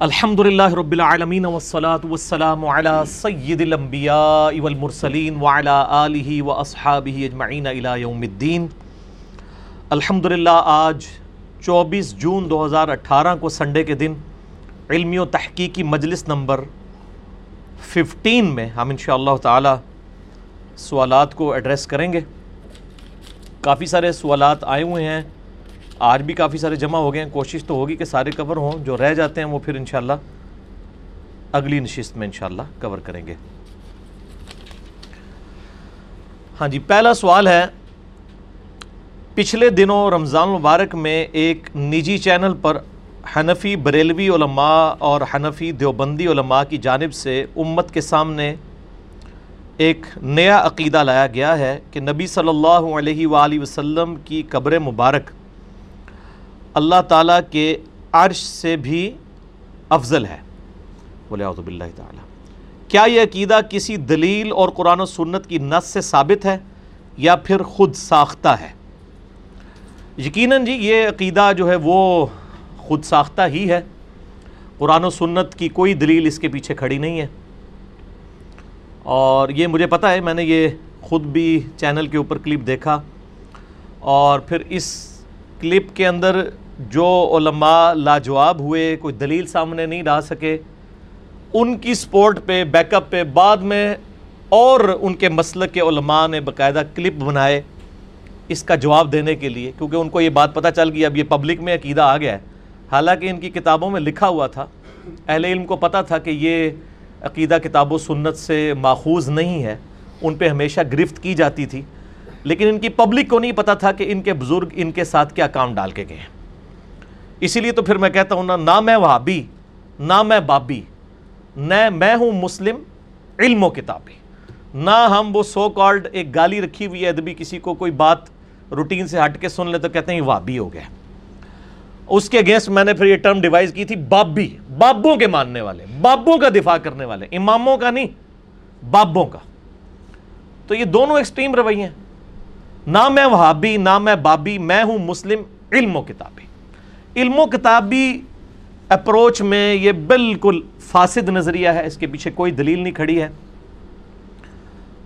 الحمد للہ رب العالمین والصلاة والسلام على سید الانبیاء والمرسلین وعلى آلہ واصحابہ اجمعین الى یوم الدین الحمد للہ آج چوبیس جون دو ہزار اٹھارہ کو سنڈے کے دن علمی و تحقیقی مجلس نمبر ففٹین میں ہم انشاءاللہ تعالی سوالات کو ایڈریس کریں گے کافی سارے سوالات آئے ہوئے ہیں آج بھی کافی سارے جمع ہو گئے ہیں۔ کوشش تو ہوگی کہ سارے کور ہوں۔ جو رہ جاتے ہیں وہ پھر انشاءاللہ اگلی نشست میں انشاءاللہ کور کریں گے۔ ہاں جی پہلا سوال ہے، پچھلے دنوں رمضان مبارک میں ایک نجی چینل پر حنفی بریلوی علماء اور حنفی دیوبندی علماء کی جانب سے امت کے سامنے ایک نیا عقیدہ لایا گیا ہے کہ نبی صلی اللہ علیہ وآلہ وسلم کی قبر مبارک اللہ تعالیٰ کے عرش سے بھی افضل ہے۔ بولے اعوذ باللہ تعالیٰ۔ کیا یہ عقیدہ کسی دلیل اور قرآن و سنت کی نس سے ثابت ہے یا پھر خود ساختہ ہے؟ یقیناً جی یہ عقیدہ جو ہے وہ خود ساختہ ہی ہے۔ قرآن و سنت کی کوئی دلیل اس کے پیچھے کھڑی نہیں ہے۔ اور یہ مجھے پتہ ہے، میں نے یہ خود بھی چینل کے اوپر کلپ دیکھا۔ اور پھر اس کلپ کے اندر جو علماء لاجواب ہوئے، کوئی دلیل سامنے نہیں لا سکے، ان کی سپورٹ پہ، بیک اپ پہ بعد میں اور ان کے مسلک کے علماء نے باقاعدہ کلپ بنائے اس کا جواب دینے کے لیے، کیونکہ ان کو یہ بات پتہ چل گئی، اب یہ پبلک میں عقیدہ آ گیا ہے۔ حالانکہ ان کی کتابوں میں لکھا ہوا تھا، اہل علم کو پتہ تھا کہ یہ عقیدہ کتاب و سنت سے ماخوذ نہیں ہے، ان پہ ہمیشہ گرفت کی جاتی تھی۔ لیکن ان کی پبلک کو نہیں پتا تھا کہ ان کے بزرگ ان کے ساتھ کیا کام ڈال کے گئے ہیں۔ اسی لیے تو پھر میں کہتا ہوں نا، نہ میں وہابی، نہ میں بابی، نہ میں ہوں مسلم، علم و کتابی نہ ہم وہ سو کالڈ ایک گالی رکھی ہوئی ہے، ادبی کسی کو کوئی بات روٹین سے ہٹ کے سن لے تو کہتے ہیں یہ وہابی ہو گیا۔ اس کے اگینسٹ میں نے پھر یہ ٹرم ڈیوائز کی تھی، بابی، بابوں کے ماننے والے، بابوں کا دفاع کرنے والے۔ اماموں کا نہیں، بابوں کا۔ تو یہ دونوں ایکسٹریم رویے ہیں۔ نہ میں وہابی، نہ میں بابی، میں ہوں مسلم، علم و کتابی علم و کتابی اپروچ میں یہ بالکل فاسد نظریہ ہے، اس کے پیچھے کوئی دلیل نہیں کھڑی ہے۔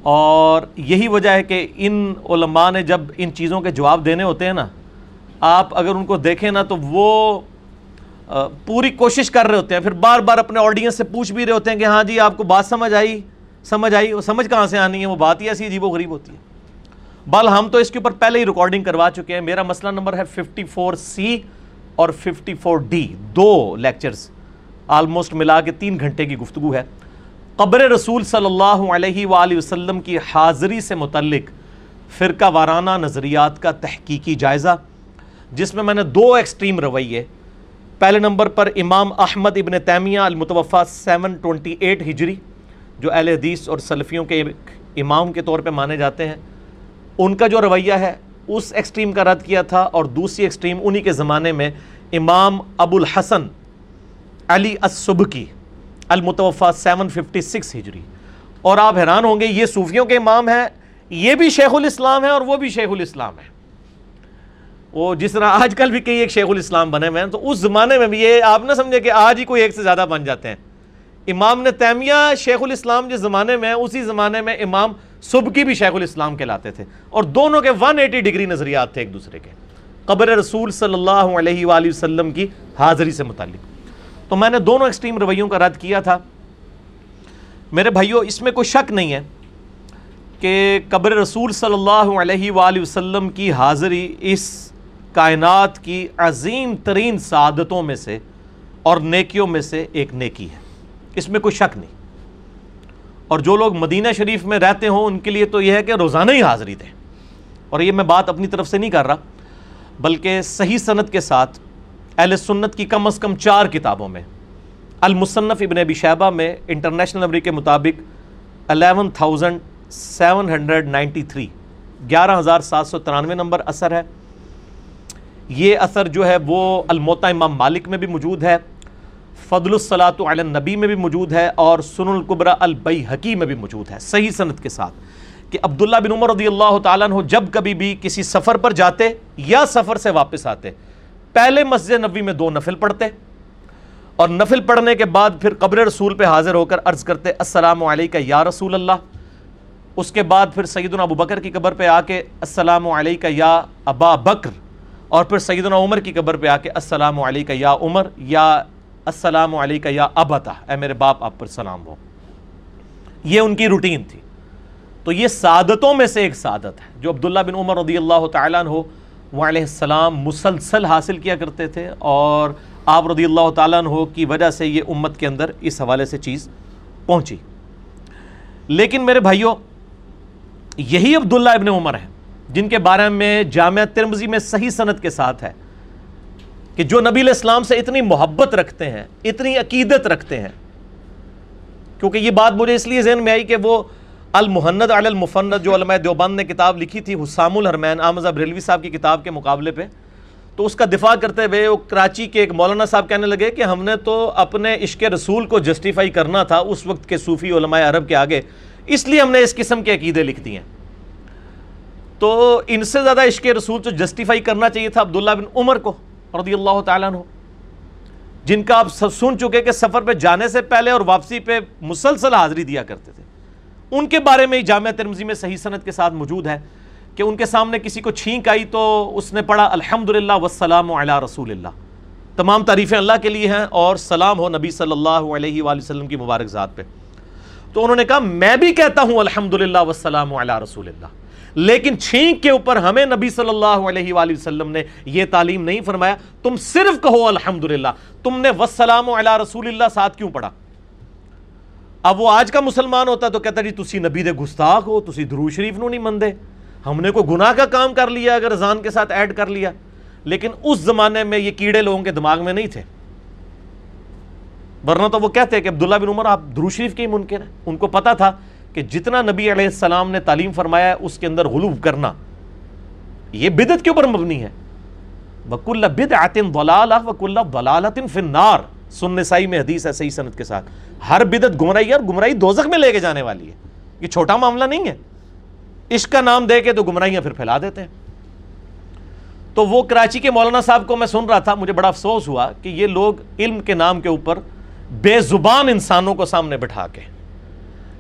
اور یہی وجہ ہے کہ ان علماء نے جب ان چیزوں کے جواب دینے ہوتے ہیں نا، آپ اگر ان کو دیکھیں نا تو وہ پوری کوشش کر رہے ہوتے ہیں۔ پھر بار بار اپنے آڈینس سے پوچھ بھی رہے ہوتے ہیں کہ ہاں جی آپ کو بات سمجھ آئی؟ سمجھ آئی؟ وہ سمجھ کہاں سے آنی ہے؟ وہ بات ہی ایسی عجیب و غریب ہوتی ہے۔ بل ہم تو اس کے اوپر پہلے ہی ریکارڈنگ کروا چکے ہیں۔ میرا مسئلہ نمبر ہے ففٹی فور سی اور ففٹی فور ڈی دو لیکچرز آلموسٹ ملا کے تین گھنٹے کی گفتگو ہے۔ قبر رسول صلی اللہ علیہ وآلہ وسلم کی حاضری سے متعلق فرقہ وارانہ نظریات کا تحقیقی جائزہ، جس میں میں نے دو ایکسٹریم رویے۔ پہلے نمبر پر امام احمد ابن تیمیہ المتوفہ سیون ٹونٹی ایٹ ہجری، جو اہل حدیث اور سلفیوں کے امام کے طور پہ مانے جاتے ہیں۔ ان کا جو رویہ ہے اس ایکسٹریم کا رد کیا تھا اور دوسری ایکسٹریم انہی کے زمانے میں امام ابو الحسن علی السبکی المتوفہ سیون ففٹی سکس ہجری۔ اور آپ حیران ہوں گے، یہ صوفیوں کے امام ہیں، یہ بھی شیخ الاسلام ہے اور وہ بھی شیخ الاسلام ہے وہ جس طرح آج کل بھی کئی ایک شیخ الاسلام بنے ہوئے ہیں، تو اس زمانے میں بھی یہ آپ نہ سمجھے کہ آج ہی کوئی ایک سے زیادہ بن جاتے ہیں۔ امام نے تیمیہ شیخ الاسلام جس زمانے میں اسی زمانے میں امام سبکی بھی شیخ الاسلام کے لاتے تھے۔ اور دونوں کے ون ایٹی ڈگری نظریات تھے ایک دوسرے کے۔ قبر رسول صلی اللہ علیہ وآلہ وسلم کی حاضری سے متعلق۔ تو میں نے دونوں ایکسٹریم رویوں کا رد کیا تھا۔ میرے بھائیوں اس میں کوئی شک نہیں ہے کہ قبر رسول صلی اللہ علیہ وآلہ وسلم کی حاضری اس کائنات کی عظیم ترین سعادتوں میں سے اور نیکیوں میں سے ایک نیکی ہے۔ اس میں کوئی شک نہیں۔ اور جو لوگ مدینہ شریف میں رہتے ہوں، ان کے لیے تو یہ ہے کہ روزانہ ہی حاضری دیں۔ اور یہ میں بات اپنی طرف سے نہیں کر رہا، بلکہ صحیح صنعت کے ساتھ اہل سنت کی کم از کم چار کتابوں میں، المصنف ابن ابی شہبہ میں انٹرنیشنل نمبر کے مطابق eleven thousand seven hundred ninety three گیارہ ہزار سات سو ترانوے نمبر اثر ہے۔ یہ اثر جو ہے وہ الموتا امام مالک میں بھی موجود ہے۔ فضل الصلاۃ علی النبی میں بھی موجود ہے اور سن القبرا البئی حکی میں بھی موجود ہے۔ صحیح صنعت کے ساتھ کہ عبداللہ بن عمر رضی اللہ تعالیٰ عنہ جب کبھی بھی کسی سفر پر جاتے یا سفر سے واپس آتے، پہلے مسجد نبی میں دو نفل پڑھتے اور نفل پڑھنے کے بعد پھر قبر رسول پہ حاضر ہو کر عرض کرتے، السلام علیکہ یا رسول اللہ۔ اس کے بعد پھر سیدنا ابو بکر کی قبر پہ آ کے، السلام علیکہ یا ابا بکر۔ اور پھر سیدنا عمر کی قبر پہ آ کے، السلام علیکہ یا عمر یا السلام علیکہ یا ابتا اے میرے باپ، آپ پر سلام ہو۔ یہ ان کی روٹین تھی۔ تو یہ سعادتوں میں سے ایک سعادت ہے، جو عبداللہ بن عمر رضی اللہ تعالیٰ عنہ وہ علیہ السلام مسلسل حاصل کیا کرتے تھے، اور آپ رضی اللہ تعالیٰ عنہ کی وجہ سے یہ امت کے اندر اس حوالے سے چیز پہنچی۔ لیکن میرے بھائیوں یہی عبداللہ ابن عمر ہیں، جن کے بارے میں جامعہ ترمزی میں صحیح صنعت کے ساتھ ہے۔ کہ جو نبی علیہ السلام سے اتنی محبت رکھتے ہیں، اتنی عقیدت رکھتے ہیں۔ کیونکہ یہ بات مجھے اس لیے ذہن میں آئی کہ وہ المحند علی المفند، جو علماء دیوبند نے کتاب لکھی تھی، حسام الحرمین آمزہ بریلوی صاحب کی کتاب کے مقابلے پہ۔ تو اس کا دفاع کرتے ہوئے وہ کراچی کے ایک مولانا صاحب کہنے لگے کہ ہم نے تو اپنے عشق رسول کو جسٹیفائی کرنا تھا اس وقت کے صوفی علماء عرب کے آگے۔ اس لیے ہم نے اس قسم کے عقیدے لکھ دی ہیں تو ان سے زیادہ عشق رسول تو جسٹیفائی کرنا چاہیے تھا عبداللہ بن عمر کو۔ رضی اللہ تعالیٰ عنہ، جن کا آپ سن چکے کہ سفر پہ جانے سے پہلے اور واپسی پہ مسلسل حاضری دیا کرتے تھے۔ ان کے بارے میں جامعہ ترمزی میں صحیح صنعت کے ساتھ موجود ہے کہ ان کے سامنے کسی کو چھینک آئی تو اس نے پڑھا، الحمدللہ والسلام علی رسول اللہ۔ تمام تعریفیں اللہ کے لیے ہیں اور سلام ہو نبی صلی اللہ علیہ وآلہ وسلم کی مبارک ذات پہ۔ تو انہوں نے کہا، میں بھی کہتا ہوں الحمدللہ والسلام علی رسول اللہ۔ لیکن چھینک کے اوپر ہمیں نبی صلی اللہ علیہ وآلہ وسلم نے یہ تعلیم نہیں فرمایا۔ تم صرف کہو الحمدللہ۔ تم نے والسلام علی رسول اللہ ساتھ کیوں پڑھا؟ اب وہ آج کا مسلمان ہوتا تو کہتا جی تسی نبی دے گستاخ ہو، تسی درو شریف نو نہیں مندے ہم نے کوئی گناہ کا کام کر لیا اگر ازان کے ساتھ ایڈ کر لیا۔ لیکن اس زمانے میں یہ کیڑے لوگوں کے دماغ میں نہیں تھے۔ ورنہ تو وہ کہتے کہ عبداللہ بن عمر، آپ درو شریف کے ہی منکر ہیں۔ ان کو پتا تھا کہ جتنا نبی علیہ السلام نے تعلیم فرمایا ہے، اس کے اندر غلوب کرنا۔ یہ بدت کے اوپر مبنی ہے۔ وَكُلَّ بِدْعَةٍ ضَلَالَةٍ وَكُلَّ ضَلَالَةٍ فِي النَّارِ۔ سن نسائی میں حدیث ہے، صحیح سنت کے ساتھ۔ ہر بدت گمرائی ہے اور گمرائی دوزخ میں لے کے جانے والی ہے۔ یہ چھوٹا معاملہ نہیں ہے۔ عشق کا نام دے کے تو گمراہیاں پھر پھیلا دیتے ہیں۔ تو وہ کراچی کے مولانا صاحب کو میں سن رہا تھا، مجھے بڑا افسوس ہوا کہ یہ لوگ علم کے نام کے اوپر بے زبان انسانوں کو سامنے بٹھا کے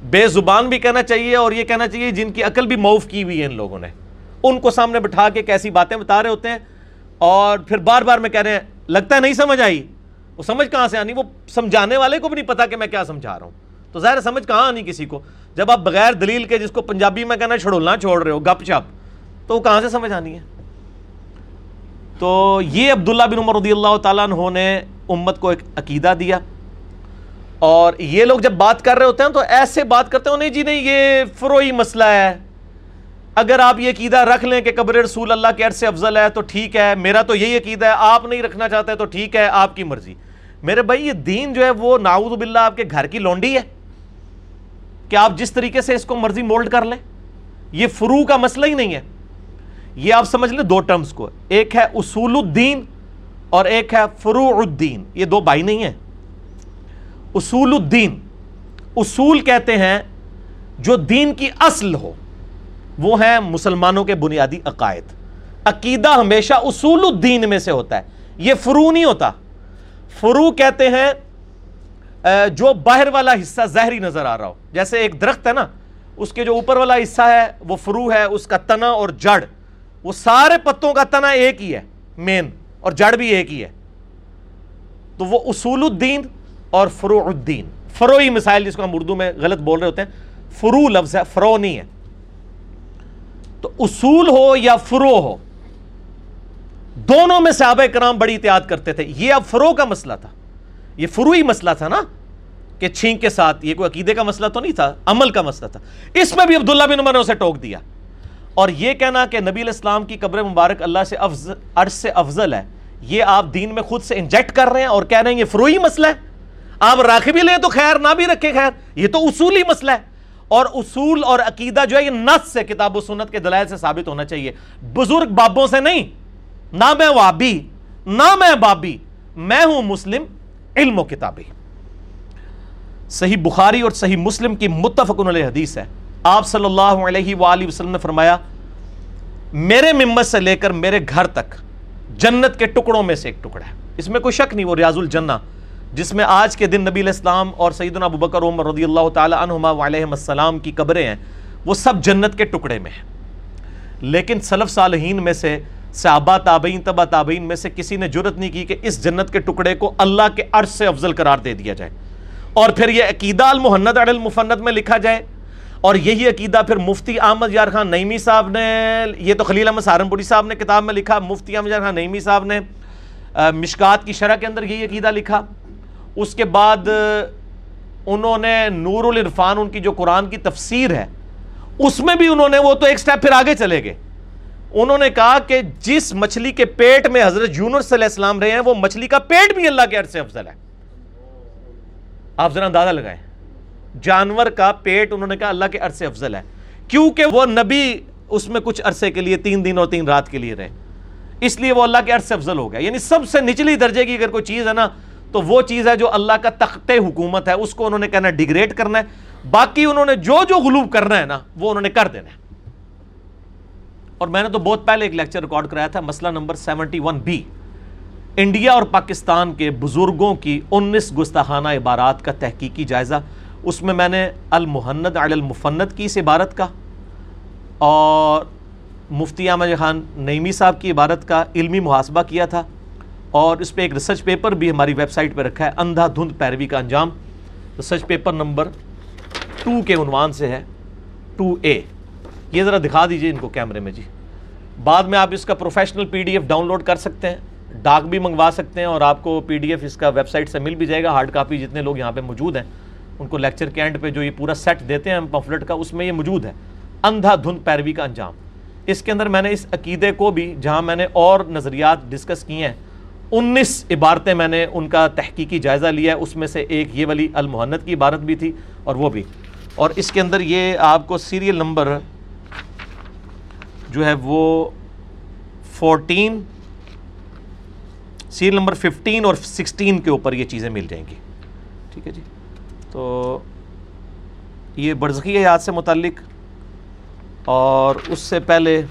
بے زبان بھی کہنا چاہیے اور یہ کہنا چاہیے جن کی عقل بھی موف کی ہوئی ہے ان لوگوں نے۔ ان کو سامنے بٹھا کے کیسی باتیں بتا رہے ہوتے ہیں اور پھر بار بار میں کہہ رہے ہیں، لگتا ہے نہیں سمجھ آئی۔ وہ سمجھ کہاں سے آنی؟ وہ سمجھانے والے کو بھی نہیں پتا کہ میں کیا سمجھا رہا ہوں۔ تو ظاہر سمجھ کہاں آنی کسی کو؟ جب آپ بغیر دلیل کے جس کو پنجابی میں کہنا چھڑولنا چھوڑ رہے ہو، گپ شپ تو وہ کہاں سے سمجھ آنی ہے؟ تو یہ عبداللہ بن عمر رضی اللہ تعالیٰ عنہ نے امت کو ایک عقیدہ دیا۔ اور یہ لوگ جب بات کر رہے ہوتے ہیں تو ایسے بات کرتے ہیں نہیں جی نہیں، یہ فروئی مسئلہ ہے۔ اگر آپ یہ عقیدہ رکھ لیں کہ قبر رسول اللہ کے عرص سے افضل ہے تو ٹھیک ہے، میرا تو یہی عقیدہ ہے، آپ نہیں رکھنا چاہتے تو ٹھیک ہے، آپ کی مرضی۔ میرے بھائی، یہ دین جو ہے وہ ناؤد باللہ آپ کے گھر کی لونڈی ہے۔ کہ آپ جس طریقے سے اس کو مرضی مولڈ کر لیں، یہ فرو کا مسئلہ ہی نہیں ہے۔ یہ آپ سمجھ لیں، دو ٹرمز کو۔ ایک ہے اصول الدین اور ایک ہے فروع الدین۔ یہ دو بھائی نہیں ہیں۔ اصول الدین۔ اصول کہتے ہیں جو دین کی اصل ہو۔ وہ ہیں مسلمانوں کے بنیادی عقائد۔ عقیدہ ہمیشہ اصول الدین میں سے ہوتا ہے۔ یہ فرو نہیں ہوتا۔ فرو کہتے ہیں جو باہر والا حصہ زہری نظر آ رہا ہو۔ جیسے ایک درخت ہے نا، اس کے جو اوپر والا حصہ ہے، وہ فرو ہے، اس کا تنا اور جڑ۔ وہ سارے پتوں کا تنا ایک ہی ہے مین اور جڑ بھی ایک ہی ہے۔ تو وہ اصول الدین اور فروع الدین۔ فروئی مسائل جس کو ہم اردو میں غلط بول رہے ہوتے ہیں۔ فرو لفظ ہے فرو نہیں ہے۔ تو اصول ہو یا فرو ہو، دونوں میں صحابہ کرام بڑی احتیاط کرتے تھے۔ یہ اب فرو کا مسئلہ تھا۔ یہ فروئی مسئلہ تھا نا، کہ چھینک کے ساتھ، یہ کوئی عقیدے کا مسئلہ تو نہیں تھا، عمل کا مسئلہ تھا۔ اس میں بھی عبداللہ بن عمر نے اسے ٹوک دیا۔ اور یہ کہنا کہ نبی الاسلام کی قبر مبارک اللہ سے افضل، عرش سے افضل ہے، یہ آپ دین میں خود سے انجیکٹ کر رہے ہیں اور کہہ رہے ہیں یہ فروئی مسئلہ ہے۔ آپ راکھ بھی لیں تو خیر، نہ بھی رکھے خیر، یہ تو اصولی مسئلہ ہے۔ اور اصول اور عقیدہ جو ہے، یہ نس سے کتاب و سنت کے دلائل سے ثابت ہونا چاہیے۔ بزرگ بابوں سے نہیں، نہ میں وابی، نہ میں بابی، میں ہوں مسلم، علم و کتابی۔ صحیح بخاری اور صحیح مسلم کی متفق علیہ حدیث ہے۔ آپ صلی اللہ علیہ وآلہ وسلم نے فرمایا، میرے ممت سے لے کر میرے گھر تک جنت کے ٹکڑوں میں سے ایک ٹکڑا ہے۔ اس میں کوئی شک نہیں، وہ ریاض الجنہ۔ جس میں آج کے دن نبی الاسلام اور سیدنا ابو بکر عمر رضی اللہ تعالی عنہما علیہ السلام کی قبریں ہیں، وہ سب جنت کے ٹکڑے میں ہیں۔ لیکن سلف صالحین میں سے، صحابہ تابعین تبا تابعین میں سے کسی نے جرت نہیں کی کہ اس جنت کے ٹکڑے کو اللہ کے عرش سے افضل قرار دے دیا جائے۔ اور پھر یہ عقیدہ المحند علی المفند میں لکھا جائے۔ اور یہی عقیدہ پھر مفتی احمد یار خان نعیمی صاحب نے، یہ تو خلیل احمد سہارنپوری صاحب نے کتاب میں لکھا، مفتی احمد یار خان نعیمی صاحب نے مشکات کی شرح کے اندر یہی عقیدہ لکھا۔ اس کے بعد انہوں نے نور العرفان، ان کی جو قرآن کی تفسیر ہے، اس میں بھی انہوں نے وہ تو ایک سٹیپ پھر آگے چلے گئے۔ انہوں نے کہا کہ جس مچھلی کے پیٹ میں حضرت یونس صلی اللہ علیہ السلام رہے ہیں، وہ مچھلی کا پیٹ بھی اللہ کے عرصے افضل ہے۔ آپ ذرا اندازہ لگائیں۔ جانور کا پیٹ انہوں نے کہا اللہ کے عرصے افضل ہے۔ کیونکہ وہ نبی اس میں کچھ عرصے کے لیے، تین دن اور تین رات کے لیے رہے۔ اس لیے وہ اللہ کے عرصے افضل ہو گیا۔ یعنی سب سے نچلی درجے کی اگر کوئی چیز ہے نا تو وہ چیز ہے جو اللہ کا تخت حکومت ہے، اس کو انہوں نے کہنا ڈگریڈ کرنا ہے۔ باقی انہوں نے جو جو غلوب کرنا ہے نا، وہ انہوں نے کر دینا ہے۔ اور میں نے تو بہت پہلے ایک لیکچر ریکارڈ کرایا تھا، مسئلہ number seventy one B. India اور پاکستان کے بزرگوں کی انیس گستاخانہ عبارات کا تحقیقی جائزہ۔ اس میں میں نے المحند علی المفند کی اس عبارت کا اور مفتی احمد خان نعیمی صاحب کی عبارت کا علمی محاسبہ کیا تھا۔ اور اس پہ ایک ریسرچ پیپر بھی ہماری ویب سائٹ پہ رکھا ہے، اندھا دھند پیروی کا انجام۔ ریسرچ پیپر نمبر ٹو کے عنوان سے ہے ٹو اے یہ ذرا دکھا دیجیے ان کو کیمرے میں جی۔ بعد میں آپ اس کا professional P D F download کر سکتے ہیں، ڈاک بھی منگوا سکتے ہیں اور آپ کو پی ڈی ایف اس کا ویب سائٹ سے مل بھی جائے گا۔ ہارڈ کاپی جتنے لوگ یہاں پہ موجود ہیں، ان کو لیکچر کے اینڈ پہ جو یہ پورا سیٹ دیتے ہیں پمفلٹ کا، اس میں یہ موجود ہے۔ اندھا دھند پیروی کا انجام۔ اس کے اندر میں نے اس عقیدے کو بھی، جہاں میں نے اور نظریات ڈسکس کیے ہیں انیس عبارتیں میں نے ان کا تحقیقی جائزہ لیا ہے۔ اس میں سے ایک یہ والی المحنت کی عبارت بھی تھی اور وہ بھی۔ اور اس کے اندر یہ آپ کو سیریل نمبر جو ہے وہ فورٹین، سیریل نمبر ففٹین اور سکسٹین کے اوپر یہ چیزیں مل جائیں گی۔ ٹھیک ہے جی؟ تو یہ برزخی حیات سے متعلق اور اس سے پہلے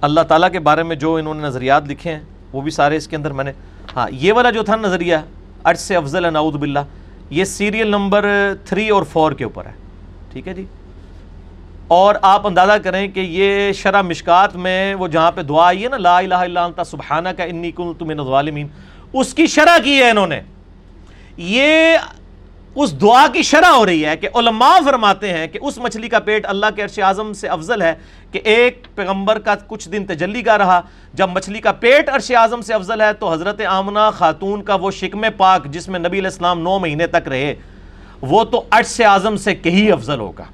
اللہ تعالیٰ کے بارے میں جو انہوں نے نظریات لکھے ہیں وہ بھی سارے اس کے اندر میں نے ہاں یہ والا جو تھا نظریہ، عرش سے افضل، نعوذ باللہ، یہ سیریل نمبر تھری اور فور کے اوپر ہے۔ ٹھیک ہے جی؟ اور آپ اندازہ کریں کہ یہ شرح مشکات میں وہ جہاں پہ دعا آئی ہے نا، لا الہ الا انت سبحانہ کا انی کنت من الظالمین، اس کی شرح کی ہے انہوں نے۔ یہ اس دعا کی شرح ہو رہی ہے کہ علماء فرماتے ہیں کہ اس مچھلی کا پیٹ اللہ کے عرش اعظم سے افضل ہے کہ ایک پیغمبر کا کچھ دن تجلی کا رہا۔ جب مچھلی کا پیٹ عرش اعظم سے افضل ہے تو حضرت آمنہ خاتون کا وہ شکم پاک جس میں نبی علیہ السلام نو مہینے تک رہے، وہ تو عرش اعظم سے کہیں افضل ہوگا۔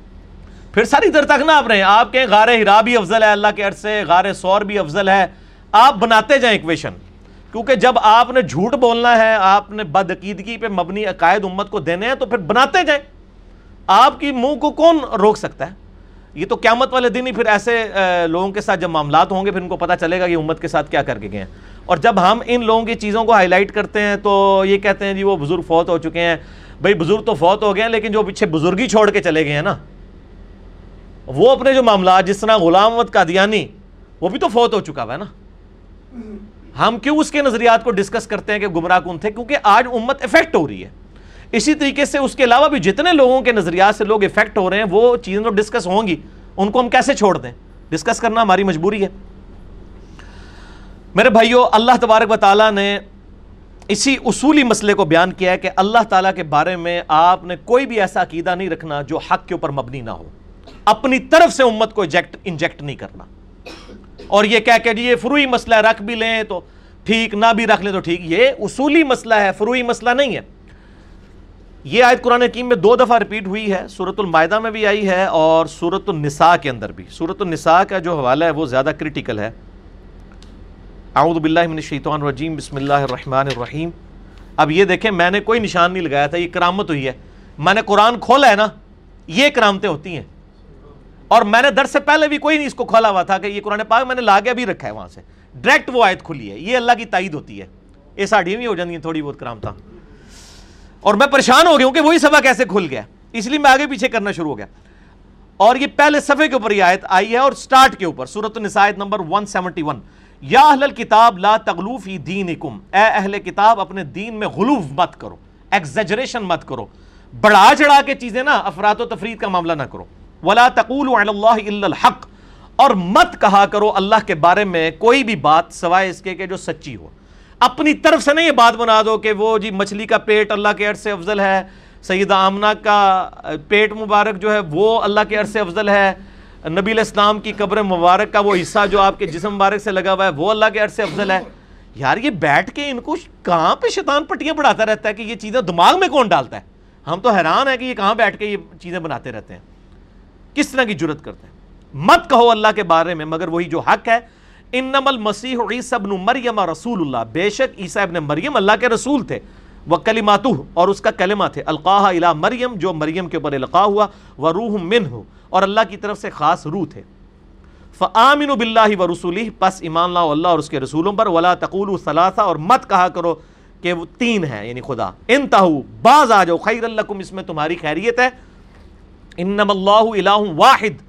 پھر ساری در تک نہ آپ رہے آپ کہیں غار ہرا بھی افضل ہے، اللہ کے عرص سے غار سور بھی افضل ہے۔ آپ بناتے جائیں ایکویشن کیونکہ جب آپ نے جھوٹ بولنا ہے، آپ نے بدعقیدگی پہ مبنی عقائد امت کو دینے ہیں، تو پھر بناتے جائیں۔ آپ کی منہ کو کون روک سکتا ہے؟ یہ تو قیامت والے دن ہی پھر ایسے لوگوں کے ساتھ جب معاملات ہوں گے، پھر ان کو پتہ چلے گا کہ امت کے ساتھ کیا کر کے گئے ہیں۔ اور جب ہم ان لوگوں کی چیزوں کو ہائی لائٹ کرتے ہیں، تو یہ کہتے ہیں جی وہ بزرگ فوت ہو چکے ہیں۔ بھائی بزرگ تو فوت ہو گئے ہیں، لیکن جو پیچھے بزرگی چھوڑ کے چلے گئے ہیں نا، وہ اپنے جو معاملات، جس طرح غلام قادیانی، وہ بھی تو فوت ہو چکا ہوا ہے نا۔ ہم کیوں اس کے نظریات کو ڈسکس کرتے ہیں کہ گمراہ کن تھے؟ کیونکہ آج امت افیکٹ ہو رہی ہے۔ اسی طریقے سے اس کے علاوہ بھی جتنے لوگوں کے نظریات سے لوگ افیکٹ ہو رہے ہیں، وہ چیزیں تو ڈسکس ہوں گی۔ ان کو ہم کیسے چھوڑ دیں؟ ڈسکس کرنا ہماری مجبوری ہے۔ میرے بھائیو، اللہ تبارک و تعالیٰ نے اسی اصولی مسئلے کو بیان کیا ہے کہ اللہ تعالیٰ کے بارے میں آپ نے کوئی بھی ایسا عقیدہ نہیں رکھنا جو حق کے اوپر مبنی نہ ہو۔ اپنی طرف سے امت کو انجیکٹ نہیں کرنا۔ اور یہ کہہ کہ جی یہ فروئی مسئلہ ہے رکھ بھی لیں تو ٹھیک، نہ بھی رکھ لیں تو ٹھیک۔ یہ اصولی مسئلہ ہے فروئی مسئلہ نہیں ہے۔ یہ آیت قرآن حکیم میں دو دفعہ ریپیٹ ہوئی ہے سورت المائدہ میں بھی آئی ہے اور سورت النساء کے اندر بھی۔ سورت النساء کا جو حوالہ ہے وہ زیادہ کرٹیکل ہے۔ اعوذ باللہ من الشیطان الرجیم، بسم اللہ الرحمن الرحیم۔ اب یہ دیکھیں، میں نے کوئی نشان نہیں لگایا تھا، یہ کرامت ہوئی ہے۔ میں نے قرآن کھولا ہے نا، یہ کرامتیں ہوتی ہیں۔ اور میں نے در سے پہلے بھی کوئی نہیں اس کو کھولا ہوا تھا کہ یہ قرآن پاک میں نے لاگیا بھی رکھا ہے وہاں سے۔ ڈائریکٹ وہ آیت کھلی ہے۔ یہ اللہ کی تائید ہوتی ہے۔ یہ ساڑھیاں بھی ہو جاتی ہیں، تھوڑی بہت کرام تھا۔ اور میں پریشان ہو گیا ہوں کہ وہی سبا کیسے کھل گیا۔ اس لیے میں آگے پیچھے کرنا شروع ہو گیا۔ اور یہ پہلے صفحے کے اوپر یہ آیت آئی ہے اور سٹارٹ کے اوپر سورت النسائیت نمبر 171 یا اہل کتاب لا تغلوفی دینکم۔ اے اہل کتاب، اپنے دین میں غلوف مت کرو۔ ایکزیجریشن مت کرو۔ بڑھا چڑھا کے چیزیں نا، افراد و تفرید کا معاملہ نہ کرو۔ ولا تقول اللہ الحق۔ اور مت کہا کرو اللہ کے بارے میں کوئی بھی بات سوائے اس کے کہ جو سچی ہو۔ اپنی طرف سے نہیں یہ بات بنا دو کہ وہ جی مچھلی کا پیٹ اللہ کے عرض سے افضل ہے، سیدہ آمنہ کا پیٹ مبارک جو ہے وہ اللہ کے عرض سے افضل ہے، نبی الاسلام کی قبر مبارک کا وہ حصہ جو آپ کے جسم مبارک سے لگا ہوا ہے وہ اللہ کے عرض سے افضل ہے۔ یار یہ بیٹھ کے ان کو کہاں پہ شیطان پٹیاں بڑھاتا رہتا ہے کہ یہ چیزیں دماغ میں کون ڈالتا ہے؟ ہم تو حیران ہیں کہ یہ کہاں بیٹھ کے یہ چیزیں بناتے رہتے ہیں۔ کس طرح کی جرت کرتے ہیں؟ مت کہو اللہ کے بارے میں، مگر وہی جو حق ہے۔ انم المسیح عیسی ابن مریم رسول اللہ۔ بے شک عیسی ابن مریم اللہ کے رسول تھے۔ وہ کلماتو اور اس کا کلمہ تھے۔ القاہ الہ مریم، جو مریم کے اوپر القاء ہوا۔ وہ روح من ہو اور اللہ کی طرف سے خاص روح تھے۔ فآمنوا باللہ و رسولی پس ایمان لاؤ اللہ اور اس کے رسولوں پر۔ ولا تقولوا ثلاثہ، اور مت کہا کرو کہ وہ تین ہیں یعنی خدا۔ انتہو، باز آ جاؤ خیر لکم، اس میں تمہاری خیریت ہے۔ انما اللہ الہ واحد.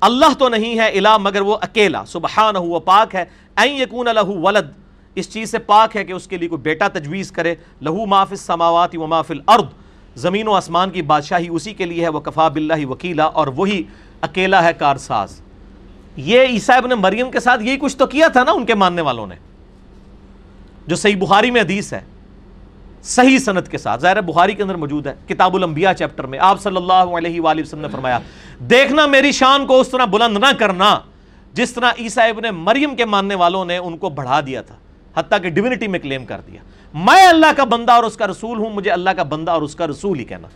اللہ تو نہیں ہے الہ مگر وہ اکیلا۔ سبحانہ وہ پاک ہے۔ این یکون لہو ولد۔ اس چیز سے پاک ہے کہ اس کے لیے کوئی بیٹا تجویز کرے۔ لہو ما فی السماوات و ما فی الارض زمین و آسمان کی بادشاہی اسی کے لیے ہے۔ وہ کفا بلّہ وکیلا اور وہی اکیلا ہے کارساز۔ یہ عیسیٰ ابن مریم کے ساتھ یہی کچھ تو کیا تھا نا ان کے ماننے والوں نے؟ جو صحیح بخاری میں حدیث ہے۔ صحیح صنعت کے ساتھ۔ ظاہر بخاری کے اندر موجود ہے کتاب الانبیاء چیپٹر میں۔ آپ صلی اللہ علیہ وآلہ وسلم نے فرمایا، دیکھنا میری شان کو اس طرح بلند نہ کرنا، جس طرح عیسیٰ ابن مریم کے ماننے والوں نے ان کو بڑھا دیا تھا، حتیٰ کہ ڈیونٹی میں کلیم کر دیا۔ میں اللہ کا بندہ اور اس کا رسول ہوں، مجھے اللہ کا بندہ اور اس کا رسول ہی کہنا۔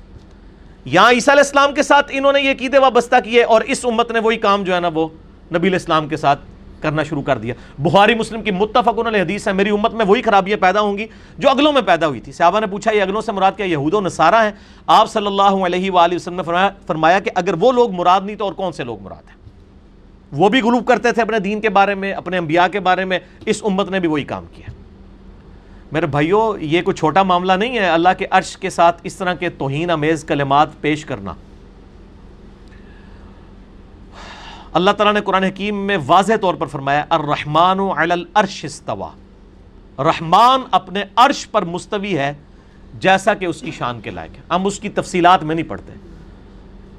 یہاں عیسیٰ علیہ السلام کے ساتھ انہوں نے یہ قیدے وابستہ کیے اور اس امت نے وہی کام جو ہے نا، وہ نبی علیہ السلام کے ساتھ کرنا شروع کر دیا۔ بخاری مسلم کی متفق انہوں نے حدیث ہے، میری امت میں وہی خرابیاں پیدا ہوں گی جو اگلوں میں پیدا ہوئی تھی۔ صحابہ نے پوچھا، یہ اگلوں سے مراد کیا یہود و نصارہ ہیں؟ آپ صلی اللہ علیہ وآلہ وسلم نے فرمایا فرمایا کہ اگر وہ لوگ مراد نہیں تو اور کون سے لوگ مراد ہیں؟ وہ بھی غلوب کرتے تھے اپنے دین کے بارے میں، اپنے انبیاء کے بارے میں، اس امت نے بھی وہی کام کیا۔ میرے بھائیوں یہ کوئی چھوٹا معاملہ نہیں ہے۔ اللہ کے عرش کے ساتھ اس طرح کے توہین، امیز، کلمات پیش کرنا۔ اللہ تعالیٰ نے قرآن حکیم میں واضح طور پر فرمایا، الرحمن علی العرش استوا رحمان اپنے عرش پر مستوی ہے، جیسا کہ اس کی شان کے لائق ہے۔ ہم اس کی تفصیلات میں نہیں پڑھتے۔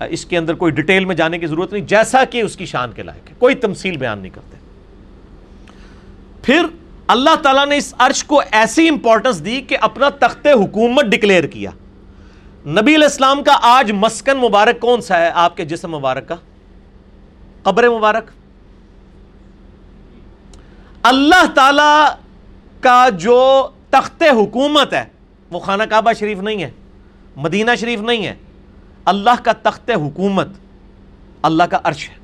اس کے اندر کوئی ڈیٹیل میں جانے کی ضرورت نہیں، جیسا کہ اس کی شان کے لائق ہے۔ کوئی تمثیل بیان نہیں کرتے۔ پھر اللہ تعالیٰ نے اس عرش کو ایسی امپورٹنس دی کہ اپنا تخت حکومت ڈکلیئر کیا۔ نبی علیہ السلام کا آج مسکن مبارک کون سا ہے؟ آپ کے جسم مبارک کا۔ قبر مبارک۔ اللہ تعالی کا جو تخت حکومت ہے، وہ خانہ کعبہ شریف نہیں ہے، مدینہ شریف نہیں ہے، اللہ کا تخت حکومت، اللہ کا عرش ہے۔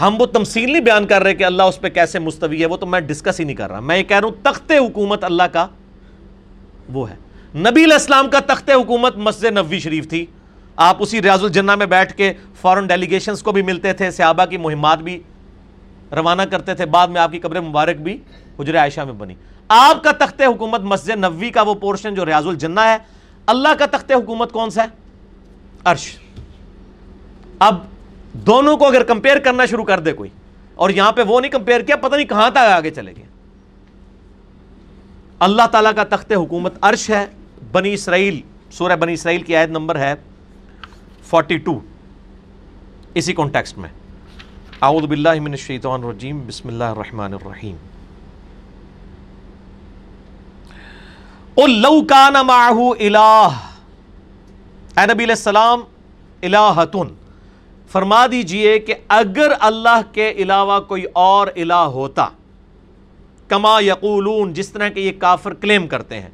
ہم وہ تمثیل نہیں بیان کر رہے کہ اللہ اس پہ کیسے مستوی ہے، وہ تو میں ڈسکس ہی نہیں کر رہا۔ میں یہ کہہ رہا ہوں، تخت حکومت اللہ کا وہ ہے۔ نبی علیہ السلام کا تخت حکومت مسجد نبوی شریف تھی۔ آپ اسی ریاض الجنہ میں بیٹھ کے فورن ڈیلیگیشنز کو بھی ملتے تھے، صحابہ کی مہمات بھی روانہ کرتے تھے، بعد میں آپ کی قبر مبارک بھی حجر عائشہ میں بنی۔ آپ کا تخت حکومت مسجد نبوی کا وہ پورشن جو ریاض الجنہ ہے، اللہ کا تخت حکومت کون سا ہے؟ عرش۔ اب دونوں کو اگر کمپیئر کرنا شروع کر دے کوئی، اور یہاں پہ وہ نہیں کمپیئر کیا، پتہ نہیں کہاں تک آگے چلے گئے۔ اللہ تعالیٰ کا تخت حکومت عرش ہے، بنی اسرائیل، سورہ بنی اسرائیل کی آیت نمبر ہے۔ Forty two. اسی کانٹیکسٹ میں۔ اعوذ باللہ من الشیطان الرجیم، بسم اللہ الرحمن الرحیم۔ قل لو کان معه الہ۔ اے نبی علیہ السلام، الہتن۔ فرما دیجیے کہ اگر اللہ کے علاوہ کوئی اور الہ ہوتا، کما یقولون، جس طرح کہ یہ کافر کلیم کرتے ہیں۔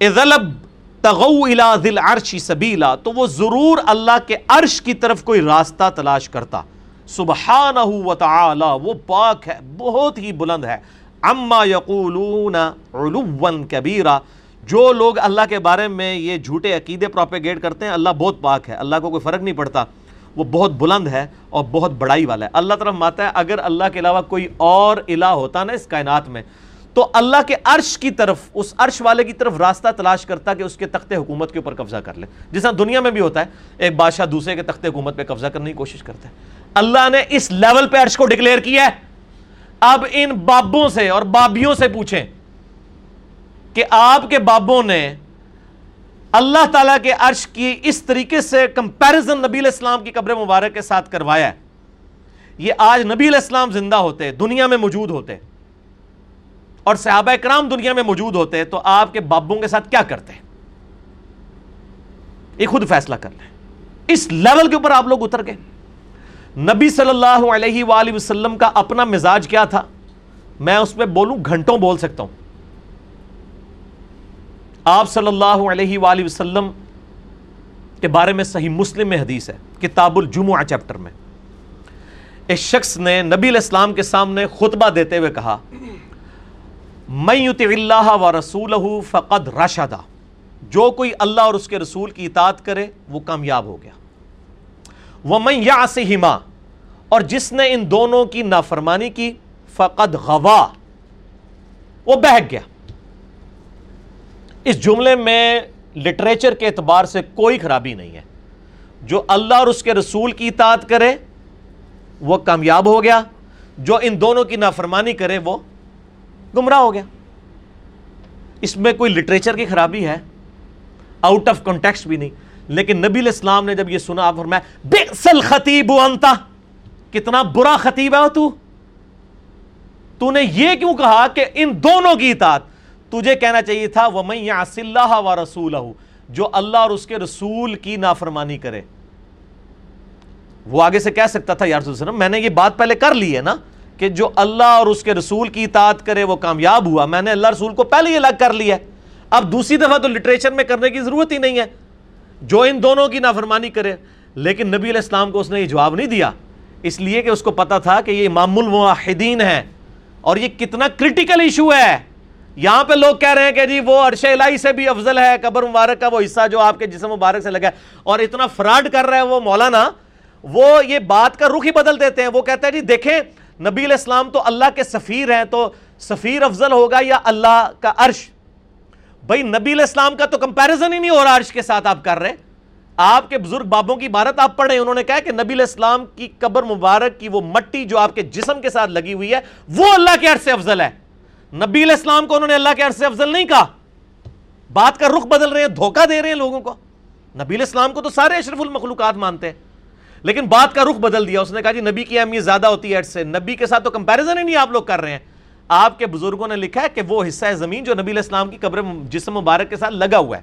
اذلب تغو ذل عرشی سبیلا، تو وہ ضرور اللہ کے عرش کی طرف کوئی راستہ تلاش کرتا۔ سبحانہ و تعالی وہ پاک ہے، بہت ہی بلند ہے۔ اما یقولون علوا کبیرہ جو لوگ اللہ کے بارے میں یہ جھوٹے عقیدے پروپیگیٹ کرتے ہیں، اللہ بہت پاک ہے، اللہ کو کوئی فرق نہیں پڑتا۔ وہ بہت بلند ہے اور بہت بڑائی والا ہے۔ اللہ طرف ماتا ہے، اگر اللہ کے علاوہ کوئی اور الہ ہوتا نا اس کائنات میں تو اللہ کے عرش کی طرف، اس عرش والے کی طرف راستہ تلاش کرتا کہ اس کے تخت حکومت کے اوپر قبضہ کر لے۔ جس طرح دنیا میں بھی ہوتا ہے، ایک بادشاہ دوسرے کے تخت حکومت پہ قبضہ کرنے کی کوشش کرتا ہے۔ اللہ نے اس لیول پہ عرش کو ڈکلیئر کیا ہے۔ اب ان بابوں سے اور بابیوں سے پوچھیں کہ آپ کے بابوں نے اللہ تعالیٰ کے عرش کی اس طریقے سے کمپیرزن نبی علیہ السلام کی قبر مبارک کے ساتھ کروایا ہے۔ یہ آج نبی علیہ السلام زندہ ہوتے، دنیا میں موجود ہوتے۔ اور صحابہ کرام دنیا میں موجود ہوتے تو آپ کے بابوں کے ساتھ کیا کرتے یہ خود فیصلہ کر لیں۔ اس لیول کے اوپر آپ لوگ اتر گئے۔ نبی صلی اللہ علیہ وآلہ وسلم کا اپنا مزاج کیا تھا؟ میں اس پہ بولوں، گھنٹوں بول سکتا ہوں۔ آپ صلی اللہ علیہ وآلہ وسلم کے بارے میں صحیح مسلم میں حدیث ہے، کتاب الجمعہ چیپٹر میں۔ ایک شخص نے نبی علیہ السلام کے سامنے خطبہ دیتے ہوئے کہا میں اللہ و رسول فقد رشدہ۔ جو کوئی اللہ اور اس کے رسول کی اطاعت کرے، وہ کامیاب ہو گیا۔ وہ میں یا اور جس نے ان دونوں کی نافرمانی کی، فقد غوا۔ وہ بہک گیا۔ اس جملے میں لٹریچر کے اعتبار سے کوئی خرابی نہیں ہے۔ جو اللہ اور اس کے رسول کی اطاعت کرے، وہ کامیاب ہو گیا۔ جو ان دونوں کی نافرمانی کرے، وہ گمراہ ہو گیا۔ اس میں کوئی لٹریچر کی خرابی ہے؟ آؤٹ آف کانٹیکس بھی نہیں۔ لیکن نبی علیہ السلام نے جب یہ سنا، آپ فرمایا بئسل خطیب انتا کتنا برا خطیب ہے تو۔ تو نے یہ کیوں کہا کہ ان دونوں کی اطاعت؟ تجھے کہنا چاہیے تھا، وَمَن يَعْسِ اللَّهَ وَرَسُولَهُ، جو اللہ اور اس کے رسول کی نافرمانی کرے۔ وہ آگے سے کہہ سکتا تھا یا رسول وسلم میں نے یہ بات پہلے کر لی ہے نا۔ کہ جو اللہ اور اس کے رسول کی اطاعت کرے وہ کامیاب ہوا۔ میں نے اللہ رسول کو پہلے یہ لگ کر لیا ہے۔ اب دوسری دفعہ تو لٹریچر میں کرنے کی ضرورت ہی نہیں ہے۔ جو ان دونوں کی نافرمانی کرے۔ لیکن نبی علیہ السلام کو اس نے یہ جواب نہیں دیا۔ اس لیے کہ اس کو پتا تھا کہ یہ امام الموحدین ہے اور یہ کتنا کرٹیکل ایشو ہے۔ یہاں پہ لوگ کہہ رہے ہیں کہ جی وہ عرش الہی سے بھی افضل ہے، قبر مبارک کا وہ حصہ جو آپ کے جسم مبارک سے لگا ہے۔ اور اتنا فراڈ کر رہے ہیں وہ مولانا۔ وہ یہ بات کا رخ ہی بدل دیتے ہیں۔ وہ کہتے ہیں جی دیکھیں نبی علیہ السلام تو اللہ کے سفیر ہیں، تو سفیر افضل ہوگا یا اللہ کا عرش؟ بھائی، نبی علیہ السلام کا تو کمپیرزن ہی نہیں ہو رہا عرش کے ساتھ آپ کر رہے آپ کے بزرگ بابوں کی بارت آپ پڑھ رہے ہیں، انہوں نے کہا کہ نبی علیہ السلام کی قبر مبارک کی وہ مٹی جو آپ کے جسم کے ساتھ لگی ہوئی ہے، وہ اللہ کے عرش سے افضل ہے۔ نبی علیہ السلام کو انہوں نے اللہ کے عرش سے افضل نہیں کہا۔ بات کا رخ بدل رہے ہیں، دھوکہ دے رہے ہیں لوگوں کو۔ نبی علیہ السلام کو تو سارے اشرف المخلوقات مانتے ہیں۔ لیکن بات کا رخ بدل دیا، اس نے کہا جی نبی کی اہمیت زیادہ ہوتی ہے عرش سے۔ نبی کے ساتھ تو کمپیریزن ہی نہیں آپ لوگ کر رہے ہیں۔ آپ کے بزرگوں نے لکھا ہے کہ وہ حصہ ہے زمین جو نبی علیہ السلام کی قبر جسم مبارک کے ساتھ لگا ہوا ہے۔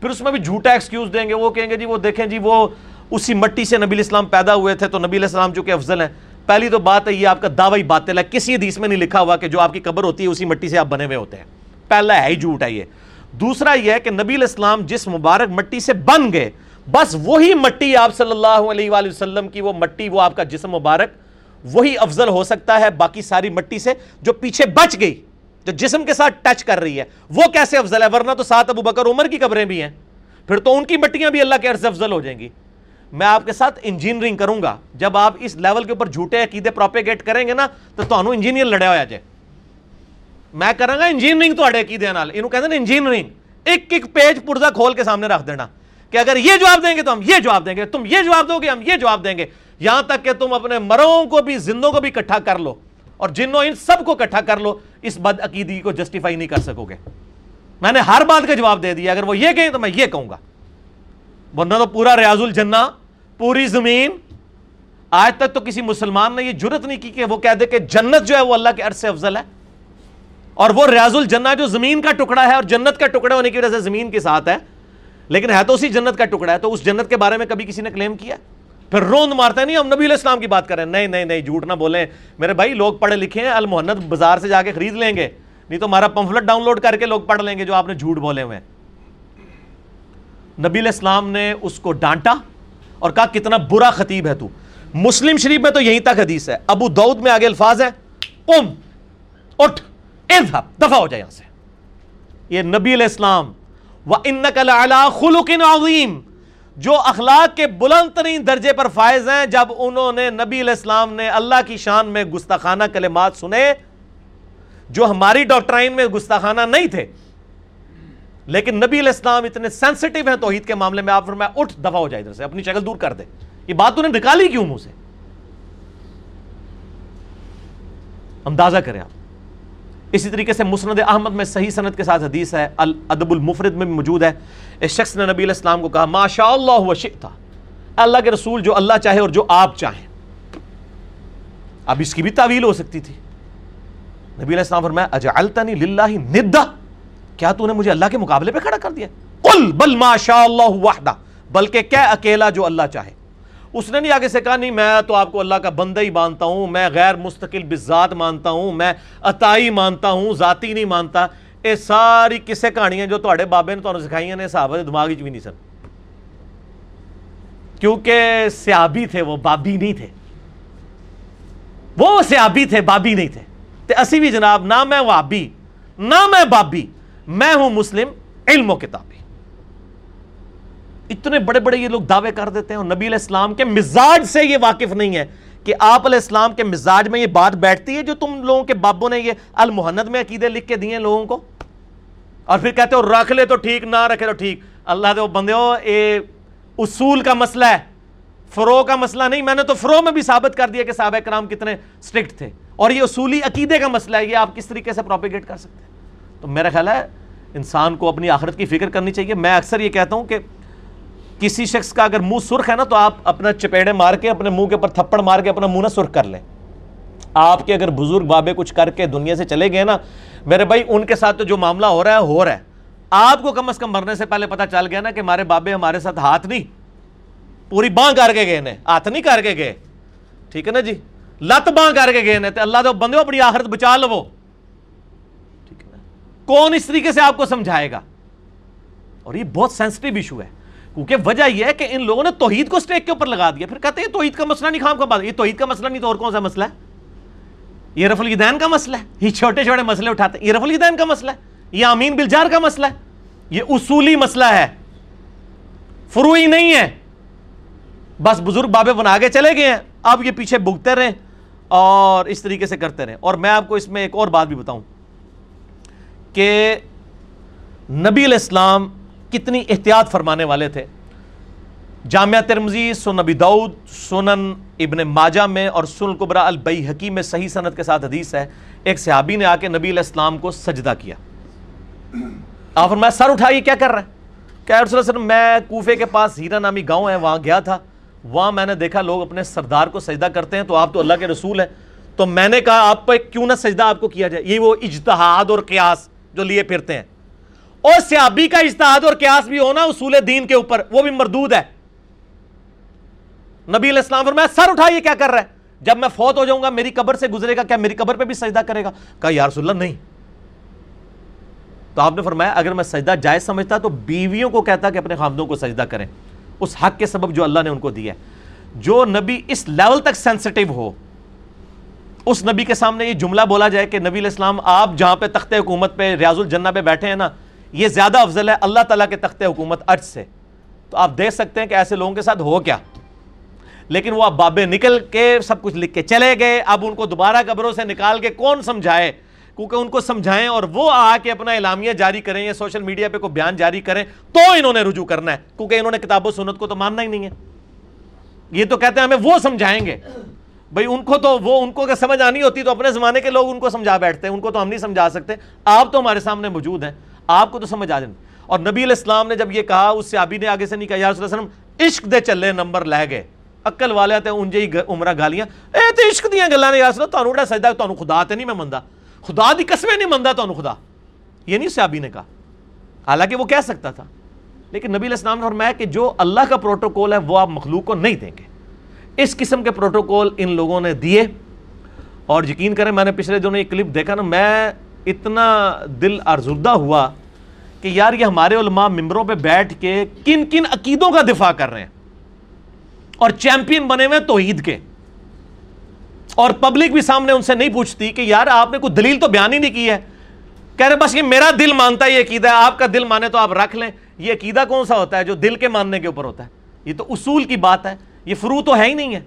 پھر اس میں بھی جھوٹا ایکسکیوز دیں گے، وہ کہیں گے جی وہ دیکھیں جی وہ اسی مٹی سے نبی علیہ السلام پیدا ہوئے تھے تو نبی علیہ السلام جو کہ افضل ہیں۔ پہلی تو بات ہے، یہ آپ کا دعوی باطل ہے۔ کسی حدیث میں نہیں لکھا ہوا کہ جو آپ کی قبر ہوتی ہے اسی مٹی سے آپ بنے ہوئے ہوتے ہیں۔ پہلا ہے، ہی جھوٹ ہے یہ۔ دوسرا یہ ہے کہ نبی علیہ السلام جس مبارک مٹی سے بن گئے۔ بس وہی مٹی آپ صلی اللہ علیہ وآلہ وسلم کی وہ مٹی، وہ آپ کا جسم مبارک، وہی افضل ہو سکتا ہے باقی ساری مٹی سے جو پیچھے بچ گئی، جو جسم کے ساتھ ٹچ کر رہی ہے۔ وہ کیسے افضل ہے؟ ورنہ تو سات ابو بکر عمر کی قبریں بھی ہیں۔ پھر تو ان کی مٹیاں بھی اللہ کے عرض افضل ہو جائیں گی۔ میں آپ کے ساتھ انجینئرنگ کروں گا۔ جب آپ اس لیول کے اوپر جھوٹے عقیدے پروپیگیٹ کریں گے نا، تو تمہیں انجینئر لڑیا ہوا جائے میں کروں گا انجینئرنگ تو عقیدے نال۔ یہ کہتے ہیں انجینئرنگ ایک ایک پیج پرزا کھول کے سامنے رکھ دینا۔ کہ اگر یہ جواب دیں گے تو ہم یہ جواب دیں گے، تم یہ جواب دو گے، ہم یہ جواب دیں گے۔ یہاں تک کہ تم اپنے مروں کو بھی، زندوں کو بھی کٹھا کر لو اور جنوں ان سب کو کٹھا کر لو، اس بد عقیدگی کو جسٹیفائی نہیں کر سکو گے۔ میں نے ہر بات کا جواب دے دیا، اگر وہ یہ کہیں تو میں یہ کہوں گا۔ ورنہ تو پورا ریاض الجنہ، پوری زمین، آج تک تو کسی مسلمان نے یہ جرت نہیں کی کہ وہ کہہ دے کہ جنت جو ہے وہ اللہ کے عرص سے افضل ہے۔ اور وہ ریاض الجنہ جو زمین کا ٹکڑا ہے اور جنت کا ٹکڑا ہونے کی وجہ سے زمین کے ساتھ ہے لیکن ہے تو اسی جنت کا ٹکڑا ہے، تو اس جنت کے بارے میں کبھی کسی نے کلیم کیا؟ پھر روند مارتے نہیں، ہم نبی علیہ السلام کی بات کر رہے ہیں۔ نہیں نہیں نہیں، جھوٹ نہ بولیں۔ میرے بھائی، لوگ پڑھے لکھے ہیں، المحنت بازار سے جا کے خرید لیں گے۔ نہیں تو ہمارا پمفلٹ ڈاؤن لوڈ کر کے لوگ پڑھ لیں گے جو آپ نے جھوٹ بولے ہوئے نبی علیہ السلام نے اس کو ڈانٹا اور کہا، کتنا برا خطیب ہے تو۔ مسلم شریف میں تو یہیں تک حدیث ہے۔ ابو دعود میں آگے الفاظ ہے قم، اٹھ اذهب دفع ہو جائے یہاں سے۔ یہ نبی علیہ السلام وَإِنَّكَ لَعَلَىٰ خُلُقٍ عَظِيمٍ۔ جو اخلاق کے بلند ترین درجے پر فائز ہیں، جب انہوں نے نبی علیہ السلام نے اللہ کی شان میں گستاخانہ کلمات سنے، جو ہماری ڈاکٹرائن میں گستاخانہ نہیں تھے۔ لیکن نبی علیہ السلام اتنے سینسٹیو ہیں توحید کے معاملے میں، آپ فرمایا اٹھ دفع ہو جائے ادھر سے، اپنی شکل دور کر دے۔ یہ بات انہیں نکالی کیوں منہ سے؟ اندازہ کریں آپ۔ اسی طریقے سے مسند احمد میں صحیح صنعت کے ساتھ حدیث ہے، الادب المفرد میں بھی موجود ہے۔ اس شخص نے نبی علیہ السلام کو کہا ما شاء اللہ شئتا۔ اللہ کے رسول جو اللہ چاہے اور جو آپ چاہیں۔ اب اس کی بھی تعویل ہو سکتی تھی۔ نبی علیہ السلام فرمایا، اجعلتنی للہ ندہ کیا تو نے مجھے اللہ کے مقابلے پہ کھڑا کر دیا؟ قل، بل ما شاء اللہ وحدہ۔ بلکہ کیا اکیلا جو اللہ چاہے۔ اس نے نہیں آگے سے کہا، نہیں، میں تو آپ کو اللہ کا بندہ ہی مانتا ہوں، میں غیر مستقل بذات مانتا ہوں، میں عطائی مانتا ہوں، ذاتی نہیں مانتا۔ اے ساری کسے کہانیاں جو تواڈے بابے نے تانوں سکھائی ہیں صحابہ دے دماغ بھی نہیں سن۔ کیونکہ سیابی تھے، وہ بابی نہیں تھے۔ وہ سیابی تھے، بابی نہیں تھے۔ تے اسی بھی جناب، نہ میں وابی نہ میں بابی، میں ہوں مسلم، علم و کتابی۔ اتنے بڑے بڑے یہ لوگ دعوے کر دیتے ہیں اور نبی علیہ السلام کے مزاج سے یہ واقف نہیں ہے کہ آپ علیہ السلام کے مزاج میں یہ بات بیٹھتی ہے جو تم لوگوں کے بابوں نے یہ المحند میں عقیدے لکھ کے دیے لوگوں کو؟ اور پھر کہتے ہو رکھ لے تو ٹھیک، نہ رکھے تو ٹھیک۔ اللہ دے وہ بندے ہو اے، اصول کا مسئلہ ہے۔ فرو کا مسئلہ نہیں، میں نے تو فرو میں بھی ثابت کر دیا کہ صحابہ کرام کتنے سٹرکٹ تھے۔ اور یہ اصولی عقیدے کا مسئلہ ہے، یہ آپ کس طریقے سے پروپیگیٹ کر سکتے ہیں؟ تو میرا خیال ہے، انسان کو اپنی آخرت کی فکر کرنی چاہیے۔ میں اکثر یہ کہتا ہوں کہ کسی شخص کا اگر منہ سرخ ہے نا تو آپ اپنا چپیڑے مار کے، اپنے منہ کے اوپر تھپڑ مار کے اپنا منہ نہ سرخ کر لیں۔ آپ کے اگر بزرگ بابے کچھ کر کے دنیا سے چلے گئے نا، میرے بھائی، ان کے ساتھ تو جو معاملہ ہو رہا ہے، ہو رہا ہے۔ آپ کو کم از کم مرنے سے پہلے پتا چل گیا نا کہ ہمارے بابے ہمارے ساتھ ہاتھ نہیں، پوری باں کر کے گئے ہاتھ نہیں کر کے گئے۔ ٹھیک ہے نا جی؟ لت باں کر کے گئے تو اللہ تو بندے اپنی آخرت بچا لو۔ ٹھیک ہے نا۔ کون اس طریقے سے آپ کو سمجھائے گا؟ اور یہ بہت سینسٹیو ایشو ہے۔ کیونکہ وجہ یہ ہے کہ ان لوگوں نے توحید کو سٹیک کے اوپر لگا دیا۔ پھر کہتے ہیں توحید کا مسئلہ نہیں، خام کا بات۔ یہ توحید کا مسئلہ نہیں تو اور کون سا مسئلہ ہے؟ یہ رف الدین کا مسئلہ ہے۔ یہ چھوٹے چھوٹے مسئلے اٹھاتے ہیں۔ یہ رف الدین کا مسئلہ ہے۔ یہ امین بلجار کا مسئلہ ہے۔ یہ اصولی مسئلہ ہے۔ فروئی نہیں ہے۔ بس بزرگ بابے بنا کے چلے گئے ہیں۔ اب یہ پیچھے بھگتے رہیں اور اس طریقے سے کرتے رہیں۔ اور میں آپ کو اس میں ایک اور بات بھی بتاؤں کہ نبی علیہ السلام کتنی احتیاط فرمانے والے تھے۔ جامعہ ترمزی سن نبی دعود سنن ابن ماجہ میں اور سن قبرہ البئی حکیم میں صحیح صنعت کے ساتھ حدیث ہے۔ ایک صحابی نے آ کے نبی علیہ السلام کو سجدہ کیا۔ آپ فرمایا، سر اٹھائیے کیا کر رہا ہے؟ کیا رسول اللہ وسلم، میں کوفے کے پاس ہیرا نامی گاؤں ہے، وہاں گیا تھا۔ وہاں میں نے دیکھا، لوگ اپنے سردار کو سجدہ کرتے ہیں، تو آپ تو اللہ کے رسول ہیں۔ تو میں نے کہا، آپ پہ کیوں نہ سجدہ آپ کو کیا جائے؟ یہ وہ اجتہاد اور قیاس جو لیے پھرتے ہیں۔ اور سیابی کا اجتہاد اور قیاس بھی ہونا اصول دین کے اوپر، وہ بھی مردود ہے۔ نبی علیہ السلام فرمایا، سر اٹھائیے کیا کر رہا ہے؟ جب میں فوت ہو جاؤں گا، میری قبر سے گزرے گا، کیا میری قبر پہ بھی سجدہ کرے گا؟ کہا، یا رسول اللہ، نہیں۔ تو آپ نے فرمایا، اگر میں سجدہ جائز سمجھتا تو بیویوں کو کہتا کہ اپنے خامدوں کو سجدہ کریں۔ اس حق کے سبب جو اللہ نے ان کو دیا ہے۔ جو نبی اس لیول تک سینسٹیو ہو، اس نبی کے سامنے یہ جملہ بولا جائے کہ نبی علیہ السلام، آپ جہاں پہ تخت حکومت پہ، ریاض الجنہ پہ بیٹھے ہیں نا یہ زیادہ افضل ہے اللہ تعالیٰ کے تخت حکومت ارج سے۔ تو آپ دیکھ سکتے ہیں کہ ایسے لوگوں کے ساتھ ہو کیا۔ لیکن وہ اب بابے نکل کے سب کچھ لکھ کے چلے گئے۔ اب ان کو دوبارہ قبروں سے نکال کے کون سمجھائے؟ کیونکہ ان کو سمجھائیں اور وہ آ کے اپنا اعلامیہ جاری کریں یا سوشل میڈیا پہ کوئی بیان جاری کریں تو انہوں نے رجوع کرنا ہے۔ کیونکہ انہوں نے کتاب و سنت کو تو ماننا ہی نہیں ہے۔ یہ تو کہتے ہیں ہمیں وہ سمجھائیں گے۔ بھائی ان کو تو وہ، ان کو سمجھ آنی ہوتی تو اپنے زمانے کے لوگ ان کو سمجھا بیٹھتے ہیں۔ ان کو تو ہم نہیں سمجھا سکتے۔ آپ تو ہمارے سامنے موجود ہیں۔ آپ کو تو سمجھ آ جائیں اور نبی علیہ السلام نے جب یہ کہا، اس سے آبی نے آگے سے نہیں کہا، یا رسول اللہ علیہ وسلم، عشق دے چلے نمبر لے گئے۔ عقل والے تے انجے ہی عمرہ گالیاں۔ اے تے عشق دیاں گلاں نے، یا رسول اللہ تانوں سجدہ تانوں خدا تے نہیں میں مندا۔ خدا دی قسمیں نہیں مندا تانوں خدا۔ یہ نہیں صحابی نے کہا۔ حالانکہ وہ کہہ سکتا تھا۔ لیکن نبی علیہ السلام نے فرمایا کہ جو اللہ کا پروٹوکول ہے، وہ آپ مخلوق کو نہیں دیں گے۔ اس قسم کے پروٹوکول ان لوگوں نے دیے۔ اور یقین کریں، میں نے پچھلے دنوں یہ کلپ دیکھا نا، میں اتنا دل ارزردہ ہوا کہ یار یہ ہمارے علماء ممبروں پہ بیٹھ کے کن کن عقیدوں کا دفاع کر رہے ہیں اور چیمپئن بنے ہوئے توحید کے۔ اور پبلک بھی سامنے ان سے نہیں پوچھتی کہ یار آپ نے کوئی دلیل تو بیان ہی نہیں کی ہے۔ کہہ رہے بس یہ میرا دل مانتا ہے، یہ عقیدہ ہے، آپ کا دل مانے تو آپ رکھ لیں۔ یہ عقیدہ کون سا ہوتا ہے جو دل کے ماننے کے اوپر ہوتا ہے؟ یہ تو اصول کی بات ہے، یہ فرو تو ہے ہی نہیں ہے۔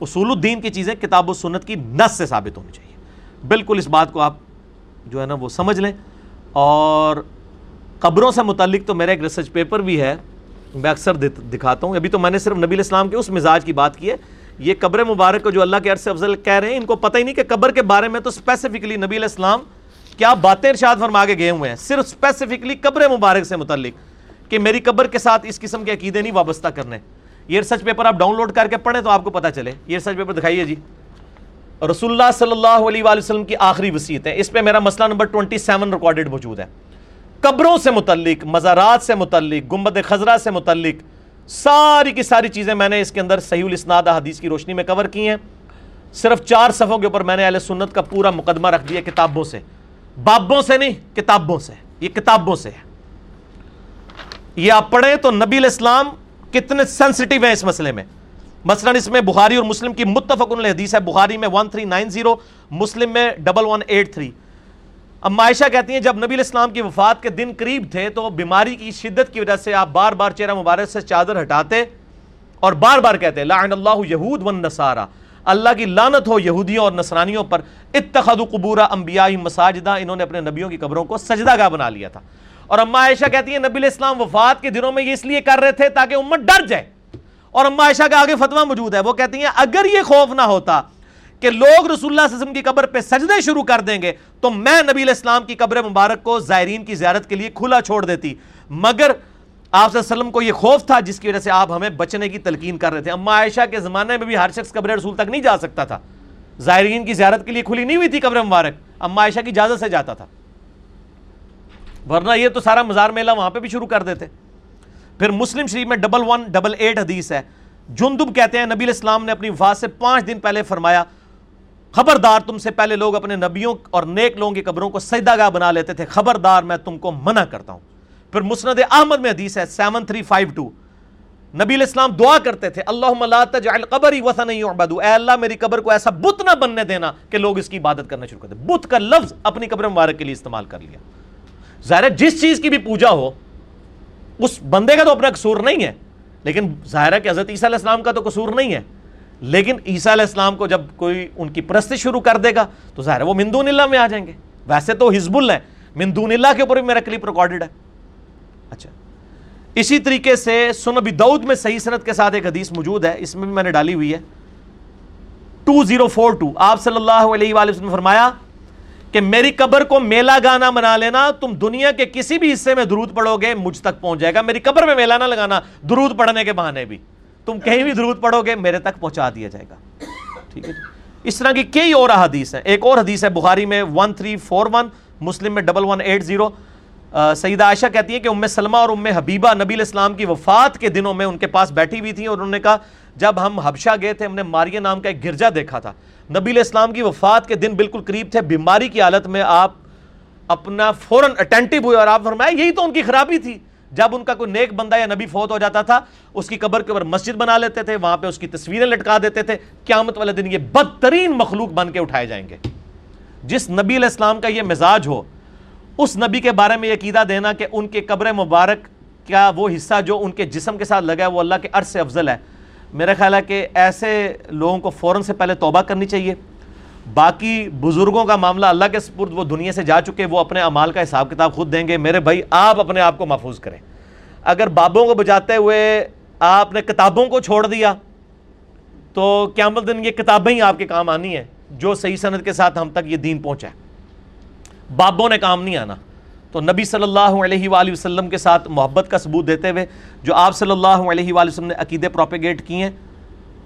اصول الدین کی چیزیں کتاب و سنت کی نس سے ثابت ہونی چاہیے۔ بالکل اس بات کو آپ جو ہے نا وہ سمجھ لیں۔ اور قبروں سے متعلق تو میرا ایک ریسرچ پیپر بھی ہے، میں اکثر دکھاتا ہوں۔ ابھی تو میں نے صرف نبی الاسلام کے اس مزاج کی بات کی ہے۔ یہ قبر مبارک کو جو اللہ کے عرص افضل کہہ رہے ہیں، ان کو پتہ ہی نہیں کہ قبر کے بارے میں تو اسپیسیفکلی نبی علیہ السلام کیا باتیں ارشاد فرما کے گئے ہوئے ہیں۔ صرف اسپیسیفکلی قبر مبارک سے متعلق کہ میری قبر کے ساتھ اس قسم کے عقیدے نہیں وابستہ کرنے۔ یہ ریسرچ پیپر آپ ڈاؤن لوڈ کر کے پڑھیں تو آپ کو پتہ چلے۔ یہ ریسرچ پیپر دکھائیے جی۔ رسول اللہ صلی اللہ علیہ وآلہ وسلم کی آخری وسیعت ہے۔ اس پہ میرا مسئلہ نمبر 27 ریکارڈڈ موجود ہے۔ قبروں سے متعلق، مزارات سے متعلق گمبد خزرہ سے متعلق، ساری کی ساری چیزیں میں نے اس کے اندر صحیح الاسناد حدیث کی روشنی میں کور کی ہیں۔ صرف چار صفوں کے اوپر میں نے اہل سنت کا پورا مقدمہ رکھ دیا کتابوں سے۔ بابوں سے نہیں، کتابوں سے۔ یہ کتابوں سے ہے۔ یہ آپ پڑھیں تو نبی الاسلام کتنے سینسٹیو ہیں اس مسئلے میں۔ مثلا اس میں بخاری اور مسلم کی متفق حدیث ہے، بخاری میں 1390 مسلم میں 1183 اب عائشہ کہتی ہیں، جب نبی الاسلام کی وفات کے دن قریب تھے تو بیماری کی شدت کی وجہ سے آپ بار بار چہرہ مبارک سے چادر ہٹاتے اور بار بار کہتے، لعن اللہ یہود والنصارہ اللہ کی لانت ہو یہودیوں اور نصرانیوں پر۔ اتخذوا قبور انبیاء مساجدہ انہوں نے اپنے نبیوں کی قبروں کو سجدہ گاہ بنا لیا تھا۔ اور اما عائشہ کہتی ہیں، نبی الاسلام وفات کے دنوں میں یہ اس لیے کر رہے تھے تاکہ امت ڈر جائے۔ اور اما عائشہ کا آگے فتوہ موجود ہے، وہ کہتی ہیں، اگر یہ خوف نہ ہوتا کہ لوگ رسول اللہ صلی اللہ علیہ وسلم کی قبر پہ سجدے شروع کر دیں گے، تو میں نبی الاسلام کی قبر مبارک کو زائرین کی زیارت کے لیے کھلا چھوڑ دیتی۔ مگر آپ صلی اللہ علیہ وسلم کو یہ خوف تھا، جس کی وجہ سے آپ ہمیں بچنے کی تلقین کر رہے تھے۔ اما عائشہ کے زمانے میں بھی ہر شخص قبر رسول تک نہیں جا سکتا تھا۔ زائرین کی زیارت کے لیے کھلی نہیں ہوئی تھی قبر مبارک۔ اما عائشہ کی اجازت سے جاتا تھا۔ ورنہ یہ تو سارا مزار میلہ وہاں پہ بھی شروع کر دیتے۔ پھر مسلم شریف میں ڈبل ون، ڈبل ایٹ حدیث ہے۔ جندب کہتے ہیں، نبی الاسلام نے اپنی وفات سے پانچ دن پہلے فرمایا، خبردار تم سے پہلے لوگ اپنے نبیوں اور نیک لوگوں کی قبروں کو سجدہ گاہ بنا لیتے تھے، خبردار میں تم کو منع کرتا ہوں۔ پھر مسند احمد میں حدیث ہے، سیون تھری فائیو ٹو۔ نبی الاسلام دعا کرتے تھے اللہ لا تجعل قبری وثن یعبدو۔ اے اللہ، میری قبر کو ایسا بت نہ بننے دینا کہ لوگ اس کی عبادت کرنا شروع کر دیں۔ بت کا لفظ اپنی قبر مبارک کے لیے استعمال کر لیا۔ ظاہر ہے، جس چیز کی بھی پوجا ہو اس بندے کا تو اپنا قصور نہیں ہے، لیکن ظاہر ہے کہ حضرت عیسیٰ علیہ السلام کا تو قصور نہیں ہے۔ لیکن عیسیٰ علیہ السلام کو جب کوئی ان کی پرست شروع کر دے گا، تو ظاہر ہے وہ مندون اللہ میں آ جائیں گے۔ ویسے تو حزب اللہ ہے، مندون اللہ کے اوپر بھی میرا کلپ ریکارڈڈ ہے۔ اچھا۔ اسی طریقے سے سنبی دعود میں صحیح صنعت کے ساتھ ایک حدیث موجود ہے، اس میں بھی میں نے ڈالی ہوئی ہے۔ ٹو زیرو فور ٹو آپ صلی اللہ علیہ وآلہ وسلم نے فرمایا کہ میری قبر کو میلہ گانا بنا لینا، تم دنیا کے کسی بھی حصے میں درود پڑھو گے، مجھ تک پہنچ جائے گا۔ میری قبر میں میلہ نہ لگانا، درود پڑھنے کے بہانے بھی۔ تم کہیں بھی درود پڑھو گے، میرے تک پہنچا دیا جائے گا۔ ٹھیک ہے جی۔ اس طرح کی کئی اور حدیث ہیں۔ ایک اور حدیث ہے بخاری میں one three four one Muslim میں double one eight zero Sayyida Aisha کہتی ہے کہ ام سلمہ اور ام حبیبہ نبی الاسلام کی وفات کے دنوں میں ان کے پاس بیٹھی ہوئی تھیں اور انہوں نے کہا، جب ہم حبشہ گئے تھے، ہم نے ماریہ نام کا ایک گرجا دیکھا تھا۔ نبی الاسلام کی وفات کے دن بالکل قریب تھے، بیماری کی حالت میں آپ اپنا فوراً اٹینٹیو ہوئے اور آپ فرمایا، یہی تو ان کی خرابی تھی۔ جب ان کا کوئی نیک بندہ یا نبی فوت ہو جاتا تھا، اس کی قبر کے اوپر مسجد بنا لیتے تھے، وہاں پہ اس کی تصویریں لٹکا دیتے تھے۔ قیامت والے دن یہ بدترین مخلوق بن کے اٹھائے جائیں گے۔ جس نبی علیہ السلام کا یہ مزاج ہو اس نبی کے بارے میں عقیدہ دینا کہ ان کے قبر مبارک کیا وہ حصہ جو ان کے جسم کے ساتھ لگا ہے، وہ اللہ کے عرض سے افضل ہے۔ میرا خیال ہے کہ ایسے لوگوں کو فوراً سے پہلے توبہ کرنی چاہیے۔ باقی بزرگوں کا معاملہ اللہ کے سپرد وہ دنیا سے جا چکے، وہ اپنے عمال کا حساب کتاب خود دیں گے۔ میرے بھائی، آپ اپنے آپ کو محفوظ کریں۔ اگر بابوں کو بجاتے ہوئے آپ نے کتابوں کو چھوڑ دیا، تو قیامت دن یہ کتابیں ہی آپ کے کام آنی ہیں، جو صحیح صنعت کے ساتھ ہم تک یہ دین پہنچا ہے۔ بابوں نے کام نہیں آنا۔ تو نبی صلی اللہ علیہ وآلہ وسلم کے ساتھ محبت کا ثبوت دیتے ہوئے جو آپ صلی اللہ علیہ وآلہ وسلم نے عقیدے پروپیگیٹ کی ہیں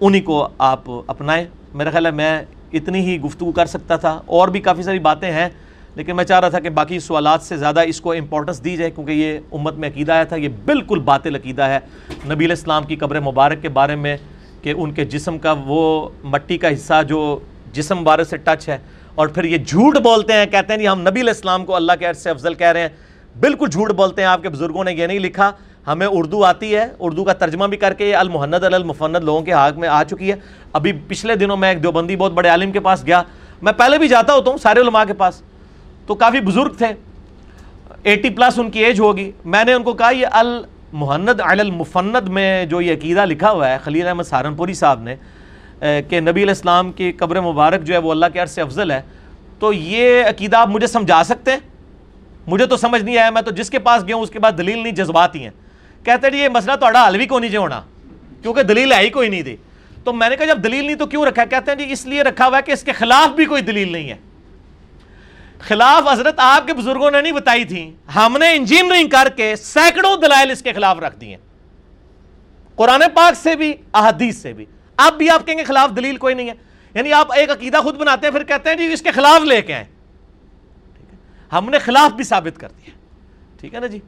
انہی کو آپ اپنائیں۔ میرا خیال ہے میں اتنی ہی گفتگو کر سکتا تھا۔ اور بھی کافی ساری باتیں ہیں، لیکن میں چاہ رہا تھا کہ باقی سوالات سے زیادہ اس کو امپورٹنس دی جائے، کیونکہ یہ امت میں عقیدہ آیا تھا۔ یہ بالکل باطل عقیدہ ہے۔ نبی علیہ السلام کی قبر مبارک کے بارے میں کہ ان کے جسم کا وہ مٹی کا حصہ جو جسم مبارک سے ٹچ ہے اور پھر یہ جھوٹ بولتے ہیں، کہتے ہیں جی ہم نبی علیہ السلام کو اللہ کے عرض سے افضل کہہ رہے ہیں۔ بالکل جھوٹ بولتے ہیں آپ کے بزرگوں نے، یہ نہیں لکھا۔ ہمیں اردو آتی ہے، اردو کا ترجمہ بھی کر کے یہ المحند المفند لوگوں کے حق میں آ چکی ہے۔ ابھی پچھلے دنوں میں ایک دیوبندی بہت بڑے عالم کے پاس گیا۔ میں پہلے بھی جاتا ہوتا ہوں سارے علماء کے پاس۔ تو کافی بزرگ تھے۔ ایٹی پلس ان کی ایج ہوگی۔ میں نے ان کو کہا، یہ المحند المفند میں جو یہ عقیدہ لکھا ہوا ہے، خلیل احمد سہارنپوری صاحب نے کہ نبی علیہ السلام کی قبر مبارک جو ہے وہ اللہ کے عرض سے افضل ہے، تو یہ عقیدہ آپ مجھے سمجھا سکتے ہیں؟ مجھے تو سمجھ نہیں آیا، میں تو جس کے پاس گیا ہوں، اس کے بعد دلیل نہیں، جذبات ہی ہیں۔ کہتے ہیں، یہ مسئلہ تو حل بھی کوئی نہیں جو ہونا؟ کیونکہ دلیل ہے ہی کوئی نہیں تھی تو میں نے کہا، جب دلیل نہیں تو کیوں رکھا؟ کہتے ہیں جی اس لیے رکھا ہوا ہے کہ اس کے خلاف بھی کوئی دلیل نہیں ہے۔ خلاف حضرت آپ کے بزرگوں نے نہیں بتائی تھی، ہم نے انجینئرنگ کر کے سینکڑوں دلائل اس کے خلاف رکھ دیے۔ قرآن پاک سے بھی، احادیث سے بھی۔ اب بھی آپ کہیں گے خلاف دلیل کوئی نہیں ہے۔ یعنی آپ ایک عقیدہ خود بناتے ہیں، پھر کہتے ہیں جی اس کے خلاف لے کے آئیں۔ ہم نے خلاف بھی ثابت کر دیا ٹھیک ہے نا جی؟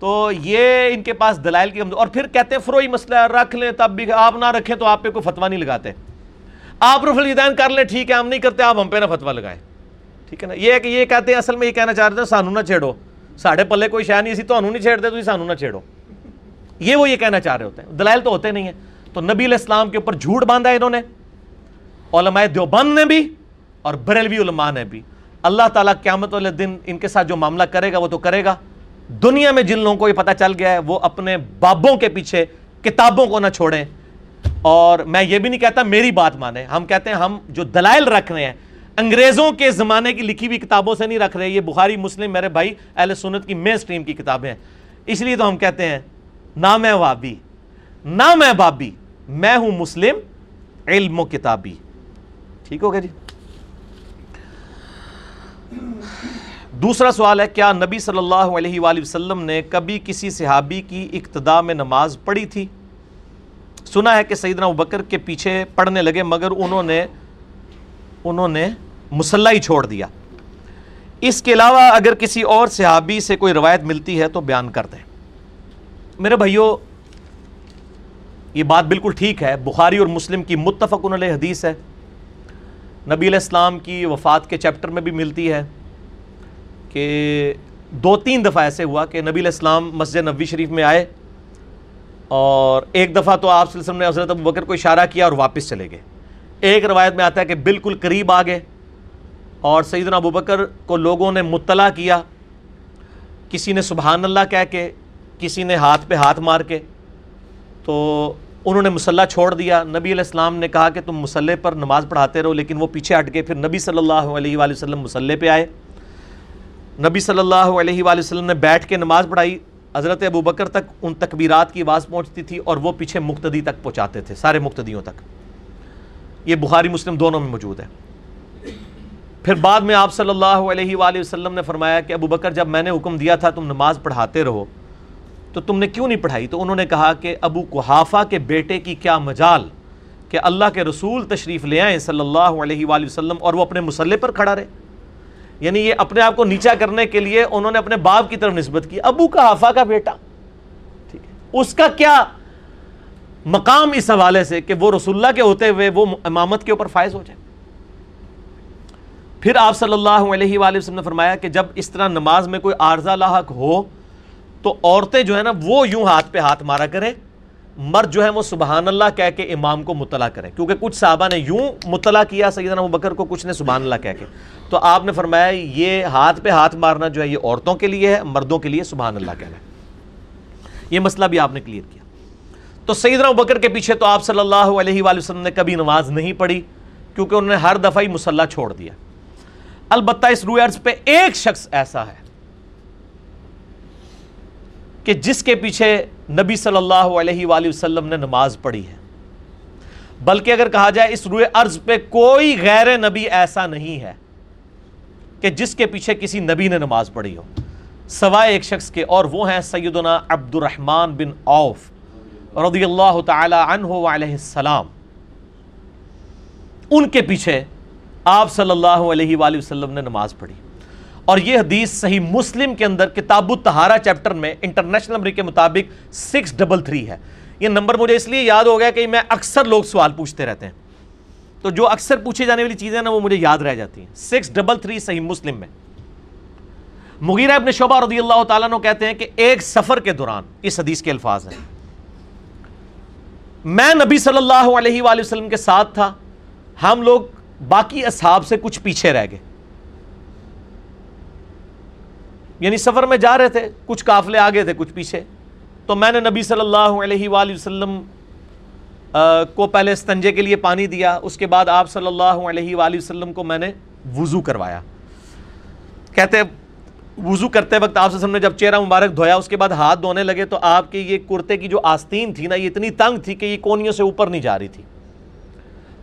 تو یہ ان کے پاس دلائل کی اور پھر کہتے ہیں فروئی مسئلہ رکھ لیں تب بھی آپ نہ رکھیں تو آپ پہ کوئی فتوا نہیں لگاتے۔ آپ رف الدین کر لیں، ٹھیک ہے، ہم نہیں کرتے، آپ ہم پہ نہ فتوا لگائیں۔ ٹھیک ہے نا؟ یہ کہ یہ کہتے ہیں، اصل میں یہ کہنا چاہ رہے ہیں سانو نہ چھیڑو۔ ساڑھے پلے کوئی شاید نہیں، اسی تو نہیں چھیڑتے تو سانو نہ چھیڑو۔ یہ وہ یہ کہنا چاہ رہے ہوتے ہیں۔ دلائل تو ہوتے نہیں ہیں۔ تو نبی علیہ السلام کے اوپر جھوٹ باندھا انہوں نے، علماء دیوبند نے بھی اور بریلوی علماء نے بھی۔ اللہ تعالیٰ قیامت والے دن ان کے ساتھ جو معاملہ کرے گا، وہ تو کرے گا۔ دنیا میں جن لوگوں کو یہ پتہ چل گیا ہے، وہ اپنے بابوں کے پیچھے کتابوں کو نہ چھوڑیں۔ اور میں یہ بھی نہیں کہتا میری بات مانیں۔ ہم کہتے ہیں ہم جو دلائل رکھ رہے ہیں، انگریزوں کے زمانے کی لکھی ہوئی کتابوں سے نہیں رکھ رہے۔ یہ بخاری، مسلم، میرے بھائی اہل سنت کی مین سٹریم کی کتابیں ہیں۔ اس لیے تو ہم کہتے ہیں نہ میں وابی نہ میں بابی۔ میں ہوں مسلم، علم و کتابی۔ ٹھیک ہو گیا جی؟ دوسرا سوال ہے، کیا نبی صلی اللہ علیہ وآلہ وسلم نے کبھی کسی صحابی کی اقتداء میں نماز پڑھی تھی؟ سنا ہے کہ سیدنا بکر کے پیچھے پڑھنے لگے، مگر انہوں نے انہوں نے مسلح ہی چھوڑ دیا۔ اس کے علاوہ اگر کسی اور صحابی سے کوئی روایت ملتی ہے تو بیان کر دیں۔ میرے بھائیو یہ بات بالکل ٹھیک ہے، بخاری اور مسلم کی متفق علیہ حدیث ہے۔ نبی علیہ السلام کی وفات کے چیپٹر میں بھی ملتی ہے کہ دو تین دفعہ ایسے ہوا کہ نبی علیہ السلام مسجد نبی شریف میں آئے اور ایک دفعہ تو آپ صلی اللہ علیہ وسلم نے حضرت ابو بکر کو اشارہ کیا اور واپس چلے گئے۔ ایک روایت میں آتا ہے کہ بالکل قریب آ گئے اور سیدنا ابو بکر کو لوگوں نے مطلع کیا، کسی نے سبحان اللہ کہہ کے، کسی نے ہاتھ پہ ہاتھ مار کے۔ تو انہوں نے مسلح چھوڑ دیا۔ نبی علیہ السلام نے کہا کہ تم مسلح پر نماز پڑھاتے رہو، لیکن وہ پیچھے ہٹ گئے پھر نبی صلی اللہ علیہ وآلہ وسلم مسلح پہ آئے۔ نبی صلی اللہ علیہ وآلہ وسلم نے بیٹھ کے نماز پڑھائی۔ حضرت ابو بکر تک ان تکبیرات کی آواز پہنچتی تھی اور وہ پیچھے مقتدی تک پہنچاتے تھے، سارے مقتدیوں تک۔ یہ بخاری مسلم دونوں میں موجود ہے۔ پھر بعد میں آپ صلی اللہ علیہ وآلہ وسلم نے فرمایا کہ ابو بکر، جب میں نے حکم دیا تھا تم نماز پڑھاتے رہو تو تم نے کیوں نہیں پڑھائی؟ تو انہوں نے کہا کہ ابو کوحافہ کے بیٹے کی کیا مجال کہ اللہ کے رسول تشریف لے آئیں صلی اللہ علیہ وآلہ وسلم اور وہ اپنے مسلح پر کھڑا رہے۔ یعنی یہ اپنے آپ کو نیچا کرنے کے لیے انہوں نے اپنے باپ کی طرف نسبت کی۔ ابو کا کا بیٹا۔ ٹھیک ہے۔ اس کا کیا مقام اس حوالے سے کہ وہ رسول اللہ کے ہوتے ہوئے وہ امامت کے اوپر فائز ہو جائے؟ پھر آپ صلی اللہ علیہ وآلہ وسلم نے فرمایا کہ جب اس طرح نماز میں کوئی عارضہ لاحق ہو تو عورتیں جو ہے نا، وہ یوں ہاتھ پہ ہاتھ مارا کریں۔ مرد جو ہے وہ سبحان اللہ کہہ کے امام کو مطلع کریں۔ کیونکہ کچھ صحابہ نے یوں مطلع کیا، سیدنا بکر کو کچھ نے سبحان اللہ کہہ کے۔ تو آپ نے فرمایا، یہ ہاتھ پہ ہاتھ مارنا جو ہے، یہ عورتوں کے لیے ہے، مردوں کے لیے سبحان اللہ کہنا ہے۔ یہ مسئلہ بھی آپ نے کلیئر کیا۔ تو سیدنا بکر کے پیچھے تو آپ صلی اللہ علیہ وآلہ وسلم نے کبھی نماز نہیں پڑھی، کیونکہ انہوں نے ہر دفعہ ہی مسلح چھوڑ دیا۔ البتہ اس روئے عرض پہ ایک شخص ایسا ہے۔ کہ جس کے پیچھے نبی صلی اللہ علیہ وآلہ وسلم نے نماز پڑھی ہے۔ بلکہ اگر کہا جائے اس روئے عرض پہ کوئی غیر نبی ایسا نہیں ہے کہ جس کے پیچھے کسی نبی نے نماز پڑھی ہو۔ سوائے ایک شخص کے اور وہ ہیں سیدنا عبد الرحمن بن عوف رضی اللہ تعالی عنہ علیہ السلام۔ ان کے پیچھے آپ صلی اللہ علیہ وآلہ وسلم نے نماز پڑھی۔ اور یہ حدیث صحیح مسلم کے اندر کتاب التہارہ چیپٹر میں انٹرنیشنل نمبر کے مطابق سکس ڈبل تھری ہے۔ یہ نمبر مجھے اس لیے یاد ہو گیا کہ میں اکثر لوگ سوال پوچھتے رہتے ہیں۔ تو جو اکثر پوچھی جانے والی چیزیں نا وہ مجھے یاد رہ جاتی ہیں۔ سکس ڈبل تھری صحیح مسلم میں۔ مغیرہ ابن شعبہ رضی اللہ تعالیٰ نے کہتے ہیں کہ ایک سفر کے دوران اس حدیث کے الفاظ ہیں۔ میں نبی صلی اللہ علیہ وآلہ وسلم کے ساتھ تھا۔ ہم لوگ باقی اصحاب سے کچھ پیچھے رہ گئے۔ یعنی سفر میں جا رہے تھے، کچھ قافلے آگے تھے، کچھ پیچھے۔ تو میں نے نبی صلی اللہ علیہ وآلہ وسلم کو پہلے استنجے کے لیے پانی دیا، اس کے بعد آپ صلی اللہ علیہ وآلہ وسلم کو میں نے وضو کروایا۔ کہتے وضو کرتے وقت آپ وسلم نے جب چہرہ مبارک دھویا، اس کے بعد ہاتھ دھونے لگے، تو آپ کی یہ کرتے کی جو آستین تھی نا، یہ اتنی تنگ تھی کہ یہ کونیوں سے اوپر نہیں جا رہی تھی۔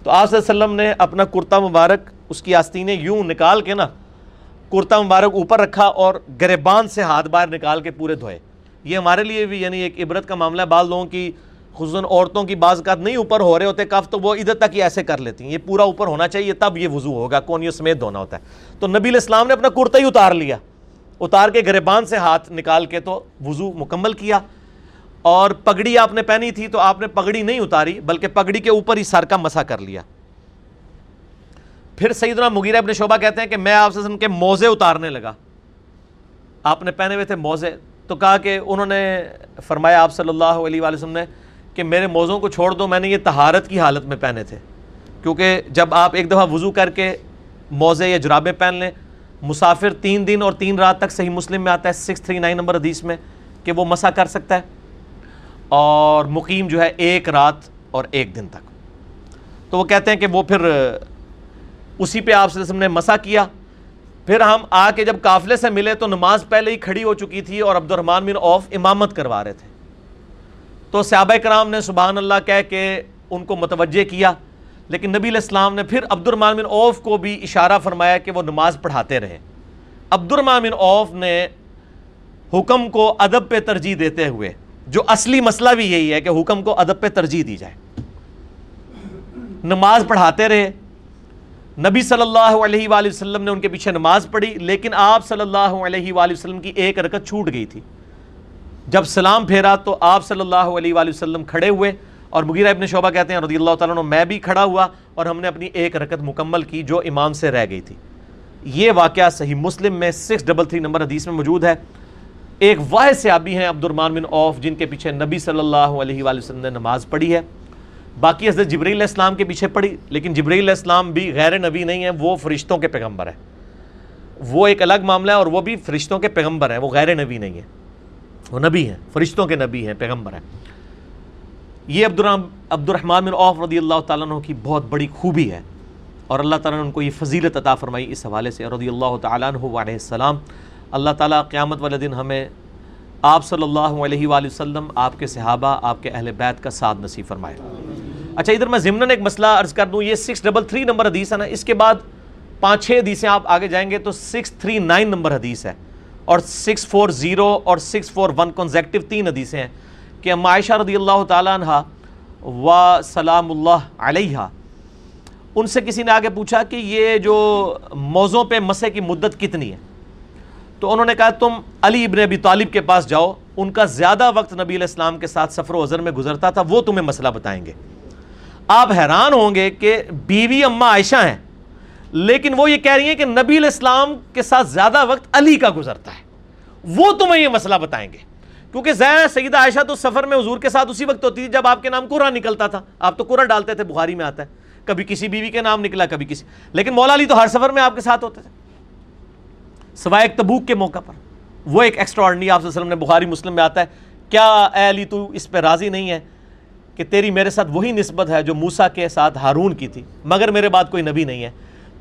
تو آپ وسلم نے اپنا کرتا مبارک، اس کی آستینیں یوں نکال کے نا کرتا مبارک اوپر رکھا اور گریبان سے ہاتھ باہر نکال کے پورے دھوئے۔ یہ ہمارے لیے بھی یعنی ایک عبرت کا معاملہ ہے۔ بعض لوگوں کی خصوصاً عورتوں کی بعض کا نہیں اوپر ہو رہے ہوتے، کف تو وہ ادھر تک ہی ایسے کر لیتی ہیں۔ یہ پورا اوپر ہونا چاہیے، تب یہ وضو ہوگا کونیوں سمیت دھونا ہوتا ہے۔ تو نبی الاسلام نے اپنا کرتا ہی اتار لیا۔ اتار کے گریبان سے ہاتھ نکال کے تو وضو مکمل کیا۔ اور پگڑی آپ نے پہنی تھی تو آپ نے پگڑی نہیں اتاری، بلکہ پگڑی کے اوپر ہی سر کا مسا کر لیا۔ پھر سیدنا مغیرہ ابن شعبہ کہتے ہیں کہ میں آپ سے کے موزے اتارنے لگا۔ آپ نے پہنے ہوئے تھے موزے۔ تو کہا کہ انہوں نے فرمایا آپ صلی اللہ علیہ وآلہ وسلم نے کہ میرے موزوں کو چھوڑ دو، میں نے یہ تہارت کی حالت میں پہنے تھے۔ کیونکہ جب آپ ایک دفعہ وضو کر کے موزے یا جرابیں پہن لیں، مسافر تین دن اور تین رات تک صحیح مسلم میں آتا ہے، سکس تھری نائن نمبر حدیث میں کہ وہ مسا کر سکتا ہے۔ اور مقیم جو ہے ایک رات اور ایک دن تک۔ تو وہ کہتے ہیں کہ وہ پھر اسی پہ آپ وسلم نے مسا کیا۔ پھر ہم آ کے جب قافلے سے ملے تو نماز پہلے ہی کھڑی ہو چکی تھی اور عبد الرحمن بن اوف امامت کروا رہے تھے۔ تو صحابہ کرام نے سبحان اللہ کہہ کے ان کو متوجہ کیا۔ لیکن نبی علیہ السلام نے پھر عبد الرحمن بن اوف کو بھی اشارہ فرمایا کہ وہ نماز پڑھاتے رہے۔ عبد الرحمن بن اوف نے حکم کو ادب پہ ترجیح دیتے ہوئے، جو اصلی مسئلہ بھی یہی ہے کہ حکم کو ادب پہ ترجیح دی جائے۔ نماز پڑھاتے رہے۔ نبی صلی اللہ علیہ وآلہ وسلم نے ان کے پیچھے نماز پڑھی، لیکن آپ صلی اللہ علیہ وآلہ وسلم کی ایک رکت چھوٹ گئی تھی۔ جب سلام پھیرا تو آپ صلی اللہ علیہ وآلہ وسلم کھڑے ہوئے اور مغیرہ ابن شعبہ کہتے ہیں، رضی اللہ تعالیٰ عنہ، میں بھی کھڑا ہوا اور ہم نے اپنی ایک رکت مکمل کی جو امام سے رہ گئی تھی۔ یہ واقعہ صحیح مسلم میں سکس ڈبل تھری نمبر حدیث میں موجود ہے۔ ایک واحد صحابی ہیں عبد الرحمن بن اوف جن کے پیچھے نبی صلی اللہ علیہ وآلہ وسلم نے نماز پڑھی ہے۔ باقی حضرت جبریل علیہ السلام کے پیچھے پڑھی لیکن جبریل علیہ السلام بھی غیر نبی نہیں ہے وہ فرشتوں کے پیغمبر ہے وہ ایک الگ معاملہ ہے اور وہ بھی فرشتوں کے پیغمبر ہیں، وہ غیر نبی نہیں ہے وہ نبی ہیں، فرشتوں کے نبی ہیں، پیغمبر ہیں۔ یہ عبد عبد الرحمٰن بن عوف رضی اللہ تعالیٰ عنہ کی بہت بڑی خوبی ہے۔ اور اللہ تعالیٰ نے ان کو یہ فضیلت عطا فرمائی اس حوالے سے۔ رضی اللہ تعالیٰ عنہ علیہ السلام، اللہ تعالیٰ قیامت والے دن ہمیں آپ صلی اللہ علیہ وآلہ وسلم، آپ کے صحابہ، آپ کے اہل بیت کا ساتھ نصیب فرمائے۔ اچھا ادھر میں ضمن ایک مسئلہ عرض کر دوں، یہ سکس ڈبل تھری نمبر حدیث ہے نا، اس کے بعد پانچ چھ حدیثیں آپ آگے جائیں گے تو سکس تھری نائن نمبر حدیث ہے۔ اور سکس فور زیرو اور سکس فور ون کنزیکٹو تین حدیثیں ہیں کہ اما عائشہ رضی اللہ تعالیٰ عنہ و سلام اللہ علیہ ان سے کسی نے آگے پوچھا کہ یہ جو موزوں پہ مسے کی مدت کتنی ہے؟ تو انہوں نے کہا تم علی ابن ابی طالب کے پاس جاؤ، ان کا زیادہ وقت نبی علیہ السلام کے ساتھ سفر و عذر میں گزرتا تھا، وہ تمہیں مسئلہ بتائیں گے۔ آپ حیران ہوں گے کہ بیوی اما عائشہ ہیں، لیکن وہ یہ کہہ رہی ہیں کہ نبی علیہ السلام کے ساتھ زیادہ وقت علی کا گزرتا ہے۔ وہ تمہیں یہ مسئلہ بتائیں گے۔ کیونکہ زین سیدہ عائشہ تو سفر میں حضور کے ساتھ اسی وقت ہوتی تھی جب آپ کے نام قرآن نکلتا تھا۔ آپ تو قرآن ڈالتے تھے، بخاری میں آتا ہے۔ کبھی کسی بیوی کے نام نکلا، کبھی کسی۔ لیکن مولا علی تو ہر سفر میں آپ کے ساتھ ہوتے تھے۔ سوائے تبوک کے موقع پر۔ وہ ایک ایکسٹرا آرڈنی آپ وسلم نے بخاری مسلم میں آتا ہے۔ کیا اے علی تو اس پہ راضی نہیں ہے کہ تیری میرے ساتھ وہی نسبت ہے جو موسا کے ساتھ ہارون کی تھی، مگر میرے بعد کوئی نبی نہیں ہے۔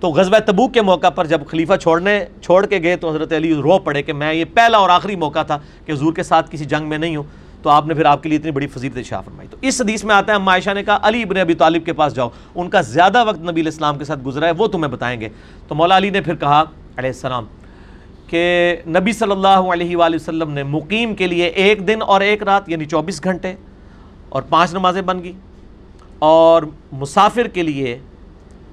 تو غزوہ تبوک کے موقع پر جب خلیفہ چھوڑنے، چھوڑ کے گئے تو حضرت علی رو پڑے کہ میں یہ پہلا اور آخری موقع تھا کہ حضور کے ساتھ کسی جنگ میں نہیں ہوں۔ تو آپ نے پھر آپ کے لیے اتنی بڑی فضیلت شاہ فرمائی۔ تو اس حدیث میں آتا ہے عائشہ نے کہا، علی ابن ابی طالب کے پاس جاؤ، ان کا زیادہ وقت نبی علیہ السلام کے ساتھ گزرا ہے، وہ تمہیں بتائیں گے۔ تو مولا علی نے پھر کہا، علیہ السلام کہ نبی صلی اللہ علیہ وآلہ وسلم نے مقیم کے لیے ایک دن اور ایک رات یعنی چوبیس گھنٹے اور پانچ نمازیں بن گئی اور مسافر کے لیے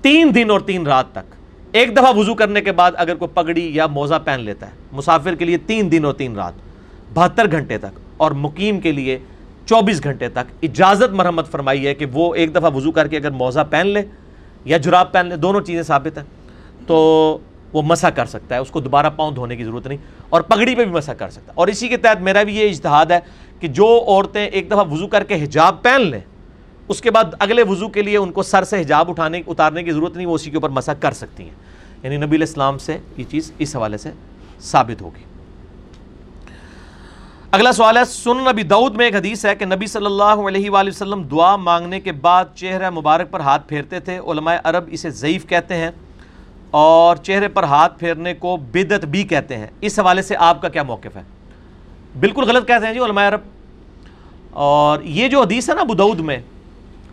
تین دن اور تین رات تک۔ ایک دفعہ وضو کرنے کے بعد اگر کوئی پگڑی یا موزہ پہن لیتا ہے، مسافر کے لیے تین دن اور تین رات، بہتر گھنٹے تک اور مقیم کے لیے چوبیس گھنٹے تک۔ اجازت مرمت فرمائی ہے کہ وہ ایک دفعہ وضو کر کے اگر موزہ پہن لے یا جراب پہن لے، دونوں چیزیں ثابت ہیں۔ تو وہ مسا کر سکتا ہے، اس کو دوبارہ پاؤں دھونے کی ضرورت نہیں، اور پگڑی پہ بھی مسا کر سکتا ہے۔ اور اسی کے تحت میرا بھی یہ اجتہاد ہے کہ جو عورتیں ایک دفعہ وضو کر کے حجاب پہن لیں، اس کے بعد اگلے وضو کے لیے ان کو سر سے حجاب اٹھانے، اتارنے کی ضرورت نہیں، وہ اسی کے اوپر مسا کر سکتی ہیں۔ یعنی نبی علیہ السلام سے یہ چیز اس حوالے سے ثابت ہوگی۔ اگلا سوال ہے سن نبی دعود میں ایک حدیث ہے کہ نبی صلی اللہ علیہ وآلہ وسلم دعا مانگنے کے بعد چہرہ مبارک پر ہاتھ پھیرتے تھے، علماء عرب اسے ضعیف کہتے ہیں۔ اور چہرے پر ہاتھ پھیرنے کو بدت بھی کہتے ہیں۔ اس حوالے سے آپ کا کیا موقف ہے؟ بالکل غلط کہتے ہیں جی علماء عرب۔ اور یہ جو حدیث ہے نا بدعود میں،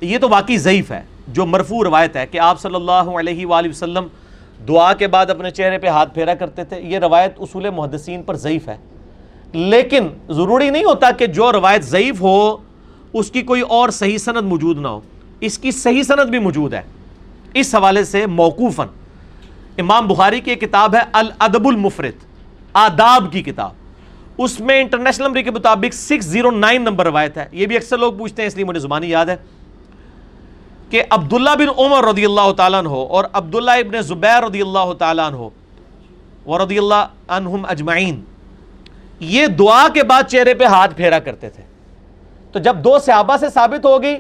یہ تو واقعی ضعیف ہے، جو مرفوع روایت ہے کہ آپ صلی اللہ علیہ وآلہ وسلم دعا کے بعد اپنے چہرے پہ ہاتھ پھیرا کرتے تھے، یہ روایت اصول محدثین پر ضعیف ہے۔ لیکن ضروری نہیں ہوتا کہ جو روایت ضعیف ہو، اس کی کوئی اور صحیح سند موجود نہ ہو۔ اس کی صحیح سند بھی موجود ہے۔ اس حوالے سے موقوفاً امام بخاری کی کتاب ہے الادب المفرد، آداب کی کتاب۔ اس میں انٹرنیشنل نمبر کے مطابق سکس زیرو نائن نمبر روایت ہے۔ یہ بھی اکثر لوگ پوچھتے ہیں، اس لیے مجھے زبانی یاد ہے کہ عبداللہ بن عمر رضی اللہ تعالیٰ عنہ اور عبداللہ ابن زبیر رضی اللہ تعالیٰ عنہ ورضی اللہ عنہم اجمعین، یہ دعا کے بعد چہرے پہ ہاتھ پھیرا کرتے تھے۔ تو جب دو صحابہ سے ثابت ہوگی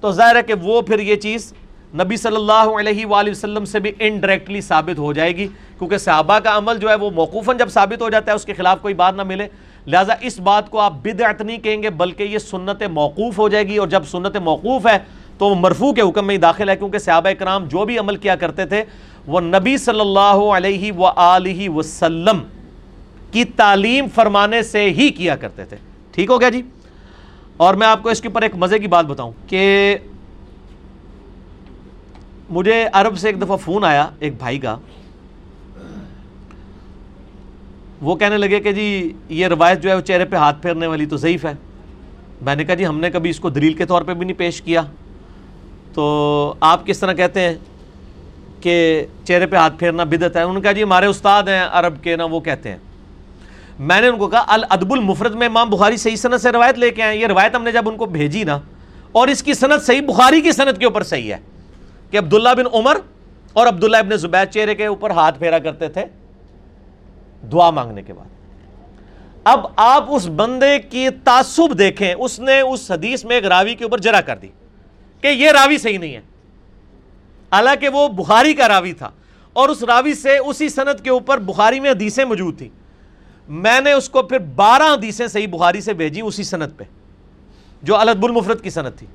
تو ظاہر ہے کہ وہ پھر یہ چیز نبی صلی اللہ علیہ وآلہ وسلم سے بھی انڈائریکٹلی ثابت ہو جائے گی، کیونکہ صحابہ کا عمل جو ہے وہ موقوفاً جب ثابت ہو جاتا ہے، اس کے خلاف کوئی بات نہ ملے۔ لہٰذا اس بات کو آپ بدعت نہیں کہیں گے، بلکہ یہ سنت موقوف ہو جائے گی۔ اور جب سنت موقوف ہے، تو وہ مرفوع کے حکم میں ہی داخل ہے، کیونکہ صحابہ کرام جو بھی عمل کیا کرتے تھے، وہ نبی صلی اللہ علیہ وآلہ وسلم کی تعلیم فرمانے سے ہی کیا کرتے تھے۔ ٹھیک ہو گیا جی؟ اور میں آپ کو اس کے اوپر ایک مزے کی بات بتاؤں کہ مجھے عرب سے ایک دفعہ فون آیا، ایک بھائی کا۔ وہ کہنے لگے کہ جی یہ روایت جو ہے وہ چہرے پہ ہاتھ پھیرنے والی تو ضعیف ہے۔ میں نے کہا جی ہم نے کبھی اس کو دلیل کے طور پہ بھی نہیں پیش کیا۔ تو آپ کس طرح کہتے ہیں کہ چہرے پہ ہاتھ پھیرنا بدت ہے؟ انہوں نے کہا جی ہمارے استاد ہیں عرب کے، نا وہ کہتے ہیں۔ میں نے ان کو کہا، الادب المفرد میں امام بخاری صحیح صنعت سے روایت لے کے آئے یہ روایت ہم نے جب ان کو بھیجی نا، اور اس کی صنعت صحیح بخاری کی صنعت کے اوپر صحیح ہے۔ کہ عبداللہ بن عمر اور عبداللہ ابن زبیر چہرے کے اوپر ہاتھ پھیرا کرتے تھے دعا مانگنے کے بعد۔ اب آپ اس بندے کی تعصب دیکھیں، اس نے اس حدیث میں ایک راوی کے اوپر جرا کر دی کہ یہ راوی صحیح نہیں ہے۔ حالانکہ وہ بخاری کا راوی تھا اور اس راوی سے اسی صنعت کے اوپر بخاری میں حدیثیں موجود تھیں۔ میں نے اس کو پھر بارہ حدیثیں صحیح بخاری سے بھیجی اسی صنعت پہ، جو الدب المفرد کی صنعت تھی۔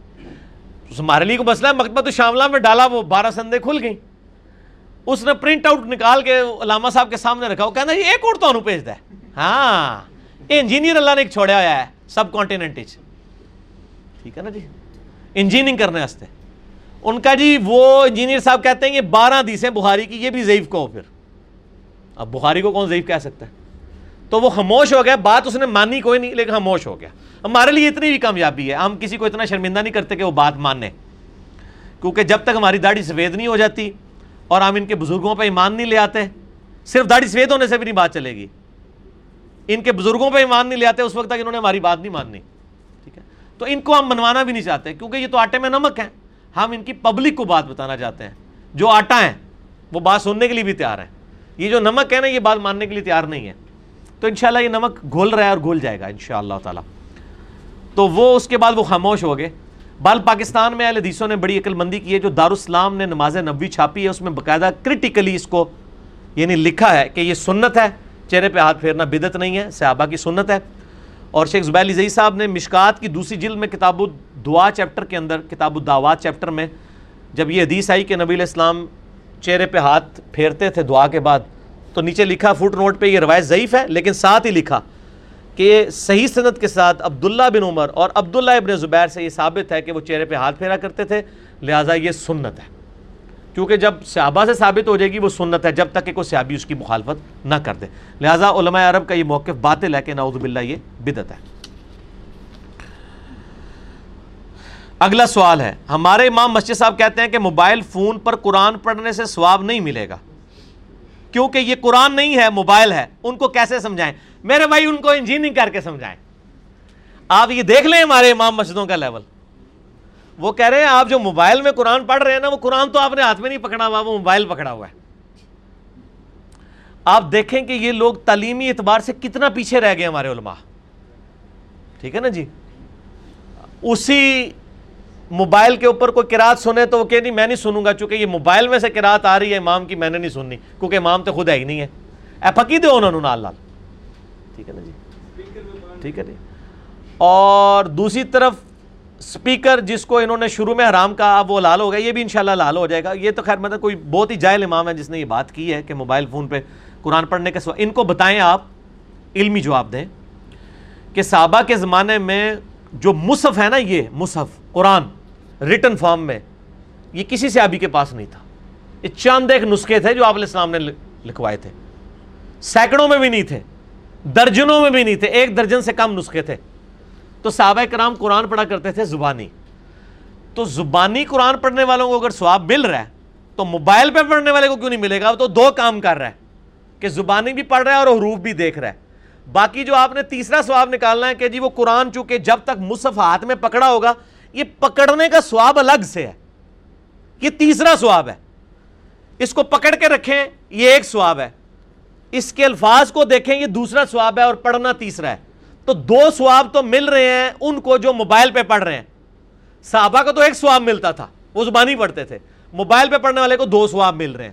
ہمارے لیے کو مسئلہ ہے؟ مکتبہ تو شاملہ میں ڈالا، وہ بارہ سندے کھل گئیں۔ اس نے پرنٹ آؤٹ نکال کے علامہ صاحب کے سامنے رکھا، وہ کہنا یہ ایک اور تو بھیج ہے۔ ہاں انجینئر اللہ نے ایک چھوڑا ہوا ہے سب کانٹیننٹ ٹھیک ہے نا جی؟ انجینئرنگ کرنے واسطے۔ ان کا جی وہ انجینئر صاحب کہتے ہیں، یہ بارہ حدیثیں بخاری کی، یہ بھی ضعیف کو پھر۔ اب بخاری کو کون ضعیف کہہ سکتا ہے؟ تو وہ خاموش ہو گیا، بات اس نے مانی، کوئی نہیں، لیکن خاموش ہو گیا۔ ہمارے لیے اتنی بھی کامیابی ہے۔ ہم کسی کو اتنا شرمندہ نہیں کرتے کہ وہ بات ماننے۔ کیونکہ جب تک ہماری داڑھی سفید نہیں ہو جاتی اور ہم ان کے بزرگوں پہ ایمان نہیں لے آتے، صرف داڑھی سفید ہونے سے بھی نہیں بات چلے گی۔ ان کے بزرگوں پہ ایمان نہیں لے آتے، اس وقت تک انہوں نے ہماری بات نہیں ماننی۔ ٹھیک ہے؟ تو ان کو ہم منوانا بھی نہیں چاہتے، کیونکہ یہ تو آٹے میں نمک ہے ہم ان کی پبلک کو بات بتانا چاہتے ہیں۔ جو آٹا ہے وہ بات سننے کے لیے بھی تیار ہے یہ جو نمک ہے نا، یہ بات ماننے کے لیے تیار نہیں ہے۔ تو انشاءاللہ یہ نمک گھول رہا ہے اور گھول جائے گا انشاءاللہ تعالی۔ تو وہ اس کے بعد وہ خاموش ہو گئے۔ بال پاکستان میں اہل حدیثوں نے بڑی عقل مندی کی ہے۔ جو دارالسلام نے نماز نبوی چھاپی ہے، اس میں باقاعدہ کرٹیکلی اس کو یعنی لکھا ہے کہ یہ سنت ہے۔ چہرے پہ ہاتھ پھیرنا بدت نہیں ہے، صحابہ کی سنت ہے۔ اور شیخ زبیر علی صاحب نے مشکات کی دوسری جلد میں کتاب الدعا چیپٹر کے اندر، کتاب الدعوات چیپٹر میں جب یہ حدیث آئی کہ نبی علیہ السلام چہرے پہ ہاتھ پھیرتے تھے دعا کے بعد، تو نیچے لکھا فوٹ نوٹ پہ یہ روایت ضعیف ہے، لیکن ساتھ ہی لکھا۔ کہ صحیح صنعت کے ساتھ عبداللہ بن عمر اور عبداللہ ابن زبیر سے یہ ثابت ہے کہ وہ چہرے پہ ہاتھ پھیرا کرتے تھے، لہٰذا یہ سنت ہے۔ کیونکہ جب صحابہ سے ثابت ہو جائے گی وہ سنت ہے، جب تک کہ کوئی صحابی اس کی مخالفت نہ کر دے۔ لہٰذا علماء عرب کا یہ موقف باطل ہے کہ نعوذ باللہ یہ بدت ہے۔ اگلا سوال ہے، ہمارے امام مسجد صاحب کہتے ہیں کہ موبائل فون پر قرآن پڑھنے سے ثواب نہیں ملے گا۔ کیونکہ یہ قرآن نہیں ہے، موبائل ہے۔ ان کو کیسے سمجھائیں؟ میرے بھائی، ان کو انجینئرنگ کر کے سمجھائیں۔ آپ یہ دیکھ لیں ہمارے امام مسجدوں کا لیول وہ کہہ رہے ہیں، آپ جو موبائل میں قرآن پڑھ رہے ہیں نا، وہ قرآن تو آپ نے ہاتھ میں نہیں پکڑا ہوا، وہ موبائل پکڑا ہوا ہے۔ آپ دیکھیں کہ یہ لوگ تعلیمی اعتبار سے کتنا پیچھے رہ گئے ہمارے علماء۔ ٹھیک ہے نا جی؟ اسی موبائل کے اوپر کوئی کراط سنے تو وہ کہ نہیں، میں نہیں سنوں گا، چونکہ یہ موبائل میں سے کراط آ رہی ہے، امام کی میں نے نہیں سننی، کیونکہ امام تو خود ہے ہی نہیں ہے۔ اے پکی دو انہوں نے لال لال ٹھیک ہے نا جی؟ ٹھیک ہے جی۔ اور دوسری طرف سپیکر جس کو انہوں نے شروع میں حرام کہا اب وہ لال ہو گیا، یہ بھی انشاءاللہ لال ہو جائے گا۔ یہ تو خیر مطلب کوئی بہت ہی جائل امام ہے جس نے یہ بات کی ہے کہ موبائل فون پہ قرآن پڑھنے کے سوا۔ ان کو بتائیں آپ، علمی جواب دیں کہ صحابہ کے زمانے میں جو مصحف ہے نا یہ مصحف، قرآن ریٹن فارم میں. یہ کسی صحابی کے پاس نہیں تھا. یہ چند ایک نسخے تھے جو آپ علیہ السلام نے لکھوائے تھے. سینکڑوں میں بھی نہیں تھے. درجنوں میں بھی نہیں تھے. ایک درجن سے کم نسخے تھے. تو صحابہ کرام قرآن پڑھا کرتے تھے زبانی. تو زبانی قرآن پڑھنے والوں کو اگر سواب مل رہا ہے، تو موبائل پہ پڑھنے والے کو کیوں نہیں ملے گا؟ تو دو کام کر رہا ہے. کہ زبانی بھی پڑھ رہا ہے اور حروف بھی دیکھ رہا ہے. باقی جو آپ نے تیسرا سواب نکالنا ہے کہ جی وہ قرآن چونکہ جب تک مصحف ہاتھ میں پکڑا ہوگا یہ پکڑنے کا سواب الگ سے ہے۔ یہ تیسرا سواب ہے۔ اس کو پکڑ کے رکھیں، یہ ایک سواب ہے۔ اس کے الفاظ کو دیکھیں، یہ دوسرا سواب ہے اور پڑھنا تیسرا ہے۔ تو دو سواب تو مل رہے ہیں ان کو جو موبائل پہ پڑھ رہے ہیں۔ صحابہ کو تو ایک سواب ملتا تھا، وہ زبانی پڑھتے تھے۔ موبائل پہ پڑھنے والے کو دو سواب مل رہے ہیں۔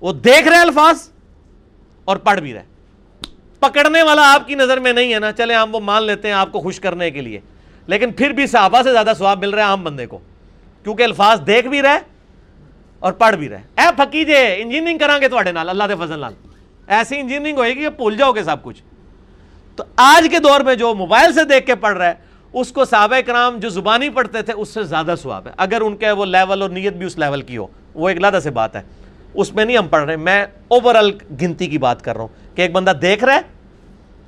وہ دیکھ رہے الفاظ اور پڑھ بھی رہے پکڑنے والا آپ کی نظر میں نہیں ہے نا چلے ہم وہ مان لیتے ہیں آپ کو خوش کرنے کے لیے۔ لیکن پھر بھی صحابہ سے زیادہ سواب مل رہا ہے عام بندے کو، کیونکہ الفاظ دیکھ بھی رہے اور پڑھ بھی رہے۔ اے پھکی جے انجینئرنگ کریں گے تھوڑے نال، اللہ دے فضل نال۔ ایسی انجینئرنگ ہوئے گی کہ بھول جاؤ گے سب کچھ۔ تو آج کے دور میں جو موبائل سے دیکھ کے پڑھ رہا ہے اس کو صحابہ کرام جو زبانی پڑھتے تھے، اس سے زیادہ سواب ہے۔ اگر ان کے وہ لیول اور نیت بھی اس لیول کی ہو، وہ ایک لادہ سے بات ہے۔ اس میں نہیں ہم پڑھ رہے، میں اوورال گنتی کی بات کر رہا ہوں کہ ایک بندہ دیکھ رہا ہے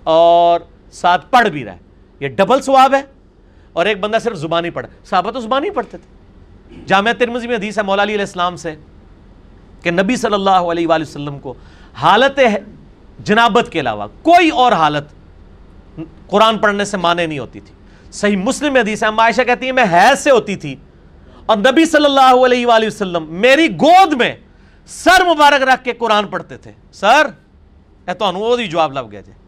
اور ساتھ پڑھ بھی رہا ہے۔ یہ ڈبل سواب ہے۔ اور ایک بندہ صرف زبانی پڑھ صحابہ تو زبانی پڑھتے تھے۔ جامعہ ترمزی میں حدیث ہے، مولا علی علیہ السلام سے کہ نبی صلی اللہ علیہ وآلہ وسلم کو حالت جنابت کے علاوہ کوئی اور حالت قرآن پڑھنے سے مانے نہیں ہوتی تھی۔ صحیح مسلم حدیث ہے، عائشہ کہتی ہیں، میں حیض سے ہوتی تھی اور نبی صلی اللہ علیہ وآلہ وسلم میری گود میں سر مبارک رکھ کے قرآن پڑھتے تھے۔ سر، اے تو انہوں وہ جواب لگ گیا جائے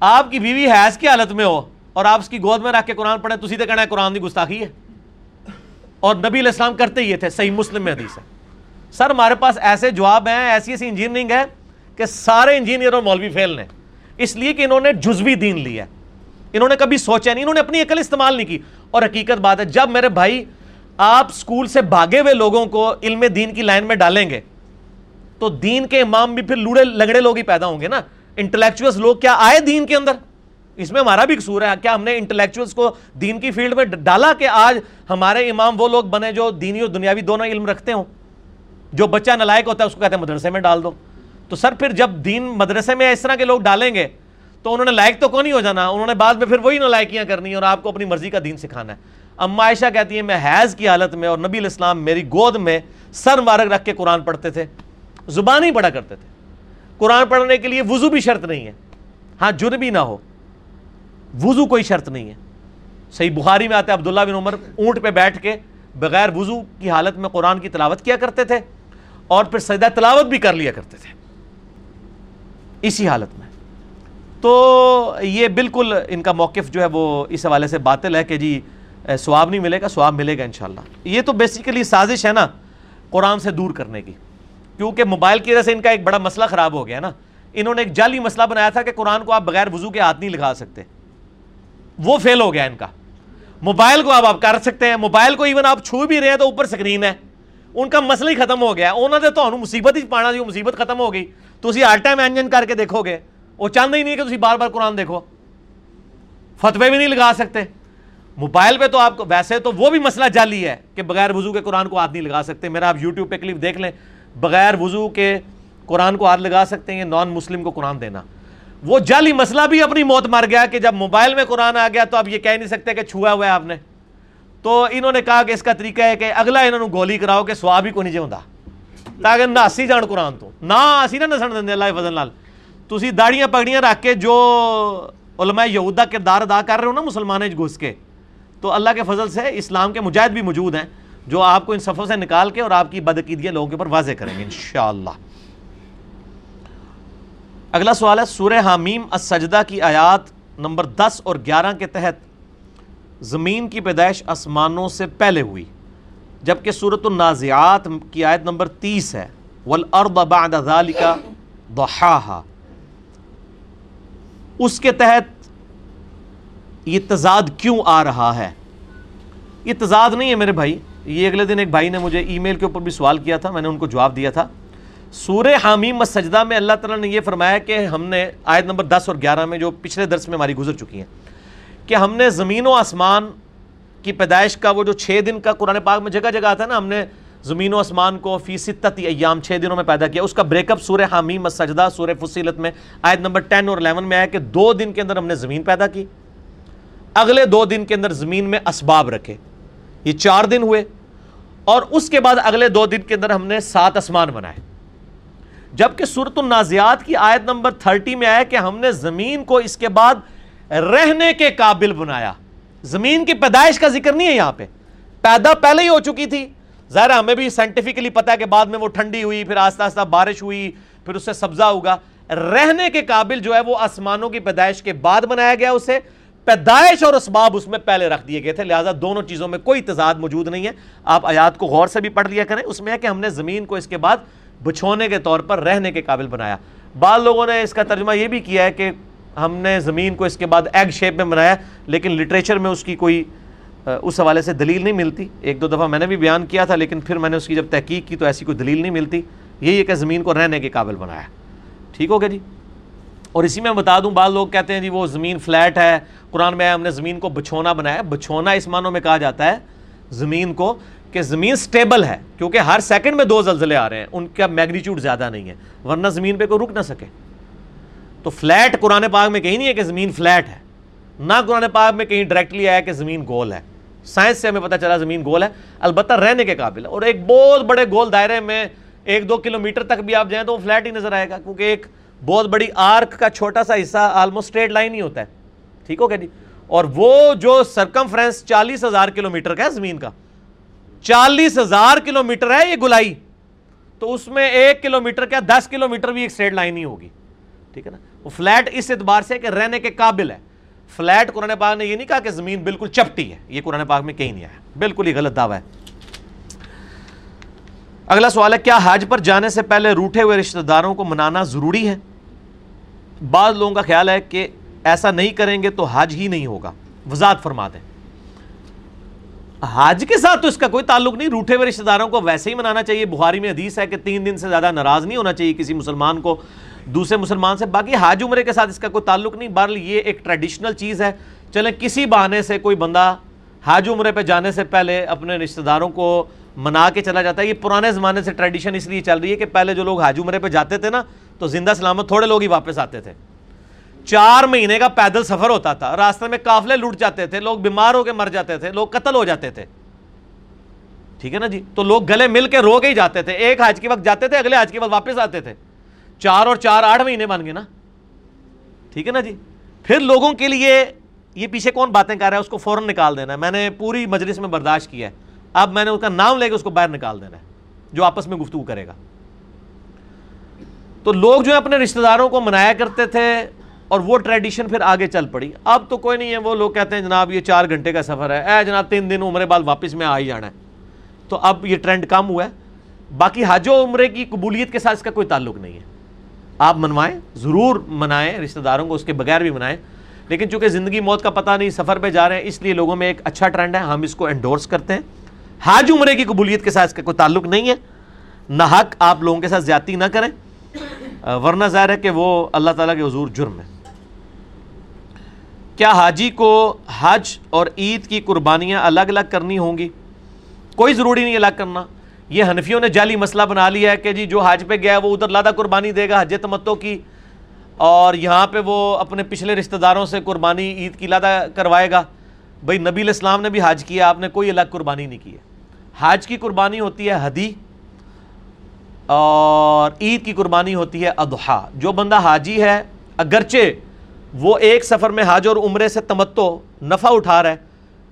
آپ کی بیوی حیض کی حالت میں ہو۔ اور آپ اس کی گود میں رکھ کے قرآن پڑھیں تو کہنا ہے قرآن دی گستاخی ہے۔ اور نبی علیہ السلام کرتے ہی تھے، صحیح مسلم میں حدیث ہے۔ سر، ہمارے پاس ایسے جواب ہیں، ایسی ایسی انجینئرنگ ہے کہ سارے انجینئر اور مولوی فیل نے اس لیے کہ انہوں نے جزوی دین لیا انہوں نے کبھی سوچا نہیں، انہوں نے اپنی عقل استعمال نہیں کی۔ اور حقیقت بات ہے، جب میرے بھائی آپ سکول سے بھاگے ہوئے لوگوں کو علم دین کی لائن میں ڈالیں گے، تو دین کے امام بھی پھر لوڑے لنگڑے لوگ ہی پیدا ہوں گے نا۔ انٹلیکچوئلس لوگ کیا آئے دین کے اندر؟ اس میں ہمارا بھی قصور ہے۔ کیا ہم نے انٹلیکچوئلس کو دین کی فیلڈ میں ڈالا کہ آج ہمارے امام وہ لوگ بنے جو دینی اور دنیاوی دونوں علم رکھتے ہوں؟ جو بچہ نلائق ہوتا ہے اس کو کہتے ہیں مدرسے میں ڈال دو۔ تو سر پھر جب دین مدرسے میں اس طرح کے لوگ ڈالیں گے تو انہوں نے لائق تو کون نہیں ہو جانا؟ انہوں نے بعد میں پھر وہی نلائکیاں کرنی اور آپ کو اپنی مرضی کا دین سکھانا ہے۔ اما عائشہ کہتی ہے میں حیض کی حالت میں اور نبی الاسلام میری گود میں سر مبارک رکھ کے قرآن پڑھتے تھے۔ زبان ہی پڑھا کرتے تھے۔ قرآن پڑھنے کے لیے وضو بھی شرط نہیں ہے۔ ہاں جر بھی نہ ہو۔ وضو کوئی شرط نہیں ہے۔ صحیح بخاری میں آتے عبداللہ بن عمر اونٹ پہ بیٹھ کے بغیر وضو کی حالت میں قرآن کی تلاوت کیا کرتے تھے اور پھر سجدہ تلاوت بھی کر لیا کرتے تھے۔ اسی حالت میں۔ تو یہ بالکل ان کا موقف جو ہے وہ اس حوالے سے باطل ہے کہ جی سواب نہیں ملے گا سواب ملے گا انشاءاللہ۔ یہ تو بیسیکلی سازش ہے نا قرآن سے دور کرنے کی۔ کیونکہ موبائل کی وجہ سے ان کا ایک بڑا مسئلہ خراب ہو گیا نا۔ انہوں نے ایک جعلی مسئلہ بنایا تھا کہ قرآن کو آپ بغیر وضو کے ہاتھ نہیں لکھا سکتے۔ وہ فیل ہو گیا ان کا۔ موبائل کو آپ آپ کر سکتے ہیں، موبائل کو ایون آپ چھو بھی رہے ہیں تو اوپر سکرین ہے۔ ان کا مسئلہ ہی ختم ہو گیا۔ انہوں نے تو مصیبت ہی پانا جو مصیبت ختم ہو گئی۔ تو اسی ہر ٹائم انجن کر کے دیکھو گے۔ وہ چاہتے ہی نہیں کہ تھی بار بار قرآن دیکھو۔ فتوے بھی نہیں لگا سکتے۔ موبائل پہ تو آپ کو ویسے تو وہ بھی مسئلہ جالی ہے کہ بغیر وضو کے قرآن کو ہاتھ نہیں لگا سکتے۔ میرا آپ یوٹیوب پہ کلپ دیکھ لیں۔ بغیر وضو کے قرآن کو ہاتھ لگا سکتے ہیں نان مسلم کو قرآن دینا۔ وہ جعلی مسئلہ بھی اپنی موت مر گیا کہ جب موبائل میں قرآن آ گیا تو اب یہ کہہ نہیں سکتے کہ چھوا ہوا ہے آپ نے۔ تو انہوں نے کہا کہ اس کا طریقہ ہے کہ اگلا انہوں نے گولی کراؤ کہ سواب ہی کو نہیں چاہتا تاکہ ناسی جان قرآن تو، نہ اسی نہ نسن دیں اللہ فضل لال تسی داڑیاں پگڑیاں رکھ کے جو علماء یہودہ کردار ادا کر رہے ہو نا مسلمان گھس کے، تو اللہ کے فضل سے اسلام کے مجاہد بھی موجود ہیں جو آپ کو ان صفوں سے نکال کے اور آپ کی بدعقیدیاں لوگوں کے اوپر واضح کریں گے انشاءاللہ۔ اگلا سوال ہے، سورہ حامیم السجدہ کی آیات نمبر دس اور گیارہ کے تحت زمین کی پیدائش آسمانوں سے پہلے ہوئی، جبکہ صورت النازعات کی آیت نمبر تیس ہے۔ وَالْأَرْضَ بَعْدَ ذَلِكَ ضَحَاهَا۔ اس کے تحت یہ تضاد کیوں آ رہا ہے؟ یہ تضاد نہیں ہے میرے بھائی، یہ اگلے دن ایک بھائی نے مجھے ای میل کے اوپر بھی سوال کیا تھا، میں نے ان کو جواب دیا تھا۔ سورہ حامیم السجدہ میں اللہ تعالیٰ نے یہ فرمایا کہ ہم نے آیت نمبر دس اور گیارہ میں جو پچھلے درس میں ہماری گزر چکی ہیں، کہ ہم نے زمین و آسمان کی پیدائش کا وہ جو چھ دن کا قرآن پاک میں جگہ جگہ آتا ہے نا، ہم نے زمین و اسمان کو فی ستتی ایام چھ دنوں میں پیدا کیا۔ اس کا بریک اپ سورہ حامیم السجدہ سورہ فصیلت میں آیت نمبر ٹین اور الیون میں آیا کہ دو دن کے اندر ہم نے زمین پیدا کی۔ اگلے دو دن کے اندر زمین میں اسباب رکھے۔ یہ چار دن ہوئے اور اس کے بعد اگلے دو دن کے اندر ہم نے سات اسمان بنائے۔ جبکہ صورت النازیات کی آیت نمبر تھرٹی میں آیا کہ ہم نے زمین کو اس کے بعد رہنے کے قابل بنایا۔ زمین کی پیدائش کا ذکر نہیں ہے یہاں پہ۔ پیدا پہلے ہی ہو چکی تھی۔ ظاہر ہمیں بھی سائنٹیفکلی پتا ہے کہ بعد میں وہ ٹھنڈی ہوئی، پھر آہستہ آہستہ بارش ہوئی، پھر اس سے سبزہ ہوگا۔ رہنے کے قابل جو ہے وہ آسمانوں کی پیدائش کے بعد بنایا گیا، اسے پیدائش اور اسباب اس میں پہلے رکھ دیے گئے تھے۔ لہٰذا دونوں چیزوں میں کوئی تضاد موجود نہیں ہے۔ آپ آیات کو غور سے بھی پڑھ لیا کریں۔ اس میں ہے کہ ہم نے زمین کو اس کے بعد بچھونے کے طور پر رہنے کے قابل بنایا۔ بعض لوگوں نے اس کا ترجمہ یہ بھی کیا ہے کہ ہم نے زمین کو اس کے بعد ایگ شیپ میں بنایا، لیکن لٹریچر میں اس کی کوئی اس حوالے سے دلیل نہیں ملتی۔ ایک دو دفعہ میں نے بھی بیان کیا تھا، لیکن پھر میں نے اس کی جب تحقیق کی تو ایسی کوئی دلیل نہیں ملتی۔ یہی ہے کہ زمین کو رہنے کے قابل بنایا۔ ٹھیک ہو گیا جی؟ اور اسی میں بتا دوں، بعض لوگ کہتے ہیں جی وہ زمین فلیٹ ہے۔ قرآن میں ہم نے زمین کو بچھونا بنایا۔ بچھونا اس معنوں میں کہا جاتا ہے، زمین کو کہ زمین سٹیبل ہے، کیونکہ ہر سیکنڈ میں دو زلزلے آ رہے ہیں، ان کا میگنیچیوڈ زیادہ نہیں ہے، ورنہ زمین پہ کوئی رک نہ سکے۔ تو فلیٹ قرآن پاک میں کہیں نہیں ہے کہ زمین فلیٹ ہے، نہ قرآن پاک میں کہیں ڈائریکٹلی آیا کہ زمین گول ہے۔ سائنس سے ہمیں پتہ چلا زمین گول ہے، البتہ رہنے کے قابل ہے۔ اور ایک بہت بڑے گول دائرے میں ایک دو کلومیٹر تک بھی آپ جائیں تو وہ فلیٹ ہی نظر آئے گا، کیونکہ ایک بہت بڑی آرک کا چھوٹا سا حصہ آلموسٹ اسٹریٹ لائن ہی ہوتا ہے۔ ٹھیک ہو گیا جی؟ اور وہ جو سرکم فرینس چالیس ہزار کلو میٹر کا ہے زمین کا۔ چالیس ہزار کلو میٹر ہے یہ گلائی۔ تو اس میں ایک کلو میٹر کیا دس کلو میٹر بھی ایک اسٹریٹ لائن ہی ہوگی۔ ٹھیک ہے نا؟ وہ فلیٹ اس اعتبار سے کہ رہنے کے قابل ہے۔ فلیٹ قرآن پاک نے یہ نہیں کہا کہ زمین بالکل چپٹی ہے، یہ قرآن پاک میں کہیں نہیں آیا۔ بالکل ہی غلط دعویٰ ہے۔ اگلا سوال ہے، کیا حج پر جانے سے پہلے روٹے ہوئے رشتہ داروں کو منانا ضروری ہے؟ بعض لوگوں کا خیال ہے کہ ایسا نہیں کریں گے تو حج ہی نہیں ہوگا۔ وضاحت فرما دیں۔ حج کے ساتھ تو اس کا کوئی تعلق نہیں۔ روٹے ہوئے رشتہ داروں کو ویسے ہی منانا چاہیے۔ بخاری میں حدیث ہے کہ تین دن سے زیادہ ناراض نہیں ہونا چاہیے کسی مسلمان کو۔ دوسرے مسلمان سے باقی حاج عمرے کے ساتھ اس کا کوئی تعلق نہیں۔ بہرحال یہ ایک ٹریڈیشنل چیز ہے۔ چلیں کسی بہانے سے کوئی بندہ حاج عمرے پہ جانے سے پہلے اپنے رشتہ داروں کو منا کے چلا جاتا ہے۔ یہ پرانے زمانے سے ٹریڈیشن اس لیے چل رہی ہے کہ پہلے جو لوگ حاج عمرے پہ جاتے تھے نا، تو زندہ سلامت تھوڑے لوگ ہی واپس آتے تھے۔ چار مہینے کا پیدل سفر ہوتا تھا۔ راستے میں قافلے لوٹ جاتے تھے، لوگ بیمار ہو کے مر جاتے تھے، لوگ قتل ہو جاتے تھے۔ ٹھیک ہے نا جی؟ تو لوگ گلے مل کے رو کے ہی جاتے تھے۔ ایک حج کے وقت جاتے تھے، اگلے حج کے وقت واپس آتے تھے۔ چار اور چار آٹھ مہینے بن گئے نا۔ ٹھیک ہے نا جی؟ پھر لوگوں کے لیے یہ پیچھے کون باتیں کر رہا ہے؟ اس کو فوراً نکال دینا ہے۔ میں نے پوری مجلس میں برداشت کیا ہے۔ اب میں نے اس کا نام لے کے اس کو باہر نکال دینا ہے، جو آپس میں گفتگو کرے گا۔ تو لوگ جو ہے اپنے رشتہ داروں کو منایا کرتے تھے۔ اور وہ ٹریڈیشن پھر آگے چل پڑی۔ اب تو کوئی نہیں ہے، وہ لوگ کہتے ہیں، جناب یہ چار گھنٹے کا سفر ہے۔ اے جناب، تین دن عمرے بعد واپس میں آ ہی جانا ہے۔ تو اب یہ ٹرینڈ کم ہوا ہے۔ باقی حج و عمرے کی قبولیت کے ساتھ اس کا کوئی تعلق نہیں ہے۔ آپ منوائیں، ضرور منائیں، رشتہ داروں کو اس کے بغیر بھی منائیں۔ لیکن چونکہ زندگی موت کا پتہ نہیں، سفر پہ جا رہے ہیں، اس لیے لوگوں میں ایک اچھا ٹرینڈ ہے۔ ہم اس کو انڈورس کرتے ہیں۔ حاج عمرے کی قبولیت کے ساتھ اس کا کوئی تعلق نہیں ہے۔ نہ حق آپ لوگوں کے ساتھ زیادتی نہ کریں۔ ورنہ ظاہر ہے کہ وہ اللہ تعالیٰ کے حضور جرم ہے۔ کیا حاجی کو حج اور عید کی قربانیاں الگ الگ کرنی ہوں گی؟ کوئی ضروری نہیں الگ کرنا۔ یہ حنفیوں نے جعلی مسئلہ بنا لیا ہے کہ جی جو حج پہ گیا وہ ادھر لادہ قربانی دے گا حج تمتو کی، اور یہاں پہ وہ اپنے پچھلے رشتہ داروں سے قربانی عید کی لادہ کروائے گا۔ بھائی نبی الاسلام نے بھی حج کیا، آپ نے کوئی الگ قربانی نہیں کی ہے۔ حج کی قربانی ہوتی ہے حدی اور عید کی قربانی ہوتی ہے ادحا جو بندہ حاجی ہے، اگرچہ وہ ایک سفر میں حاج اور عمرے سے تمتو نفع اٹھا رہا ہے،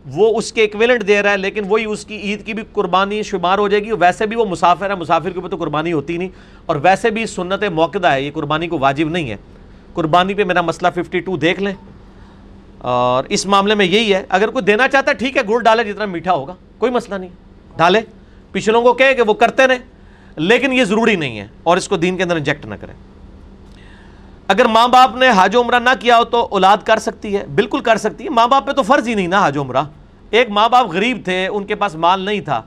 وہ اس کے ایکویلنٹ دے رہا ہے، لیکن وہی اس کی عید کی بھی قربانی شمار ہو جائے گی، ویسے بھی وہ مسافر ہے، مسافر کے اوپر تو قربانی ہوتی نہیں، اور ویسے بھی سنت موقع ہے، یہ قربانی کو واجب نہیں ہے۔ قربانی پہ میرا مسئلہ ففٹی ٹو دیکھ لیں۔ اور اس معاملے میں یہی ہے، اگر کوئی دینا چاہتا ہے، ٹھیک ہے، گڑ ڈالے، جتنا میٹھا ہوگا، کوئی مسئلہ نہیں ڈالے۔ پچھلوں کو کہے کہ وہ کرتے رہے، لیکن یہ ضروری نہیں ہے، اور اس کو دین کے اندر انجیکٹ نہ کریں۔ اگر ماں باپ نے حاج عمرہ نہ کیا ہو تو اولاد کر سکتی ہے؟ بالکل کر سکتی ہے۔ ماں باپ پہ تو فرض ہی نہیں نا حاج عمرہ۔ ایک ماں باپ غریب تھے، ان کے پاس مال نہیں تھا۔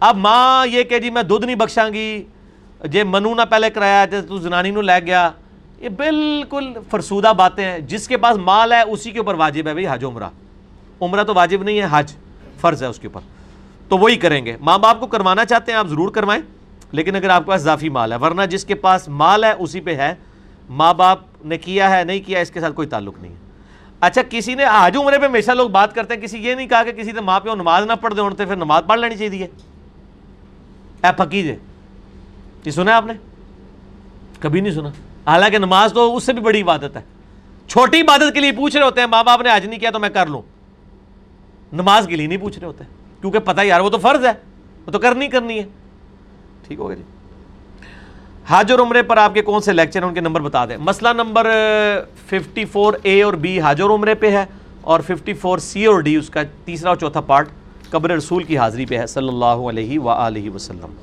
اب ماں یہ کہ جی میں دودھ نہیں بخشاں گی، جے منو نہ پہلے کرایا جیسے تو زنانی نو لے گیا۔ یہ بالکل فرسودہ باتیں ہیں۔ جس کے پاس مال ہے، اسی کے اوپر واجب ہے بھائی حج عمرہ۔ عمرہ تو واجب نہیں ہے، حج فرض ہے اس کے اوپر۔ تو وہی کریں گے۔ ماں باپ کو کروانا چاہتے ہیں، آپ ضرور کروائیں۔ لیکن اگر آپ کے پاس اضافی مال ہے، ورنہ جس کے پاس مال ہے، اسی پہ ہے۔ ماں باپ نے کیا ہے، نہیں کیا اس کے ساتھ کوئی تعلق نہیں ہے۔ اچھا کسی نے آج عمرے پہ ہمیشہ لوگ بات کرتے ہیں، کسی یہ نہیں کہا کہ کسی نے ماں پہ نماز نہ پڑھ دے ہوتے پھر نماز پڑھ لینی چاہیے۔ اے پھکی جی، جے یہ سنا آپ نے؟ کبھی نہیں سنا۔ حالانکہ نماز تو اس سے بھی بڑی عبادت ہے۔ چھوٹی عبادت کے لیے پوچھ رہے ہوتے ہیں، ماں باپ نے آج نہیں کیا تو میں کر لوں۔ نماز کے لیے نہیں پوچھ رہے ہوتے، کیونکہ پتہ یار وہ تو فرض ہے، وہ تو کرنی کرنی ہے۔ ٹھیک ہوگا جی۔ حاج اور عمرے پر آپ کے کون سے لیکچر ہیں؟ ان کے نمبر بتا دیں۔ مسئلہ نمبر ففٹی فور اے اور بی حاج اور عمرے پہ ہے اور ففٹی فور سی اور ڈی اس کا تیسرا اور چوتھا پارٹ قبر رسول کی حاضری پہ ہے، صلی اللہ علیہ وآلہ وسلم۔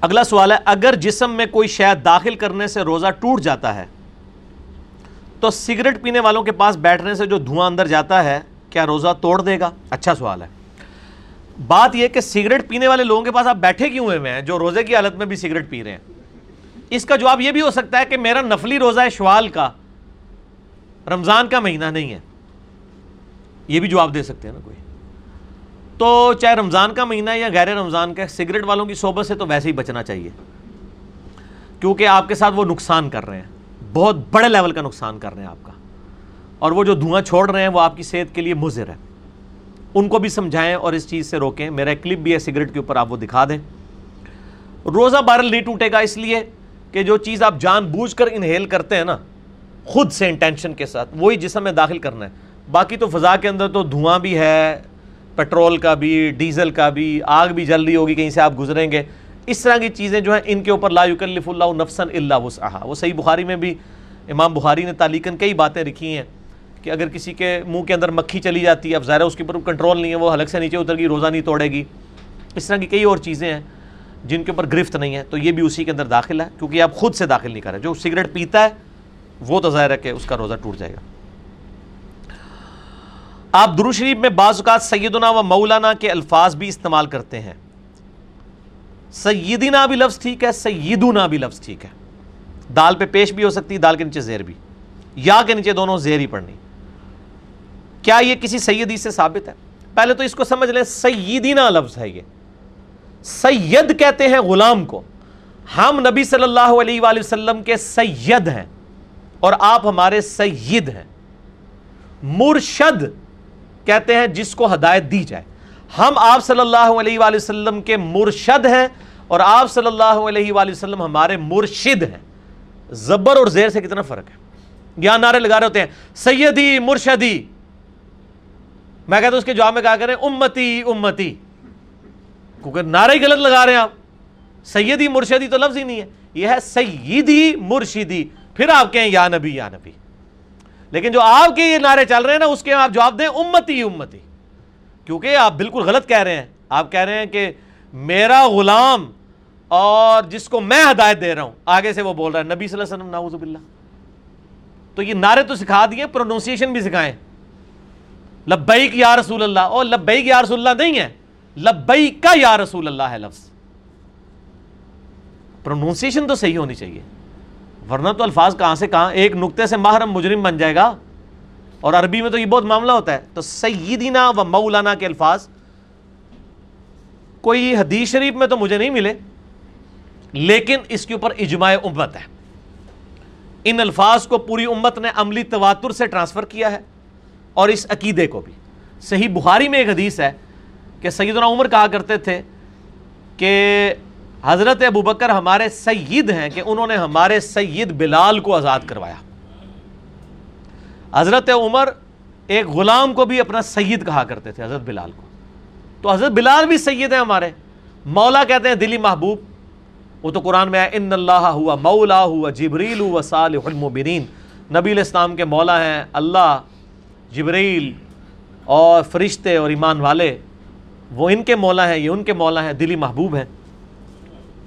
اگلا سوال ہے، اگر جسم میں کوئی شاید داخل کرنے سے روزہ ٹوٹ جاتا ہے، تو سگریٹ پینے والوں کے پاس بیٹھنے سے جو دھواں اندر جاتا ہے، کیا روزہ توڑ دے گا؟ اچھا سوال ہے۔ بات یہ کہ سگریٹ پینے والے لوگوں کے پاس آپ بیٹھے کیوں ہوئے ہیں؟ جو روزے کی حالت میں بھی سگریٹ پی رہے ہیں۔ اس کا جواب یہ بھی ہو سکتا ہے کہ میرا نفلی روزہ ہے شوال کا، رمضان کا مہینہ نہیں ہے۔ یہ بھی جواب دے سکتے ہیں نا کوئی۔ تو چاہے رمضان کا مہینہ یا غیر رمضان کا، سگریٹ والوں کی صحبت سے تو ویسے ہی بچنا چاہیے۔ کیونکہ آپ کے ساتھ وہ نقصان کر رہے ہیں۔ بہت بڑے لیول کا نقصان کر رہے ہیں آپ کا۔ اور وہ جو دھواں چھوڑ رہے ہیں، وہ آپ کی صحت کے لیے مضر ہے۔ ان کو بھی سمجھائیں اور اس چیز سے روکیں۔ میرا کلپ بھی ہے، سگریٹ کے اوپر آپ وہ دکھا دیں۔ روزہ بارل نہیں ٹوٹے گا، اس لیے کہ جو چیز آپ جان بوجھ کر انہیل کرتے ہیں نا، خود سے انٹینشن کے ساتھ، وہی جسم میں داخل کرنا ہے۔ باقی تو فضا کے اندر تو دھواں بھی ہے، پیٹرول کا بھی، ڈیزل کا بھی، آگ بھی جل رہی ہوگی، کہیں سے آپ گزریں گے۔ اس طرح کی چیزیں جو ہیں، ان کے اوپر لا یکلف اللہ نفسن اللہ وسعہ وہ صحیح بخاری میں بھی امام بخاری نے تعلیقاً کئی باتیں لکھی ہیں۔ کہ اگر کسی کے منہ کے اندر مکھی چلی جاتی ہے، اب ظاہر اس کے اوپر کنٹرول نہیں ہے، وہ حلق سے نیچے اتر گئی، روزہ نہیں توڑے گی۔ اس طرح کی کئی اور چیزیں ہیں جن کے اوپر گرفت نہیں ہے، تو یہ بھی اسی کے اندر داخل ہے، کیونکہ آپ خود سے داخل نہیں کر رہے۔ جو سگریٹ پیتا ہے، وہ تو ظاہر ہے کہ اس کا روزہ ٹوٹ جائے گا۔ آپ درو شریف میں بعض اوقات سیدنا و مولانا کے الفاظ بھی استعمال کرتے ہیں۔ سیدنا بھی لفظ ٹھیک ہے سیدنا بھی لفظ ٹھیک ہے۔ دال پہ پیش بھی ہو سکتی، دال کے نیچے زیر بھی۔ یا کے نیچے دونوں زیر ہی پڑنی کیا یہ کسی سیدی سے ثابت ہے؟ پہلے تو اس کو سمجھ لیں سیدینا لفظ ہے یہ۔ سید کہتے ہیں غلام کو۔ ہم نبی صلی اللہ علیہ وآلہ وسلم کے سید ہیں اور آپ ہمارے سید ہیں۔ مرشد کہتے ہیں جس کو ہدایت دی جائے۔ ہم آپ صلی اللہ علیہ وآلہ وسلم کے مرشد ہیں اور آپ صلی اللہ علیہ وآلہ وسلم ہمارے مرشد ہیں۔ زبر اور زیر سے کتنا فرق ہے؟ یہاں نعرے لگا رہے ہوتے ہیں، سیدی مرشدی۔ میں کہتا ہوں اس کے جواب میں کہا کریں؟ امتی امتی۔ کیونکہ نعرے ہی غلط لگا رہے ہیں آپ۔ سیدی مرشدی تو لفظ ہی نہیں ہے۔ یہ ہے سیدی مرشدی۔ پھر آپ کہیں یا نبی یا نبی۔ لیکن جو آپ کے یہ نعرے چل رہے ہیں نا، اس کے آپ جواب دیں امتی امتی۔ کیونکہ آپ بالکل غلط کہہ رہے ہیں۔ آپ کہہ رہے ہیں کہ میرا غلام اور جس کو میں ہدایت دے رہا ہوں۔ آگے سے وہ بول رہا ہے، نبی صلی اللہ علیہ وسلم، نعوذ باللہ۔ تو یہ نعرے تو سکھا دیے، پروننسیشن بھی سکھائیں۔ لبیک یا رسول اللہ۔ اور لبیک یا رسول اللہ نہیں ہے۔ لبیک کا یا رسول اللہ ہے لفظ۔ پروننسیشن تو صحیح ہونی چاہیے۔ ورنہ تو الفاظ کہاں سے کہاں، ایک نقطے سے محرم مجرم بن جائے گا۔ اور عربی میں تو یہ بہت معاملہ ہوتا ہے۔ تو سیدینا و مولانا کے الفاظ۔ کوئی حدیث شریف میں تو مجھے نہیں ملے، لیکن اس کے اوپر اجماع امت ہے۔ ان الفاظ کو پوری امت نے عملی تواتر سے ٹرانسفر کیا ہے۔ اور اس عقیدے کو بھی۔ صحیح بخاری میں ایک حدیث ہے کہ سیدنا عمر کہا کرتے تھے کہ حضرت ابو بکر ہمارے سید ہیں کہ انہوں نے ہمارے سید بلال کو آزاد کروایا۔ حضرت عمر ایک غلام کو بھی اپنا سید کہا کرتے تھے، حضرت بلال کو۔ تو حضرت بلال بھی سید ہیں ہمارے۔ مولا کہتے ہیں دلی محبوب۔ وہ تو قرآن میں آیا ان اللہ ہوا مولا، ہوا جبریل، ہوا صالح المبرین نبی الاسلام کے مولا ہیں، اللہ جبریل اور فرشتے اور ایمان والے، وہ ان کے مولا ہیں، یہ ان کے مولا ہیں، دلی محبوب ہیں۔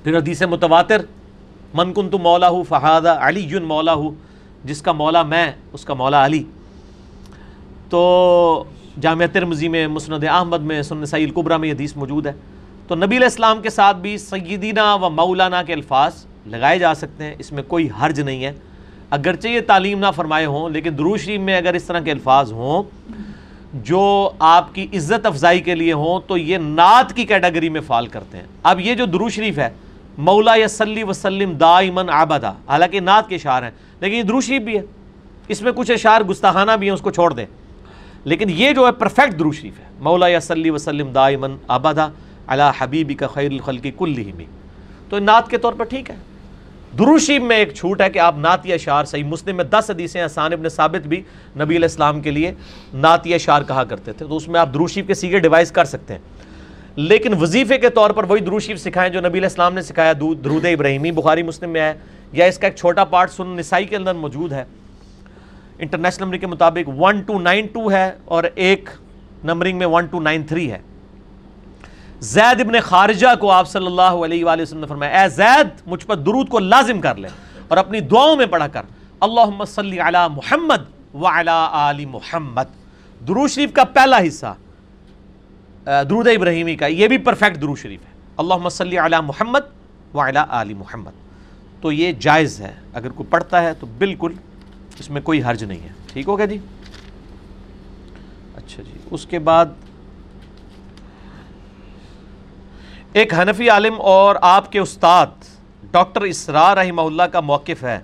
پھر حدیث متواتر، من کن تو مولا ہوں فہادہ علی یون مولا ہوں جس کا مولا میں، اس کا مولا علی۔ تو جامعہ ترمزی میں، مسند احمد میں سن سعید القبرہ میں یہ حدیث موجود ہے۔ تو نبی علیہ السلام کے ساتھ بھی سیدینہ و مولانا کے الفاظ لگائے جا سکتے ہیں، اس میں کوئی حرج نہیں ہے۔ اگرچہ یہ تعلیم نہ فرمائے ہوں، لیکن درو شریف میں اگر اس طرح کے الفاظ ہوں جو آپ کی عزت افزائی کے لیے ہوں، تو یہ نعت کی کیٹیگری میں فال کرتے ہیں۔ اب یہ جو درو شریف ہے، مولا یسلی وسلم دائمن آبادہ، حالانکہ نعت کے اشعار ہیں، لیکن یہ درو شریف بھی ہے۔ اس میں کچھ اشعار گستاخانہ بھی ہیں، اس کو چھوڑ دیں۔ لیکن یہ جو ہے پرفیکٹ درو شریف ہے۔ مولا یسلی وسلم دائمن آبادہ اللہ حبیبی کا خیر الخلقی کل ہی تو نعت کے طور پر ٹھیک ہے۔ دروشی میں ایک چھوٹ ہے کہ آپ نعتی اشعار صحیح مسلم میں دس حدیثیں حسان ابن ثابت بھی نبی علیہ السلام کے لیے نعتی اشعار کہا کرتے تھے۔ تو اس میں آپ دروشیف کے سیگے ڈیوائز کر سکتے ہیں۔ لیکن وظیفے کے طور پر وہی دروشیف سکھائیں جو نبی علیہ السلام نے سکھایا درود ابراہیمی، بخاری مسلم میں ہے۔ یا اس کا ایک چھوٹا پارٹ سن نسائی کے اندر موجود ہے۔ انٹرنیشنل نمبر کے مطابق ون ٹو نائن ٹو ہے اور ایک نمبرنگ میں ون ٹو نائن تھری ہے۔ زید ابن خارجہ کو آپ صلی اللہ علیہ وآلہ وسلم نے فرمایا، اے زید، مجھ پر درود کو لازم کر لے اور اپنی دعاؤں میں پڑھا کر۔ اللہم صلی علی محمد وعلی آل محمد۔ درود شریف کا پہلا حصہ درود ابراہیمی کا، یہ بھی پرفیکٹ درود شریف ہے۔ اللہم صلی علی محمد وعلی آل محمد۔ تو یہ جائز ہے۔ اگر کوئی پڑھتا ہے تو بالکل اس میں کوئی حرج نہیں ہے۔ ٹھیک ہو گیا جی؟ اچھا جی اس کے بعد ایک حنفی عالم اور آپ کے استاد ڈاکٹر اسرار رحمہ اللہ کا موقف ہے۔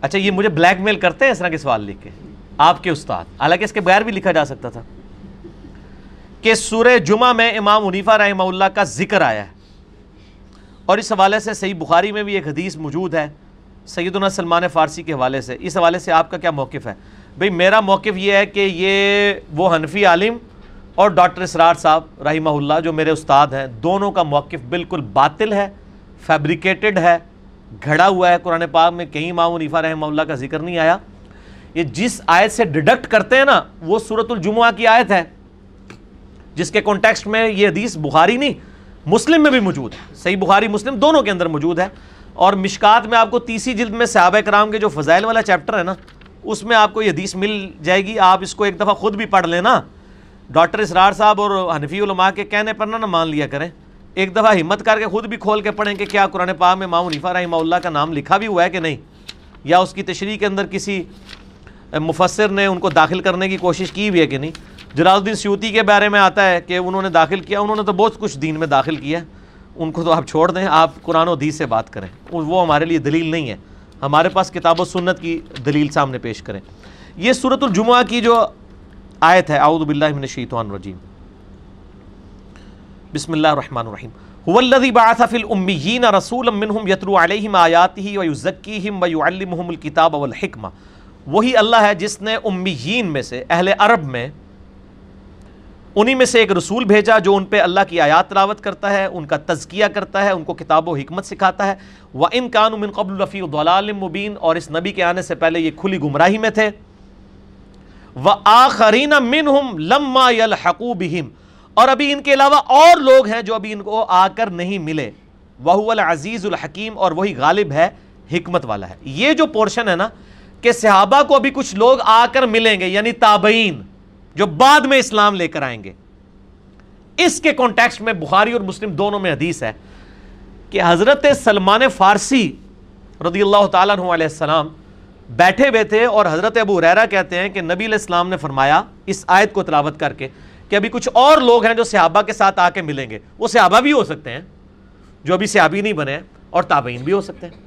اچھا یہ مجھے بلیک میل کرتے ہیں اس طرح کے سوال لکھ کے۔ آپ کے استاد، حالانکہ اس کے بغیر بھی لکھا جا سکتا تھا۔ کہ سورہ جمعہ میں امام عنیفہ رحمہ اللہ کا ذکر آیا ہے۔ اور اس حوالے سے صحیح بخاری میں بھی ایک حدیث موجود ہے، سیدنا سلمان فارسی کے حوالے سے۔ اس حوالے سے آپ کا کیا موقف ہے؟ بھئی، میرا موقف یہ ہے کہ یہ وہ حنفی عالم اور ڈاکٹر اسرار صاحب رحمہ اللہ جو میرے استاد ہیں، دونوں کا موقف بالکل باطل ہے فیبریکیٹڈ ہے، گھڑا ہوا ہے قرآن پاک میں، کہیں امام عنیفہ رحمہ اللہ کا ذکر نہیں آیا۔ یہ جس آیت سے ڈیڈکٹ کرتے ہیں نا، وہ صورت الجمعہ کی آیت ہے۔ جس کے کانٹیکسٹ میں یہ حدیث بخاری نہیں، مسلم میں بھی موجود ہے۔ صحیح بخاری، مسلم دونوں کے اندر موجود ہے۔ اور مشکات میں آپ کو تیسری جلد میں صحابہ کرام کے جو فضائل والا چیپٹر ہے نا، اس میں آپ کو یہ حدیث مل جائے گی۔ آپ اس کو ایک دفعہ خود بھی پڑھ لینا۔ ڈاکٹر اسرار صاحب اور حنفی علماء کے کہنے پر نہ مان لیا کریں۔ ایک دفعہ ہمت کر کے خود بھی کھول کے پڑھیں کہ کیا قرآن پاک میں ماں عنیفہ رحمہ اللہ کا نام لکھا بھی ہوا ہے کہ نہیں، یا اس کی تشریح کے اندر کسی مفسر نے ان کو داخل کرنے کی کوشش کی بھی ہے کہ نہیں۔ جلال الدین سیوتی کے بارے میں آتا ہے کہ انہوں نے داخل کیا، انہوں نے تو بہت کچھ دین میں داخل کیا ہے۔ ان کو تو آپ چھوڑ دیں، آپ قرآن و حدیث سے بات کریں۔ وہ ہمارے لیے دلیل نہیں ہے۔ ہمارے پاس کتاب و سنت کی دلیل سامنے پیش کریں۔ یہ صورت الجمعہ کی جو آیت ہے، اعوذ باللہ من الشیطان الرجیم۔ بسم اللہ الرحمن الرحیم۔ هو الذي بعث في الاميين رسولا منهم يتلو عليهم آیاته ويزكيهم ويعلمهم الكتاب والحکمہ۔ وہی اللہ ہے جس نے امیین میں سے، اہل عرب میں، انہی میں سے ایک رسول بھیجا جو ان پہ اللہ کی آیات تلاوت کرتا ہے، ان کا تزکیہ کرتا ہے، ان کو کتاب و حکمت سکھاتا ہے۔ وَإِن كَانُوا مِن قَبْلُ لَفِي ضَلَالٍ مُبِينٍ اور اس نبی کے آنے سے پہلے یہ کھلی گمراہی میں تھے۔ وآخرین منہم لما یلحقو بہم۔ اور ابھی ان کے علاوہ اور لوگ ہیں جو ابھی ان کو آ کر نہیں ملے۔ وہو العزیز الحکیم اور وہی غالب ہے، حکمت والا ہے۔ یہ جو پورشن ہے نا، کہ صحابہ کو ابھی کچھ لوگ آ کر ملیں گے یعنی تابعین، جو بعد میں اسلام لے کر آئیں گے۔ اس کے کانٹیکسٹ میں بخاری اور مسلم دونوں میں حدیث ہے کہ حضرت سلمان فارسی رضی اللہ تعالیٰ علیہ السلام بیٹھے ہوئے تھے اور حضرت ابو ریرا کہتے ہیں کہ نبی علیہ السلام نے فرمایا، اس آیت کو تلاوت کر کے کہ ابھی کچھ اور لوگ ہیں جو صحابہ کے ساتھ آ کے ملیں گے۔ وہ صحابہ بھی ہو سکتے ہیں، جو ابھی صحابی نہیں بنے اور تابعین بھی ہو سکتے ہیں۔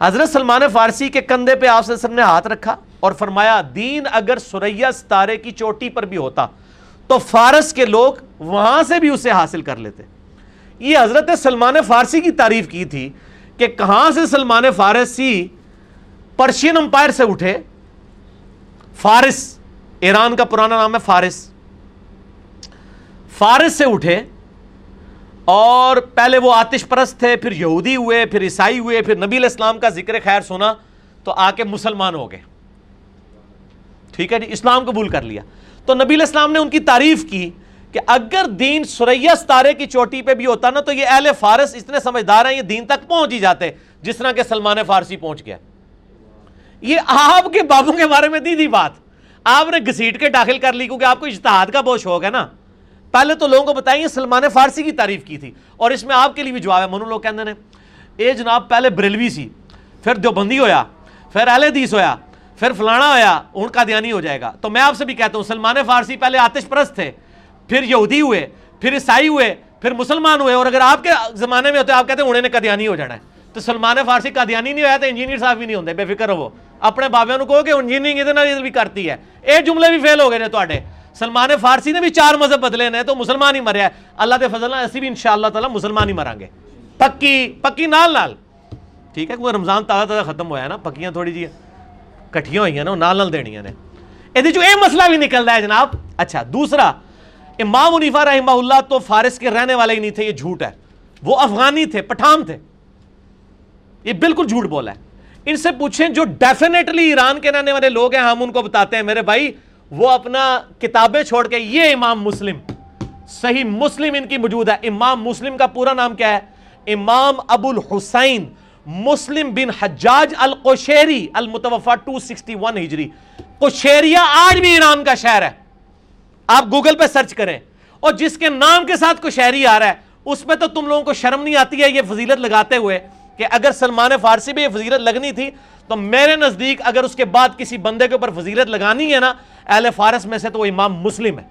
حضرت سلمان فارسی کے کندھے پہ آپ وسلم نے ہاتھ رکھا اور فرمایا، دین اگر سریا ستارے کی چوٹی پر بھی ہوتا تو فارس کے لوگ وہاں سے بھی اسے حاصل کر لیتے۔ یہ حضرت سلمان فارسی کی تعریف کی تھی کہ کہاں سے سلمان فارسی پرشین امپائر سے اٹھے۔ فارس، ایران کا پرانا نام ہے فارس۔ فارس سے اٹھے اور پہلے وہ آتش پرست تھے، پھر یہودی ہوئے، پھر عیسائی ہوئے، پھر نبی علیہ السلام کا ذکر خیر سنا تو آ کے مسلمان ہو گئے۔ ٹھیک ہے جی اسلام قبول کر لیا۔ تو نبی علیہ السلام نے ان کی تعریف کی کہ اگر دین سریا ستارے کی چوٹی پہ بھی ہوتا نا تو یہ اہل فارس اتنے سمجھدار ہیں، یہ دین تک پہنچ ہی جاتے، جس طرح کے سلمان فارسی پہنچ گیا۔ یہ آپ کے بابوں کے بارے میں دی تھی بات۔ آپ نے گھسیٹ کے داخل کر لی کیونکہ آپ کو اجتہاد کا بہت شوق ہے نا۔ پہلے تو لوگوں کو بتائیے سلمان فارسی کی تعریف کی تھی اور اس میں آپ کے لیے بھی جواب ہے۔ منو لوگ کہتے ہیں اے جناب، پہلے بریلوی سی، پھر دیوبندی ہویا، پھر اہل حدیث ہویا، پھر فلانا ہویا ان کا دیانی ہو جائے گا۔ تو میں آپ سے بھی کہتا ہوں، سلمان فارسی پہلے آتش پرست تھے، پھر یہودی ہوئے، پھر عیسائی ہوئے، پھر مسلمان ہوئے۔ اور اگر آپ کے زمانے میں ہوتے، آپ کہتے ہیں انہیں نے قدیانی ہو جانا ہے۔ تو سلمان فارسی قدیانی نہیں ہوا تو انجینئر صاحب بھی نہیں ہوتے بے فکر ہو وہ اپنے بابے کہو کہ انجینئرنگ یہ بھی کرتی ہے اے جملے بھی فیل ہو گئے تے سلمان فارسی نے بھی چار مذہب بدلے نے تو مسلمان ہی مریا اللہ دے فضل ایسی بھی انشاءاللہ تعالی مسلمان ہی مران گے پکی پکی نال نال ٹھیک ہے کوئی رمضان تازہ تازہ ختم ہوا ہے نا پکیاں تھوڑی جی کٹھیاں ہوئی ہیں نا نال نال دینیاں نے یہ جو اے مسئلہ بھی نکل رہا ہے جناب اچھا دوسرا امام منیفا رحمہ اللہ تو فارس کے رہنے والے ہی نہیں تھے یہ جھوٹ ہے وہ افغانی تھے پٹھان تھے یہ بالکل جھوٹ بولا ہے ان سے پوچھیں جو ڈیفینیٹلی ایران کے رہنے والے لوگ ہیں، ہم ان کو بتاتے ہیں، میرے بھائی، وہ اپنا کتابیں چھوڑ کے یہ امام مسلم، صحیح مسلم ان کی موجود ہے۔ امام مسلم کا پورا نام کیا ہے؟ امام ابو الحسین مسلم بن حجاج القشیری المتوفا 261 ہجری۔ قشیریہ آج بھی ایران کا شہر ہے۔ آپ گوگل پہ سرچ کریں۔ اور جس کے نام کے ساتھ کوئی شہری آ رہا ہے، اس میں تو تم لوگوں کو شرم نہیں آتی ہے، یہ فضیلت لگاتے ہوئے۔ کہ اگر سلمان فارسی بھی یہ فضیلت لگنی تھی، تو میرے نزدیک اگر اس کے بعد کسی بندے کے اوپر فضیلت لگانی ہے نا، اہل فارس میں سے تو وہ امام مسلم ہے۔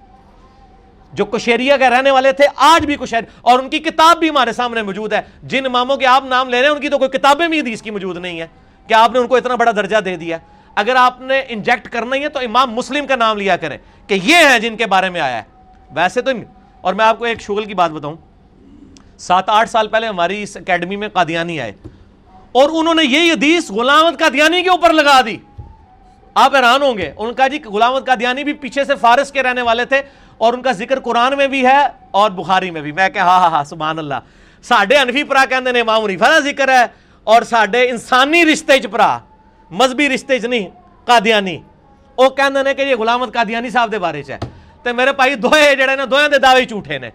جو کشیریا کے رہنے والے تھے، آج بھی کشیر اور ان کی کتاب بھی ہمارے سامنے موجود ہے۔ جن اماموں کے آپ نام لے رہے ہیں، ان کی تو کوئی کتابیں بھی حدیث کی موجود نہیں ہے کہ آپ نے ان کو اتنا بڑا درجہ دے دیا۔ اگر آپ نے انجیکٹ کرنا ہی ہے، تو امام مسلم کا نام لیا کریں۔ کہ یہ ہیں جن کے بارے میں آیا ہے۔ ویسے تو اور میں آپ کو ایک شغل کی بات بتاؤں۔ سات آٹھ سال پہلے ہماری اس اکیڈمی میں قادیانی آئے۔ اور انہوں نے یہ حدیث غلامت قادیانی کے اوپر لگا دی۔ آپ حیران ہوں گے، ان کا جی غلامت قادیانی بھی پیچھے سے فارس کے رہنے والے تھے اور ان کا ذکر قرآن میں بھی ہے اور بخاری میں بھی۔ میں کہ ہاں ہاں ہاں سبحان اللہ۔ ساڈے انفی پرا کہ امام عنیفہ کا ذکر ہے اور ساڈے انسانی رشتے چ پرا، مذہبی رشتے چ نہیں، قادیانی۔ وہ کہندے نے کہ یہ غلامت قادیانی صاحب دے بارے چ ہے۔ تے میرے بھائی دوئے جڑے نے دوئے دے دعوے جھوٹے نے۔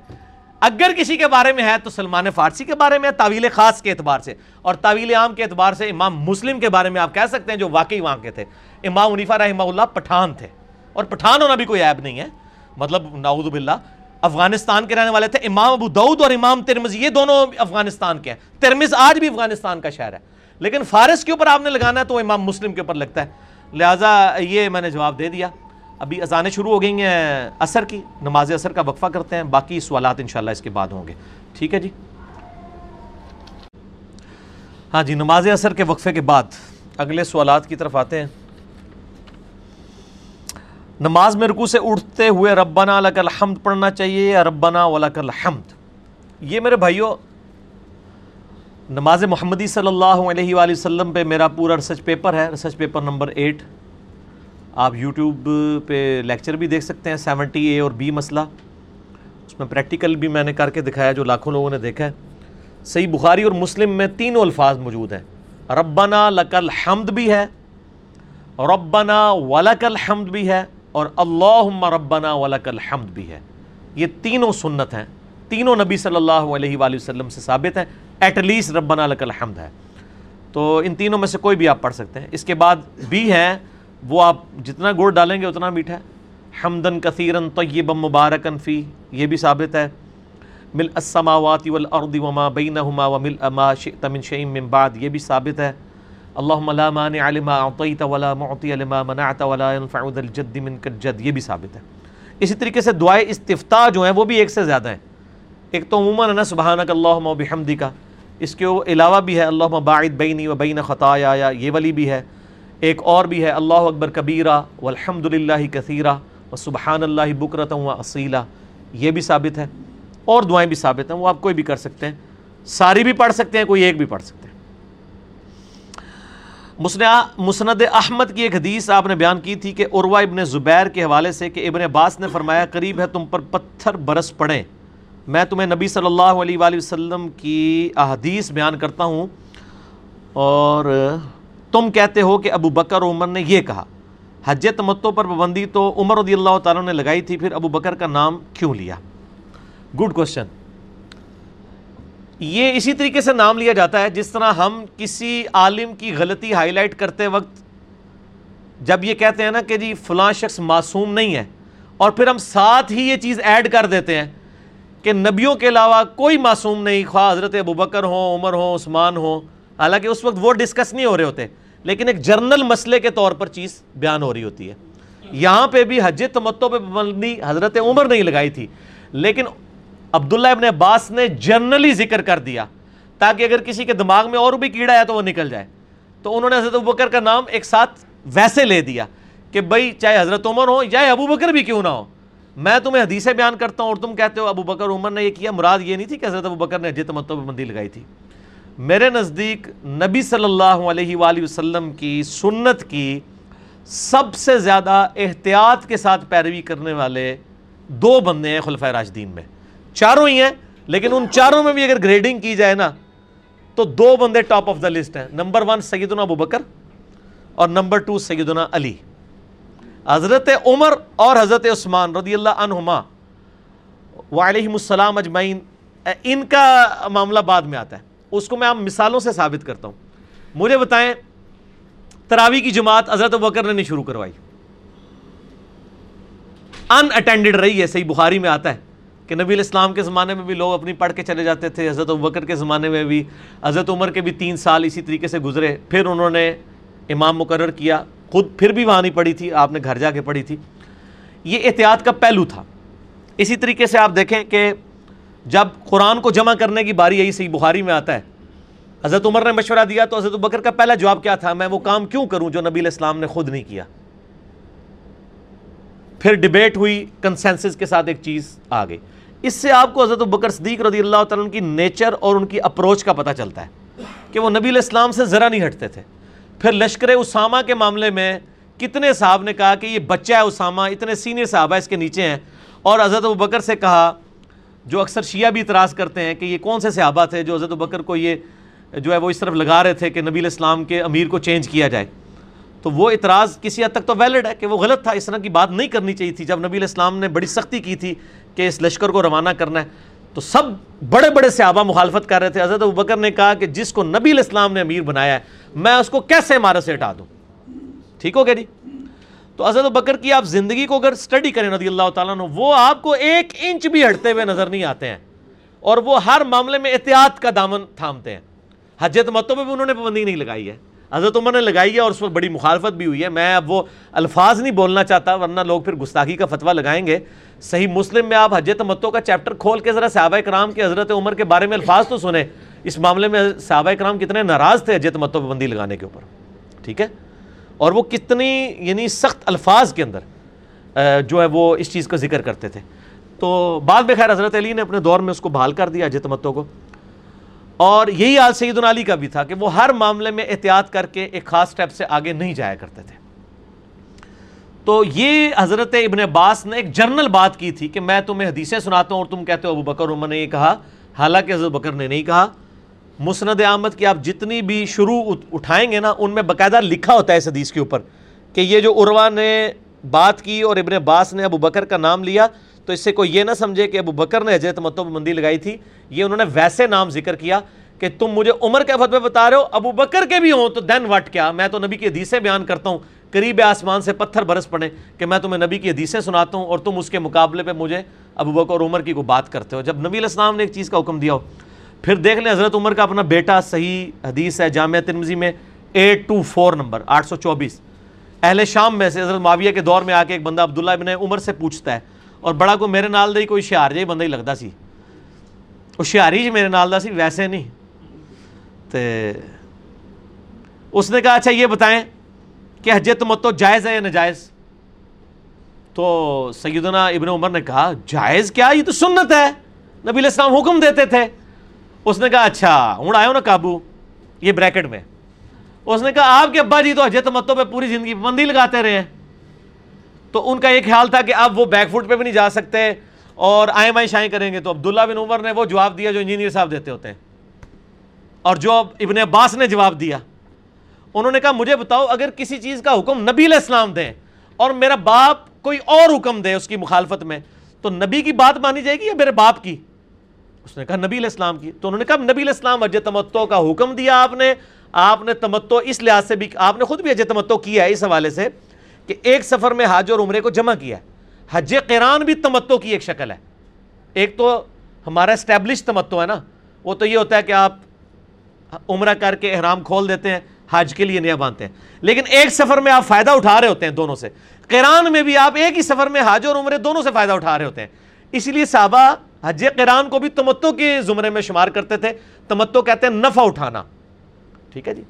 اگر کسی کے بارے میں ہے تو سلمان فارسی کے بارے میں ہے تعویل خاص کے اعتبار سے۔ اور تعویل عام کے اعتبار سے امام مسلم کے بارے میں آپ کہہ سکتے ہیں جو واقعی وہاں کے تھے۔ امام عنیفہ رحمہ اللہ پٹھان تھے۔ اور پٹھان ہونا بھی کوئی عیب نہیں ہے۔ مطلب نعوذ باللہ، افغانستان کے رہنے والے تھے۔ امام ابو دعود اور امام ترمز یہ دونوں افغانستان کے ہیں۔ ترمز آج بھی افغانستان کا شہر ہے۔ لیکن فارس کے اوپر آپ نے لگانا ہے تو امام مسلم کے اوپر لگتا ہے۔ لہٰذا یہ میں نے جواب دے دیا۔ ابھی اذانیں شروع ہو گئی ہیں اثر کی، نماز اثر کا وقفہ کرتے ہیں، باقی سوالات انشاءاللہ اس کے بعد ہوں گے۔ ٹھیک ہے جی؟ ہاں جی نماز اثر کے وقفے کے بعد اگلے سوالات کی طرف آتے ہیں۔ نماز میں رکو سے اٹھتے ہوئے ربنا لک الحمد پڑھنا چاہیے یا ربنا ولک الحمد؟ یہ میرے بھائیوں نماز محمدی صلی اللہ علیہ وآلہ وسلم پہ میرا پورا ریسرچ پیپر ہے ریسرچ پیپر نمبر ایٹ آپ یوٹیوب پہ لیکچر بھی دیکھ سکتے ہیں سیونٹی اے اور بی مسئلہ۔ اس میں پریکٹیکل بھی میں نے کر کے دکھایا جو لاکھوں لوگوں نے دیکھا ہے۔ صحیح بخاری اور مسلم میں تینوں الفاظ موجود ہیں۔ ربنا لک الحمد بھی ہے، ربنا ولک الحمد بھی ہے اور اللہم ربنا ولک الحمد بھی ہے۔ یہ تینوں سنت ہیں۔ تینوں نبی صلی اللہ علیہ وآلہ وسلم سے ثابت ہیں۔ ایٹ لیسٹ ربنا لک الحمد ہے۔ تو ان تینوں میں سے کوئی بھی آپ پڑھ سکتے ہیں۔ اس کے بعد بھی ہیں۔ وہ آپ جتنا گڑ ڈالیں گے اتنا میٹھا ہے۔ حمدن کثیرن طیبا مبارکن فی، یہ بھی ثابت ہے۔ مل السماوات والارض وما بینہما ومل اما شئت من شئیم من بعد، یہ بھی ثابت ہے۔ اللہم لا مانع لما اعطیت ولا معطی لما منعت ولا ينفع ذا الجد منک الجد، یہ بھی ثابت ہے۔ اسی طریقے سے دعائے استفتاء جو ہیں وہ بھی ایک سے زیادہ ہیں۔ ایک تو عموماً ہے نا، سبحانک اللہم و بحمدی کا اس کے علاوہ بھی ہے اللہ باعد بینی و بین خطایا یا یہ والی بھی ہے۔ ایک اور بھی ہے، اللہ اکبر کبیرہ والحمد للہ کثیرہ و سبحان اللہ بکرت و اصیلہ یہ بھی ثابت ہے، اور دعائیں بھی ثابت ہیں، وہ آپ کوئی بھی کر سکتے ہیں۔ ساری بھی پڑھ سکتے ہیں، کوئی ایک بھی پڑھ سکتے ہیں۔ مسند احمد کی ایک حدیث آپ نے بیان کی تھی کہ عروہ ابن زبیر کے حوالے سے کہ ابن عباس نے فرمایا، قریب ہے تم پر پتھر برس پڑیں میں تمہیں نبی صلی اللہ علیہ وآلہ وسلم کی احادیث بیان کرتا ہوں اور تم کہتے ہو کہ ابو بکر عمر نے یہ کہا۔ حج تمتو پر پابندی تو عمر رضی اللہ تعالیٰ نے لگائی تھی، پھر ابو بکر کا نام کیوں لیا؟ گڈ کوشچن یہ اسی طریقے سے نام لیا جاتا ہے جس طرح ہم کسی عالم کی غلطی ہائی لائٹ کرتے وقت جب یہ کہتے ہیں نا کہ جی فلاں شخص معصوم نہیں ہے اور پھر ہم ساتھ ہی یہ چیز ایڈ کر دیتے ہیں کہ نبیوں کے علاوہ کوئی معصوم نہیں، خواہ حضرت ابو بکر ہوں، عمر ہوں، عثمان ہوں، حالانکہ اس وقت وہ ڈسکس نہیں ہو رہے ہوتے۔ لیکن ایک جرنل مسئلے کے طور پر چیز بیان ہو رہی ہوتی ہے۔ یہاں پہ بھی حج تمتو پہ پابندی حضرت عمر نہیں لگائی تھی۔ لیکن عبداللہ ابن عباس نے جرنلی ذکر کر دیا تاکہ اگر کسی کے دماغ میں اور بھی کیڑا ہے تو وہ نکل جائے۔ تو انہوں نے حضرت ابو بکر کا نام ایک ساتھ ویسے لے دیا کہ بھائی چاہے حضرت عمر ہو یا ابو بکر بھی کیوں نہ ہو میں تمہیں حدیثیں بیان کرتا ہوں اور تم کہتے ہو ابو بکر عمر نے یہ کیا، مراد یہ نہیں تھی کہ حضرت ابو بکر نے حج تمتو پہ بندی لگائی تھی۔ میرے نزدیک نبی صلی اللہ علیہ وآلہ وسلم کی سنت کی سب سے زیادہ احتیاط کے ساتھ پیروی کرنے والے دو بندے ہیں خلفۂ راشدین میں۔ چاروں ہی ہیں، لیکن ان چاروں میں بھی اگر گریڈنگ کی جائے نا، تو دو بندے ٹاپ آف دا لسٹ ہیں۔ Number one Sayyidina Abu Bakr اور نمبر ٹو سیدنا علی۔ حضرت عمر اور حضرت عثمان رضی اللہ عنہما وعلیہم السلام اجمعین، ان کا معاملہ بعد میں آتا ہے۔ اس کو میں آپ مثالوں سے ثابت کرتا ہوں۔ مجھے بتائیں تراوی کی جماعت حضرت بکر نے نہیں شروع کروائی۔ ان اٹینڈڈ رہی ہے، صحیح بخاری میں آتا ہے کہ نبی الاسلام کے زمانے میں بھی لوگ اپنی پڑھ کے چلے جاتے تھے، حضرت بکر کے زمانے میں بھی۔ حضرت عمر کے بھی تین سال اسی طریقے سے گزرے۔ پھر انہوں نے امام مقرر کیا، خود پھر بھی وہاں نہیں پڑھی تھی، آپ نے گھر جا کے پڑھی تھی۔ یہ احتیاط کا پہلو تھا۔ اسی طریقے سے آپ دیکھیں کہ جب قرآن کو جمع کرنے کی باری یہی صحیح بخاری میں آتا ہے۔ حضرت عمر نے مشورہ دیا تو حضرت بکر کا پہلا جواب کیا تھا، میں وہ کام کیوں کروں جو نبی الاسلام نے خود نہیں کیا؟ پھر ڈبیٹ ہوئی کنسنسس کے ساتھ ایک چیز آ گئی۔ اس سے آپ کو حضرت بکر صدیق رضی اللہ تعالیٰ کی نیچر اور ان کی اپروچ کا پتہ چلتا ہے کہ وہ نبی الاسلام سے ذرا نہیں ہٹتے تھے۔ پھر لشکر اسامہ کے معاملے میں کتنے صاحب نے کہا کہ یہ بچہ ہے اسامہ، اتنے سینئر صحابہ اس کے نیچے ہیں۔ اور حضرت بکر سے کہا جو اکثر شیعہ بھی اعتراض کرتے ہیں کہ یہ کون سے صحابہ تھے جو حضرت بکر کو یہ جو ہے وہ اس طرف لگا رہے تھے کہ نبی الاسلام کے امیر کو چینج کیا جائے۔ تو وہ اعتراض کسی حد تک تو ویلڈ ہے کہ وہ غلط تھا، اس طرح کی بات نہیں کرنی چاہیے تھی۔ جب نبی الاسلام نے بڑی سختی کی تھی کہ اس لشکر کو روانہ کرنا ہے، تو سب بڑے بڑے صحابہ مخالفت کر رہے تھے۔ حضرت بکر نے کہا کہ جس کو نبی الاسلام نے امیر بنایا ہے، میں اس کو کیسے عمارت سے ہٹا دوں؟ ٹھیک ہو گیا جی؟ تو حضرت بکر کی آپ زندگی کو اگر سٹڈی کریں رضی اللہ تعالیٰ نے وہ آپ کو ایک انچ بھی ہٹتے ہوئے نظر نہیں آتے ہیں۔ اور وہ ہر معاملے میں احتیاط کا دامن تھامتے ہیں۔ حجت متوں پہ بھی انہوں نے پابندی نہیں لگائی ہے۔ حضرت عمر نے لگائی ہے اور اس وقت بڑی مخالفت بھی ہوئی ہے۔ میں اب وہ الفاظ نہیں بولنا چاہتا، ورنہ لوگ پھر گستاخی کا فتویٰ لگائیں گے۔ صحیح مسلم میں آپ حجت متوں کا چیپٹر کھول کے ذرا صحابہ کرام کے حضرت عمر کے بارے میں الفاظ تو سنیں۔ اس معاملے میں صحابہ کرام کتنے ناراض تھے حجت متوں پابندی لگانے کے اوپر۔ ٹھیک ہے؟ اور وہ کتنی یعنی سخت الفاظ کے اندر جو ہے وہ اس چیز کا ذکر کرتے تھے۔ تو بعد میں خیر حضرت علی نے اپنے دور میں اس کو بحال کر دیا حجت متوں کو۔ اور یہی حال سید علی کا بھی تھا کہ وہ ہر معاملے میں احتیاط کر کے ایک خاص سٹیپ سے آگے نہیں جایا کرتے تھے۔ تو یہ حضرت ابن عباس نے ایک جرنل بات کی تھی کہ میں تمہیں حدیثیں سناتا ہوں اور تم کہتے ہو ابو بکر عمر نے یہ کہا۔ حالانکہ حضرت بکر نے نہیں کہا۔ مسند احمد کی آپ جتنی بھی شروع اٹھائیں گے نا، ان میں باقاعدہ لکھا ہوتا ہے اس حدیث کے اوپر کہ یہ جو عروا نے بات کی اور ابن عباس نے ابو بکر کا نام لیا، تو اس سے کوئی یہ نہ سمجھے کہ ابو بکر نے حجرت متو مطلب مندی لگائی تھی۔ یہ انہوں نے ویسے نام ذکر کیا کہ تم مجھے عمر کے فتوے بتا رہے ہو، ابو بکر کے بھی ہوں، تو دین وٹ کیا؟ میں تو نبی کی حدیثیں بیان کرتا ہوں۔ قریب آسمان سے پتھر برس پڑے کہ میں تمہیں نبی کی حدیثیں سناتا ہوں اور تم اس کے مقابلے پہ مجھے ابو بکر اور عمر کی کو بات کرتے ہو۔ جب نبی علیہ السلام نے ایک چیز کا حکم دیا ہو پھر دیکھ لیں حضرت عمر کا اپنا بیٹا، صحیح حدیث ہے جامعہ ترمزی میں، ایٹ ٹو فور نمبر، آٹھ سو چوبیس۔ اہل شام میں سے حضرت معاویہ کے دور میں آ کے ایک بندہ عبداللہ ابن عمر سے پوچھتا ہے، اور بڑا کو میرے نال دے کوئی شہار جی بندہ ہی لگتا سی۔ وہ شہاری جی میرے نال دا سی، ویسے نہیں۔ تے اس نے کہا اچھا یہ بتائیں کہ حجت متو جائز ہے یا نجائز تو سیدنا ابن عمر نے کہا، جائز کیا؟ یہ تو سنت ہے۔ نبی علیہ السلام حکم دیتے تھے۔ اس نے کہا اچھا ہوں، آئے ہو نا قابو، یہ بریکٹ میں۔ اس نے کہا، آپ کے ابا جی تو حجت متوں پہ پوری زندگی پابندی لگاتے رہے ہیں۔ تو ان کا یہ خیال تھا کہ اب وہ بیک فوٹ پہ بھی نہیں جا سکتے اور آئیں بائیں شائیں کریں گے۔ تو عبداللہ بن عمر نے وہ جواب دیا جو انجینئر صاحب دیتے ہوتے ہیں۔ اور جو ابن عباس نے جواب دیا۔ انہوں نے کہا، مجھے بتاؤ، اگر کسی چیز کا حکم نبی علیہ السلام دیں اور میرا باپ کوئی اور حکم دے اس کی مخالفت میں، تو نبی کی بات مانی جائے گی یا میرے باپ کی؟ اس نے کہا نبی علیہ السلام کی۔ تو انہوں نے کہا نبی علیہ السلام اجے تمتو کا حکم دیا آپ نے۔ آپ نے تمتو اس لحاظ سے بھی، آپ نے خود بھی اجے تمتو کیا ہے اس حوالے سے کہ ایک سفر میں حج اور عمرے کو جمع کیا ہے۔ حج قرآن بھی تمتو کی ایک شکل ہے۔ ایک تو ہمارا اسٹیبلش تمتو ہے نا۔ وہ تو یہ ہوتا ہے کہ آپ عمرہ کر کے احرام کھول دیتے ہیں، حج کے لیے نیا باندھتے ہیں۔ لیکن ایک سفر میں آپ فائدہ اٹھا رہے ہوتے ہیں دونوں سے۔ قرآن میں بھی آپ ایک ہی سفر میں حج اور عمرے دونوں سے فائدہ اٹھا رہے ہوتے ہیں۔ اسی لیے صحابہ حج قرآن کو بھی تمتو کے زمرے میں شمار کرتے تھے۔ تمتو کہتے ہیں نفع اٹھانا۔ ٹھیک ہے جی؟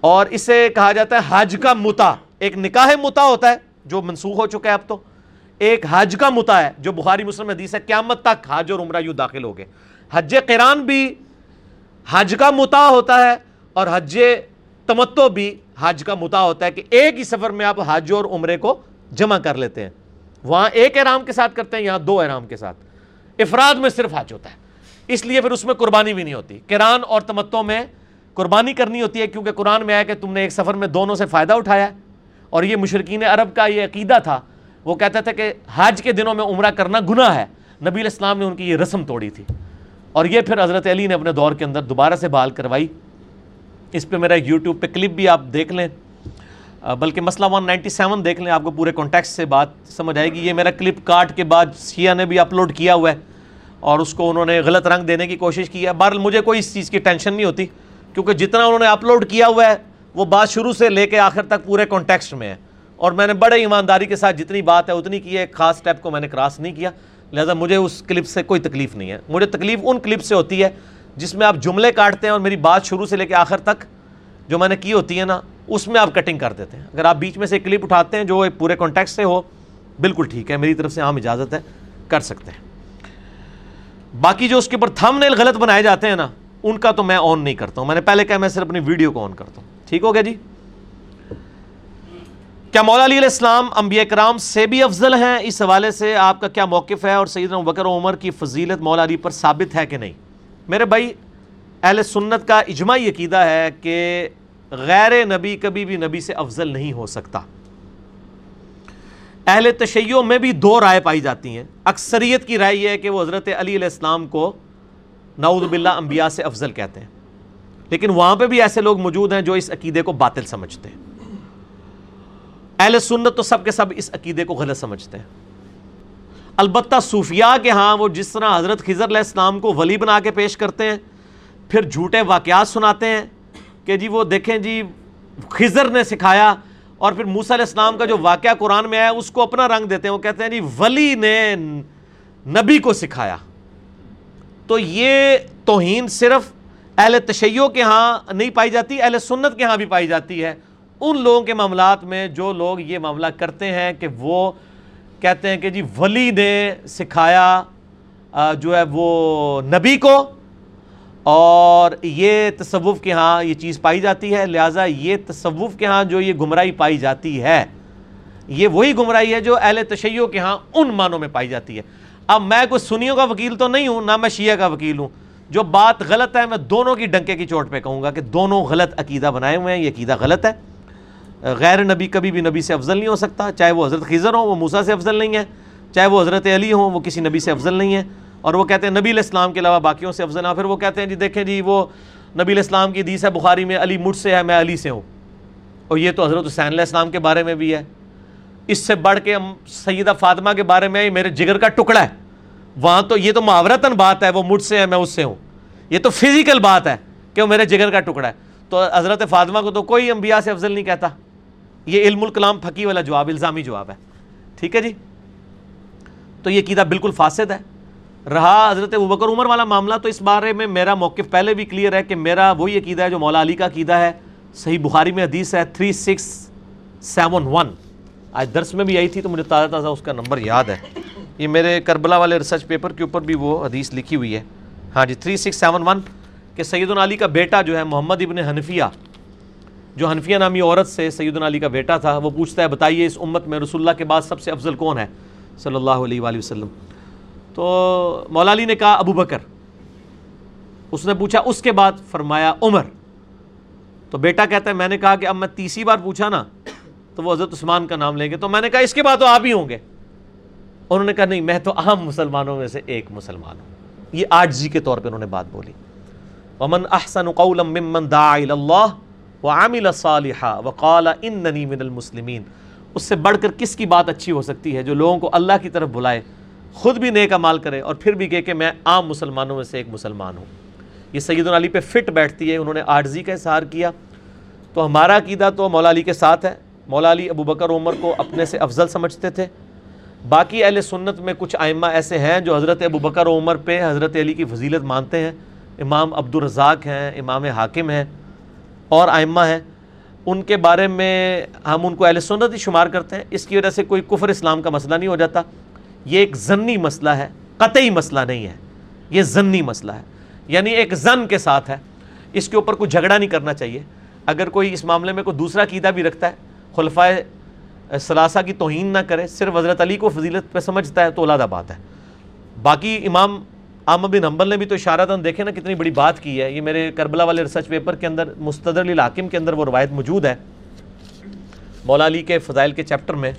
اور اسے کہا جاتا ہے حج کا متا۔ ایک نکاح متا ہوتا ہے، جو منسوخ ہو چکا ہے اب تو۔ ایک حج کا متا ہے، جو بخاری مسلم حدیث ہے، قیامت تک حج اور عمرہ یوں داخل ہو گئے۔ حج قرآن بھی حج کا متا ہوتا ہے اور حج تمتو بھی حج کا متا ہوتا ہے کہ ایک ہی سفر میں آپ حج اور عمرے کو جمع کر لیتے ہیں۔ وہاں ایک احرام کے ساتھ کرتے ہیں، یہاں دو احرام کے ساتھ۔ افراد میں صرف حج ہوتا ہے۔ اس لیے پھر اس میں قربانی بھی نہیں ہوتی۔ کران اور تمتو میں قربانی کرنی ہوتی ہے کیونکہ قرآن میں آیا کہ تم نے ایک سفر میں دونوں سے فائدہ اٹھایا۔ اور یہ مشرقین عرب کا یہ عقیدہ تھا۔ وہ کہتا تھا کہ حج کے دنوں میں عمرہ کرنا گناہ ہے۔ نبی الاسلام نے ان کی یہ رسم توڑی تھی۔ اور یہ پھر حضرت علی نے اپنے دور کے اندر دوبارہ سے بحال کروائی۔ اس پہ میرا یوٹیوب پہ کلپ بھی آپ دیکھ لیں۔ بلکہ مسئلہ ون نائنٹی سیون دیکھ لیں، آپ کو پورے کانٹیکس سے بات سمجھ آئے گی۔ یہ میرا کلپ کاٹ کے بعد شیعہ نے بھی اپلوڈ کیا ہوا ہے اور اس کو انہوں نے غلط رنگ دینے کی کوشش کی ہے۔ بہرحال مجھے کوئی اس چیز کی ٹینشن نہیں ہوتی، کیونکہ جتنا انہوں نے اپلوڈ کیا ہوا ہے، وہ بات شروع سے لے کے آخر تک پورے کانٹیکسٹ میں ہے۔ اور میں نے بڑے ایمانداری کے ساتھ جتنی بات ہے، اتنی کی ہے، ایک خاص سٹیپ کو میں نے کراس نہیں کیا۔ لہٰذا مجھے اس کلپ سے کوئی تکلیف نہیں ہے۔ مجھے تکلیف ان کلپ سے ہوتی ہے جس میں آپ جملے کاٹتے ہیں اور میری بات شروع سے لے کے آخر تک جو میں نے کی ہوتی ہے نا اس میں آپ کٹنگ کر دیتے ہیں۔ اگر آپ بیچ میں سے کلپ اٹھاتے ہیں جو پورے کانٹیکٹ سے ہو، بالکل ٹھیک ہے، میری طرف سے عام اجازت ہے، کر سکتے ہیں۔ باقی جو اس کے اوپر تھم نیل غلط بنائے جاتے ہیں نا، ان کا تو میں آن نہیں کرتا ہوں۔ میں نے پہلے کہا میں صرف اپنی ویڈیو کو آن کرتا ہوں۔ ٹھیک ہو گیا جی؟ کیا مولا علی علیہ السلام انبیاء کرام سے بھی افضل ہیں؟ اس حوالے سے آپ کا کیا موقف ہے اور سیدنا بکر عمر کی فضیلت مولا علی پر ثابت ہے کہ نہیں؟ میرے بھائی، اہل سنت کا اجماعی عقیدہ ہے کہ غیر نبی کبھی بھی نبی سے افضل نہیں ہو سکتا۔ اہل تشیعوں میں بھی دو رائے پائی جاتی ہیں۔ اکثریت کی رائے یہ ہے کہ وہ حضرت علی علیہ السلام کو نعوذ باللہ انبیاء سے افضل کہتے ہیں۔ لیکن وہاں پہ بھی ایسے لوگ موجود ہیں جو اس عقیدے کو باطل سمجھتے ہیں۔ اہل سنت تو سب کے سب اس عقیدے کو غلط سمجھتے ہیں۔ البتہ صوفیاء کے ہاں وہ جس طرح حضرت خضر علیہ السلام کو ولی بنا کے پیش کرتے ہیں، پھر جھوٹے واقعات سناتے ہیں کہ جی وہ دیکھیں جی خضر نے سکھایا اور پھر موسیٰ علیہ السلام کا جو واقعہ قرآن میں آیا، اس کو اپنا رنگ دیتے ہیں۔ وہ کہتے ہیں جی ولی نے نبی کو سکھایا۔ تو یہ توہین صرف اہل تشیعوں کے ہاں نہیں پائی جاتی، اہل سنت کے ہاں بھی پائی جاتی ہے۔ ان لوگوں کے معاملات میں جو لوگ یہ معاملہ کرتے ہیں کہ وہ کہتے ہیں کہ جی ولی نے سکھایا جو ہے وہ نبی کو۔ اور یہ تصوف کے ہاں یہ چیز پائی جاتی ہے، لہٰذا یہ تصوف کے ہاں جو یہ گمراہی پائی جاتی ہے، یہ وہی گمراہی ہے جو اہل تشیعوں کے ہاں ان معنوں میں پائی جاتی ہے۔ اب میں کوئی سنیوں کا وکیل تو نہیں ہوں، نہ میں شیعہ کا وکیل ہوں۔ جو بات غلط ہے، میں دونوں کی ڈنکے کی چوٹ پہ کہوں گا کہ دونوں غلط عقیدہ بنائے ہوئے ہیں، یہ عقیدہ غلط ہے۔ غیر نبی کبھی بھی نبی سے افضل نہیں ہو سکتا، چاہے وہ حضرت خضر ہوں، وہ موسیٰ سے افضل نہیں ہے، چاہے وہ حضرت علی ہوں، وہ کسی نبی سے افضل نہیں ہے۔ اور وہ کہتے ہیں نبی علیہ السلام کے علاوہ باقیوں سے افضل ہیں۔ پھر وہ کہتے ہیں جی دیکھیں جی وہ نبی علیہ السلام کی حدیث ہے، بخاری میں علی مجھ سے ہے، میں علی سے ہوں۔ اور یہ تو حضرت حسین علیہ السلام کے بارے میں بھی ہے۔ اس سے بڑھ کے ہم سیدہ فاطمہ کے بارے میں میرے جگر کا ٹکڑا ہے۔ وہاں تو یہ تو معاورتاً بات ہے، وہ مجھ سے ہے، میں اس سے ہوں۔ یہ تو فزیکل بات ہے کہ وہ میرے جگر کا ٹکڑا ہے۔ تو حضرت فاطمہ کو تو کوئی انبیاء سے افضل نہیں کہتا۔ یہ علم الکلام پھکی والا جواب، الزامی جواب ہے۔ ٹھیک ہے جی؟ تو یہ قیدہ بالکل فاسد ہے۔ رہا حضرت ابکر عمر والا معاملہ، تو اس بارے میں میرا موقف پہلے بھی کلیئر ہے کہ میرا وہی عقیدہ ہے جو مولا علی کا عقیدہ ہے۔ صحیح بخاری میں حدیث ہے تھری سکس سیون ون۔ آج درس میں بھی آئی تھی تو مجھے تازہ تازہ اس کا نمبر یاد ہے۔ یہ میرے کربلا والے ریسرچ پیپر کے اوپر بھی وہ حدیث لکھی ہوئی ہے۔ ہاں جی تھری سکس سیون ون کہ سید علی کا بیٹا جو ہے محمد ابن حنفیہ، جو حنفیہ نامی عورت سے سید علی کا بیٹا تھا، وہ پوچھتا ہے، بتائیے اس امت میں رسول اللہ کے بعد سب سے افضل کون ہے؟ صلی اللہ علیہ وآلہ وسلم۔ تو مولا علی نے کہا ابو بکر۔ اس نے پوچھا، اس کے بعد فرمایا عمر۔ تو بیٹا کہتا ہے، میں نے کہا کہ اب میں تیسری بار پوچھا نا، تو وہ حضرت عثمان کا نام لیں گے۔ تو میں نے کہا، اس کے بعد تو آپ ہی ہوں گے۔ انہوں نے کہا، نہیں، میں تو عام مسلمانوں میں سے ایک مسلمان ہوں۔ یہ آج جی کے طور پہ انہوں نے بات بولی۔ ومن احسن قولا ممن دعا اللہ وعمل صالحا وقال اننی من المسلمین اس سے بڑھ کر کس کی بات اچھی ہو سکتی ہے جو لوگوں کو اللہ کی طرف بلائے؟ خود بھی نیک عمال کرے اور پھر بھی کہے کہ میں عام مسلمانوں میں سے ایک مسلمان ہوں۔ یہ سید علی پہ فٹ بیٹھتی ہے، انہوں نے آرزی کا اظہار کیا۔ تو ہمارا عقیدہ تو مولا علی کے ساتھ ہے۔ مولا علی ابو بکر عمر کو اپنے سے افضل سمجھتے تھے۔ باقی اہل سنت میں کچھ آئمہ ایسے ہیں جو حضرت ابو بکر عمر پہ حضرت علی کی فضیلت مانتے ہیں۔ امام عبد الرزاق ہیں، امام حاکم ہیں اور آئمہ ہیں۔ ان کے بارے میں ہم ان کو اہل سنت ہی شمار کرتے ہیں۔ اس کی وجہ سے کوئی کفر اسلام کا مسئلہ نہیں ہو جاتا۔ یہ ایک ضنی مسئلہ ہے، قطعی مسئلہ نہیں ہے، یہ ضنی مسئلہ ہے یعنی ایک زن کے ساتھ ہے۔ اس کے اوپر کوئی جھگڑا نہیں کرنا چاہیے۔ اگر کوئی اس معاملے میں کوئی دوسرا قیدہ بھی رکھتا ہے خلفۂ ثلاثہ کی توہین نہ کرے، صرف حضرت علی کو فضیلت پہ سمجھتا ہے تو علادہ بات ہے۔ باقی امام عام بن حنبل نے بھی تو اشارہ دیکھے نا کتنی بڑی بات کی ہے۔ یہ میرے کربلا والے ریسرچ پیپر کے اندر مستدر الحاکم کے اندر وہ روایت موجود ہے۔ مولا علی کے فضائل کے چیپٹر میں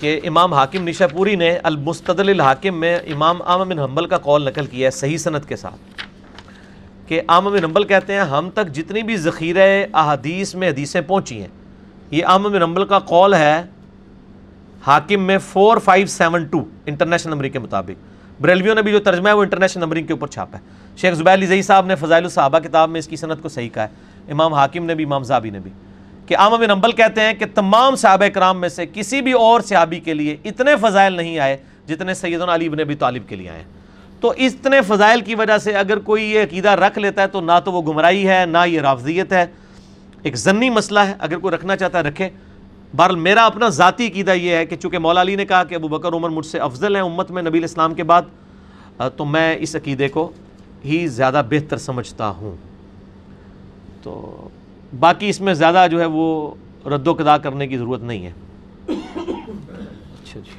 کہ امام حاکم نشا پوری نے المستدل الحاکم میں امام عام بن حنبل کا قول نقل کیا ہے صحیح صنعت کے ساتھ کہ عام بن حنبل کہتے ہیں، ہم تک جتنی بھی ذخیرہ احادیث میں حدیثیں پہنچی ہیں، یہ عام بن حنبل کا قول ہے حاکم میں four five seven two international number کے مطابق۔ بریلویوں نے بھی جو ترجمہ ہے وہ انٹرنیشنل نمبرنگ کے اوپر چھاپا ہے۔ شیخ زبیر علی زئی صاحب نے فضائل الصحابہ کتاب میں اس کی صنعت کو صحیح کہا ہے۔ امام حاکم نے بھی، امام زابی نے بھی۔ کہ عام بن حنبل کہتے ہیں کہ تمام صحابہ کرام میں سے کسی بھی اور صحابی کے لیے اتنے فضائل نہیں آئے جتنے سیدنا علی بن ابی طالب کے لیے آئے۔ تو اتنے فضائل کی وجہ سے اگر کوئی یہ عقیدہ رکھ لیتا ہے تو نہ تو وہ گمراہی ہے، نہ یہ رافضیت ہے۔ ایک ضنی مسئلہ ہے، اگر کوئی رکھنا چاہتا ہے رکھے۔ بہرحال میرا اپنا ذاتی عقیدہ یہ ہے کہ چونکہ مولا علی نے کہا کہ ابو بکر عمر مجھ سے افضل ہیں امت میں نبی الاسلام کے بعد تو میں اس عقیدے کو ہی زیادہ بہتر سمجھتا ہوں۔ تو باقی اس میں زیادہ جو ہے وہ رد و قدا کرنے کی ضرورت نہیں ہے۔ اچھا جی۔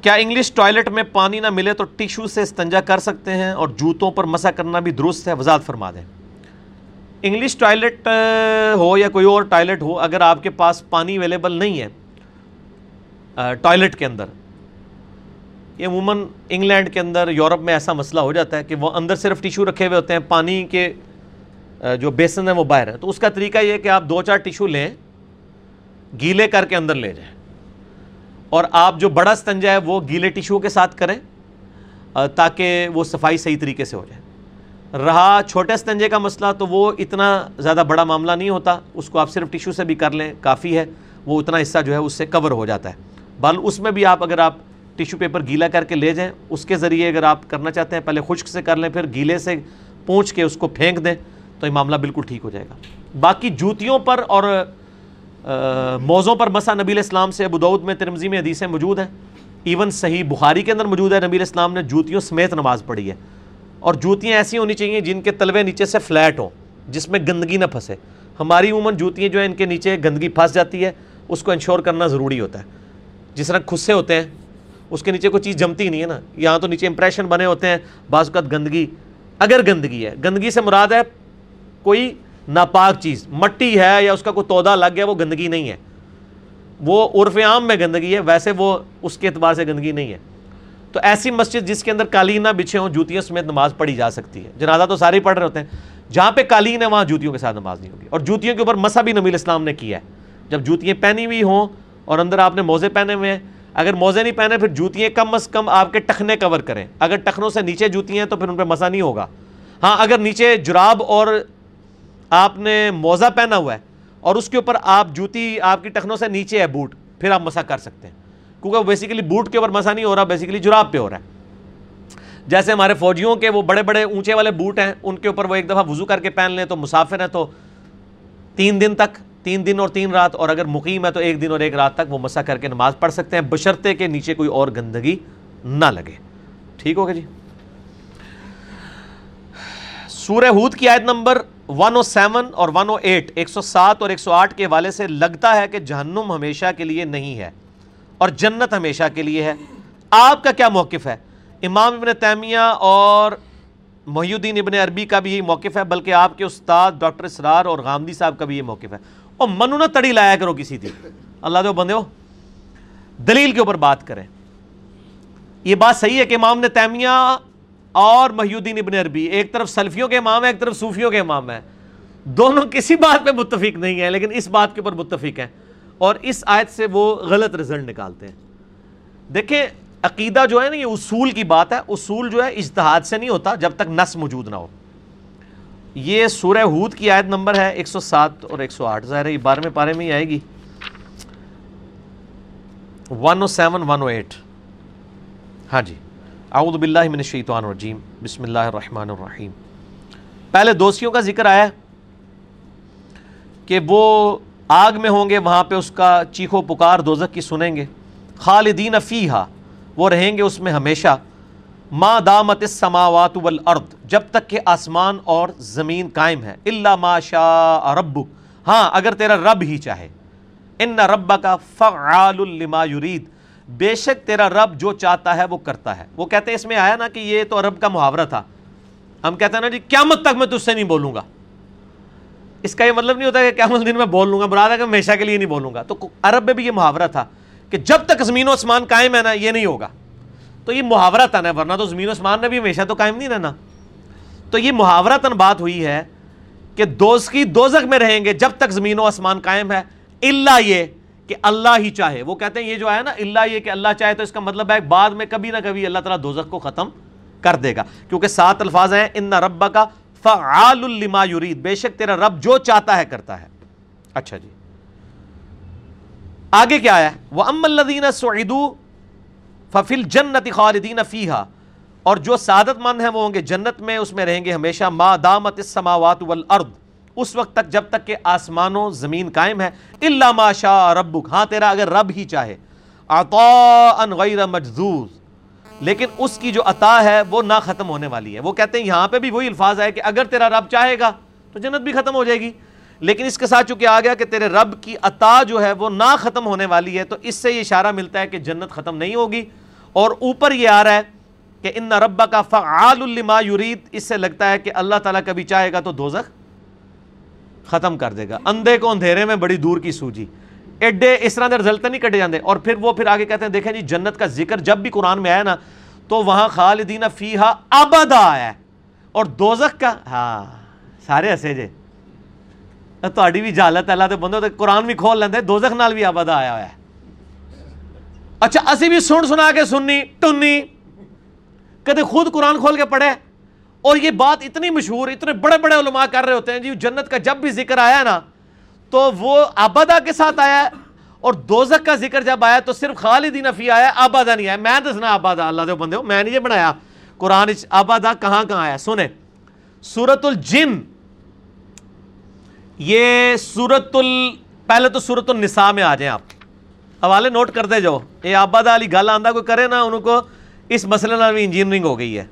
کیا انگلش ٹوائلٹ میں پانی نہ ملے تو ٹیشو سے استنجا کر سکتے ہیں اور جوتوں پر مسا کرنا بھی درست ہے؟ وضاحت فرما دیں۔ انگلش ٹوائلٹ ہو یا کوئی اور ٹوائلٹ ہو اگر آپ کے پاس پانی اویلیبل نہیں ہے ٹوائلٹ کے اندر یہ عموماً انگلینڈ کے اندر یورپ میں ایسا مسئلہ ہو جاتا ہے کہ وہ اندر صرف ٹیشو رکھے ہوئے ہوتے ہیں پانی کے جو بیسن ہے وہ باہر ہے۔ تو اس کا طریقہ یہ ہے کہ آپ دو چار ٹیشو لیں، گیلے کر کے اندر لے جائیں۔ اور آپ جو بڑا استنجا ہے وہ گیلے ٹیشو کے ساتھ کریں تاکہ وہ صفائی صحیح طریقے سے ہو جائے۔ رہا چھوٹے استنجے کا مسئلہ تو وہ اتنا زیادہ بڑا معاملہ نہیں ہوتا، اس کو آپ صرف ٹیشو سے بھی کر لیں، کافی ہے۔ وہ اتنا حصہ جو ہے اس سے کور ہو جاتا ہے۔ بل اس میں بھی آپ اگر آپ ٹیشو پیپر گیلا کر کے لے جائیں، اس کے ذریعے اگر آپ کرنا چاہتے ہیں، پہلے خشک سے کر لیں، پھر گیلے سے پونچھ کے اس کو پھینک دیں۔ تو یہ معاملہ بالکل ٹھیک ہو جائے گا۔ باقی جوتیوں پر اور موزوں پر مسا نبی اسلام سے ابود میں ترمزی میں حدیثیں موجود ہیں۔ ایون صحیح بخاری کے اندر موجود ہے، نبی اسلام نے جوتیوں سمیت نماز پڑھی ہے۔ اور جوتیاں ایسی ہونی چاہیے جن کے تلوے نیچے سے فلیٹ ہوں، جس میں گندگی نہ پھنسے۔ ہماری عموماً جوتیاں جو ہیں، ان کے نیچے گندگی پھنس جاتی ہے، اس کو انشور کرنا ضروری ہوتا ہے۔ جس طرح خصے ہوتے ہیں، اس کے نیچے کوئی چیز جمتی نہیں ہے نا۔ یہاں تو نیچے امپریشن بنے ہوتے ہیں، بعض اوقات گندگی، اگر گندگی ہے، گندگی سے مراد ہے کوئی ناپاک چیز، مٹی ہے یا اس کا کوئی تودا لگ گیا، وہ گندگی نہیں ہے۔ وہ عرف عام میں گندگی ہے، ویسے وہ اس کے اعتبار سے گندگی نہیں ہے۔ تو ایسی مسجد جس کے اندر قالین نہ بچھے ہوں جوتیوں سمیت نماز پڑھی جا سکتی ہے۔ جنازہ تو سارے پڑھ رہے ہوتے ہیں۔ جہاں پہ قالین ہے وہاں جوتیوں کے ساتھ نماز نہیں ہوگی۔ اور جوتیوں کے اوپر مسا بھی نبی اسلام نے کیا ہے۔ جب جوتیاں پہنی ہوئی ہوں اور اندر آپ نے موزے پہنے ہوئے ہیں، اگر موزے نہیں پہنے، پھر جوتیاں کم از کم آپ کے ٹخنے کور کریں۔ اگر ٹخنوں سے نیچے جوتیاں ہیں، تو پھر ان پہ مسا نہیں ہوگا۔ ہاں اگر نیچے جراب اور آپ نے موزہ پہنا ہوا ہے اور اس کے اوپر آپ جوتی آپ کی ٹخنوں سے نیچے ہے بوٹ، پھر آپ مسا کر سکتے ہیں۔ کیونکہ بیسیکلی بوٹ کے اوپر مسا نہیں ہو رہا بیسیکلی جراب پہ ہو رہا ہے۔ جیسے ہمارے فوجیوں کے وہ بڑے بڑے اونچے والے بوٹ ہیں، ان کے اوپر وہ ایک دفعہ وضو کر کے پہن لیں تو مسافر ہیں تو تین دن تک، تین دن اور تین رات، اور اگر مقیم ہے تو ایک دن اور ایک رات تک وہ مسا کر کے نماز پڑھ سکتے ہیں بشرتے کے نیچے کوئی اور گندگی نہ لگے۔ ٹھیک ہوگا جی؟ سورہ ہود کی آیت نمبر 107 اور 108 107 اور 108 کے والے سے لگتا ہے کہ جہنم ہمیشہ کے لیے نہیں ہے اور جنت ہمیشہ کے لیے ہے۔ آپ کا کیا موقف ہے؟ امام ابن تیمیہ اور محی الدین ابن عربی کا بھی یہ موقف ہے، بلکہ آپ کے استاد ڈاکٹر اسرار اور غامدی صاحب کا بھی یہ موقف ہے۔ اور منو نہ تڑی لایا کرو کسی دن اللہ دو بندے ہو دلیل کے اوپر بات کریں۔ یہ بات صحیح ہے کہ امام نے تیمیہ اور محیودین ابن عربی، ایک طرف سلفیوں کے امام ہے ایک طرف صوفیوں کے امام ہے دونوں کسی بات پہ متفق نہیں ہیں، لیکن اس بات کے اوپر متفق ہیں۔ اور اس آیت سے وہ غلط رزلٹ نکالتے ہیں۔ دیکھیں، عقیدہ جو ہے نا، یہ اصول کی بات ہے۔ اصول جو ہے، اجتہاد سے نہیں ہوتا جب تک نس موجود نہ ہو۔ یہ سورہ ہود کی آیت نمبر ہے، ایک سو سات اور ایک سو آٹھ۔ ظاہر ہے، یہ بارہویں پارے میں ہی آئے گی۔ One O seven, one O eight. ہاں جی۔ اعوذ باللہ من الشیطان الرجیم، بسم اللہ الرحمن الرحیم۔ پہلے دوستیوں کا ذکر آیا کہ وہ آگ میں ہوں گے، وہاں پہ اس کا چیخو پکار دوزک کی سنیں گے۔ خالدین فیہا، وہ رہیں گے اس میں ہمیشہ۔ ما دامت السماوات والارض، جب تک کہ آسمان اور زمین قائم ہے اللہ ما شاء ربک ہاں اگر تیرا رب ہی چاہے۔ ان رب کا فعال لما یرید بے شک تیرا رب جو چاہتا ہے وہ کرتا ہے۔ وہ کہتے ہیں، اس میں آیا نا کہ یہ تو عرب کا محاورہ تھا۔ ہم کہتے ہیں نا جی قیامت تک میں تجھ سے نہیں بولوں گا۔ اس کا یہ مطلب نہیں ہوتا کہ قیامت دن میں بول لوں گا براد ہے کہ ہمیشہ کے لیے نہیں بولوں گا۔ تو عرب میں بھی یہ محاورہ تھا کہ جب تک زمین و اسمان قائم ہے نا، یہ نہیں ہوگا۔ تو یہ محاورہ تن ہے، ورنہ تو زمین و اسمان نے بھی ہمیشہ تو قائم نہیں رہنا۔ تو یہ محاورہ تن بات ہوئی ہے کہ دوست کی دوزخ میں رہیں گے جب تک زمین و اسمان قائم ہے۔ اللہ یہ کہ اللہ ہی چاہے۔ وہ کہتے ہیں یہ جو ہے نا، اللہ یہ کہ اللہ چاہے تو اس کا مطلب ہے بعد میں کبھی نہ کبھی اللہ تعالیٰ دوزخ کو ختم کر دے گا۔ کیونکہ سات الفاظ ہیں، ان رب کا فعال لما یرید۔ بے شک تیرا رب جو چاہتا ہے کرتا ہے۔ اچھا جی۔ آگے کیا ہے وہ ام الدین سعیدو ففل جنت خالدین فیحا اور جو سعادت مند ہیں وہ ہوں گے جنت میں، اس میں رہیں گے ہمیشہ ما دامت السماوات والارض اس وقت تک جب تک کہ آسمانوں زمین قائم ہے اللہ ما شاء ربک۔ ہاں تیرا اگر رب ہی چاہے۔ عطاء غیر مجذوز لیکن اس کی جو عطا ہے، وہ نہ ختم ہونے والی ہے۔ وہ کہتے ہیں، یہاں پہ بھی وہی الفاظ ہے کہ اگر تیرا رب چاہے گا، تو جنت بھی ختم ہو جائے گی۔ لیکن اس کے ساتھ چونکہ آ گیا کہ تیرے رب کی عطا جو ہے، وہ نہ ختم ہونے والی ہے، تو اس سے یہ اشارہ ملتا ہے کہ جنت ختم نہیں ہوگی۔ اور اوپر یہ آ رہا ہے کہ ان ربا کا فعال لما یرید۔ اس سے لگتا ہے کہ اللہ تعالیٰ کبھی چاہے گا تو دوزخ ختم کر دے گا۔ اندھے کو اندھیرے میں بڑی دور کی سوجی۔ ایڈے اس طرح رزلٹ نہیں کٹے جاندے۔ اور پھر وہ پھر آگے کہتے ہیں، دیکھیں جی جنت کا ذکر جب بھی قرآن میں آیا نا، تو وہاں خالدین فیہا ابدا آیا۔ ہے اور دوزخ کا ہاں سارے ہسے جے۔ تہاڈی بھی جہالت اللہ دے بندے قرآن بھی کھول لیندے، دوزخ نال بھی ابدا آیا ہوا ہے۔ اچھا اسی بھی سن سنا کے سننی ٹنی کدے خود قرآن کھول کے پڑھے؟ اور یہ بات اتنی مشہور، اتنے بڑے بڑے علماء کر رہے ہوتے ہیں جی جنت کا جب بھی ذکر آیا نا، تو وہ آبادا کے ساتھ آیا ہے، اور دوزک کا ذکر جب آیا تو صرف خالدین فی آیا آبادا نہیں آیا۔ میں دسنا آبادا اللہ دے بندے ہو، میں نہیں یہ بنایا۔ قرآن آبادا کہاں کہاں آیا؟ سنیں سورت الجن، یہ سورت ال پہلے تو سورت النساء میں آ جائیں آپ۔ حوالے نوٹ کر دے جو یہ آبادا علی گل آندہ کوئی کرے نا ان کو اس مسئلے نہ بھی انجینئرنگ ہو گئی ہے۔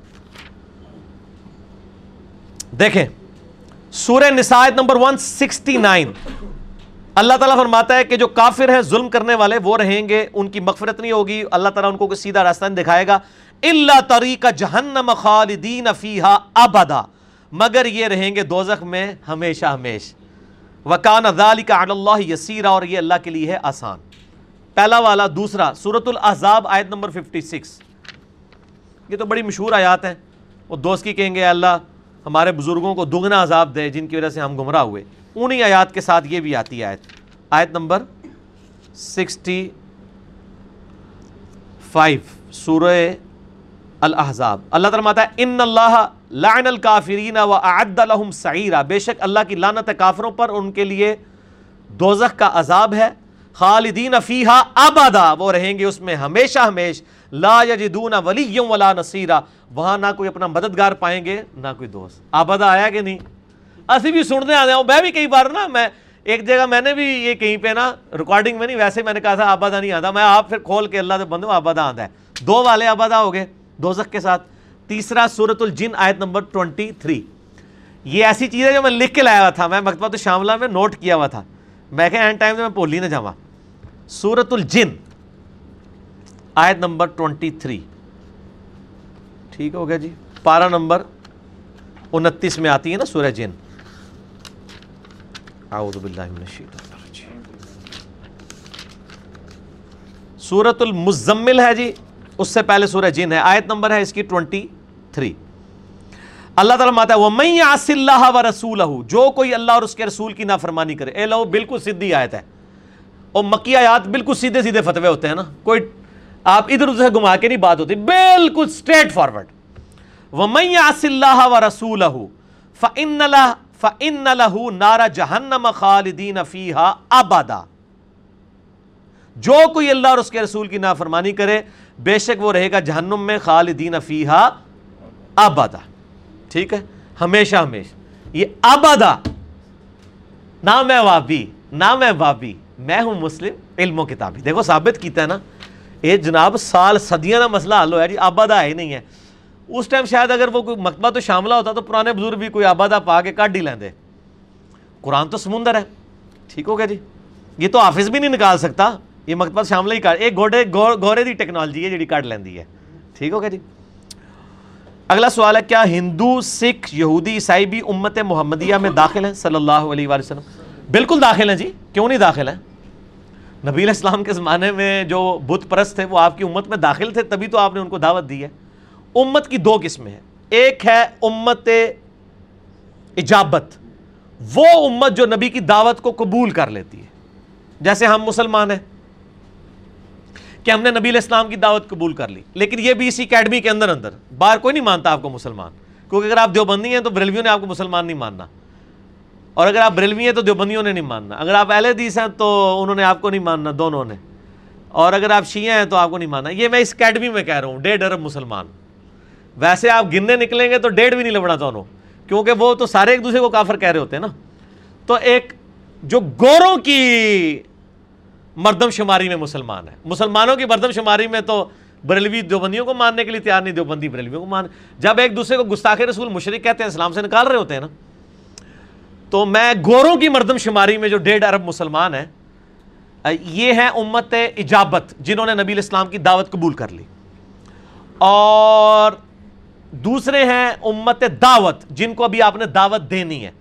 دیکھیں، سورہ نسائت نمبر 169 اللہ تعالیٰ فرماتا ہے کہ جو کافر ہیں، ظلم کرنے والے، وہ رہیں گے، ان کی مغفرت نہیں ہوگی۔ اللہ تعالیٰ ان کو سیدھا راستہ نہیں دکھائے گا۔ اللہ طریقہ جہنم خالدین فیہا ابدا مگر یہ رہیں گے دوزخ میں ہمیشہ ہمیش۔ وکان ذالک علی اللہ یسیرہ اور یہ اللہ کے لیے ہے آسان۔ پہلا والا، دوسرا سورت الاحزاب آیت نمبر 56 یہ تو بڑی مشہور آیات ہیں۔ وہ دوست کی کہیں گے اللہ ہمارے بزرگوں کو دگنا عذاب دے جن کی وجہ سے ہم گمراہ ہوئے۔ انہی آیات کے ساتھ یہ بھی آتی ہے۔ آیت آیت نمبر سکسٹی فائیو، سورہ الاحزاب۔ اللہ تعالیٰ ماتا ہے، ان اللہ لعن الکافرین و اعد لهم سعیرہ بے شک اللہ کی لعنت کافروں پر ان کے لیے دوزخ کا عذاب ہے۔ خالدین فیہا ابدا۔ وہ رہیں گے اس میں ہمیشہ ہمیش۔ لا یجدون ولی ولا نصیرہ وہاں نہ کوئی اپنا مددگار پائیں گے، نہ کوئی دوست۔ آبادہ آیا کہ نہیں؟ اسی بھی سننے آ ہوں۔ میں بھی کئی بار نا، میں ایک جگہ میں نے بھی یہ کہیں پہ نا ریکارڈنگ میں نہیں، ویسے میں نے کہا تھا آبادہ نہیں آتا۔ میں آپ پھر کھول کے اللہ سے بندوں، آبادہ آتا ہے۔ دو والے آبادہ ہو گئے، دوزخ کے ساتھ۔ تیسرا سورت الجن، آیت نمبر ٹوینٹی تھری یہ ایسی چیز ہے جو میں لکھ کے لایا ہوا تھا۔ میں مکتبہ تو شاملہ میں نوٹ کیا ہوا تھا۔ میں کہ اینڈ ٹائم میں پولی نہ جاوا سورت الجن۔ آیت نمبر ٹوینٹی تھری۔ ٹھیک ہو گیا جی۔ پارہ نمبر انتیس میں آتی ہے نا سورہ جن۔ اعوذ باللہ من الشیطان سورت المزمل ہے جی۔ اس سے پہلے سورہ جن ہے۔ آیت نمبر ہے اس کی ٹوینٹی تھری۔ اللہ تعالیٰ ماتا ہے، وَمَن يَعْصِ اللَّهَ وَرَسُولَهُ، جو کوئی اللہ اور اس کے رسول کی نافرمانی کرے۔ اے لو بالکل سیدھی آیت ہے۔ اور مکی آیات بالکل سیدھے سیدھے فتوے ہوتے ہیں نا۔ کوئی آپ ادھر ادھر سے گھما کے نہیں بات ہوتی، بالکل سٹریٹ فارورڈ وَمَن يَعْصِ اللَّهَ وَرَسُولَهُ فن فن لہو نارا جہنم خالدین فیحا آبادا جو کوئی اللہ اور اس کے رسول کی نافرمانی کرے، بے شک وہ رہے گا جہنم میں، خالدین فیحا آبادا ٹھیک ہے؟ ہمیشہ ہمیشہ۔ یہ آبادا نہ میں وابی نہ میں وابی۔ میں ہوں مسلم علم و کتابی۔ دیکھو ثابت کیتا ہے نا۔ یہ جناب سال صدیاں کا مسئلہ حل ہوا جی آبادہ ہے ہی نہیں ہے۔ اس ٹائم شاید اگر وہ کوئی مکتبہ تو شاملہ ہوتا تو پرانے بزرگ بھی کوئی آبادہ پا کے کٹ ہی لیندے۔ قرآن تو سمندر ہے۔ ٹھیک ہو گیا جی۔ یہ تو آفس بھی نہیں نکال سکتا۔ یہ مکتبہ شاملہ ہی کٹ ایک گھوڑے گھوڑے دی ٹیکنالوجی ہے جی کٹ لیندی ہے۔ ٹھیک ہو گیا جی۔ اگلا سوال ہے، کیا ہندو، سکھ، یہودی، عیسائی بھی امت محمدیہ میں داخل ہیں؟ صلی اللہ علیہ وآلہ وسلم۔ بالکل داخل ہیں جی۔ کیوں نہیں داخل ہیں؟ نبی علیہ السلام کے زمانے میں جو بت پرست تھے وہ آپ کی امت میں داخل تھے، تبھی تو آپ نے ان کو دعوت دی ہے۔ امت کی دو قسمیں ہیں۔ ایک ہے امت اجابت۔ وہ امت جو نبی کی دعوت کو قبول کر لیتی ہے۔ جیسے ہم مسلمان ہیں کہ ہم نے نبی علیہ السلام کی دعوت قبول کر لی، لیکن یہ بھی اسی اکیڈمی کے اندر اندر۔ باہر کوئی نہیں مانتا آپ کو مسلمان۔ کیونکہ اگر آپ دیوبندی ہیں تو بریلویوں نے آپ کو مسلمان نہیں ماننا۔ اور اگر آپ بریلوی ہیں تو دیوبندیوں نے نہیں ماننا۔ اگر آپ اہل حدیث ہیں تو انہوں نے آپ کو نہیں ماننا، دونوں نے۔ اور اگر آپ شیعہ ہیں تو آپ کو نہیں ماننا۔ یہ میں اس اکیڈمی میں کہہ رہا ہوں، ڈیڑھ ارب مسلمان۔ ویسے آپ گننے نکلیں گے تو ڈیڑھ بھی نہیں لبنا دونوں، کیونکہ وہ تو سارے ایک دوسرے کو کافر کہہ رہے ہوتے ہیں نا۔ تو ایک جو گوروں کی مردم شماری میں مسلمان ہے۔ مسلمانوں کی مردم شماری میں تو بریلوی دیوبندیوں کو ماننے کے لیے تیار نہیں، دیوبندی بریلویوں کو مان۔ جب ایک دوسرے کو گستاخ رسول مشرق کہتے ہیں، اسلام سے نکال رہے ہوتے ہیں نا۔ تو میں گوروں کی مردم شماری میں جو ڈیڑھ ارب مسلمان ہیں، یہ ہیں امت اجابت جنہوں نے نبی الاسلام کی دعوت قبول کر لی۔ اور دوسرے ہیں امت دعوت جن کو ابھی آپ نے دعوت دینی ہے۔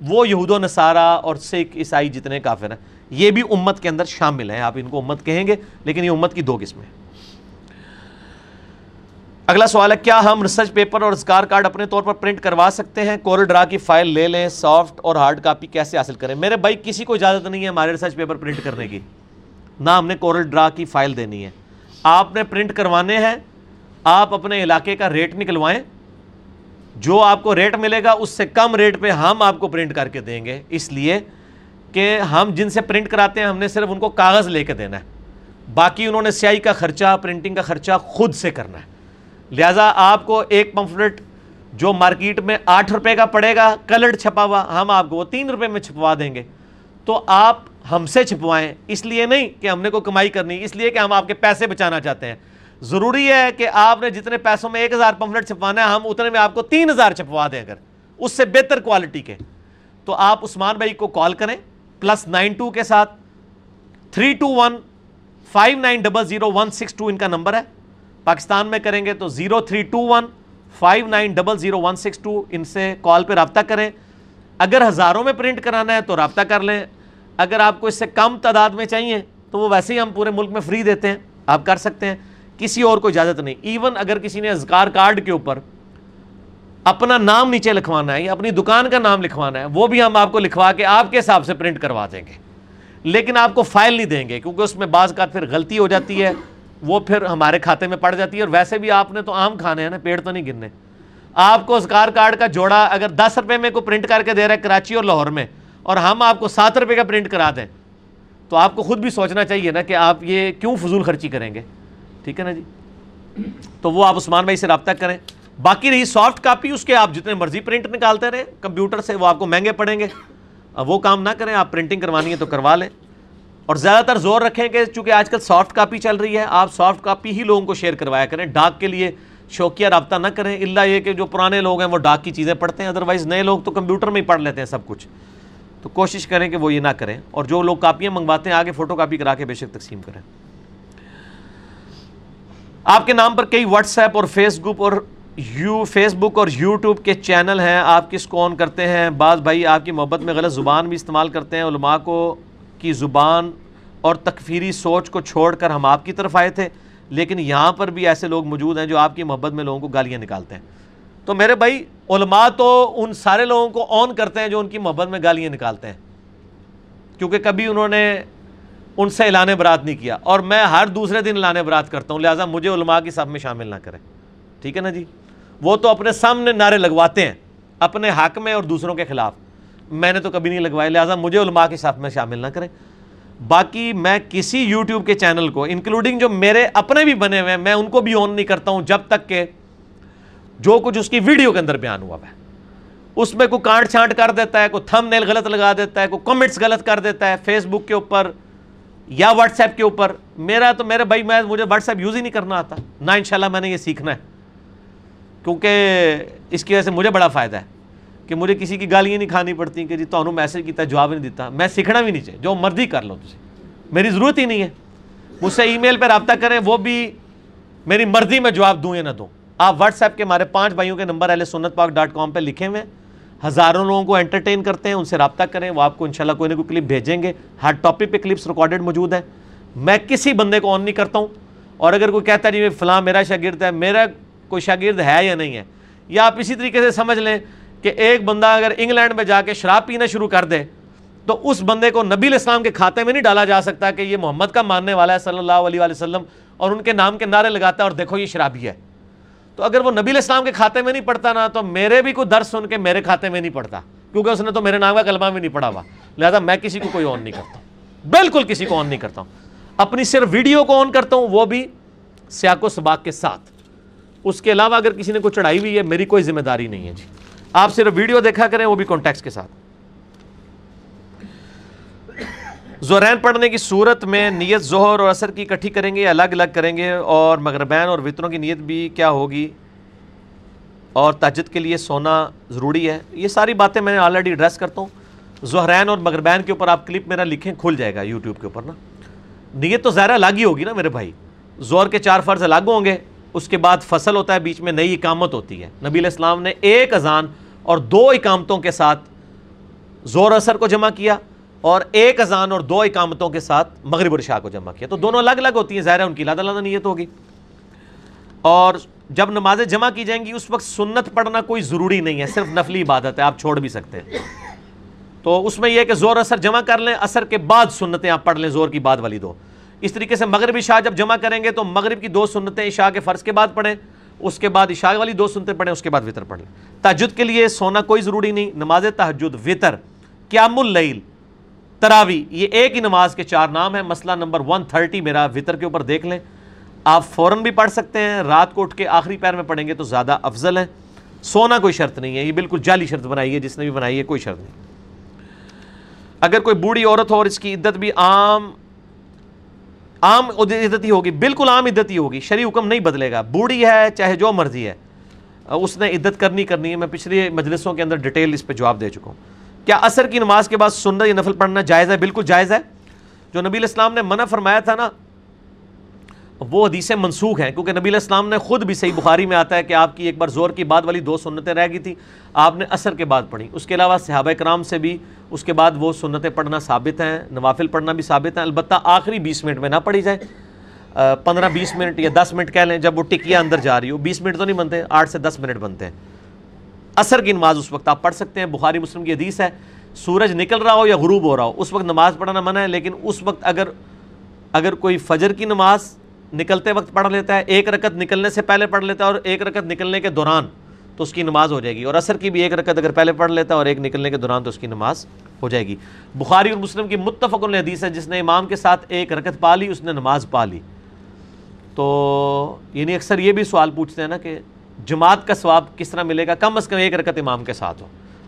وہ یہود و نصارہ اور سکھ، عیسائی جتنے کافر ہیں، یہ بھی امت کے اندر شامل ہیں۔ آپ ان کو امت کہیں گے، لیکن یہ امت کی دو قسمیں ہیں۔ اگلا سوال ہے، کیا ہم ریسرچ پیپر اور اسکار کارڈ اپنے طور پر پرنٹ کروا سکتے ہیں؟ کورل ڈرا کی فائل لے لیں سافٹ اور ہارڈ کاپی کیسے حاصل کریں؟ میرے بھائی، کسی کو اجازت نہیں ہے ہمارے ریسرچ پیپر پرنٹ کرنے کی۔ نہ ہم نے کورل ڈرا کی فائل دینی ہے۔ آپ نے پرنٹ کروانے ہیں، آپ اپنے علاقے کا ریٹ نکلوائیں۔ جو آپ کو ریٹ ملے گا، اس سے کم ریٹ پہ ہم آپ کو پرنٹ کر کے دیں گے۔ اس لیے کہ ہم جن سے پرنٹ کراتے ہیں، ہم نے صرف ان کو کاغذ لے کے دینا ہے۔ باقی انہوں نے سیاہی کا خرچہ پرنٹنگ کا خرچہ خود سے کرنا ہے۔ لہٰذا آپ کو ایک پمفلٹ جو مارکیٹ میں آٹھ روپے کا پڑے گا، کلرڈ چھپا ہوا، ہم آپ کو وہ تین روپے میں چھپوا دیں گے۔ تو آپ ہم سے چھپوائیں، اس لیے نہیں کہ ہم نے کوئی کمائی کرنی، اس لیے کہ ہم آپ کے پیسے بچانا چاہتے ہیں۔ ضروری ہے کہ آپ نے جتنے پیسوں میں ایک ہزار پمفلٹ چھپوانا ہے، ہم اتنے میں آپ کو تین ہزار چھپوا دیں۔ اگر اس سے بہتر کوالٹی کے، تو آپ عثمان بھائی کو کال کریں پلس نائن ٹو کے ساتھ three two one five nine double zero one six two ان کا نمبر ہے۔ پاکستان میں کریں گے تو zero three two one, five nine double zero one six two ان سے کال پہ رابطہ کریں۔ اگر ہزاروں میں پرنٹ کرانا ہے تو رابطہ کر لیں۔ اگر آپ کو اس سے کم تعداد میں چاہیے تو وہ ویسے ہی ہم پورے ملک میں فری دیتے ہیں۔ آپ کر سکتے ہیں۔ کسی اور کو اجازت نہیں۔ ایون اگر کسی نے ازکار کارڈ کے اوپر اپنا نام نیچے لکھوانا ہے یا اپنی دکان کا نام لکھوانا ہے، وہ بھی ہم آپ کو لکھوا کے آپ کے حساب سے پرنٹ کروا دیں گے۔ لیکن آپ کو فائل نہیں دیں گے کیونکہ اس میں بعض کا پھر غلطی ہو جاتی ہے۔ وہ پھر ہمارے کھاتے میں پڑ جاتی ہے اور ویسے بھی آپ نے تو عام کھانے ہیں نا، پیڑ تو نہیں گرنے۔ آپ کو اسکار کارڈ کا جوڑا اگر دس روپے میں کو پرنٹ کر کے دے رہا ہے کراچی اور لاہور میں، اور ہم آپ کو سات روپے کا پرنٹ کرا دیں، تو آپ کو خود بھی سوچنا چاہیے نا کہ آپ یہ کیوں فضول خرچی کریں گے۔ ٹھیک ہے نا جی؟ تو وہ آپ عثمان بھائی سے رابطہ کریں۔ باقی رہی سافٹ کاپی اس کے آپ جتنے مرضی پرنٹ نکالتے رہیں۔ کمپیوٹر سے وہ آپ کو مہنگے پڑیں گے۔ وہ کام نہ کریں، آپ پرنٹنگ کروانی ہے تو کروا لیں۔ اور زیادہ تر زور رکھیں کہ چونکہ آج کل سافٹ کاپی چل رہی ہے، آپ سافٹ کاپی ہی لوگوں کو شیئر کروایا کریں۔ ڈاک کے لیے شوقیہ رابطہ نہ کریں۔ اللہ یہ کہ جو پرانے لوگ ہیں، وہ ڈاک کی چیزیں پڑھتے ہیں۔ ادروائز نئے لوگ تو کمپیوٹر میں ہی پڑھ لیتے ہیں سب کچھ۔ تو کوشش کریں کہ وہ یہ نہ کریں۔ اور جو لوگ کاپیاں منگواتے ہیں، آگے فوٹو کاپی کرا کے بے شک تقسیم کریں۔ آپ کے نام پر کئی واٹس ایپ اور فیس گروپ اور یو فیس بک اور یوٹیوب کے چینل ہیں۔ آپ کس کو آن کرتے ہیں؟ بعض بھائی آپ کی محبت میں غلط زبان بھی استعمال کرتے ہیں، علماء کو کی زبان اور تکفیری سوچ کو چھوڑ کر ہم آپ کی طرف آئے تھے، لیکن یہاں پر بھی ایسے لوگ موجود ہیں جو آپ کی محبت میں لوگوں کو گالیاں نکالتے ہیں۔ تو میرے بھائی، علماء تو ان سارے لوگوں کو آن کرتے ہیں جو ان کی محبت میں گالیاں نکالتے ہیں۔ کیونکہ کبھی انہوں نے ان سے اعلان برات نہیں کیا، اور میں ہر دوسرے دن اعلان برات کرتا ہوں، لہٰذا مجھے علماء کی سب میں شامل نہ کریں۔ ٹھیک ہے نا جی؟ وہ تو اپنے سامنے نعرے لگواتے ہیں، اپنے حق میں اور دوسروں کے خلاف۔ میں نے تو کبھی نہیں لگوائے، لہٰذا مجھے علماء کے ساتھ میں شامل نہ کریں۔ باقی میں کسی یوٹیوب کے چینل کو انکلوڈنگ جو میرے اپنے بھی بنے ہوئے ہیں، میں ان کو بھی آن نہیں کرتا ہوں جب تک کہ جو کچھ اس کی ویڈیو کے اندر بیان ہوا ہے۔ اس میں کوئی کانٹ چھانٹ کر دیتا ہے، کوئی تھم نیل غلط لگا دیتا ہے، کوئی کمنٹس غلط کر دیتا ہے فیس بک کے اوپر یا واٹس ایپ کے اوپر۔ میرا تو، میرے بھائی، میں، مجھے واٹس ایپ یوز ہی نہیں کرنا آتا۔ نہ انشاءاللہ میں نے یہ سیکھنا ہے۔ کیونکہ اس کی وجہ سے مجھے بڑا فائدہ ہے۔ کہ مجھے کسی کی گالیاں نہیں کھانی پڑتی کہ جی تو میسج کیتا جواب نہیں دیتا۔ میں سیکھنا بھی نہیں چاہیے جو مرضی کر لو تجھے میری ضرورت ہی نہیں ہے۔ مجھ سے ای میل پہ رابطہ کریں، وہ بھی میری مرضی میں جواب دوں یا نہ دوں۔ آپ واٹس ایپ کے ہمارے پانچ بھائیوں کے نمبر اہل سنت پاک ڈاٹ کام پہ لکھے ہوئے ہزاروں لوگوں کو انٹرٹین کرتے ہیں، ان سے رابطہ کریں۔ وہ آپ کو انشاءاللہ کوئی نہ کوئی کلپ بھیجیں گے۔ ہر ٹاپک پہ کلپس ریکارڈڈ موجود ہیں۔ میں کسی بندے کو آن نہیں کرتا ہوں۔ اور اگر کوئی کہتا ہے جی فلاں، میرا شاگرد ہے، میرا کوئی شاگرد ہے یا نہیں ہے، یا آپ اسی طریقے سے سمجھ لیں کہ ایک بندہ اگر انگلینڈ میں جا کے شراب پینا شروع کر دے، تو اس بندے کو نبی الاسلام کے کھاتے میں نہیں ڈالا جا سکتا کہ یہ محمد کا ماننے والا ہے صلی اللہ علیہ وسلم اور ان کے نام کے نعرے لگاتا ہے اور دیکھو یہ شرابی ہے۔ تو اگر وہ نبی الاسلام کے کھاتے میں نہیں پڑتا نا، تو میرے بھی کوئی درس سن کے میرے کھاتے میں نہیں پڑتا، کیونکہ اس نے تو میرے نام کا کلمہ بھی نہیں پڑھا ہوا۔ لہٰذا میں کسی کو کوئی آن نہیں کرتا بالکل کسی کو آن نہیں کرتا ہوں۔ اپنی صرف ویڈیو کو آن کرتا ہوں، وہ بھی سیاق و سباق کے ساتھ۔ اس کے علاوہ اگر کسی نے کوئی چڑھائی ہوئی ہے، میری کوئی ذمہ داری نہیں ہے۔ جی۔ آپ صرف ویڈیو دیکھا کریں، وہ بھی کانٹیکس کے ساتھ۔ زورین پڑھنے کی صورت میں نیت ظہر اور اثر کی اکٹھی کریں گے الگ الگ کریں گے؟ اور مغربین اور وطروں کی نیت بھی کیا ہوگی؟ اور تجد کے لیے سونا ضروری ہے؟ یہ ساری باتیں میں نے آلریڈی ایڈریس کرتا ہوں۔ زہرین اور مغربین کے اوپر آپ کلپ میرا لکھیں، کھل جائے گا یوٹیوب کے اوپر نا۔ نیت تو ظاہر الگ ہی ہوگی نا میرے بھائی۔ زور کے چار فرض الگ ہوں گے۔ اس کے بعد فصل ہوتا ہے بیچ میں نئی اقامت ہوتی ہے۔ نبی علیہ السلام نے ایک اذان اور دو اقامتوں کے ساتھ زور اثر کو جمع کیا اور ایک اذان اور دو اقامتوں کے ساتھ مغرب الشاہ کو جمع کیا۔ تو دونوں الگ الگ ہوتی ہیں ظاہر ہے ان کی لادہ لادہ نیت ہوگی۔ اور جب نمازیں جمع کی جائیں گی اس وقت سنت پڑھنا کوئی ضروری نہیں ہے صرف نفلی عبادت ہے آپ چھوڑ بھی سکتے ہیں۔ تو اس میں یہ کہ زور اثر جمع کر لیں اثر کے بعد سنتیں آپ پڑھ لیں زور کی بعد والی دو۔ اس طریقے سے مغرب عشاء جب جمع کریں گے تو مغرب کی دو سنتیں عشاء کے فرض کے بعد پڑھیں، اس کے بعد عشاء والی دو سنتیں پڑھیں، اس کے بعد وطر پڑھ لیں۔ تحجد کے لیے سونا کوئی ضروری نہیں، نماز تحجد وطر، قیام اللیل، تراوی، یہ ایک ہی نماز کے چار نام ہیں۔ مسئلہ نمبر ون تھرٹی میرا وطر کے اوپر دیکھ لیں۔ آپ فوراً بھی پڑھ سکتے ہیں، رات کو اٹھ کے آخری پیر میں پڑھیں گے تو زیادہ افضل ہے سونا کوئی شرط نہیں ہے، یہ بالکل جعلی شرط بنائی ہے، جس نے بھی بنائی ہے، کوئی شرط نہیں۔ اگر کوئی بوڑھی عورت ہو اور اس کی عدت بھی عام عام عدت ہی ہوگی، بالکل عام عدت ہی ہوگی شریع حکم نہیں بدلے گا۔ بوڑھی ہے، چاہے جو مرضی ہے۔ اس نے عدت کرنی کرنی ہے۔ میں پچھلی مجلسوں کے اندر ڈیٹیل اس پہ جواب دے چکا ہوں۔ کیا اثر کی نماز کے بعد سنت یا نفل پڑھنا جائز ہے؟ بالکل جائز ہے۔ جو نبی الاسلام نے منع فرمایا تھا نا وہ حدیثیں منسوخ ہیں۔ کیونکہ نبی علیہ السلام نے خود بھی صحیح بخاری میں آتا ہے کہ آپ کی ایک بار زور کی بعد والی دو سنتیں رہ گئی تھی آپ نے اثر کے بعد پڑھی۔ اس کے علاوہ صحابہ کرام سے بھی اس کے بعد وہ سنتیں پڑھنا ثابت ہیں، نوافل پڑھنا بھی ثابت ہیں۔ البتہ آخری بیس منٹ میں نہ پڑھی جائے پندرہ بیس منٹ یا دس منٹ کہہ لیں، جب وہ ٹکیا اندر جا رہی ہو، بیس منٹ تو نہیں بنتے، آٹھ سے دس منٹ بنتے ہیں۔ اثر کی نماز اس وقت آپ پڑھ سکتے ہیں۔ بخاری مسلم کی حدیث ہے، سورج نکل رہا ہو یا غروب ہو رہا ہو، اس وقت نماز پڑھنا منع ہے، لیکن اس وقت اگر اگر کوئی فجر کی نماز نکلتے وقت پڑھ لیتا ہے، ایک رکت نکلنے سے پہلے پڑھ لیتا ہے اور ایک رکت نکلنے کے دوران تو اس کی نماز ہو جائے گی۔ اور اثر کی بھی ایک رکت اگر پہلے پڑھ لیتا ہے اور ایک نکلنے کے دوران تو اس کی نماز ہو جائے گی۔ بخاری اور مسلم کی متفق حدیث ہے جس نے امام کے ساتھ ایک رکت پا لی، اس نے نماز پا لی۔ تو یعنی اکثر یہ بھی سوال پوچھتے ہیں نا کہ جماعت کا ثواب کس طرح ملے گا؟ کم از کم ایک رکت امام کے ساتھ ہو۔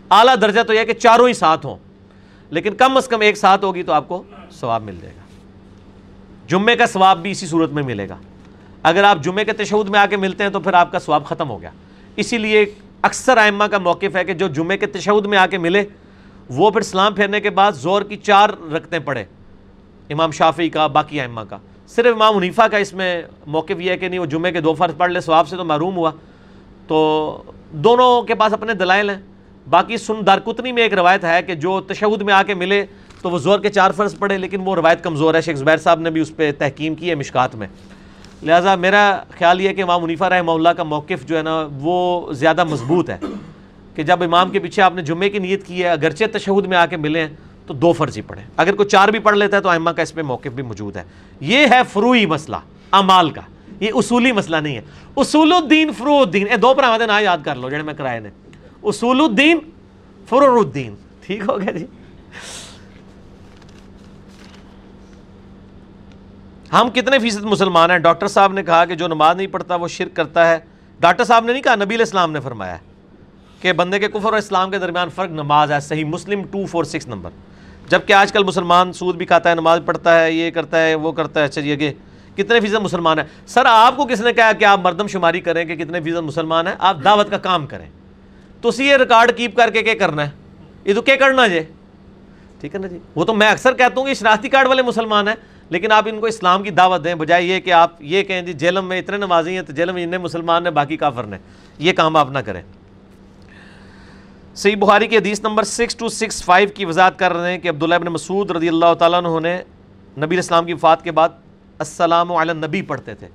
اعلیٰ درجہ تو یہ کہ چاروں ہی ساتھ ہوں، لیکن کم از کم ایک ساتھ ہوگی تو آپ کو ثواب مل جائے گا۔ جمعے کا ثواب بھی اسی صورت میں ملے گا۔ اگر آپ جمعے کے تشہد میں آ کے ملتے ہیں تو پھر آپ کا ثواب ختم ہو گیا۔ اسی لیے اکثر آئمہ کا موقف ہے کہ جو جمعے کے تشہد میں آ کے ملے، وہ پھر سلام پھیرنے کے بعد زور کی چار رکھتے پڑے امام شافی کا، باقی آئمہ کا۔ صرف امام حنیفہ کا اس میں موقف یہ ہے کہ نہیں، وہ جمعے کے دو فرض پڑھ لے، ثواب سے تو محروم ہوا۔ تو دونوں کے پاس اپنے دلائل ہیں۔ باقی سن دارکتنی میں ایک روایت ہے کہ جو تشہد میں آ کے ملے تو وہ زور کے چار فرض پڑھے، لیکن وہ روایت کمزور ہے۔ شیخ زبیر صاحب نے بھی اس پہ تحکیم کی ہے مشکات میں۔ لہٰذا میرا خیال یہ کہ امام منیفہ رحمہ اللہ کا موقف جو ہے نا، وہ زیادہ مضبوط ہے کہ جب امام کے پیچھے آپ نے جمعے کی نیت کی ہے، اگرچہ تشہد میں آ کے ملے ہیں، تو دو فرض ہی پڑھیں۔ اگر کوئی چار بھی پڑھ لیتا ہے تو ائمہ کا اس پہ موقف بھی موجود ہے۔ یہ ہے فروئی مسئلہ امال کا۔ یہ اصولی مسئلہ نہیں ہے۔ اصول الدین فرو الدین۔ اے، دو پر نہ یاد کر لو، جڑے میں کرائے نے۔ اصول الدین فرور الدین۔ ٹھیک ہو گیا جی؟ ہم کتنے فیصد مسلمان ہیں؟ ڈاکٹر صاحب نے کہا کہ جو نماز نہیں پڑھتا وہ شرک کرتا ہے۔ ڈاکٹر صاحب نے نہیں کہا، نبی الاسلام نے فرمایا کہ بندے کے کفر اور اسلام کے درمیان فرق نماز ہے۔ Sahih Muslim two four six number. جبکہ آج کل مسلمان سود بھی کھاتا ہے، نماز پڑھتا ہے، یہ کرتا ہے، وہ کرتا ہے۔ اچھا جی، چلیے کہ کتنے فیصد مسلمان ہیں؟ سر، آپ کو کس نے کہا کہ آپ مردم شماری کریں کہ کتنے فیصد مسلمان ہیں؟ آپ دعوت کا کام کریں۔ تو اسی یہ ریکارڈ کیپ کر کے کیا کرنا ہے؟ یہ تو کیا کرنا جی۔ ٹھیک ہے نا جی؟ وہ تو میں اکثر کہتا ہوں کہ شناختی کارڈ والے مسلمان ہیں۔ لیکن آپ ان کو اسلام کی دعوت دیں، بجائے یہ کہ آپ یہ کہیں جی جیلم میں اتنے نمازی ہیں تو جیلم میں اتنے مسلمان ہیں، باقی کافر نے یہ کام آپ نہ کریں۔ صحیح بخاری کی حدیث number six two six five کی وضاحت کر رہے ہیں کہ عبداللہ ابن مسعود رضی اللہ تعالیٰ عنہ نے نبی اسلام کی وفات کے بعد السلام علی نبی پڑھتے تھے۔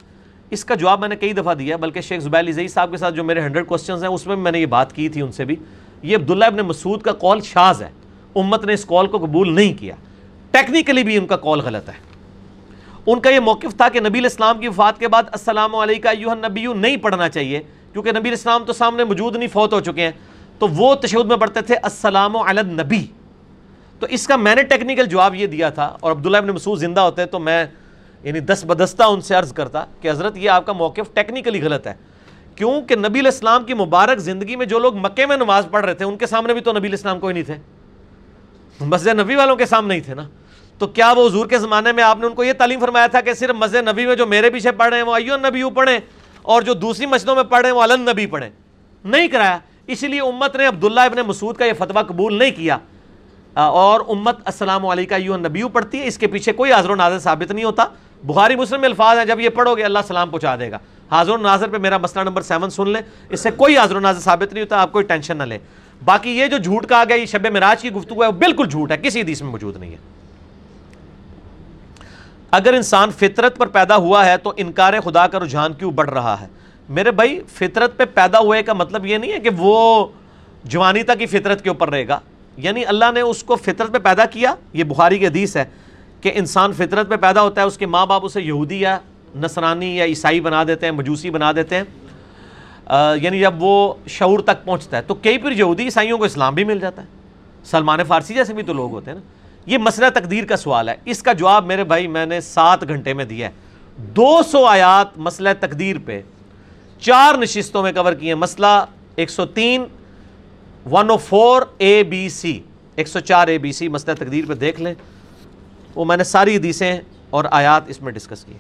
اس کا جواب میں نے کئی دفعہ دیا، بلکہ شیخ زبیل عزیز صاحب کے ساتھ جو میرے ہنڈریڈ کوسچنز ہیں، اس میں میں نے یہ بات کی تھی ان سے بھی۔ یہ عبداللہ ابن مسعود کا کال شاز ہے۔ امت نے اس کال کو قبول نہیں کیا۔ ٹیکنیکلی بھی ان کا کال غلط ہے۔ ان کا یہ موقف تھا کہ نبی اسلام کی وفات کے بعد السلام علیکم نبی نہیں پڑھنا چاہیے، کیونکہ نبی اسلام تو سامنے موجود نہیں، فوت ہو چکے ہیں۔ تو وہ تشہد میں پڑھتے تھے السلام علی النبی۔ تو اس کا میں نے ٹیکنیکل جواب یہ دیا تھا، اور عبداللہ ابن مسعود زندہ ہوتے تو میں یعنی دس بدستہ ان سے عرض کرتا کہ حضرت یہ آپ کا موقف ٹیکنیکلی غلط ہے۔ کیونکہ نبی الاسلام کی مبارک زندگی میں جو لوگ مکے میں نماز پڑھ رہے تھے، ان کے سامنے بھی تو نبی الاسلام کوئی نہیں تھے۔ مسجد نبی والوں کے سامنے ہی تھے نا۔ تو کیا وہ حضور کے زمانے میں آپ نے ان کو یہ تعلیم فرمایا تھا کہ صرف مسجد نبی میں جو میرے پیچھے پڑھ رہے ہیں، وہ ایو نبی پڑھیں اور جو دوسری مسجدوں میں پڑھ رہے ہیں، وہ علن نبی پڑھیں؟ نہیں کرایا۔ اس لیے امت نے عبداللہ ابن مسعود کا یہ فتویٰ قبول نہیں کیا۔ اور امت السلام علیکہ علیکم نبی پڑھتی ہے، اس کے پیچھے کوئی حاضر و ناظر ثابت نہیں ہوتا۔ بخاری مسلم میں الفاظ ہیں، جب یہ پڑھو گے اللہ سلام پہنچا دے گا۔ حاضر و ناظر پہ میرا مسئلہ نمبر سیون سن لیں، اس سے کوئی حاضر و ناظر ثابت نہیں ہوتا، آپ کوئی ٹینشن نہ لیں۔ باقی یہ جو جھوٹ کہا گیا، یہ شب مراج کی گفتگو ہے، وہ بالکل جھوٹ ہے، کسی حدیث میں موجود نہیں ہے۔ اگر انسان فطرت پر پیدا ہوا ہے تو انکار خدا کا رجحان کیوں بڑھ رہا ہے؟ میرے بھائی، فطرت پہ پیدا ہوئے کا مطلب یہ نہیں ہے کہ وہ جوانی تک ہی فطرت کے اوپر رہے گا۔ یعنی اللہ نے اس کو فطرت پہ پیدا کیا، یہ بخاری کی حدیث ہے کہ انسان فطرت پہ پیدا ہوتا ہے، اس کے ماں باپ اسے یہودی یا نصرانی یا عیسائی بنا دیتے ہیں، مجوسی بنا دیتے ہیں۔ یعنی جب وہ شعور تک پہنچتا ہے تو کئی پھر یہودی عیسائیوں کو اسلام بھی مل جاتا ہے۔ سلمان فارسی جیسے بھی تو لوگ ہوتے ہیں نا۔ یہ مسئلہ تقدیر کا سوال ہے۔ اس کا جواب میرے بھائی میں نے سات گھنٹے میں دیا ہے۔ دو سو آیات مسئلہ تقدیر پہ، چار نشستوں میں کور کیے مسئلہ ایک سو تین one O four A B C ایک سو چار اے بی سی مسئلہ تقدیر پہ دیکھ لیں۔ وہ میں نے ساری حدیثیں اور آیات اس میں ڈسکس کی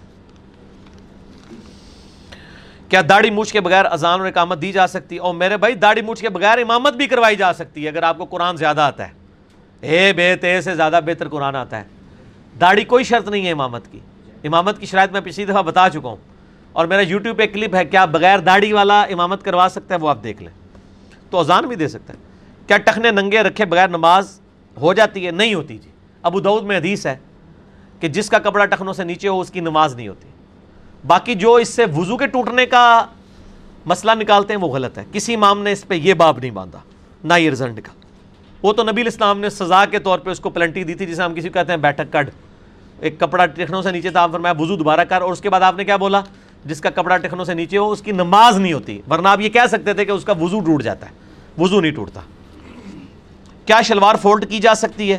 کیا داڑھی مونچھ کے بغیر اذان اور اقامت دی جا سکتی؟ ہے اور میرے بھائی، داڑھی مونچھ کے بغیر امامت بھی کروائی جا سکتی ہے اگر آپ کو قرآن زیادہ آتا ہے۔ اے بے تے سے زیادہ بہتر قرآن آتا ہے۔ داڑھی کوئی شرط نہیں ہے امامت کی۔ امامت کی شرائط میں پچھلی دفعہ بتا چکا ہوں۔ اور میرا یوٹیوب پہ کلپ ہے، کیا بغیر داڑھی والا امامت کروا سکتا ہے؟ وہ آپ دیکھ لیں۔ تو اذان بھی دے سکتا ہے۔ کیا ٹخنے ننگے رکھے بغیر نماز ہو جاتی ہے؟ نہیں ہوتی جی۔ ابو دعود میں حدیث ہے کہ جس کا کپڑا ٹخنوں سے نیچے ہو، اس کی نماز نہیں ہوتی۔ باقی جو اس سے وضو کے ٹوٹنے کا مسئلہ نکالتے ہیں، وہ غلط ہے۔ کسی امام نے اس پہ یہ باب نہیں باندھا، نہ یہ رزنڈ کا۔ وہ تو نبی الاسلام نے سزا کے طور پہ اس کو پلنٹی دی تھی جسے ہم کسی کو کہتے ہیں بیٹھک کڈ ایک کپڑا ٹخنوں سے نیچے تھا، آپ فرمایا، وضو دوبارہ کر۔ اور اس کے بعد آپ نے کیا بولا؟ جس کا کپڑا ٹخنوں سے نیچے ہو، اس کی نماز نہیں ہوتی۔ ورنہ آپ یہ کہہ سکتے تھے کہ اس کا وضو ٹوٹ جاتا ہے۔ وضو نہیں ٹوٹتا۔ کیا شلوار فولڈ کی جا سکتی ہے؟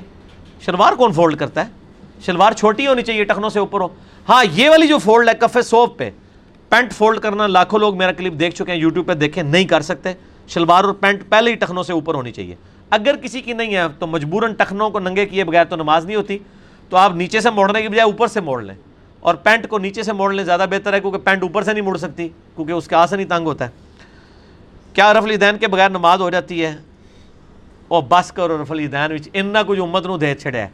شلوار کون فولڈ کرتا ہے؟ شلوار چھوٹی ہونی چاہیے ٹخنوں سے اوپر ہو۔ ہاں یہ والی جو فولڈ ہے، کفے سوپ پہ۔ پینٹ فولڈ کرنا، لاکھوں لوگ میرا کلپ دیکھ چکے ہیں، یوٹیوب پہ دیکھیں نہیں کر سکتے۔ شلوار اور پینٹ پہلے ہی ٹخنوں سے اوپر ہونی چاہیے۔ اگر کسی کی نہیں ہے تو مجبوراً ٹخنوں کو ننگے کیے بغیر تو نماز نہیں ہوتی، تو آپ نیچے سے موڑنے کی بجائے اوپر سے موڑ لیں۔ اور پینٹ کو نیچے سے موڑ لیں زیادہ بہتر ہے، کیونکہ پینٹ اوپر سے نہیں مڑ سکتی، کیونکہ اس کے آسن ہی تنگ ہوتا ہے۔ کیا رف الدین کے بغیر نماز ہو جاتی ہے؟ اور بس کرو رف الدین ان کچھ امت نو دے چھڑیا ہے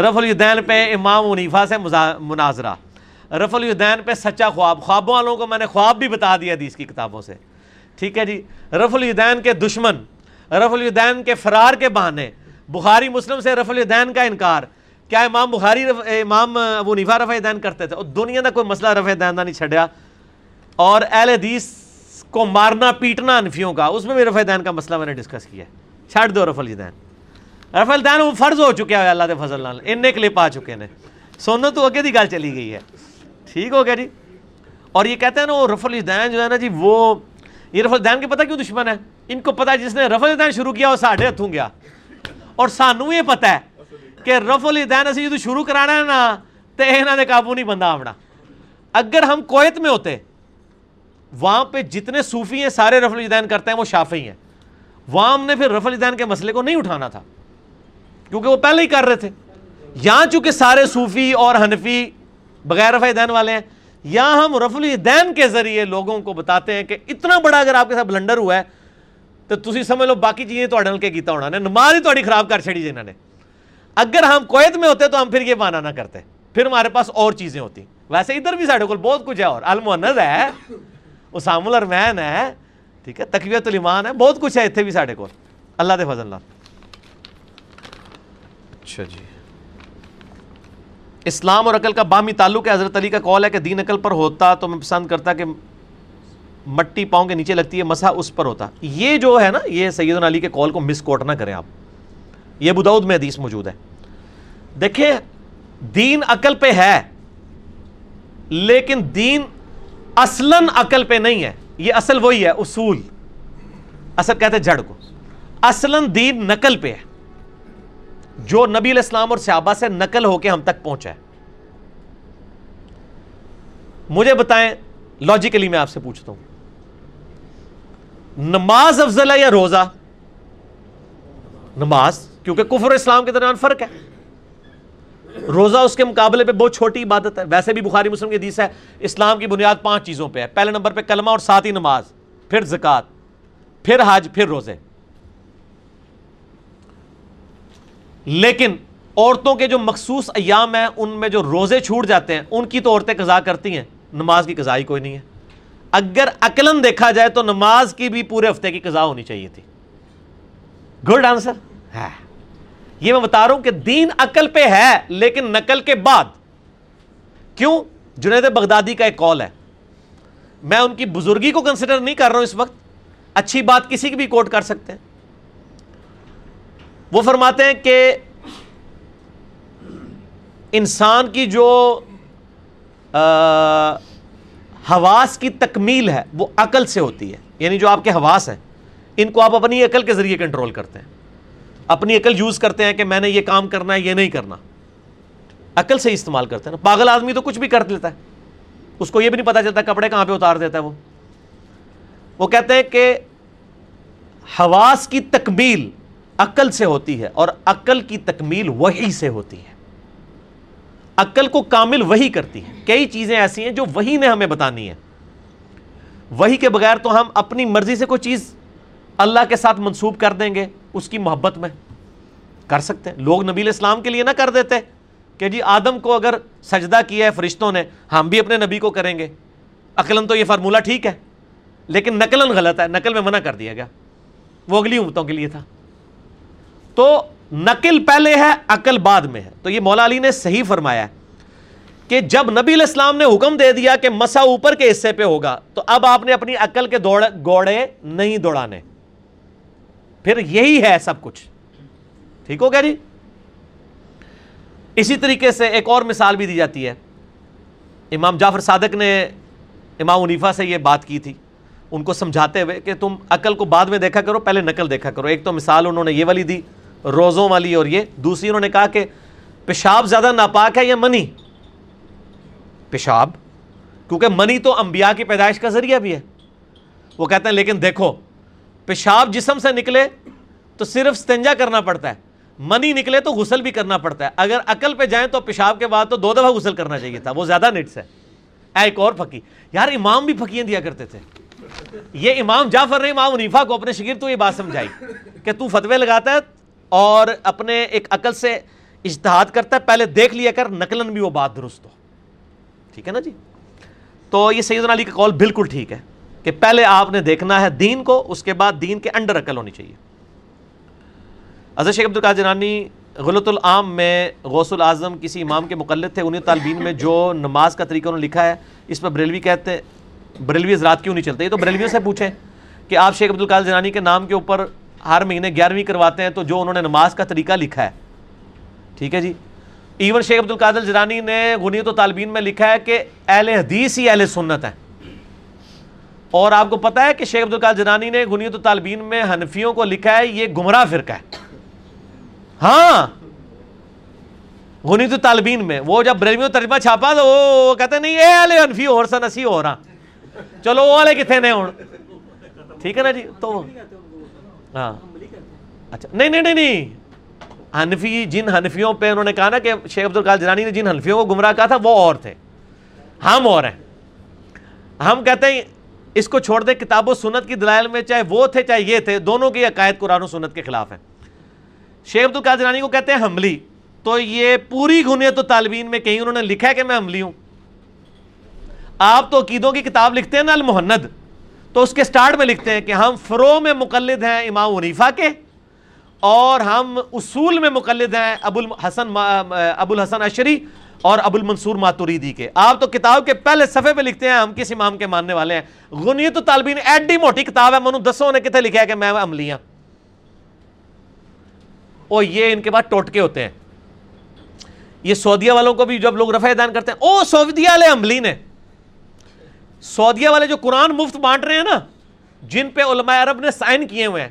رف الدین پہ امام منیفا سے مناظرہ۔ رف الدین پہ سچا خواب، خوابوں والوں کو میں نے خواب بھی بتا دیا دی اس کی کتابوں سے۔ ٹھیک ہے جی؟ رف الدین کے دشمن رف الدین کے فرار کے بہانے۔ بخاری مسلم سے رف الدین کا انکار۔ کیا امام بخاری رف امام ابو نیفا رفع دین کرتے تھے؟ اور دنیا کا کوئی مسئلہ رفع دین نہیں چھڑیا اور اہل حدیث کو مارنا، پیٹنا انفیوں کا، اس میں بھی رفع دین کا مسئلہ میں نے ڈسکس کیا ہے۔ چھڑ دو رف الدین رف الدین وہ فرض ہو چکے ہیں اللہ کے فضل نال۔ ان کلپ آ چکے ہیں سونا تو اگے دی گل چلی گئی ہے۔ ٹھیک ہو گیا جی۔ اور یہ کہتے ہیں نا وہ رف الدین جو ہے نا جی وہ یہ رفل دین کے پتہ کیوں دشمن ہے؟ ان کو پتا جس نے رفل دین شروع کیا وہ ساڑھے ہتھوں گیا۔ اور سانو یہ پتا ہے کہ رفل دین اسی جو شروع کرانا ہے نا تو یہاں نے قابو نہیں بندہ آمنا اگر ہم کویت میں ہوتے، وہاں پہ جتنے صوفی ہیں، سارے رفل دین کرتے ہیں، وہ شافی ہیں۔ وہاں ہم نے پھر رفل دین کے مسئلے کو نہیں اٹھانا تھا، کیونکہ وہ پہلے ہی کر رہے تھے۔ یہاں چونکہ سارے صوفی اور حنفی بغیر رفع دین والے ہیں، یہاں ہم رف الدین کے ذریعے لوگوں کو بتاتے ہیں کہ اتنا بڑا اگر آپ کے ساتھ بلنڈر ہوا ہے تو تسی سمجھ لو باقی چیزیں تو اڈل کے کیتا ہونا نے نماز ہی تھوڑی خراب کر چھڑی جی جنہوں نے۔ اگر ہم کویت میں ہوتے تو ہم پھر یہ مانا نہ کرتے۔ پھر ہمارے پاس اور چیزیں ہوتی۔ ویسے ادھر بھی ساڑھے کو بہت کچھ ہے اور المحنت ہے اسام الرمین ہے، ٹھیک ہے تقویت الایمان ہے، بہت کچھ ہے اتنے بھی ساڑھے کو اللہ دے فضل اللہ اچھا جی۔ اسلام اور عقل کا بامی تعلق ہے۔ حضرت علی کا کال ہے کہ دین عقل پر ہوتا تو میں پسند کرتا کہ مٹی پاؤں کے نیچے لگتی ہے مسا اس پر ہوتا۔ یہ جو ہے نا، یہ سید علی کے کال کو مس کوٹ نہ کریں آپ۔ یہ بدعود میں حدیث موجود ہے۔ دیکھیں، دین عقل پہ ہے، لیکن دین اصلاً عقل پہ نہیں ہے۔ یہ اصل وہی ہے، اصول۔ اصل کہتے جڑ کو۔ اصلاً دین نقل پہ ہے۔ جو نبی علیہ السلام اور صحابہ سے نقل ہو کے ہم تک پہنچا ہے۔ مجھے بتائیں لاجیکلی میں آپ سے پوچھتا ہوں۔ نماز افضل ہے یا روزہ؟ نماز، کیونکہ کفر اسلام کے درمیان فرق ہے۔ روزہ اس کے مقابلے پہ بہت چھوٹی عبادت ہے۔ ویسے بھی بخاری مسلم کی حدیث ہے، اسلام کی بنیاد پانچ چیزوں پہ ہے۔ پہلے نمبر پہ کلمہ اور ساتھ ہی نماز، پھر زکات، پھر حج، پھر روزے۔ لیکن عورتوں کے جو مخصوص ایام ہیں، ان میں جو روزے چھوٹ جاتے ہیں، ان کی تو عورتیں قضا کرتی ہیں۔ نماز کی قضا ہی کوئی نہیں ہے۔ اگر عقلن دیکھا جائے تو نماز کی بھی پورے ہفتے کی قضا ہونی چاہیے تھی۔ گڈ آنسر ہے یہ میں بتا رہا ہوں کہ دین عقل پہ ہے لیکن نقل کے بعد۔ کیوں؟ جنید بغدادی کا ایک کال ہے۔ میں ان کی بزرگی کو کنسیڈر نہیں کر رہا ہوں اس وقت۔ اچھی بات کسی کی بھی کوٹ کر سکتے ہیں۔ وہ فرماتے ہیں کہ انسان کی جو حواس کی تکمیل ہے، وہ عقل سے ہوتی ہے۔ یعنی جو آپ کے حواس ہیں، ان کو آپ اپنی عقل کے ذریعے کنٹرول کرتے ہیں۔ اپنی عقل یوز کرتے ہیں کہ میں نے یہ کام کرنا ہے، یہ نہیں کرنا۔ عقل سے استعمال کرتے ہیں۔ پاگل آدمی تو کچھ بھی کر لیتا ہے۔ اس کو یہ بھی نہیں پتا چلتا کپڑے کہاں پہ اتار دیتا ہے وہ۔ وہ کہتے ہیں کہ حواس کی تکمیل عقل سے ہوتی ہے اور عقل کی تکمیل وہی سے ہوتی ہے۔ عقل کو کامل وہی کرتی ہے کئی چیزیں ایسی ہیں جو وہی نے ہمیں بتانی ہے وہی کے بغیر تو ہم اپنی مرضی سے کوئی چیز اللہ کے ساتھ منسوب کر دیں گے، اس کی محبت میں کر سکتے ہیں۔ لوگ نبی اسلام کے لیے نہ کر دیتے کہ جی آدم کو اگر سجدہ کیا ہے فرشتوں نے، ہم بھی اپنے نبی کو کریں گے۔ عقلن تو یہ فارمولہ ٹھیک ہے، لیکن نقلن غلط ہے۔ نقل میں منع کر دیا گیا۔ وہ اگلی امتوں کے لیے تھا۔ تو نقل پہلے ہے، عقل بعد میں ہے۔ تو یہ مولا علی نے صحیح فرمایا ہے کہ جب نبی علیہ السلام نے حکم دے دیا کہ مسا اوپر کے حصے پہ ہوگا، تو اب آپ نے اپنی عقل کے گوڑے نہیں دوڑانے۔ پھر یہی ہے سب کچھ۔ ٹھیک ہو گیا جی؟ اسی طریقے سے ایک اور مثال بھی دی جاتی ہے۔ امام جعفر صادق نے امام عنیفا سے یہ بات کی تھی۔ ان کو سمجھاتے ہوئے کہ تم عقل کو بعد میں دیکھا کرو، پہلے نقل دیکھا کرو۔ ایک تو مثال انہوں نے یہ والی دی روزوں والی اور یہ دوسری انہوں نے کہا کہ پیشاب زیادہ ناپاک ہے یا منی؟ پیشاب، کیونکہ منی تو انبیاء کی پیدائش کا ذریعہ بھی ہے۔ وہ کہتے ہیں، لیکن دیکھو، پیشاب جسم سے نکلے تو صرف ستنجا کرنا پڑتا ہے، منی نکلے تو غسل بھی کرنا پڑتا ہے۔ اگر عقل پہ جائیں تو پیشاب کے بعد تو دو دفعہ غسل کرنا چاہیے تھا، وہ زیادہ نٹس ہے۔ ایک اور پھکی۔ یار، امام بھی پھکیاں دیا کرتے تھے۔ یہ امام جعفر نے امام منیفا کو اپنے شگیر تو یہ بات سمجھائی کہ تو فتوے لگاتا ہے اور اپنے ایک عقل سے اجتہاد کرتا ہے، پہلے دیکھ لیا کر نقلن بھی وہ بات درست ہو۔ ٹھیک ہے نا جی؟ تو یہ سیدنا علی کا کال بالکل ٹھیک ہے کہ پہلے آپ نے دیکھنا ہے دین کو، اس کے بعد دین کے انڈر عقل ہونی چاہیے۔ حضرت شیخ عبدالقاد جنانی غلط العام میں غوث العظم کسی امام کے مقلد تھے، انہیں طالبین میں جو نماز کا طریقہ انہوں نے لکھا ہے، اس پر بریلوی کہتے ہیں، بریلوی حضرات کیوں نہیں چلتے؟ یہ تو بریلویوں سے پوچھیں کہ آپ شیخ عبدالقاد جنانی کے نام کے اوپر ہر مہینے گیارہویں کرواتے ہیں تو جو انہوں نے نماز کا طریقہ لکھا ہے۔ ٹھیک ہے جی۔ ایون شیخ عبد القادر جرانی نے غنیت و طالبین میں لکھا ہے کہ اہل حدیث ہی اہل سنت ہے اور آپ کو پتا ہے کہ شیخ عبد عبدالقال جنانی نے غنیت و طالبین میں حنفیوں کو لکھا ہے، یہ گمراہ فرقہ ہے۔ ہاں۔ غنیت و طالبین میں۔ وہ جب بریلوی ترجمہ چھاپا تو وہ کہتے نہیں، اے والے حنفی اور سن اسی ہو رہا۔ چلو، وہ والے کتنے نے ہوں؟ ٹھیک ہے نا جی؟ تو ہاں۔ اچھا نہیں نہیں نہیں نہیں۔ حنفی، جن حنفیوں پہ انہوں نے کہا نا کہ شیخ عبدالقال جنانی نے جن حنفیوں کو گمراہ کہا تھا، وہ اور تھے۔ ہم اور ہیں۔ ہم کہتے ہیں اس کو چھوڑ دیں کتاب و سنت کی دلائل میں چاہے وہ تھے، چاہے یہ تھے، دونوں کی عقائد قرآن و سنت کے خلاف ہے شیخ عبدالقال جنانی کو کہتے ہیں حملی۔ تو یہ پوری گنیت و طالبین میں کہیں انہوں نے لکھا ہے کہ میں حملی ہوں۔ آپ تو عقیدوں کی کتاب لکھتے ہیں نا المحند۔ تو اس کے سٹارٹ میں لکھتے ہیں کہ ہم فرو میں مقلد ہیں امام عنیفہ کے اور ہم اصول میں مقلد ہیں ابو الحسن ابو الحسن اشری اور ابو المنصور ماتوریدی کے۔ آپ تو کتاب کے پہلے صفحے پہ لکھتے ہیں ہم کس امام کے ماننے والے ہیں۔ غنیت طالبین ایڈی موٹی کتاب ہے، منو دسوں نے کتنے لکھا ہے کہ میں عملی ہوں اور یہ ان کے بعد ٹوٹکے ہوتے ہیں۔ یہ سعودیہ والوں کو بھی جب لوگ رفع دان کرتے ہیں، او سعودیہ والے عملی نے۔ سعودیہ والے جو قرآن مفت بانٹ رہے ہیں نا، جن پہ علماء عرب نے سائن کیے ہوئے ہیں،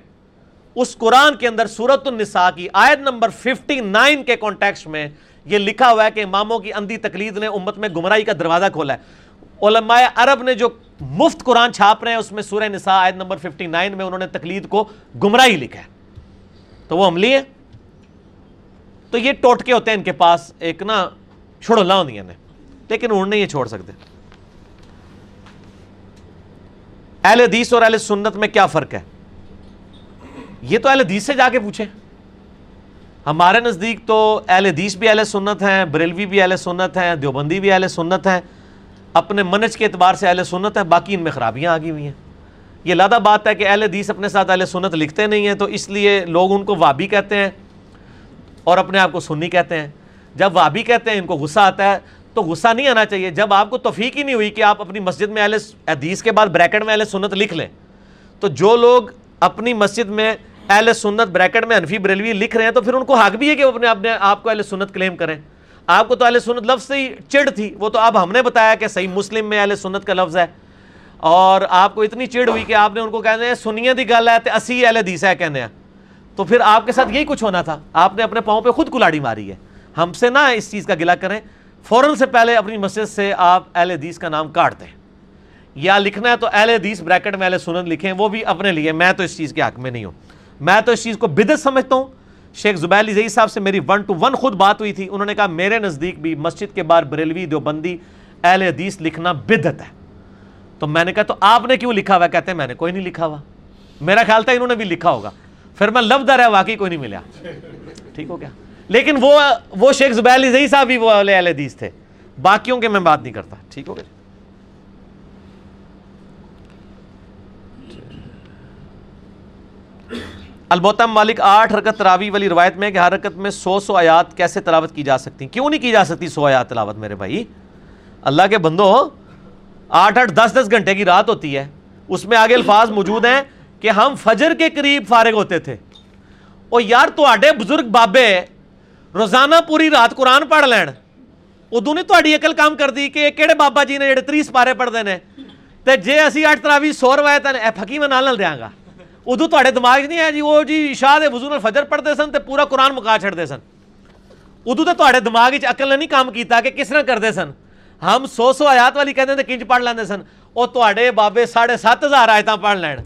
اس قرآن کے اندر سورت النساء کی آیت نمبر 59 کے کانٹیکس میں یہ لکھا ہوا ہے کہ اماموں کی اندھی تقلید نے امت میں گمراہی کا دروازہ کھولا ہے۔ علماء عرب نے جو مفت قرآن چھاپ رہے ہیں، اس میں سورہ نساء آیت نمبر 59 میں انہوں نے تقلید کو گمراہی لکھا ہے۔ تو وہ عملی ہے تو یہ ٹوٹکے ہوتے ہیں ان کے پاس، ایک نا چھوڑو لا نے لیکن انہوں نے یہ چھوڑ سکتے۔ اہل حدیث اور اہل سنت میں کیا فرق ہے؟ یہ تو اہل حدیث سے جا کے پوچھیں۔ ہمارے نزدیک تو اہل حدیث بھی اہل سنت ہیں، بریلوی بھی اہل سنت ہیں، دیوبندی بھی اہل سنت ہیں۔ اپنے منج کے اعتبار سے اہل سنت ہے باقی ان میں خرابیاں آگی ہوئی ہیں۔ یہ لادہ بات ہے کہ اہل حدیث اپنے ساتھ اہل سنت لکھتے نہیں ہیں، تو اس لیے لوگ ان کو وابی کہتے ہیں اور اپنے آپ کو سنی کہتے ہیں۔ جب وابی کہتے ہیں، ان کو غصہ آتا ہے تو غصہ نہیں آنا چاہیے۔ جب آپ کو توفیق ہی نہیں ہوئی کہ آپ اپنی مسجد میں اہل حدیث کے بعد بریکٹ میں اہل سنت لکھ لیں، تو جو لوگ اپنی مسجد میں اہل سنت بریکٹ میں انفی بریلوی لکھ رہے ہیں، تو پھر ان کو حق بھی ہے کہ وہ اپنے اپنے آپ کو اہل سنت کلیم کریں۔ آپ کو تو اہل سنت لفظ سے ہی چڑ تھی، وہ تو اب ہم نے بتایا کہ صحیح مسلم میں اہل سنت کا لفظ ہے۔ اور آپ کو اتنی چڑ ہوئی کہ آپ نے ان کو کہتے ہیں سنیے دی گل ہے تو اسی اہل حدیث ہے کہنے تو پھر آپ کے ساتھ یہی کچھ ہونا تھا۔ آپ نے اپنے پاؤں پہ خود کلاڑی ماری ہے۔ ہم سے نہ اس چیز کا گلا کریں۔ فوراً سے پہلے اپنی مسجد سے آپ اہل حدیث کا نام کاٹ دیں۔ یا لکھنا ہے تو اہل حدیث بریکٹ میں اہل سنت لکھیں، وہ بھی اپنے لیے، میں تو اس چیز کے حق میں نہیں ہوں۔ میں تو اس چیز کو بدت سمجھتا ہوں۔ شیخ زبیر علی زئی صاحب سے میری ون ٹو ون خود بات ہوئی تھی، انہوں نے کہا میرے نزدیک بھی مسجد کے بعد بریلوی دیوبندی اہل حدیث لکھنا بدت ہے۔ تو میں نے کہا تو آپ نے کیوں لکھا ہوا؟ کہتے ہیں میں نے کوئی نہیں لکھا ہوا۔ میرا خیال تھا انہوں نے بھی لکھا ہوگا۔ پھر میں لفظ در ہے، واقعی کوئی نہیں ملا ٹھیک ہو گیا۔ لیکن وہ وہ شیخ زبیر علی زئی صاحب بھی وہ اہل حدیث تھے۔ باقیوں کے میں بات نہیں کرتا۔ ٹھیک ہو گیا۔ البتہ مالک آٹھ حرکت تراوی والی روایت میں کہ ہر حرکت میں سو سو آیات کیسے تلاوت کی جا سکتی کیوں نہیں کی جا سکتی سو آیات تلاوت میرے بھائی؟ اللہ کے بندو، آٹھ آٹھ دس دس گھنٹے کی رات ہوتی ہے۔ اس میں آگے الفاظ موجود ہیں کہ ہم فجر کے قریب فارغ ہوتے تھے۔ او یار تو آڈے بزرگ بابے روزانہ پوری رات قرآن پڑھ لین۔ ادو نے تاری اکل کام کر دی کہ کہڑے بابا جی نے جڑے تری سپارے پڑھتے ہیں تو جے اسی اٹھ تراوی سو روایت اے پھکی میں نال دیا گا۔ ادو تے دماغ نہیں ہے جی وہ جی شاہ دے وضو فجر پڑھتے سن تو پورا قرآن مکا چھڑتے سن۔ ادو تو تے دماغ عقل نے نہیں کام کیتا کہ کس طرح کرتے سن۔ ہم سو سو آیات والی کہتے ہیں کنج پڑھ لیندے سن۔ وہ تے بابے ساڑھے سات ہزار آیت پڑھ لین۔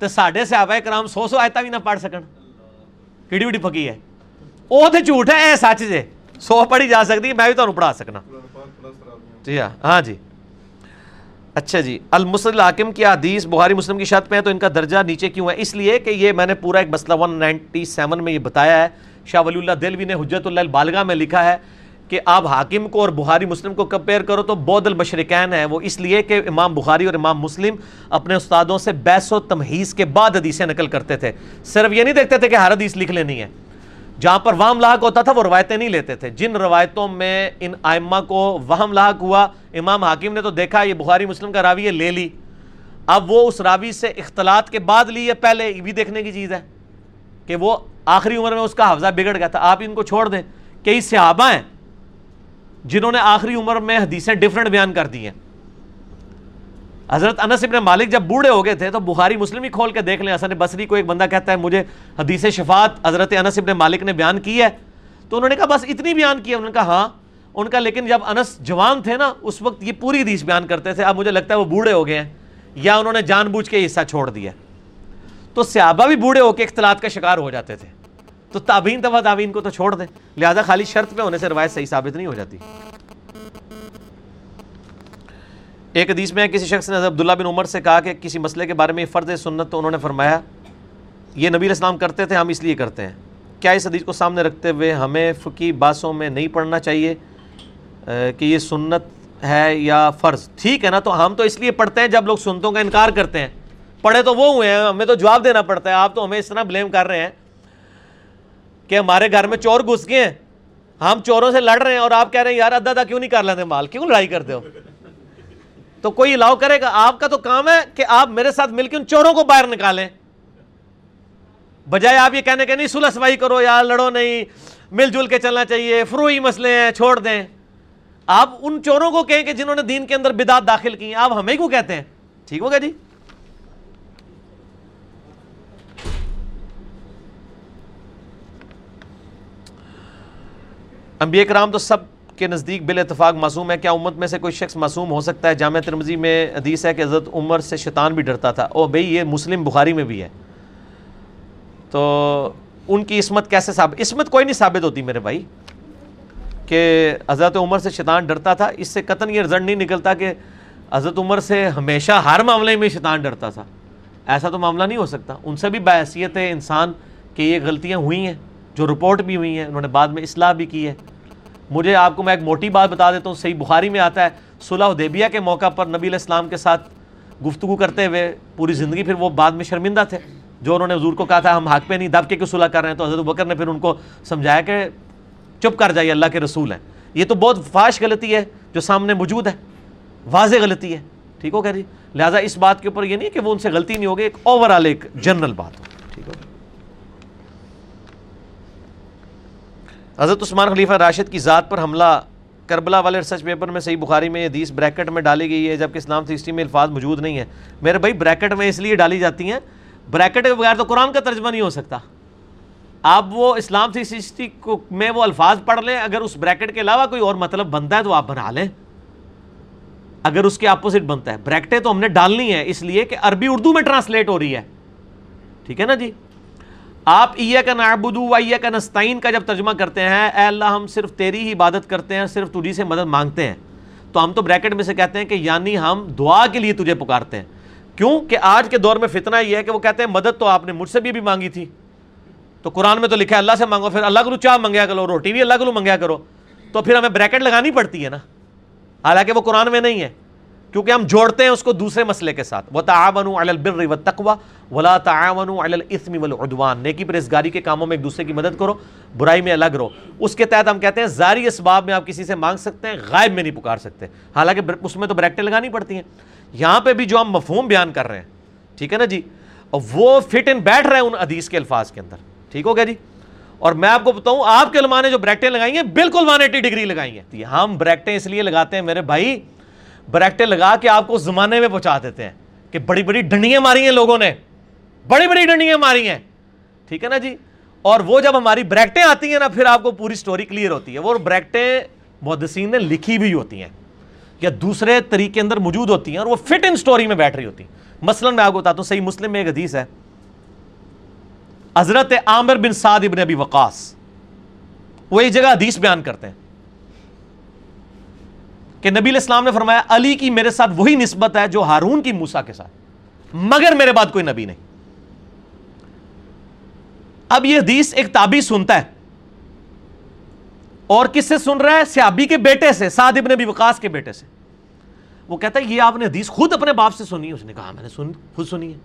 تو سڈے سیابا کرام سو سو آیت بھی نہ پڑھ سکن۔ کیڑی ویڈی پکی وہ تو جھوٹ ہے اے سچ جے سو پڑھی جا سکتی میں بھی تمہیں پڑھا سکنا جی ہاں ہاں جی اچھا جی المسل حاکم کی حدیث بخاری مسلم کی شرط میں ہے تو ان کا درجہ نیچے کیوں ہے اس لیے کہ یہ میں نے پورا ایک مسئلہ ون نائنٹی سیون میں یہ بتایا ہے شاہ ولی اللہ دلوی نے حجت اللہ البالغہ میں لکھا ہے کہ آپ حاکم کو اور بخاری مسلم کو کمپیئر کرو تو بود المشرقین ہے وہ اس لیے کہ امام بخاری اور امام مسلم اپنے استادوں سے بیس و تمہیز کے بعد حدیثیں نقل کرتے تھے صرف یہ نہیں دیکھتے تھے کہ ہر حدیث لکھ لینی ہے جہاں پر وہم لاحق ہوتا تھا، وہ روایتیں نہیں لیتے تھے۔ جن روایتوں میں ان آئمہ کو وہم لاحق ہوا، امام حاکم نے تو دیکھا، یہ بخاری مسلم کا راوی ہے، لے لی۔ اب وہ اس راوی سے اختلاط کے بعد لی ہے، پہلے یہ بھی دیکھنے کی چیز ہے کہ وہ آخری عمر میں اس کا حفظہ بگڑ گیا تھا۔ آپ ان کو چھوڑ دیں کئی صحابہ ہیں جنہوں نے آخری عمر میں حدیثیں ڈفرنٹ بیان کر دی ہیں۔ حضرت انس ابن مالک جب بوڑھے ہو گئے تھے تو بخاری مسلم ہی کھول کے دیکھ لیں، حسن بصری کو ایک بندہ کہتا ہے، مجھے حدیث شفاعت حضرت انس ابن مالک نے بیان کی ہے۔ تو انہوں نے کہا، بس اتنی بیان کی ہے۔ انہوں نے کہا ہاں۔ ان کا لیکن جب انس جوان تھے نا، اس وقت یہ پوری حدیث بیان کرتے تھے۔ اب مجھے لگتا ہے وہ بوڑھے ہو گئے ہیں، یا انہوں نے جان بوجھ کے حصہ چھوڑ دیا۔ تو صحابہ بھی بوڑھے ہو کے اختلاط کا شکار ہو جاتے تھے۔ تو تابین تبا تابین کو تو چھوڑ دیں، لہذا خالی شرط پہ ہونے سے روایت صحیح ثابت نہیں ہو جاتی۔ ایک حدیث میں کسی شخص نے عبداللہ بن عمر سے کہا کہ کسی مسئلے کے بارے میں فرض سنت تو انہوں نے فرمایا، یہ نبی اسلام کرتے تھے، ہم اس لیے کرتے ہیں۔ کیا اس حدیث کو سامنے رکھتے ہوئے ہمیں فقی باسوں میں نہیں پڑھنا چاہیے کہ یہ سنت ہے یا فرض؟ ٹھیک ہے نا، تو ہم تو اس لیے پڑھتے ہیں جب لوگ سنتوں کا انکار کرتے ہیں۔ پڑھے تو وہ ہوئے ہیں، ہمیں تو جواب دینا پڑتا ہے، آپ تو ہمیں اس طرح بلیم کر رہے ہیں کہ ہمارے گھر میں چور گھس گئے ہیں۔ ہم چوروں سے لڑ رہے ہیں اور آپ کہہ رہے ہیں، یار ادا ادا کیوں نہیں کر لیتے مال؟ کیوں لڑائی کرتے ہو؟ تو کوئی الاؤ کرے گا؟ آپ کا تو کام ہے کہ آپ میرے ساتھ مل کے ان چوروں کو باہر نکالیں۔ بجائے آپ یہ کہنے کہ نہیں سلح سوائی کرو یار، لڑو نہیں، مل جل کے چلنا چاہیے، فروئی مسئلے ہیں، چھوڑ دیں۔ آپ ان چوروں کو کہیں کہ جنہوں نے دین کے اندر بدات داخل کی آپ ہمیں کو کہتے ہیں؟ ٹھیک ہوگا جی؟ انبیاء کرام تو سب کے نزدیک بال اتفاق معصوم ہے، کیا امت میں سے کوئی شخص معصوم ہو سکتا ہے؟ جامع ترمزی میں حدیث ہے کہ حضرت عمر سے شیطان بھی ڈرتا تھا۔ او بھئی یہ مسلم بخاری میں بھی ہے۔ تو ان کی عصمت کیسے ثابت؟ عصمت کوئی نہیں ثابت ہوتی میرے بھائی، کہ حضرت عمر سے شیطان ڈرتا تھا۔ اس سے قطن یہ رزلٹ نہیں نکلتا کہ حضرت عمر سے ہمیشہ ہر معاملے میں شیطان ڈرتا تھا۔ ایسا تو معاملہ نہیں ہو سکتا۔ ان سے بھی باحثیت ہے انسان کہ یہ غلطیاں ہوئی ہیں، جو رپورٹ بھی ہوئی ہیں، انہوں نے بعد میں اصلاح بھی کی ہے۔ مجھے آپ کو میں ایک موٹی بات بتا دیتا ہوں، صحیح بخاری میں آتا ہے، صلح حدیبیہ کے موقع پر نبی علیہ السلام کے ساتھ گفتگو کرتے ہوئے پوری زندگی پھر وہ بعد میں شرمندہ تھے۔ جو انہوں نے حضور کو کہا تھا، ہم حق پہ نہیں، دب کے کیوں صلح کر رہے ہیں؟ تو حضرت بکر نے پھر ان کو سمجھایا کہ چپ کر جائیے، اللہ کے رسول ہیں۔ یہ تو بہت فاش غلطی ہے جو سامنے موجود ہے، واضح غلطی ہے۔ ٹھیک ہو کہ جی؟ لہٰذا اس بات کے اوپر یہ نہیں کہ وہ ان سے غلطی نہیں ہوگی، ایک اوور آل ایک جنرل بات ٹھیک ہو حضرت عثمان خلیفہ راشد کی ذات پر حملہ کربلا والے ریسرچ پیپر میں صحیح بخاری میں یہ حدیث بریکٹ میں ڈالی گئی ہے، جبکہ اسلام تھی میں الفاظ موجود نہیں ہے میرے بھائی، بریکٹ میں اس لیے ڈالی جاتی ہیں۔ بریکٹ کے بغیر تو قرآن کا ترجمہ نہیں ہو سکتا۔ آپ وہ اسلام تھی ہسٹری میں وہ الفاظ پڑھ لیں، اگر اس بریکٹ کے علاوہ کوئی اور مطلب بنتا ہے تو آپ بنا لیں۔ اگر اس کے اپوزٹ بنتا ہے۔ بریکٹیں تو ہم نے ڈالنی ہے اس لیے کہ عربی اردو میں ٹرانسلیٹ ہو رہی ہے۔ ٹھیک ہے نا جی؟ آپ ایہ کا نعبدو و ایہ کا نستعین کا جب ترجمہ کرتے ہیں اے اللہ ہم صرف تیری ہی عبادت کرتے ہیں صرف تجھی سے مدد مانگتے ہیں۔ تو ہم تو بریکٹ میں سے کہتے ہیں کہ یعنی ہم دعا کے لیے تجھے پکارتے ہیں۔ کیوں؟ کہ آج کے دور میں فتنہ یہ ہے کہ وہ کہتے ہیں مدد تو آپ نے مجھ سے بھی, بھی مانگی تھی۔ تو قرآن میں تو لکھا ہے اللہ سے مانگو پھر اللہ کو چاہ منگیا کرو روٹی بھی اللہ کو منگیا کرو۔ تو پھر ہمیں بریکٹ لگانی پڑتی ہے نا۔ حالانکہ وہ قرآن میں نہیں ہے۔ کیونکہ ہم جوڑتے ہیں اس کو دوسرے مسئلے کے ساتھ۔ وہ تعاون البر و تقوا ولا تعاون الاسم والعدوان۔ نیکی پرہیزگاری کے کاموں میں ایک دوسرے کی مدد کرو، برائی میں الگ رہو۔ اس کے تحت ہم کہتے ہیں زاری اسباب میں آپ کسی سے مانگ سکتے ہیں، غائب میں نہیں پکار سکتے۔ حالانکہ اس میں تو بریکٹیں لگانی پڑتی ہیں۔ یہاں پہ بھی جو ہم مفہوم بیان کر رہے ہیں، ٹھیک ہے نا جی؟ وہ فٹ ان بیٹھ رہے ہیں ان حدیث کے الفاظ کے اندر۔ ٹھیک ہو گیا جی؟ اور میں آپ کو بتاؤں، آپ کے علماء نے جو بریکٹیں لگائی ہیں، بالکل ون ایٹی ڈگری لگائی ہیں۔ ہم بریکٹیں اس لیے لگاتے ہیں، میرے بھائی بریکٹیں لگا کے آپ کو زمانے میں پہنچا دیتے ہیں کہ بڑی بڑی ڈنڈیاں ماری ہیں لوگوں نے۔ بڑی بڑی ڈنڈیاں ماری ہیں۔ ٹھیک ہے نا جی؟ اور وہ جب ہماری بریکٹیں آتی ہیں نا، پھر آپ کو پوری سٹوری کلیئر ہوتی ہے۔ وہ بریکٹیں محدثین نے لکھی بھی ہوتی ہیں یا دوسرے طریقے اندر موجود ہوتی ہیں اور وہ فٹ ان سٹوری میں بیٹھ رہی ہوتی ہیں۔ مثلا میں آپ کو بتاتا ہوں، صحیح مسلم میں ایک حدیث ہے۔ حضرت عامر بن سعد ابن ابی وقاص، وہ ایک جگہ حدیث بیان کرتے ہیں۔ کہ نبی الاسلام نے فرمایا، علی کی میرے ساتھ وہی نسبت ہے جو ہارون کی موسا کے ساتھ۔ مگر میرے بعد کوئی نبی نہیں۔ اب یہ حدیث ایک تابی سنتا ہے۔ اور کس سے سن رہا ہے؟ سیابی کے بیٹے سے، سعد ابن ابی وقاص کے بیٹے سے۔ وہ کہتا ہے، یہ آپ نے حدیث خود اپنے باپ سے سنی ہے؟ اس نے کہا، میں نے سن، خود سنی ہے۔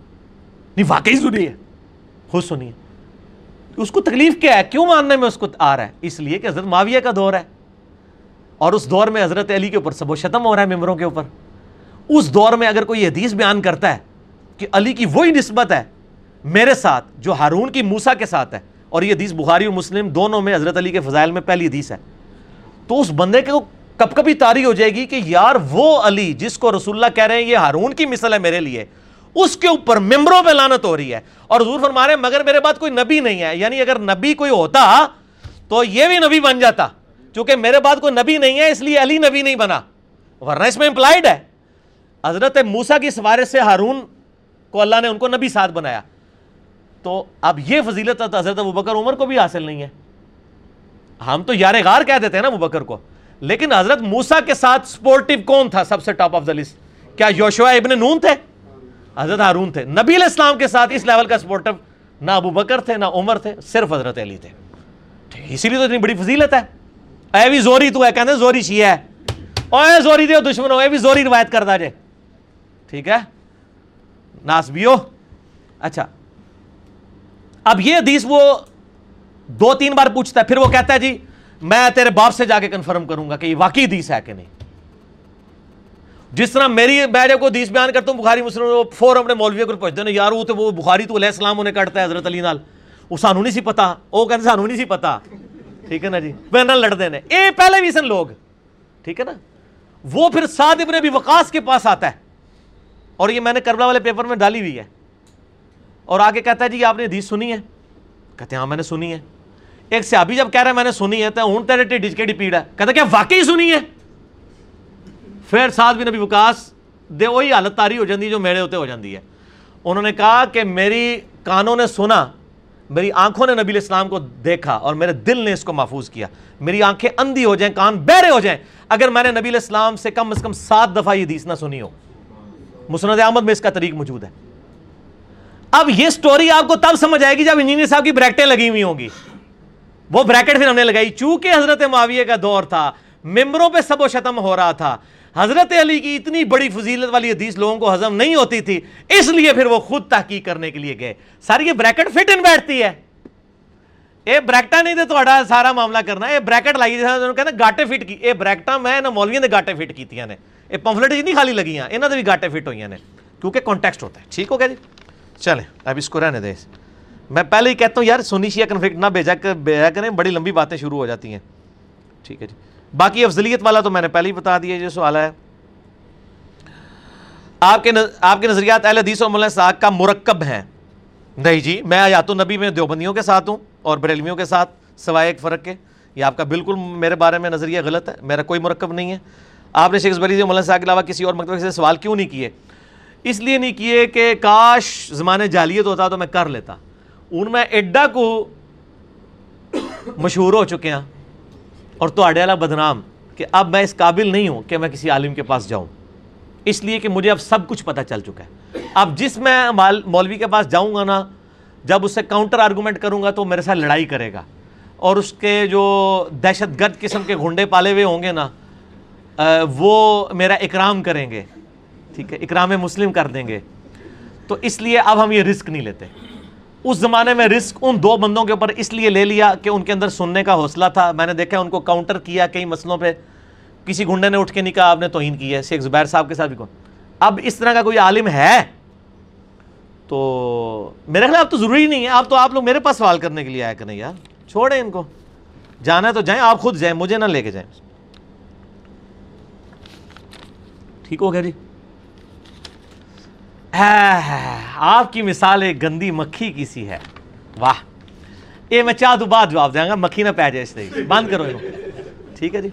نہیں، واقعی سنی ہے۔ خود سنی ہے۔ اس کو تکلیف کیا ہے؟ کیوں ماننے میں اس کو آ رہا ہے؟ اس لیے کہ حضرت معاویہ کا دور ہے۔ اور اس دور میں حضرت علی کے اوپر سب و شتم ہو رہا ہے ممبروں کے اوپر، اس دور میں اگر کوئی حدیث بیان کرتا ہے کہ علی کی وہی نسبت ہے میرے ساتھ، جو ہارون کی موسا کے ساتھ ہے، اور یہ حدیث بخاری و مسلم دونوں میں حضرت علی کے فضائل میں پہلی حدیث ہے، تو اس بندے کو کب کبھی تاری ہو جائے گی کہ یار وہ علی جس کو رسول اللہ کہہ رہے ہیں، یہ ہارون کی مثل ہے میرے لیے، اس کے اوپر ممبروں پہ لانت ہو رہی ہے۔ اور حضور فرما رہے ہیں، مگر میرے بعد کوئی نبی نہیں ہے یعنی اگر نبی کوئی ہوتا تو یہ بھی نبی بن جاتا۔ چونکہ میرے بعد کوئی نبی نہیں ہے، اس لیے علی نبی نہیں بنا۔ ورنہ اس میں امپلائڈ ہے۔ حضرت موسا کی سوارے سے ہارون کو اللہ نے ان کو نبی ساتھ بنایا۔ تو اب یہ فضیلت حضرت بکر عمر کو بھی حاصل نہیں ہے۔ ہم تو یار غار کہہ دیتے ہیں نا ابو بکر کو۔ لیکن حضرت موسا کے ساتھ سپورٹیو کون تھا سب سے ٹاپ آف دا لسٹ کیا یوشوا ابن نون تھے؟ حضرت ہارون تھے۔ نبی علیہ السلام کے ساتھ اس لیول کا سپورٹیو نہ ابو بکر تھے، نہ عمر تھے، صرف حضرت علی تھے۔ اسی لیے تو اتنی بڑی فضیلت ہے۔ اے بھی زوری تو ہے کہتے زوری شیعہ ہے۔ اوے زوری دے دشمن ہو، اے بھی زوری روایت کرتا جے۔ ٹھیک ہے؟ ناس ہو اچھا۔ اب یہ حدیث وہ دو تین بار پوچھتا ہے، پھر وہ کہتا ہے جی میں تیرے باپ سے جا کے کنفرم کروں گا کہ یہ واقعی حدیث ہے کہ نہیں۔ جس طرح میری میں جب کو حدیث بیان کرتا ہوں، بخاری مسلم فور اپنے مولوی کو پوچھتے ہیں، یار، وہ تو وہ بخاری تو علیہ السلام انہیں کٹتا ہے، حضرت علی نال۔ وہ سانو نہیں سی پتا۔ وہ کہتے سانو نہیں سی پتا۔ ٹھیک ہے نا جی؟ میں لڑتے ہیں اے پہلے بھی سن لوگ۔ ٹھیک ہے نا؟ وہ پھر سعد ابن ابھی وقاص کے پاس آتا ہے۔ اور یہ میں نے کربلا والے پیپر میں ڈالی ہوئی ہے۔ اور آگے کہتا ہے جی آپ نے حدیث سنی ہے؟ کہتے ہیں ہاں میں نے سنی ہے۔ ایک صحابی جب کہہ رہا ہے، میں نے سنی ہے، تو ہوں، تیرے ٹھڈ کے پیڑ ہے۔ کہتا کیا واقعی سنی ہے؟ پھر ساتھ بھی نبی وکاس دے وہی حالت تاری ہو جاتی جو میرے ہوتے ہو جاتی ہے۔ انہوں نے کہا کہ میری کانوں نے سنا۔ میری آنکھوں نے نبی الاسلام کو دیکھا اور میرے دل نے اس کو محفوظ کیا۔ میری آنکھیں اندھی ہو جائیں، کان بہرے ہو جائیں۔ اگر میں نے نبی الاسلام سے کم از کم سات دفعہ یہ حدیث نہ سنی ہو۔ مسند احمد میں اس کا طریق موجود ہے۔ اب یہ سٹوری آپ کو تب سمجھ آئے گی جب انجینئر صاحب کی بریکٹیں لگی ہوئی ہوں گی۔ وہ بریکٹ پھر ہم نے لگائی۔ چونکہ حضرت معاویہ کا دور تھا، ممبروں پہ سب و شتم ہو رہا تھا۔ حضرت علی کی اتنی بڑی فضیلت والی حدیث لوگوں کو ہضم نہیں ہوتی تھی، اس لیے پھر وہ خود تحقیق کرنے کے لیے گئے۔ سر، یہ بریکٹ فٹ ان بیٹھتی ہے۔ اے بریکٹا نہیں تو تھوڑا سارا معاملہ کرنا۔ ہے بریکٹ لائی کہنا گاٹے فٹ کی۔ اے بریکٹا میں نہ مولویوں نے گاٹے فٹ کی نے۔ یہ پمفلٹ نہیں خالی لگی ہیں انہوں نے بھی گاٹے فٹ ہوئی ہیں کیونکہ کانٹیکسٹ ہوتا ہے۔ ٹھیک ہو گیا جی؟ چلیں، اب اس کو رہنے دیں۔ میں پہلے ہی کہتا ہوں، یار سونی شیعہ کنفلکٹ نہ بھیجا کر، بھیجا کریں، بڑی لمبی باتیں شروع ہو جاتی ہیں۔ ٹھیک ہے جی۔ باقی افضلیت والا تو میں نے پہلے ہی بتا دیا جو سوال ہے۔ آپ کے آپ کے نظریات اہل حدیث و مولانا صاحب کا مرکب ہیں۔ نہیں جی میں آیات النبی میں دیوبندیوں کے ساتھ ہوں اور بریلویوں کے ساتھ، سوائے ایک فرق کے۔ یہ آپ کا بالکل میرے بارے میں نظریہ غلط ہے، میرا کوئی مرکب نہیں ہے۔ آپ نے شیخ بری جی، مولانا صاحب کے علاوہ کسی اور مکتب سے سوال کیوں نہیں کیے؟ اس لیے نہیں کیے کہ کاش زمانے جالیت ہوتا تو میں کر لیتا۔ ان میں ایڈا کو مشہور ہو چکے ہیں۔ اور تو والا بدنام کہ اب میں اس قابل نہیں ہوں کہ میں کسی عالم کے پاس جاؤں۔ اس لیے کہ مجھے اب سب کچھ پتہ چل چکا ہے۔ اب جس میں مولوی کے پاس جاؤں گا نا، جب اس سے کاؤنٹر آرگومنٹ کروں گا تو میرے ساتھ لڑائی کرے گا۔ اور اس کے جو دہشت گرد قسم کے گھنڈے پالے ہوئے ہوں گے نا وہ میرا اکرام کریں گے۔ ٹھیک ہے، اکرام مسلم کر دیں گے۔ تو اس لیے اب ہم یہ رسک نہیں لیتے۔ اس زمانے میں رسک ان دو بندوں کے اوپر اس لیے لے لیا کہ ان کے اندر سننے کا حوصلہ تھا۔ میں نے دیکھا ان کو کاؤنٹر کیا کئی مسئلوں پہ۔ کسی گھنڈے نے اٹھ کے نہیں کہا، آپ نے توہین کی ہے۔ شیخ زبیر صاحب کے ساتھ بھی کون۔ اب اس طرح کا کوئی عالم ہے؟ تو میرے خیال اب تو ضروری نہیں ہے۔ آپ تو آپ لوگ میرے پاس سوال کرنے کے لیے آیا کریں یار؟ چھوڑیں ان کو۔ جانا تو جائیں، آپ خود جائیں، مجھے نہ لے کے جائیں۔ ٹھیک ہو گیا جی۔ ہاں، آپ کی مثال ایک گندی مکھی کی سی ہے۔ واہ۔ یہ میں چاہ تو بعد جواب دیں گا، مکھی نہ پہ جائے اس طریقے بند کرو ٹھیک ہے جی۔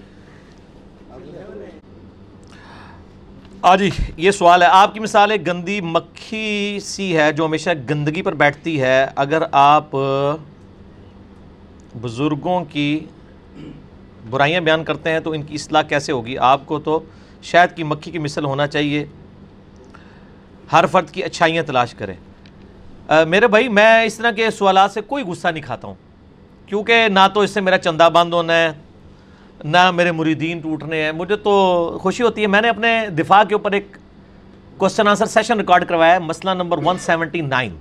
آ جی یہ سوال ہے۔ آپ کی مثال ایک گندی مکھی سی ہے جو ہمیشہ گندگی پر بیٹھتی ہے۔ اگر آپ بزرگوں کی برائیاں بیان کرتے ہیں تو ان کی اصلاح کیسے ہوگی؟ آپ کو تو شاید کی مکھی کی مثل ہونا چاہیے۔ ہر فرد کی اچھائیاں تلاش کرے میرے بھائی، میں اس طرح کے سوالات سے کوئی غصہ نہیں کھاتا ہوں۔ کیونکہ نہ تو اس سے میرا چندہ بند ہونا ہے، نہ میرے مریدین ٹوٹنے ہیں۔ مجھے تو خوشی ہوتی ہے، میں نے اپنے دفاع کے اوپر ایک کوشچن آنسر سیشن ریکارڈ کروایا ہے، مسئلہ نمبر 179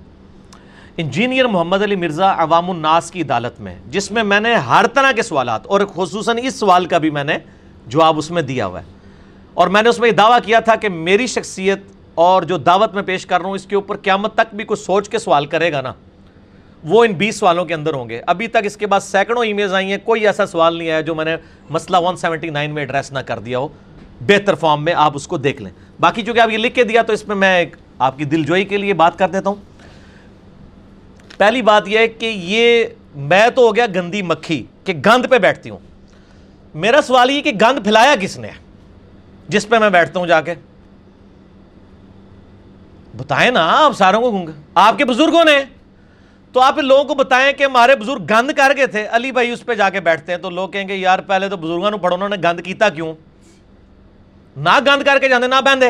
انجینئر محمد علی مرزا عوام الناس کی عدالت میں، جس میں میں نے ہر طرح کے سوالات، اور خصوصاً اس سوال کا بھی میں نے جواب اس میں دیا ہوا ہے۔ اور میں نے اس میں یہ دعویٰ کیا تھا کہ میری شخصیت اور جو دعوت میں پیش کر رہا ہوں، اس کے اوپر قیامت تک بھی کچھ سوچ کے سوال کرے گا نا، وہ ان بیس سوالوں کے اندر ہوں گے۔ ابھی تک اس کے بعد سینکڑوں ای میلز آئی ہیں، کوئی ایسا سوال نہیں ہے جو میں نے مسئلہ 179 میں ایڈریس نہ کر دیا ہو۔ بہتر فارم میں آپ اس کو دیکھ لیں۔ باقی چونکہ آپ یہ لکھ کے دیا تو اس میں میں ایک آپ کی دل جوئی کے لیے بات کر دیتا ہوں۔ پہلی بات یہ ہے کہ یہ میں تو ہو گیا گندی مکھی کہ گند پہ بیٹھتی ہوں۔ میرا سوال یہ کہ گند پھیلایا کس نے؟ جس پہ میں بیٹھتا ہوں جا کے۔ بتائیں نا آپ ساروں کو آپ کے بزرگوں نے۔ تو آپ لوگوں کو بتائیں کہ ہمارے بزرگ گند کر گئے تھے۔ علی بھائی اس پہ جا کے بیٹھتے ہیں تو لوگ کہیں گے، یار پہلے تو بزرگوں پڑھو، انہوں نے گند کیتا کیوں؟ نہ گند کر کے جانے نہ بہندے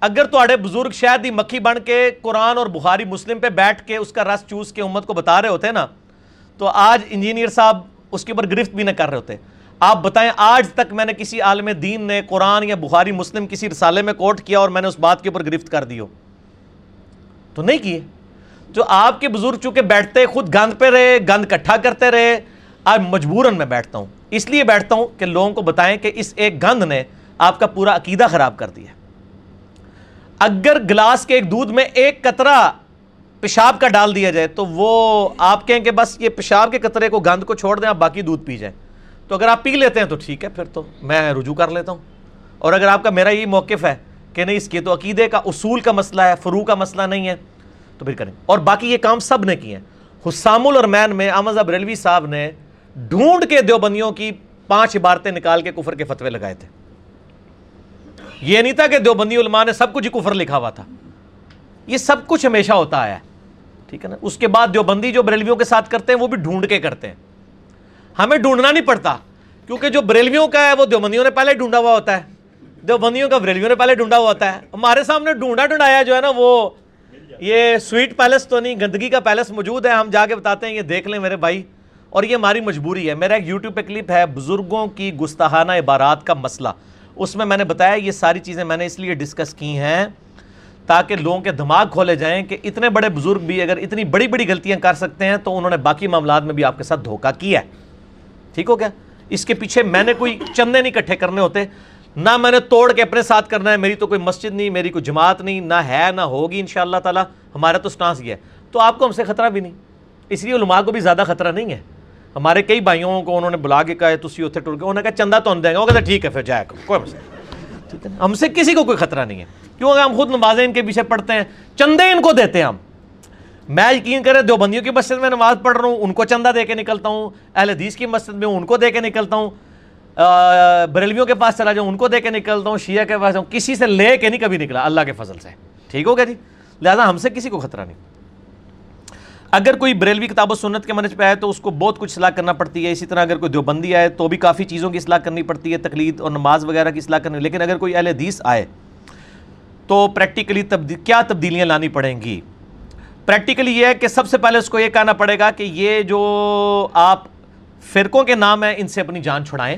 اگر تھوڑے بزرگ شاید ہی مکھی بن کے قرآن اور بخاری مسلم پہ بیٹھ کے اس کا رس چوس کے امت کو بتا رہے ہوتے نا، تو آج انجینئر صاحب اس کے اوپر گرفت بھی نہ کر رہے ہوتے۔ آپ بتائیں، آج تک میں نے کسی عالم دین نے قرآن یا بخاری مسلم کسی رسالے میں کوٹ کیا اور میں نے اس بات کے اوپر گرفت کر دی ہو۔ تو نہیں کیے۔ جو آپ کے بزرگ چونکہ بیٹھتے خود گند پہ رہے، گند کٹھا کرتے رہے، آج مجبوراً میں بیٹھتا ہوں۔ اس لیے بیٹھتا ہوں کہ لوگوں کو بتائیں کہ اس ایک گند نے آپ کا پورا عقیدہ خراب کر دیا اگر گلاس کے ایک دودھ میں ایک قطرہ پیشاب کا ڈال دیا جائے، تو وہ آپ کہیں کہ بس یہ پیشاب کے قطرے کو گند کو چھوڑ دیں، آپ باقی دودھ پی جائیں۔ تو اگر آپ پی لیتے ہیں تو ٹھیک ہے، پھر تو میں رجوع کر لیتا ہوں۔ اور اگر آپ کا میرا یہ موقف ہے کہ نہیں، اس کی تو عقیدے کا اصول کا مسئلہ ہے فرو کا مسئلہ نہیں ہے۔ تو پھر کریں۔ اور باقی یہ کام سب نے کیے ہیں۔ حسام الرمین میں احمد بریلوی صاحب نے ڈھونڈ کے دیوبندیوں کی پانچ عبارتیں نکال کے کفر کے فتوے لگائے تھے۔ یہ نہیں تھا کہ دیوبندی علماء نے سب کچھ ہی کفر لکھا ہوا تھا۔ یہ سب کچھ ہمیشہ ہوتا ہے۔ ٹھیک ہے نا؟ اس کے بعد دیوبندی جو بریلویوں کے ساتھ کرتے ہیں، وہ بھی ڈھونڈ کے کرتے ہیں۔ ہمیں ڈھونڈنا نہیں پڑتا، کیونکہ جو بریلویوں کا ہے، وہ دیوبندیوں نے پہلے ڈھونڈا ہوا ہوتا ہے۔ دیوبندیوں کا بریلویوں نے پہلے ڈھونڈا ہوا ہوتا ہے۔ ہمارے سامنے ڈھونڈا ڈھونڈایا جو ہے نا وہ یہ سویٹ پیلس تو نہیں، گندگی کا پیلس موجود ہے۔ ہم جا کے بتاتے ہیں، یہ دیکھ لیں میرے بھائی۔ اور یہ ہماری مجبوری ہے۔ میرا ایک یوٹیوب پہ کلپ ہے بزرگوں کی گستاحانہ عبارات کا مسئلہ۔ اس میں میں نے بتایا، یہ ساری چیزیں میں نے اس لیے ڈسکس کی ہیں تاکہ لوگوں کے دماغ کھولے جائیں کہ اتنے بڑے بزرگ بھی اگر اتنی بڑی بڑی غلطیاں کر سکتے ہیں تو انہوں نے باقی معاملات میں بھی آپ کے ساتھ دھوکہ کیا ہے۔ ٹھیک ہو گیا؟ اس کے پیچھے میں نے کوئی چندے نہیں کٹھے کرنے ہوتے۔ نہ میں نے توڑ کے اپنے ساتھ کرنا ہے، میری تو کوئی مسجد نہیں، میری کوئی جماعت نہیں، نہ ہے، نہ ہوگی ان شاء اللہ تعالیٰ، ہمارا تو سٹانس یہ ہے۔ تو آپ کو ہم سے خطرہ بھی نہیں۔ اس لیے علماء کو بھی زیادہ خطرہ نہیں ہے۔ ہمارے کئی بھائیوں کو انہوں نے بلا کے کہا تھی اتنے ٹر کے، انہوں نے کہا چندہ تو ہم دیں گے۔ وہ کہتے ٹھیک ہے، پھر جائے کوئی مسئلہ ٹھیک ہے ہم سے کسی کو کوئی خطرہ نہیں ہے۔ کیوں اگر ہم خود نمازیں ان کے پیچھے پڑھتے ہیں، چندے ان کو دیتے ہیں ہم۔ میں یقین کرے دو بندیوں کی مسجد میں نماز پڑھ رہا ہوں، ان کو چندہ دے کے نکلتا ہوں۔ اہل حدیث کی مسجد میں ان کو دے کے نکلتا ہوں۔ بریلویوں کے پاس چلا جاؤں، ان کو دے کے نکلتا ہوں شیعہ کے پاس جاؤں، کسی سے لے کے نہیں کبھی نکلا، اللہ کے فضل سے۔ ٹھیک ہو گیا جی؟ لہٰذا ہم سے کسی کو خطرہ نہیں۔ اگر کوئی بریلوی کتاب و سنت کے منج پہ آئے تو اس کو بہت کچھ اصلاح کرنا پڑتی ہے۔ اسی طرح اگر کوئی دیوبندی آئے تو بھی کافی چیزوں کی اصلاح کرنی پڑتی ہے، تقلید اور نماز وغیرہ کی اصلاح کرنی۔ لیکن اگر کوئی اہل حدیث آئے تو پریکٹیکلی کیا تبدیلیاں لانی پڑیں گی؟ پریکٹیکلی یہ ہے کہ سب سے پہلے اس کو یہ کہنا پڑے گا کہ یہ جو آپ فرقوں کے نام ہیں، ان سے اپنی جان چھڑائیں۔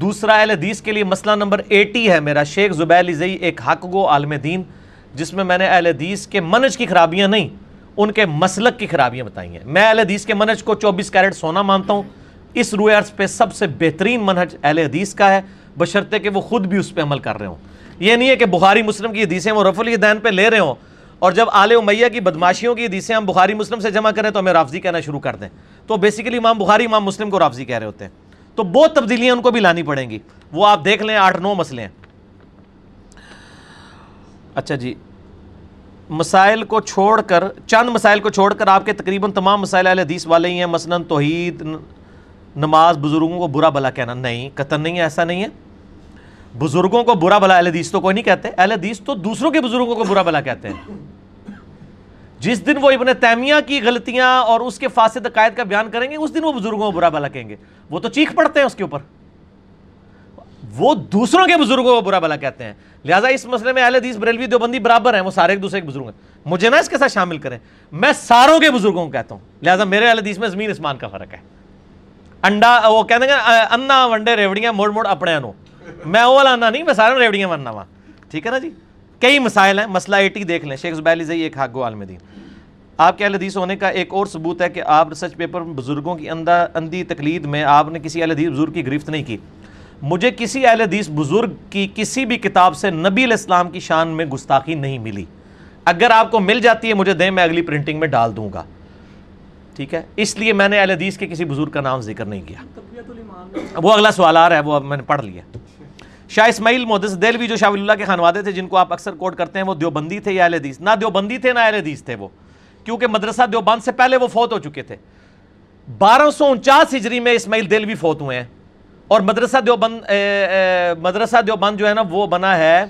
دوسرا اہل حدیث کے لیے مسئلہ نمبر ایٹی ہے میرا شیخ زبیر زئی ایک حق گو عالم دین، جس میں میں نے اہل حدیث کے منج کی خرابیاں نہیں، ان کے مسلک کی خرابیاں بتائی ہیں۔ میں اہل حدیث کے منج کو چوبیس کیرٹ سونا مانتا ہوں۔ اس روئے عرض پہ سب سے بہترین منج اہل حدیث کا ہے، بشرطے کہ وہ خود بھی اس پہ عمل کر رہے ہوں۔ یہ نہیں ہے کہ بخاری مسلم کی حدیثیں وہ رف الدین پہ لے رہے ہوں اور جب آل امیہ کی بدماشیوں کی حدیثیں ہم بخاری مسلم سے جمع کریں تو ہمیں رافضی کہنا شروع کر دیں۔ تو بیسیکلی امام بخاری، امام مسلم کو رافضی کہہ رہے ہوتے ہیں۔ تو بہت تبدیلیاں ان کو بھی لانی پڑیں گی۔ وہ آپ دیکھ لیں، آٹھ نو مسئلے ہیں۔ اچھا جی مسائل کو چھوڑ کر، چند مسائل کو چھوڑ کر آپ کے تقریباً تمام مسائل اہل حدیث والے ہی ہیں۔ مثلا توحید نماز، بزرگوں کو برا بلا کہنا۔ نہیں، قطن نہیں ہے، ایسا نہیں ہے۔ بزرگوں کو برا بلا اہل حدیث تو کوئی نہیں کہتے۔ اہل حدیث تو دوسروں کے بزرگوں کو برا بلا کہتے ہیں۔ جس دن وہ ابن تیمیہ کی غلطیاں اور اس کے فاسد عقائد کا بیان کریں گے، اس دن وہ بزرگوں کو برا بلا کہیں گے۔ وہ تو چیخ پڑتے ہیں اس کے اوپر۔ وہ دوسروں کے بزرگوں کو برا بلا کہتے ہیں۔ لہٰذا اس مسئلے میں اہل حدیث بریلوی دیوبندی برابر ہیں، وہ سارے ایک دوسرے کے بزرگ ہیں۔ مجھے نا اس کے ساتھ شامل کریں۔ میں ساروں کے بزرگوں کو کہتا ہوں۔ لہٰذا میرے اہل حدیث میں زمین اسمان کا فرق ہے۔ انڈا، وہ کہتے ہیں انا ونڈے ریوڑیاں موڑ موڑ اپنے انو میں وہ والا انا نہیں، میں سارے ریوڑیاں ورنا ہوا ٹھیک ہے نا جی؟ کئی مسائل ہیں مسئلہ ایٹی دیکھ لیں۔ شیخ زبیر زئی ایک حق عالم دین۔ آپ کے اہل حدیث ہونے کا ایک اور ثبوت ہے کہ آپ ریسرچ پیپر بزرگوں کی اندھا اندھی تقلید میں آپ نے کسی اہل حدیث بزرگ کی گرفت نہیں کی۔ مجھے کسی اہل حدیث بزرگ کی کسی بھی کتاب سے نبی علیہ السلام کی شان میں گستاخی نہیں ملی۔ اگر آپ کو مل جاتی ہے مجھے دیں میں اگلی پرنٹنگ میں ڈال دوں گا۔ ٹھیک ہے؟ اس لیے میں نے اہل حدیث کے کسی بزرگ کا نام ذکر نہیں کیا۔ وہ اگلا سوال آ رہا ہے وہ میں نے پڑھ لیا۔ شاہ اسماعیل محدث دلوی جو شاہ ولی اللہ کے خانوادے تھے، جن کو آپ اکثر کوٹ کرتے ہیں، وہ دیوبندی تھے یا اہل حدیث؟ نہ دیوبندی تھے، نہ اہل حدیث تھے وہ، کیونکہ مدرسہ دیوبند سے پہلے وہ فوت ہو چکے تھے۔ بارہ سو انچاس ہجری میں اسماعیل دلوی فوت ہوئے ہیں۔ اور مدرسہ دیوبند مدرسہ دیوبند جو ہے نا، وہ بنا ہے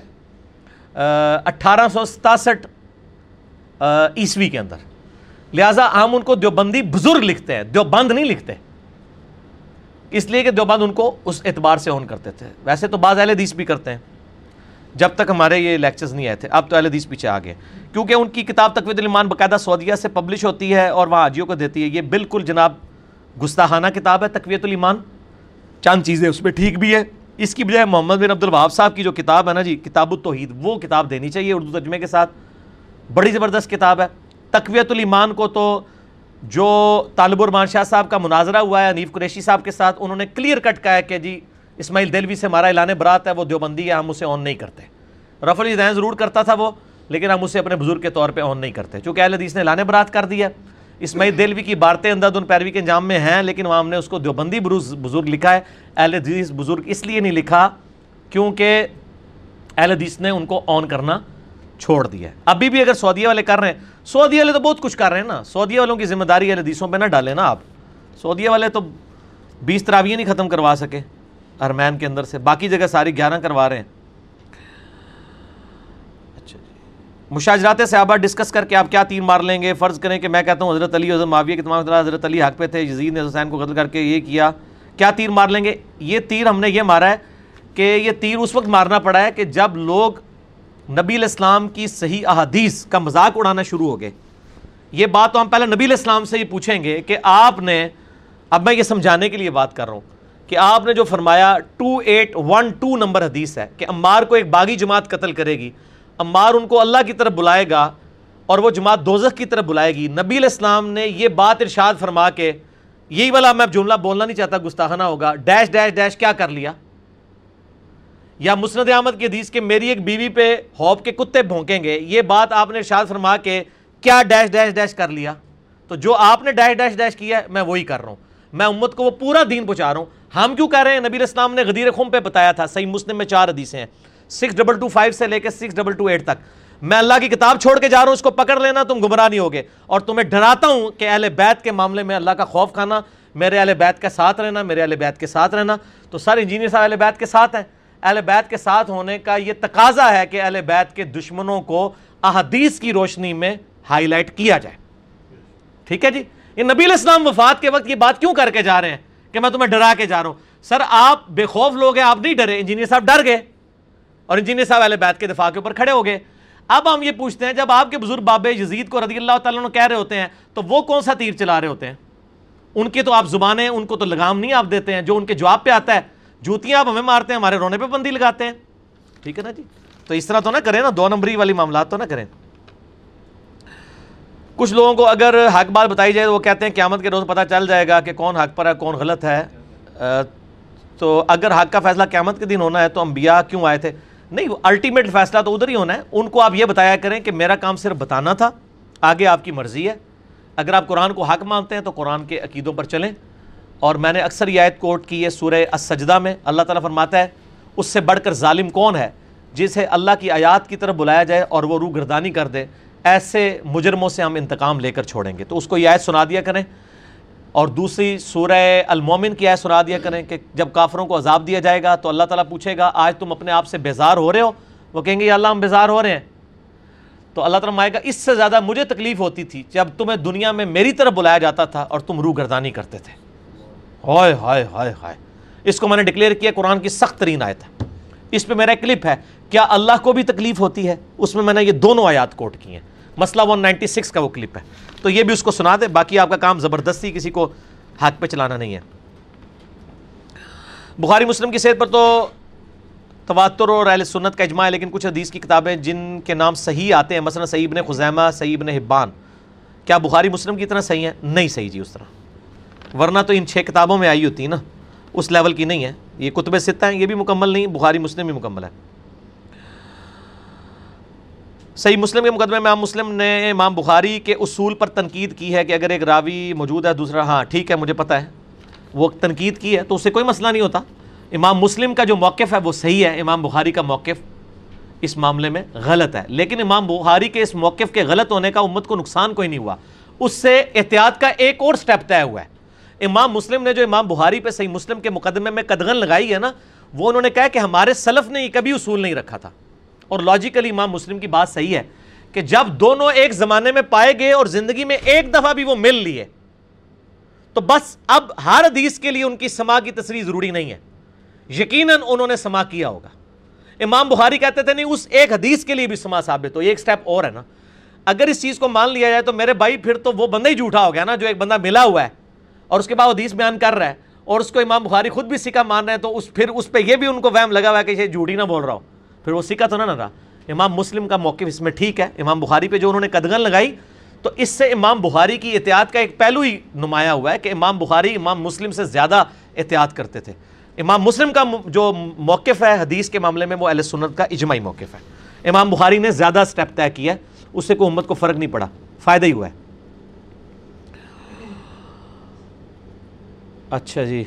اٹھارہ سو ستاسٹھ عیسوی کے اندر۔ لہٰذا ہم ان کو دیوبندی بزرگ لکھتے ہیں، دیوبند نہیں لکھتے۔ اس لیے کہ دیوبند ان کو اس اعتبار سے اون کرتے تھے۔ ویسے تو بعض اہل حدیث بھی کرتے ہیں۔ جب تک ہمارے یہ لیکچرز نہیں آئے تھے، اب تو اہل حدیث پیچھے آ گئے کیونکہ ان کی کتاب تقوید الایمان باقاعدہ سعودیہ سے پبلش ہوتی ہے اور وہاں حاجیوں کو دیتی ہے۔ یہ بالکل جناب گستاخانہ کتاب ہے تقویت الایمان۔ چند چیزیں اس میں ٹھیک بھی ہے اس کی بجائے محمد بن عبد الوہاب صاحب کی جو کتاب ہے نا جی کتاب التوحید، وہ کتاب دینی چاہیے اردو ترجمے کے ساتھ۔ بڑی زبردست کتاب ہے۔ تقویت الایمان کو تو جو طالب الرمان شاہ صاحب کا مناظرہ ہوا ہے، انیف قریشی صاحب کے ساتھ، انہوں نے کلیئر کٹ کہا ہے کہ جی اسماعیل دلوی سے ہمارا اعلان برات ہے، وہ دیوبندی ہے، ہم اسے آن نہیں کرتے۔ رف علی دین ضرور کرتا تھا وہ، لیکن ہم اسے اپنے بزرگ کے طور پہ آن نہیں کرتے۔ چونکہ اہل حدیث نے اعلان برات کر دیا اسماعیل دلوی کی بارتیں اندر ان پیروی کے انجام میں ہیں، لیکن وہاں ہم نے اس کو دیوبندی بزرگ لکھا ہے۔ اہل حدیث بزرگ اس لیے نہیں لکھا کیونکہ اہل حدیث نے ان کو آن کرنا چھوڑ دیا ہے۔ ابھی بھی اگر سعودیہ والے کر رہے ہیں، سعودیہ والے تو بہت کچھ کر رہے ہیں نا۔ سعودیہ والوں کی ذمہ داری اہل حدیثوں پہ نہ ڈالیں نا آپ۔ سعودیہ والے تو بیس تراویہ نہیں ختم کروا سکے۔ ارمین کے اندر سے۔ باقی جگہ ساری گیارہ کروا رہے ہیں۔ اچھا جی۔ مشاجرات صحابہ ڈسکس کر کے آپ کیا تیر مار لیں گے؟ فرض کریں کہ میں کہتا ہوں حضرت علی حضرت معاویہ کے تمام حضرت علی حق پہ تھے، یزید نے حسین کو قتل کر کے یہ کیا۔ کیا تیر مار لیں گے؟ یہ تیر ہم نے یہ مارا ہے کہ یہ تیر اس وقت مارنا پڑا ہے کہ جب لوگ نبی الاسلام کی صحیح احادیث کا مذاق اڑانا شروع ہو گئے۔ یہ بات تو ہم پہلے نبی الاسلام سے یہ پوچھیں گے کہ آپ نے، اب میں یہ سمجھانے کے لیے بات کر رہا ہوں کہ آپ نے جو فرمایا two eight one two number حدیث ہے کہ امار کو ایک باغی جماعت قتل کرے گی۔ امار ان کو اللہ کی طرف بلائے گا اور وہ جماعت دوزخ کی طرف بلائے گی۔ نبی الاسلام نے یہ بات ارشاد فرما کے، یہی والا میں جملہ بولنا نہیں چاہتا، گستاخانہ ہوگا۔ ڈیش ڈیش ڈیش، کیا کر لیا؟ یا مسند احمد کی حدیث کے میری ایک بیوی پہ ہوپ کے کتے بھونکیں گے، یہ بات آپ نے ارشاد فرما کے کیا ڈیش ڈیش ڈیش کر لیا؟ تو جو آپ نے ڈیش ڈیش ڈیش کیا ہے، میں وہی کر رہا ہوں۔ میں امت کو وہ پورا دین پہنچا رہا ہوں۔ ہم کیوں کہہ رہے ہیں؟ نبی اسلام نے غدیر خم پہ بتایا تھا، صحیح مسلم میں چار حدیثیں ہیں۔ سکس ڈبل ٹو فائیو سے لے کے سکس ڈبل ٹو ایٹ تک۔ میں اللہ کی کتاب چھوڑ کے جا رہا ہوں، اس کو پکڑ لینا، تم گمراہ نہیں ہوگے۔ اور تمہیں ڈراتا ہوں کہ اہل بیت کے معاملے میں اللہ کا خوف کھانا، میرے اہل بیت کے ساتھ رہنا، میرے اہل بیت کے ساتھ رہنا۔ تو سر انجینئر صاحب اہل بیت کے ساتھ ہیں۔ اہل بیت کے ساتھ ہونے کا یہ تقاضا ہے کہ اہل بیت کے دشمنوں کو احادیث کی روشنی میں ہائی لائٹ کیا جائے۔ ٹھیک ہے جی؟ یہ نبی الاسلام وفات کے وقت یہ بات کیوں کر کے جا رہے ہیں کہ میں تمہیں ڈرا کے جا رہا ہوں؟ سر، آپ بے خوف لوگ ہیں، آپ نہیں ڈرے۔ انجینئر صاحب ڈر گئے اور انجینئر صاحب اہل بیت کے دفاع کے اوپر کھڑے ہو گئے۔ اب ہم یہ پوچھتے ہیں، جب آپ کے بزرگ بابے یزید کو رضی اللہ تعالیٰ کہہ رہے ہوتے ہیں، تو وہ کون سا تیر چلا رہے ہوتے ہیں؟ ان کے تو آپ زبانیں ان کو تو لگام نہیں آپ دیتے ہیں، جو ان کے جواب پہ آتا ہے۔ جوتیاں آپ ہمیں مارتے ہیں، ہمارے رونے پہ بندی لگاتے ہیں۔ ٹھیک ہے نا جی؟ تو اس طرح تو نہ کریں نا، دو نمبری والی معاملات تو نہ کریں۔ کچھ لوگوں کو اگر حق بات بتائی جائے تو وہ کہتے ہیں قیامت کے روز پتہ چل جائے گا کہ کون حق پر ہے، کون غلط ہے۔ تو اگر حق کا فیصلہ قیامت کے دن ہونا ہے تو انبیاء کیوں آئے تھے؟ نہیں الٹیمیٹ فیصلہ تو ادھر ہی ہونا ہے۔ ان کو آپ یہ بتایا کریں کہ میرا کام صرف بتانا تھا، آگے آپ کی مرضی ہے۔ اگر آپ قرآن کو حق مانتے ہیں تو قرآن کے عقیدوں پر چلیں۔ اور میں نے اکثر یہ آیت کوٹ کی ہے سورہ السجدہ میں، اللہ تعالیٰ فرماتا ہے، اس سے بڑھ کر ظالم کون ہے؟ جسے اللہ کی آیات کی طرف بلایا جائے اور وہ روح گردانی کر دے، ایسے مجرموں سے ہم انتقام لے کر چھوڑیں گے۔ تو اس کو یہ آیت سنا دیا کریں۔ اور دوسری، سورہ المومن کی آیت سنا دیا کریں کہ جب کافروں کو عذاب دیا جائے گا تو اللہ تعالیٰ پوچھے گا، آج تم اپنے آپ سے بیزار ہو رہے ہو؟ وہ کہیں گے، یا اللہ ہم بیزار ہو رہے ہیں۔ تو اللہ تعالیٰ مائے گا، اس سے زیادہ مجھے تکلیف ہوتی تھی جب تمہیں دنیا میں میری طرف بلایا جاتا تھا اور تم روح گردانی کرتے تھے۔ ہائے ہائے ہائے ہائے۔ اس کو میں نے ڈکلیئر کیا، قرآن کی سخت ترین آیت ہے۔ اس پہ میرا کلپ ہے۔ کیا اللہ کو بھی تکلیف ہوتی ہے؟ اس میں میں نے یہ دونوں آیات کوٹ کی ہیں۔ مسئلہ 196 کا وہ کلپ ہے۔ تو یہ بھی اس کو سنا دے۔ باقی آپ کا کام زبردستی کسی کو ہاتھ پہ چلانا نہیں ہے۔ بخاری مسلم کی صحت پر تو تواتر اور اہل سنت کا اجماع ہے، لیکن کچھ حدیث کی کتابیں جن کے نام صحیح آتے ہیں، مثلا سعید نے خزیمہ سعید نے حبان۔ کیا بخاری مسلم کی طرح صحیح ہے؟ نہیں صحیح جی اس طرح۔ ورنہ تو ان چھ کتابوں میں آئی ہوتی نا، اس لیول کی نہیں ہے۔ یہ کتب ستہ ہیں، یہ بھی مکمل نہیں، بخاری مسلم بھی مکمل ہے۔ صحیح مسلم کے مقدمے میں امام مسلم نے امام بخاری کے اصول پر تنقید کی ہے کہ اگر ایک راوی موجود ہے، دوسرا ہاں ٹھیک ہے، مجھے پتہ ہے۔ وہ تنقید کی ہے، تو اس سے کوئی مسئلہ نہیں ہوتا۔ امام مسلم کا جو موقف ہے، وہ صحیح ہے۔ امام بخاری کا موقف اس معاملے میں غلط ہے۔ لیکن امام بخاری کے اس موقف کے غلط ہونے کا امت کو نقصان کوئی نہیں ہوا۔ اس سے احتیاط کا ایک اور سٹیپ طے ہوا ہے۔ امام مسلم نے جو امام بخاری پہ صحیح مسلم کے مقدمے میں قدغن لگائی ہے نا، وہ انہوں نے کہا کہ ہمارے سلف نے یہ کبھی اصول نہیں رکھا تھا۔ اور لاجیکلی امام مسلم کی بات صحیح ہے کہ جب دونوں ایک زمانے میں پائے گئے اور زندگی میں ایک دفعہ بھی وہ مل لیے، تو بس اب ہر حدیث کے لیے ان کی سما کی تصریح ضروری نہیں ہے۔ یقیناً انہوں نے سما کیا ہوگا۔ امام بخاری کہتے تھے، نہیں، اس ایک حدیث کے لیے بھی سما ثابت ہو، یہ ایک سٹیپ اور ہے نا۔ اگر اس چیز کو مان لیا جائے تو میرے بھائی، پھر تو وہ بندہ ہی جھوٹا ہو گیا نا، جو ایک بندہ ملا ہوا ہے۔ اور اس کے بعد حدیث بیان کر رہا ہے اور اس کو امام بخاری خود بھی سکا مان رہے ہیں، تو اس پھر اس پہ یہ بھی ان کو وہم لگا ہوا ہے کہ یہ جھوٹی نہ بول رہا ہو۔ پھر وہ سکا تو نہ رہا امام مسلم کا موقف اس میں ٹھیک ہے۔ امام بخاری پہ جو انہوں نے قدغن لگائی، تو اس سے امام بخاری کی احتیاط کا ایک پہلو ہی نمایاں ہوا ہے کہ امام بخاری امام مسلم سے زیادہ احتیاط کرتے تھے۔ امام مسلم کا جو موقف ہے حدیث کے معاملے میں، وہ اہل سنت کا اجماعی موقف ہے۔ امام بخاری نے زیادہ سٹیپ طے کیا اس سے کوئی امت کو فرق نہیں پڑا۔ فائدہ ہی ہوا ہے۔ اچھا جی۔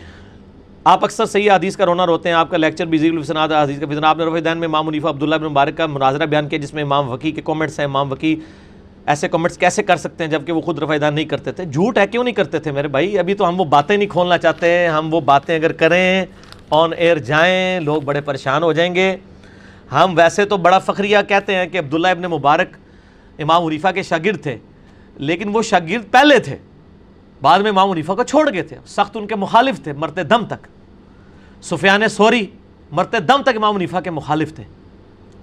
آپ اکثر صحیح حدیث کا رونا روتے ہیں۔ آپ کا لیکچر بھی الفسناد حدیث کا فضن آپ نے رفع دین میں امام منیفہ عبداللہ بن مبارک کا مناظرہ بیان کیا، جس میں امام وقی کے کومنٹس ہیں۔ امام وقی ایسے کمنٹس کیسے کر سکتے ہیں جبکہ وہ خود رفع دین نہیں کرتے تھے؟ جھوٹ ہے، کیوں نہیں کرتے تھے میرے بھائی؟ ابھی تو ہم وہ باتیں نہیں کھولنا چاہتے ہیں۔ ہم وہ باتیں اگر کریں آن ایئر جائیں، لوگ بڑے پریشان ہو جائیں گے۔ ہم ویسے تو بڑا فخریہ کہتے ہیں کہ عبداللہ ابن مبارک امام منیفہ کے شاگرد تھے، لیکن وہ شاگرد پہلے تھے۔ بعد میں امام منیفہ کو چھوڑ گئے تھے۔ سخت ان کے مخالف تھے، مرتے دم تک۔ سفیان سوری، مرتے دم تک امام منیفہ کے مخالف تھے۔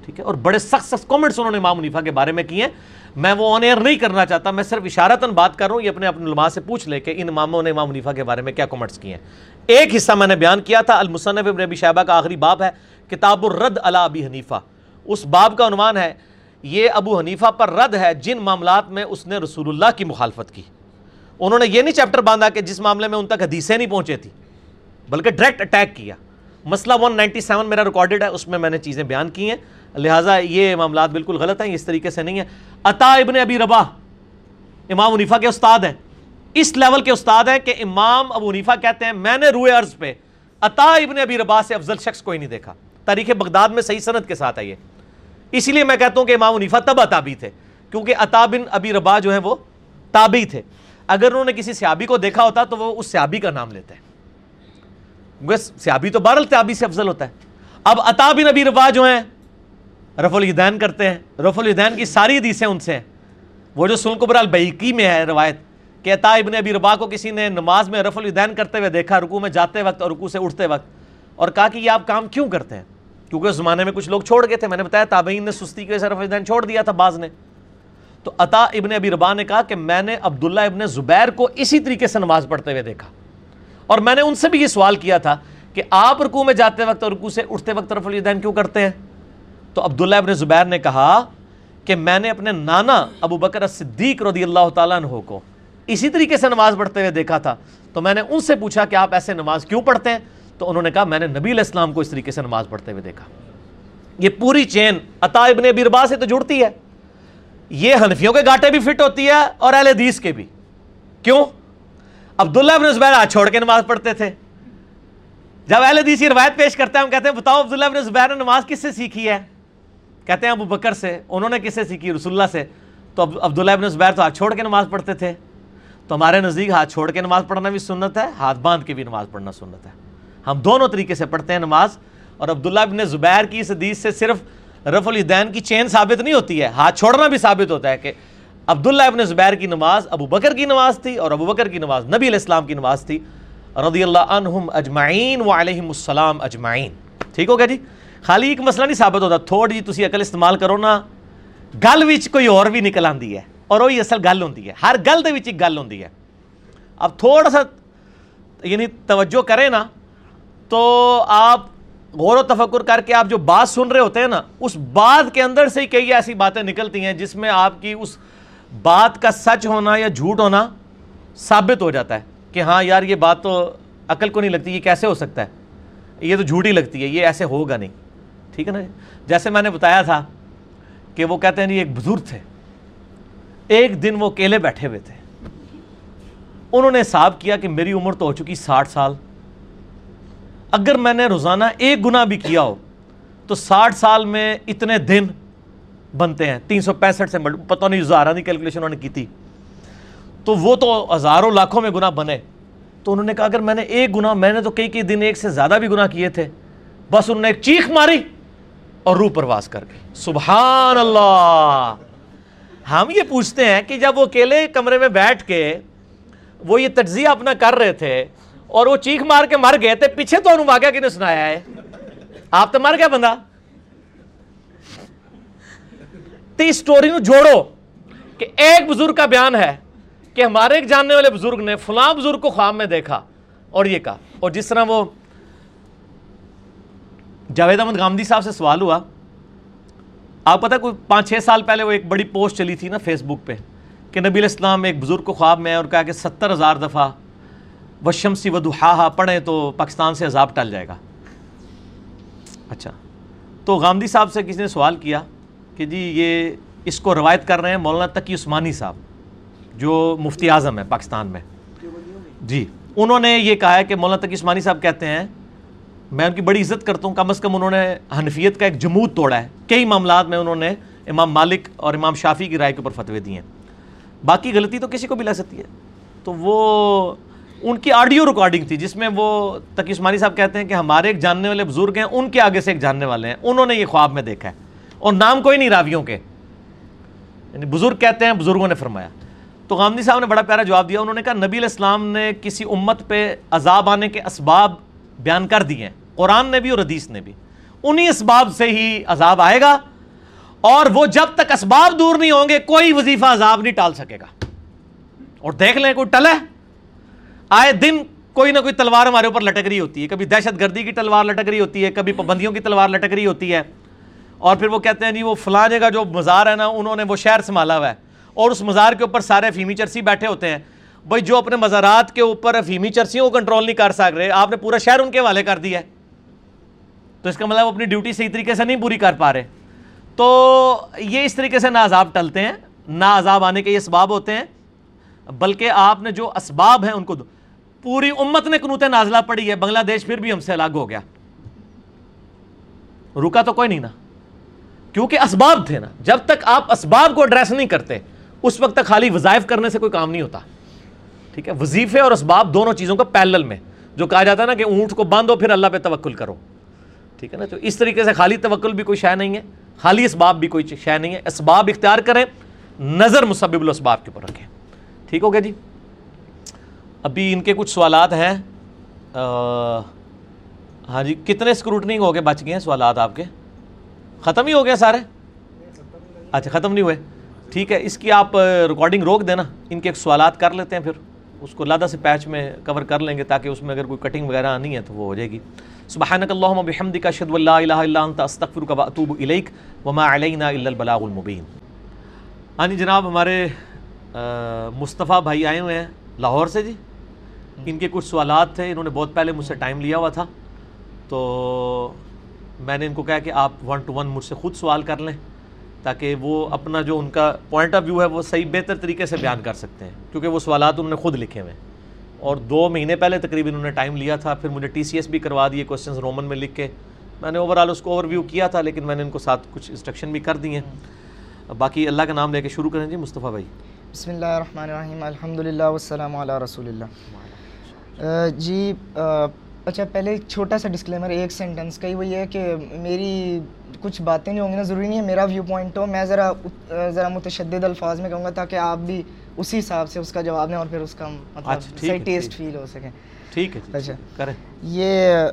ٹھیک ہے؟ اور بڑے سخت سخت کومنٹس انہوں نے امام منیفہ کے بارے میں کیے میں وہ آن ایئر نہیں کرنا چاہتا، میں صرف اشارتاً بات کر رہا ہوں، یہ اپنے اپنے علماء سے پوچھ لے کہ ان اماموں نے امام منیفہ کے بارے میں کیا کومنٹس کیے ہیں۔ ایک حصہ میں نے بیان کیا تھا، المصنف ابن ابی شہبہ کا آخری باب ہے، کتاب الرد علی ابی حنیفہ۔ اس باب کا عنوان ہے، یہ ابو حنیفہ پر رد ہے جن معاملات میں اس نے رسول اللہ کی مخالفت کی۔ انہوں نے یہ نہیں چیپٹر باندھا کہ جس معاملے میں ان تک حدیثیں نہیں پہنچے تھی، بلکہ ڈائریکٹ اٹیک کیا۔ مسئلہ 197 میرا ریکارڈڈ ہے، اس میں میں نے چیزیں بیان کی ہیں۔ لہٰذا یہ معاملات بالکل غلط ہیں، اس طریقے سے نہیں ہے عطا ابن ابی ربا امام عنیفہ کے استاد ہیں۔ اس لیول کے استاد ہیں کہ امام ابو عنیفہ کہتے ہیں، میں نے روئے عرض پہ عطا ابن ابی ربا سے افضل شخص کوئی نہیں دیکھا۔ تاریخ بغداد میں صحیح صنعت کے ساتھ ہے یہ۔ اسی لیے میں کہتا ہوں کہ امام عنیفہ تب تابی تھے، کیونکہ عطا بن ابی ربا جو ہیں وہ تابی تھے۔ اگر انہوں نے کسی سیابی کو دیکھا ہوتا تو وہ اس سیابی کا نام لیتے ہیں۔ سیابی تو بارل تابی سے افضل ہوتا ہے۔ اب عطا بن ابی ربا جو ہیں رف الیدین کرتے ہیں۔ رف الیدین کی ساری حدیثیں ان سے ہیں۔ وہ جو سلقبر البیقی میں ہے روایت، کہ عطا ابن ابی ربا کو کسی نے نماز میں رف الیدین کرتے ہوئے دیکھا رکو میں جاتے وقت اور رکو سے اٹھتے وقت، اور کہا کہ یہ آپ کام کیوں کرتے ہیں؟ کیونکہ اس زمانے میں کچھ لوگ چھوڑ گئے تھے۔ میں نے بتایا تابعین نے سستی کی وجہ سے رف الیدین چھوڑ دیا تھا، بعض نے۔ تو عطا ابن ابی ربا نے کہا کہ میں نے عبداللہ ابن زبیر کو اسی طریقے سے نماز پڑھتے ہوئے دیکھا۔ اور میں نے ان سے بھی یہ سوال کیا تھا کہ آپ رکو میں جاتے وقت اور رکو سے اٹھتے وقت رف الیدین کیوں کرتے ہیں؟ تو عبداللہ ابن زبیر نے کہا کہ میں نے اپنے نانا ابو بکر صدیق رضی اللہ تعالیٰ عنہ کو اسی طریقے سے نماز پڑھتے ہوئے دیکھا تھا۔ تو میں نے ان سے پوچھا کہ آپ ایسے نماز کیوں پڑھتے ہیں؟ تو انہوں نے کہا میں نے نبی علیہ السلام کو اس طریقے سے نماز پڑھتے ہوئے دیکھا۔ یہ پوری چین عطا ابن بربا سے تو جڑتی ہے۔ یہ حنفیوں کے گاٹے بھی فٹ ہوتی ہے اور اہل حدیث کے بھی۔ کیوں؟ عبداللہ ابن زبیر ہاتھ چھوڑ کے نماز پڑھتے تھے۔ جب اہل حدیث یہ روایت پیش کرتے ہیں، ہم کہتے ہیں، بتاؤ عبداللہ ابن زبیر نے نماز کس سے سیکھی ہے؟ کہتے ہیں ابو بکر سے۔ انہوں نے کسے سیکھی؟ رسول اللہ سے۔ تو عبداللہ ابن زبیر تو ہاتھ چھوڑ کے نماز پڑھتے تھے۔ تو ہمارے نزدیک ہاتھ چھوڑ کے نماز پڑھنا بھی سنت ہے، ہاتھ باندھ کے بھی نماز پڑھنا سنت ہے۔ ہم دونوں طریقے سے پڑھتے ہیں نماز۔ اور عبداللہ ابن زبیر کی اس حدیث سے صرف رف الدین کی چین ثابت نہیں ہوتی ہے، ہاتھ چھوڑنا بھی ثابت ہوتا ہے کہ عبداللہ ابن زبیر کی نماز ابو بکر کی نماز تھی اور ابو بکر کی نماز نبی علیہ السلام کی نماز تھی۔ رضی اللہ عنہم اجمعین و علیہم السلام اجمعین۔ ٹھیک ہو گیا جی؟ خالی ایک مسئلہ نہیں ثابت ہوتا، تھوڑی جی تسی عقل استعمال کرو نا، گل وچ کوئی اور بھی نکل آندی ہے اور وہی اصل گل ہوندی ہے۔ ہر گل دے وچ ایک گل ہوندی ہے۔ اب تھوڑا سا یعنی توجہ کریں نا، تو آپ غور و تفکر کر کے آپ جو بات سن رہے ہوتے ہیں نا، اس بات کے اندر سے ہی کئی ایسی باتیں نکلتی ہیں جس میں آپ کی اس بات کا سچ ہونا یا جھوٹ ہونا ثابت ہو جاتا ہے کہ ہاں یار، یہ بات تو عقل کو نہیں لگتی، یہ کیسے ہو سکتا ہے؟ یہ تو جھوٹ ہی لگتی ہے، یہ ایسے ہوگا نہیں۔ ٹھیک ہے نا؟ جیسے میں نے بتایا تھا کہ وہ کہتے ہیں جی ایک بزرگ تھے۔ ایک دن وہ اکیلے بیٹھے ہوئے تھے۔ انہوں نے حساب کیا کہ میری عمر تو ہو چکی ساٹھ سال۔ اگر میں نے روزانہ ایک گناہ بھی کیا ہو، تو ساٹھ سال میں اتنے دن بنتے ہیں، تین سو پینسٹھ سے پتہ نہیں ہزارہ نہیں کیلکولیشن انہوں نے کی تھی۔ تو وہ تو ہزاروں لاکھوں میں گناہ بنے۔ تو انہوں نے کہا، اگر میں نے ایک گناہ، میں نے تو کئی کئی دن ایک سے زیادہ بھی گناہ کیے تھے، بس انہوں نے ایک چیخ ماری اور روح پرواز کر گئی۔ سبحان اللہ۔ ہم یہ پوچھتے ہیں کہ جب وہ اکیلے کمرے میں بیٹھ کے وہ یہ تجزیہ اپنا کر رہے تھے اور وہ چیخ مار کے مر گئے تھے، پیچھے تو انہوں واقعہ کنے سنایا ہے؟ آپ تو مر گیا بندہ۔ تی سٹوری نو جوڑو کہ ایک بزرگ کا بیان ہے کہ ہمارے ایک جاننے والے بزرگ نے فلاں بزرگ کو خواب میں دیکھا اور یہ کہا۔ اور جس طرح وہ جاوید احمد گامدی صاحب سے سوال ہوا، آپ پتہ کوئی پانچ چھ سال پہلے وہ ایک بڑی پوسٹ چلی تھی نا فیس بک پہ کہ نبی الاسلام ایک بزرگ کو خواب میں اور کہا کہ ستر ہزار دفعہ وشمسی ودوحاہا پڑھیں تو پاکستان سے عذاب ٹل جائے گا۔ اچھا۔ تو غامدی صاحب سے کسی نے سوال کیا کہ جی یہ اس کو روایت کر رہے ہیں مولانا تقی عثمانی صاحب، جو مفتی اعظم ہے پاکستان میں۔ جی انہوں نے یہ کہا ہے کہ مولانا تقی عثمانی صاحب کہتے ہیں، میں ان کی بڑی عزت کرتا ہوں، کم از کم انہوں نے حنفیت کا ایک جمود توڑا ہے۔ کئی معاملات میں انہوں نے امام مالک اور امام شافی کی رائے کے اوپر فتوے دیے۔ ہیں باقی غلطی تو کسی کو بھی لے سکتی ہے۔ تو وہ ان کی آڈیو ریکارڈنگ تھی، جس میں وہ تقی عثمانی صاحب کہتے ہیں کہ ہمارے ایک جاننے والے بزرگ ہیں، ان کے آگے سے ایک جاننے والے ہیں۔ انہوں نے یہ خواب میں دیکھا ہے۔ اور نام کوئی نہیں راویوں کے۔ یعنی بزرگ کہتے ہیں، بزرگوں نے فرمایا۔ تو غامدی صاحب نے بڑا پیارا جواب دیا۔ انہوں نے کہا، نبی علیہ السلام نے کسی امت پہ عذاب آنے کے اسباب بیان کر دیے ہیں۔ قرآن نے بھی اور حدیث نے بھی۔ انہی اسباب سے ہی عذاب آئے گا۔ اور وہ جب تک اسباب دور نہیں ہوں گے، کوئی وظیفہ عذاب نہیں ٹال سکے گا۔ اور دیکھ لیں، کوئی ٹل ہے۔ آئے دن کوئی نہ کوئی تلوار ہمارے اوپر لٹک رہی ہوتی ہے۔ کبھی دہشت گردی کی تلوار لٹک رہی ہوتی ہے، کبھی پابندیوں کی تلوار لٹک رہی ہوتی ہے۔ اور پھر وہ کہتے ہیں جی وہ فلاں جگہ جو مزار ہے نا، انہوں نے وہ شہر سنبھالا ہوا ہے۔ اور اس مزار کے اوپر سارے فیمی چرسی بیٹھے ہوتے ہیں۔ بھائی، جو اپنے مزارات کے اوپر فیمی چرسیوں کو کنٹرول نہیں کر سک رہے، آپ نے پورا شہر ان کے والے کر دیا ہے۔ تو اس کا مطلب اپنی ڈیوٹی صحیح طریقے سے نہیں پوری کر پا رہے۔ تو یہ اس طریقے سے نہ عذاب ٹلتے ہیں۔ نہ عذاب آنے کے یہ اسباب ہوتے ہیں، بلکہ آپ نے جو اسباب ہیں ان کو دو پوری امت نے قنوت نازلہ پڑی ہے، بنگلہ دیش پھر بھی ہم سے الگ ہو گیا۔ رکا تو کوئی نہیں نا۔ کیونکہ اسباب تھے نا۔ جب تک آپ اسباب کو ایڈریس نہیں کرتے، اس وقت تک خالی وظائف کرنے سے کوئی کام نہیں ہوتا۔ ٹھیک ہے؟ وظیفے اور اسباب دونوں چیزوں کا پیلل میں، جو کہا جاتا ہے نا کہ اونٹ کو باندھو، پھر اللہ پہ توکل کرو۔ ٹھیک ہے نا؟ تو اس طریقے سے خالی توکل بھی کوئی شے نہیں ہے۔ خالی اسباب بھی کوئی شے نہیں ہے۔ اسباب اختیار کریں، نظر مسبب الاسباب کے اوپر رکھیں۔ ٹھیک ہو گیا جی؟ ابھی ان کے کچھ سوالات ہیں۔ ہاں جی کتنے اسکروٹنگ ہو گئے، بچ گئے ہیں سوالات آپ کے؟ ختم ہی ہو گیا سارے؟ اچھا ختم نہیں ہوئے۔ ٹھیک ہے، اس کی آپ ریکارڈنگ روک دینا۔ ان کے سوالات کر لیتے ہیں پھر۔ اس کو لادہ سے پیچ میں کور کر لیں گے تاکہ اس میں اگر کوئی کٹنگ وغیرہ آنی ہے تو وہ ہو جائے گی۔ سبحانک اللہم بحمدک، اشہد واللہ الہ الا انت، استغفرک و اتوب الیک۔ وما علینا الا البلاغ المبین۔ ہاں جی جناب، ہمارے مصطفیٰ بھائی آئے ہوئے ہیں۔ لاہور سے جی؟ ان کے کچھ سوالات تھے، انہوں نے بہت پہلے مجھ سے ٹائم لیا ہوا تھا۔ تو میں نے ان کو کہا کہ آپ ون ٹو ون مجھ سے خود سوال کر لیں، تاکہ وہ اپنا جو ان کا پوائنٹ آف ویو ہے، وہ صحیح بہتر طریقے سے بیان کر سکتے ہیں۔ کیونکہ وہ سوالات انہوں نے خود لکھے ہوئے ہیں۔ اور دو مہینے پہلے تقریباً انہوں نے ٹائم لیا تھا، پھر مجھے ٹی سی ایس بھی کروا دیے کوشچنز رومن میں لکھ کے۔ میں نے اوور آل اس کو اوور ویو کیا تھا، لیکن میں نے ان کو ساتھ کچھ انسٹرکشن بھی کر دی ہیں۔ باقی اللہ کا نام لے کے شروع کریں جی مصطفیٰ بھائی۔ بسم اللہ الرحمن الرحیم الحمد للہ والسلام علی رسول اللہ۔ جی اچھا پہلے ایک چھوٹا سا ڈسکلیمر ایک سینٹنس کا ہی وہ یہ ہے کہ میری کچھ باتیں جو ہوں گی نا ضروری نہیں ہے میرا ویو پوائنٹ ہو میں ذرا ذرا متشدد الفاظ میں کہوں گا تاکہ آپ بھی اسی حساب سے اس کا جواب دیں اور پھر اس کا مطلب صحیح ٹیسٹ فیل ہو سکے۔ ٹھیک ہے اچھا۔ کریں۔ یہ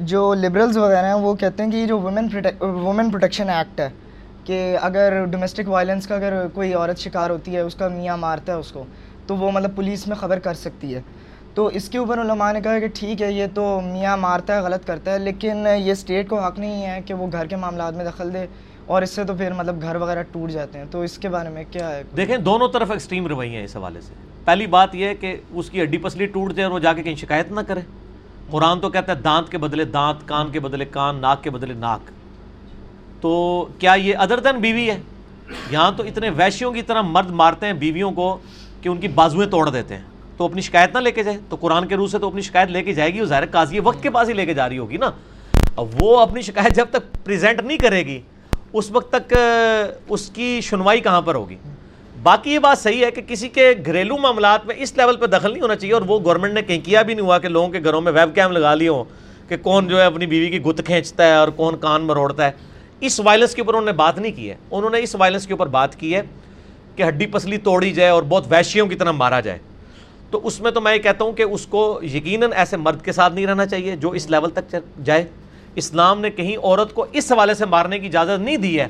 جو لبرلز وغیرہ ہیں وہ کہتے ہیں کہ یہ جو وومن وومن پروٹیکشن ایکٹ ہے کہ اگر ڈومیسٹک وائلنس کا اگر کوئی عورت شکار ہوتی ہے اس کا میاں مارتا ہے اس کو تو وہ مطلب پولیس میں خبر کر سکتی ہے۔ تو اس کے اوپر علماء نے کہا کہ ٹھیک ہے، یہ تو میاں مارتا ہے، غلط کرتا ہے، لیکن یہ اسٹیٹ کو حق نہیں ہے کہ وہ گھر کے معاملات میں دخل دے اور اس سے تو پھر مطلب گھر وغیرہ ٹوٹ جاتے ہیں۔ تو اس کے بارے میں کیا ہے؟ دیکھیں، دونوں طرف ایکسٹریم روئی ہیں اس حوالے سے۔ پہلی بات یہ ہے کہ اس کی ہڈی پسلی ٹوٹ جائے اور وہ جا کے کہیں شکایت نہ کرے۔ قرآن تو کہتا ہے دانت کے بدلے دانت، کان کے بدلے کان، ناک کے بدلے ناک۔ تو کیا یہ ادر دین بیوی ہے؟ یہاں تو اتنے ویشیوں کی طرح مرد مارتے ہیں بیویوں کو کہ ان کی بازویں توڑ دیتے ہیں۔ تو اپنی شکایت نہ لے کے جائے۔ تو قرآن کے روح سے تو اپنی شکایت لے کے جائے گی وہ ظاہر قاضی وقت کے پاس ہی لے کے جا رہی ہوگی نا۔ اب وہ اپنی شکایت جب تک پریزنٹ نہیں کرے گی، اس وقت تک اس کی سنوائی کہاں پر ہوگی؟ باقی یہ بات صحیح ہے کہ کسی کے گھریلو معاملات میں اس لیول پہ دخل نہیں ہونا چاہیے اور وہ گورنمنٹ نے کہیں کیا بھی نہیں ہوا کہ لوگوں کے گھروں میں ویب کیم لگا لی ہوں کہ کون جو ہے اپنی بیوی کی گت کھینچتا ہے اور کون کان مروڑتا ہے۔ اس وائلنس کے اوپر انہوں نے بات نہیں کی ہے۔ انہوں نے اس وائلنس کے اوپر بات کی ہے کہ ہڈی پسلی توڑی جائے اور بہت ویشیوں کی طرح مارا جائے۔ تو اس میں تو میں یہ کہتا ہوں کہ اس کو یقیناً ایسے مرد کے ساتھ نہیں رہنا چاہیے جو اس لیول تک جائے۔ اسلام نے کہیں عورت کو اس حوالے سے مارنے کی اجازت نہیں دی ہے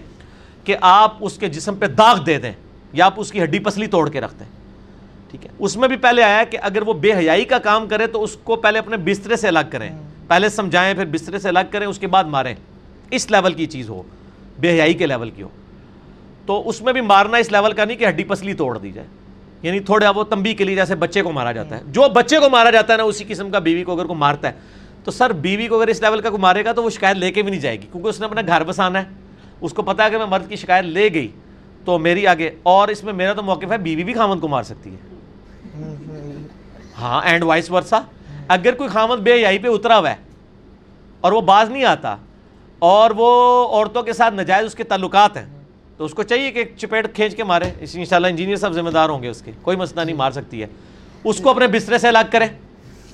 کہ آپ اس کے جسم پہ داغ دے دیں یا آپ اس کی ہڈی پسلی توڑ کے رکھ دیں۔ ٹھیک ہے۔ اس میں بھی پہلے آیا کہ اگر وہ بے حیائی کا کام کرے تو اس کو پہلے اپنے بسترے سے الگ کریں۔ پہلے سمجھائیں، پھر بسترے سے الگ کریں، اس کے بعد ماریں۔ اس لیول کی چیز ہو، بے حیائی کے لیول کی ہو۔ تو اس میں بھی مارنا اس لیول کا نہیں کہ ہڈی پسلی توڑ دی جائے۔ یعنی تھوڑا وہ تمبی کے لیے جیسے بچے کو مارا جاتا ہے۔ جو بچے کو مارا جاتا ہے نا، اسی قسم کا بیوی کو اگر کو مارتا ہے، تو سر بیوی کو اگر اس لیول کا کو مارے گا، تو وہ شکایت لے کے بھی نہیں جائے گی۔ کیونکہ اس نے اپنا گھر بسانا ہے۔ اس کو پتا ہے کہ میں مرد کی شکایت لے گئی، تو میری آگے، اور اس میں میرا تو موقف ہے، بیوی بھی خامد کو مار سکتی ہے۔ ہاں اینڈ وائس ورسا اگر کوئی خامد بے یائی پہ اترا ہوا ہے اور وہ باز نہیں آتا، اور وہ عورتوں کے ساتھ نجائز اس کے تعلقات ہیں تو اس کو چاہیے کہ چپیٹ کھینچ کے مارے۔ اس ان شاء اللہ انجینئر صاحب ذمہ دار ہوں گے اس کے۔ کوئی مسئلہ نہیں مار سکتی ہے۔ اس کو اپنے بسترے سے الگ کرے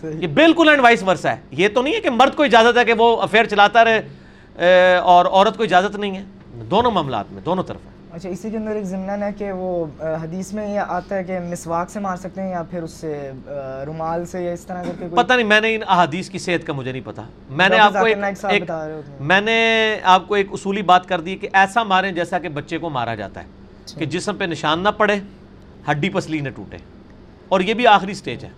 یہ بالکل اینڈ وائس ورسا ہے۔ یہ تو نہیں ہے کہ مرد کو اجازت ہے کہ وہ افیئر چلاتا رہے اور عورت کو اجازت نہیں ہے۔ دونوں معاملات میں دونوں طرف اچھا اسی کے اندر ایک ضمن ہے کہ وہ حدیث میں یہ آتا ہے کہ مسواک سے مار سکتے ہیں یا پھر اس سے رومال سے یا اس طرح کر کے پتہ نہیں میں نے ان احادیث کی صحت کا مجھے نہیں پتا میں نے آپ کو ایک میں نے آپ کو ایک اصولی بات کر دی کہ ایسا ماریں جیسا کہ بچے کو مارا جاتا ہے اچھا۔ کہ جسم پہ نشان نہ پڑے ہڈی پسلی نہ ٹوٹے۔ اور یہ بھی آخری سٹیج ہے۔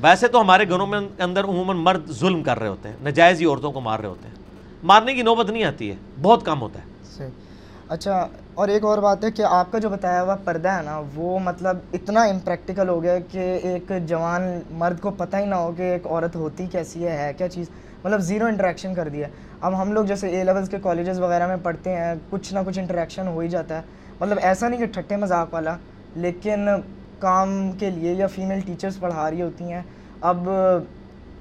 ویسے تو ہمارے گھروں میں اندر عموماً مرد ظلم کر رہے ہوتے ہیں نجائز ہی عورتوں کو مار رہے ہوتے ہیں۔ مارنے کی نوبت نہیں آتی ہے بہت کم ہوتا ہے۔ اچھا اور ایک اور بات ہے کہ آپ کا جو بتایا ہوا پردہ ہے نا، وہ مطلب اتنا امپریکٹیکل ہو گیا کہ ایک جوان مرد کو پتہ ہی نہ ہو کہ ایک عورت ہوتی کیسی ہے ہے کیا چیز؟ مطلب زیرو انٹریکشن کر دیا۔ اب ہم لوگ جیسے اے لیولس کے کالجز وغیرہ میں پڑھتے ہیں، کچھ نہ کچھ انٹریکشن ہو ہی جاتا ہے۔ مطلب ایسا نہیں کہ ٹھٹے مذاق والا، لیکن کام کے لیے یا فیمیل ٹیچرس پڑھا رہی ہوتی ہیں۔ اب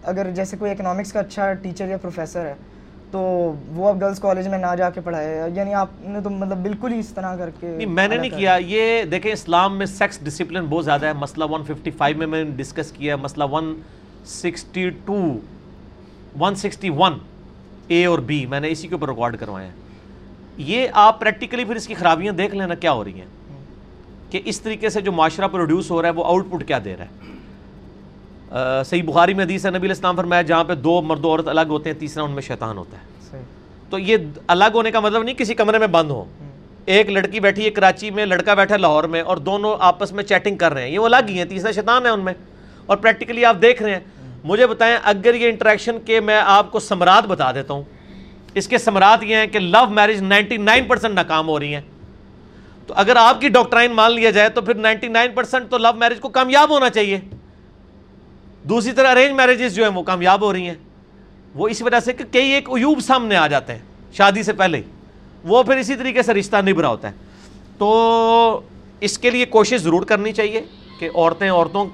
اگر جیسے کوئی اکنامکس کا اچھا ٹیچر یا پروفیسر ہے تو وہ اب گرلس کالج میں نہ جا کے پڑھائے یعنی آپ نے تو مطلب بالکل ہی اس طرح کر کے نہیں میں نے نہیں کیا یہ دیکھیں اسلام میں سیکس ڈسپلن بہت زیادہ ہے۔ مسئلہ 155 میں میں نے ڈسکس کیا ہے مسئلہ 162 161 اے اور بی میں نے اسی کے اوپر ریکارڈ کروائے ہیں۔ یہ آپ پریکٹیکلی پھر اس کی خرابیاں دیکھ لینا کیا ہو رہی ہیں۔ کہ اس طریقے سے جو معاشرہ پروڈیوس ہو رہا ہے وہ آؤٹ پٹ کیا دے رہا ہے؟ صحیح بخاری میں حدیث ہے نبی الاسلام فرمایا جہاں پہ دو مرد و عورت الگ ہوتے ہیں تیسرا ان میں شیطان ہوتا ہے۔ تو یہ الگ ہونے کا مطلب نہیں کسی کمرے میں بند ہو۔ ایک لڑکی بیٹھی ہے کراچی میں لڑکا بیٹھا ہے لاہور میں اور دونوں آپس میں چیٹنگ کر رہے ہیں۔ یہ وہ الگ ہی ہیں تیسرا شیطان ہے ان میں۔ اور پریکٹیکلی آپ دیکھ رہے ہیں۔ مجھے بتائیں اگر یہ انٹریکشن کے میں آپ کو سمرات بتا دیتا ہوں اس کے سمرات یہ ہیں کہ love marriage ninety nine percent ناکام ہو رہی ہیں۔ تو اگر آپ کی ڈاکٹرائن مان لیا جائے تو پھر نائنٹی نائن پرسینٹ تو لو میرج کو کامیاب ہونا چاہیے۔ دوسری طرح ارینج میرجز جو ہیں وہ کامیاب ہو رہی ہیں۔ وہ اس وجہ سے کہ کئی ایک عیوب سامنے آ جاتے ہیں شادی سے پہلے ہی۔ وہ پھر اسی طریقے سے رشتہ نبھرا ہوتا ہے۔ تو اس کے لیے کوشش ضرور کرنی چاہیے کہ عورتیں عورتوں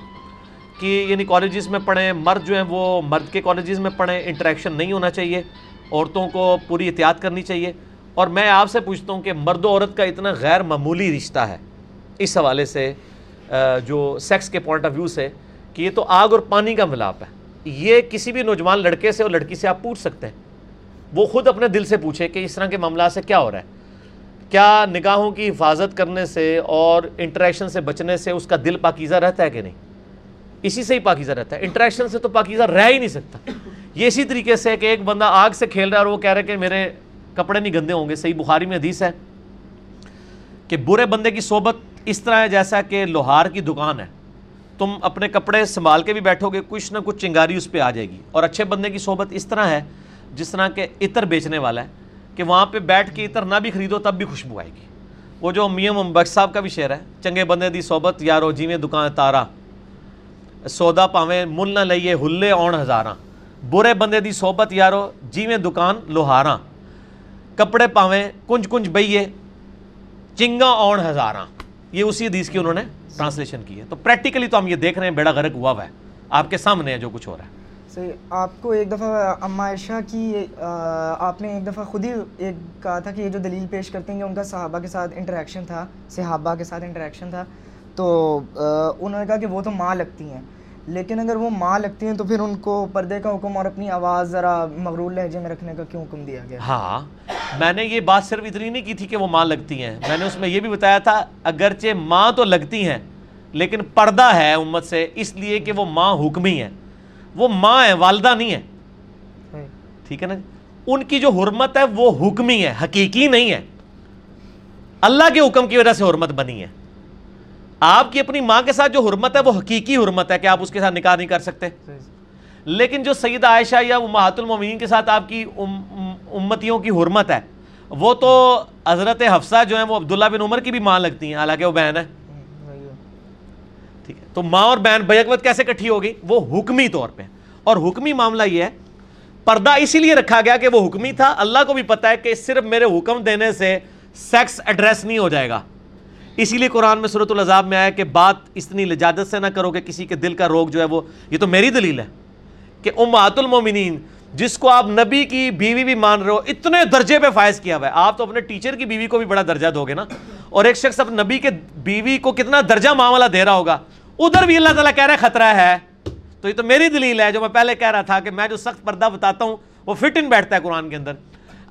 کی یعنی کالجز میں پڑھیں۔ مرد جو ہیں وہ مرد کے کالجز میں پڑھیں۔ انٹریکشن نہیں ہونا چاہیے۔ عورتوں کو پوری احتیاط کرنی چاہیے۔ اور میں آپ سے پوچھتا ہوں کہ مرد و عورت کا اتنا غیر معمولی رشتہ ہے۔ اس حوالے سے جو سیکس کے پوائنٹ آف ویو سے کہ یہ تو آگ اور پانی کا ملاپ ہے۔ یہ کسی بھی نوجوان لڑکے سے اور لڑکی سے آپ پوچھ سکتے ہیں۔ وہ خود اپنے دل سے پوچھے کہ اس طرح کے معاملات سے کیا ہو رہا ہے۔ کیا نگاہوں کی حفاظت کرنے سے اور انٹریکشن سے بچنے سے اس کا دل پاکیزہ رہتا ہے کہ نہیں؟ اسی سے ہی پاکیزہ رہتا ہے۔ انٹریکشن سے تو پاکیزہ رہ ہی نہیں سکتا۔ یہ اسی طریقے سے کہ ایک بندہ آگ سے کھیل رہا ہے اور وہ کہہ رہا ہے کہ میرے کپڑے نہیں گندے ہوں گے۔ صحیح بخاری میں حدیث ہے کہ برے بندے کی صحبت اس طرح ہے جیسا کہ لوہار کی دکان ہے۔ تم اپنے کپڑے سنبھال کے بھی بیٹھو گے کچھ نہ کچھ چنگاری اس پہ آ جائے گی۔ اور اچھے بندے کی صحبت اس طرح ہے، جس طرح کہ عطر بیچنے والا ہے، کہ وہاں پہ بیٹھ کے عطر نہ بھی خریدو تب بھی خوشبو آئے گی۔ وہ جو میاں ممبخش صاحب کا بھی شعر ہے، چنگے بندے دی صحبت، یارو جیویں دکان تارا۔ سودا پاویں مل نہ لئیے ہلے اون ہزاراں۔ برے بندے دی صحبت، یارو جیویں دکان لوہاراں۔ کپڑے پاویں کنج کنج بئیے، چنگا اون ہزاراں۔ یہ اسی حدیث کی انہوں نے ٹرانسلیشن کی ہے۔ تو پریکٹیکلی تو ہم یہ دیکھ رہے ہیں بیڑا غرق ہوا ہوا ہے۔ آپ کے سامنے ہے جو کچھ ہو رہا ہے۔ صحیح آپ کو ایک دفعہ اما عائشہ کی آپ نے ایک دفعہ خود ہی ایک کہا تھا کہ یہ جو دلیل پیش کرتے ہیں کہ ان کا صحابہ کے ساتھ انٹریکشن تھا صحابہ کے ساتھ انٹریکشن تھا۔ تو انہوں نے کہا کہ وہ تو ماں لگتی ہیں۔ لیکن اگر وہ ماں لگتی ہیں تو پھر ان کو پردے کا حکم اور اپنی آواز ذرا مغرور لہجے میں رکھنے کا کیوں حکم دیا گیا؟ ہاں۔ میں نے یہ بات صرف اتنی نہیں کی تھی کہ وہ ماں لگتی ہیں۔ میں نے اس میں یہ بھی بتایا تھا اگرچہ ماں تو لگتی ہیں لیکن پردہ ہے امت سے اس لیے کہ وہ ماں حکمی ہے وہ ماں ہے والدہ نہیں ہے ٹھیک ہے نا؟ ان کی جو حرمت ہے وہ حکمی ہے حقیقی نہیں ہے۔ اللہ کے حکم کی وجہ سے حرمت بنی ہے۔ آپ کی اپنی ماں کے ساتھ جو حرمت ہے وہ حقیقی حرمت ہے کہ آپ اس کے ساتھ نکاح نہیں کر سکتے؟ لیکن جو سیدہ عائشہ یا محت المومنین کے ساتھ آپ کی امتیوں کی حرمت ہے، وہ تو حضرت حفصہ جو ہیں، وہ عبداللہ بن عمر کی بھی ماں لگتی ہیں، حالانکہ وہ بہن ہے ٹھیک ہے، تو ماں اور بہن بیکوت کیسے کٹھی ہوگی؟ وہ حکمی طور پہ۔ اور حکمی معاملہ یہ ہے، پردہ اسی لیے رکھا گیا کہ وہ حکمی تھا۔ اللہ کو بھی پتا ہے کہ صرف میرے حکم دینے سے سیکس ایڈریس نہیں ہو جائے گا۔ اسی لیے قرآن میں صورت العذاب میں آیا کہ بات اتنی لجادت سے نہ کرو کہ کسی کے دل کا روگ جو ہے وہ، یہ تو میری دلیل ہے۔ کہ امات المومنین، جس کو آپ نبی کی بیوی بھی مان رہے ہو، اتنے درجے پہ فائز کیا ہوا ہے۔ آپ تو اپنے ٹیچر کی بیوی کو بھی بڑا درجہ دو گے نا۔ اور ایک شخص اب نبی کے بیوی کو کتنا درجہ معاملہ دے رہا ہوگا۔ ادھر بھی اللہ تعالیٰ کہہ رہا ہے خطرہ ہے۔ تو یہ تو میری دلیل ہے، جو میں پہلے کہہ رہا تھا کہ میں جو سخت پردہ بتاتا ہوں، وہ فٹ ان بیٹھتا ہے قرآن کے اندر۔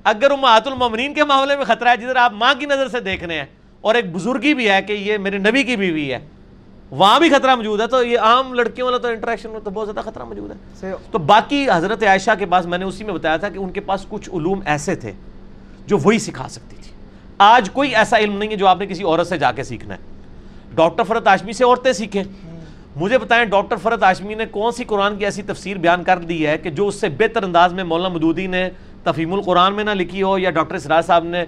اگر امات المومنین کے معاملے میں خطرہ ہے، جدھر آپ ماں کی نظر سے دیکھ رہے ہیں، اور ایک بزرگی بھی ہے کہ یہ میرے نبی کی بیوی ہے۔ وہاں بھی خطرہ موجود ہے تو یہ عام لڑکیوں والا تو انٹریکشن میں تو بہت زیادہ خطرہ موجود ہے۔ تو باقی حضرت عائشہ کے پاس میں نے اسی میں بتایا تھا کہ ان کے پاس کچھ علوم ایسے تھے جو وہی سکھا سکتی تھی۔ آج کوئی ایسا علم نہیں ہے جو آپ نے کسی عورت سے جا کے سیکھنا ہے۔ ڈاکٹر فرت آشمی سے عورتیں سیکھیں۔ مجھے بتائیں ڈاکٹر فرت آشمی نے کون سی قرآن کی ایسی تفسیر بیان کر دی ہے کہ جو اس سے بہتر انداز میں مولانا مدودی نے تفہیم القرآن میں نہ لکھی ہو یا ڈاکٹر اسرار صاحب نے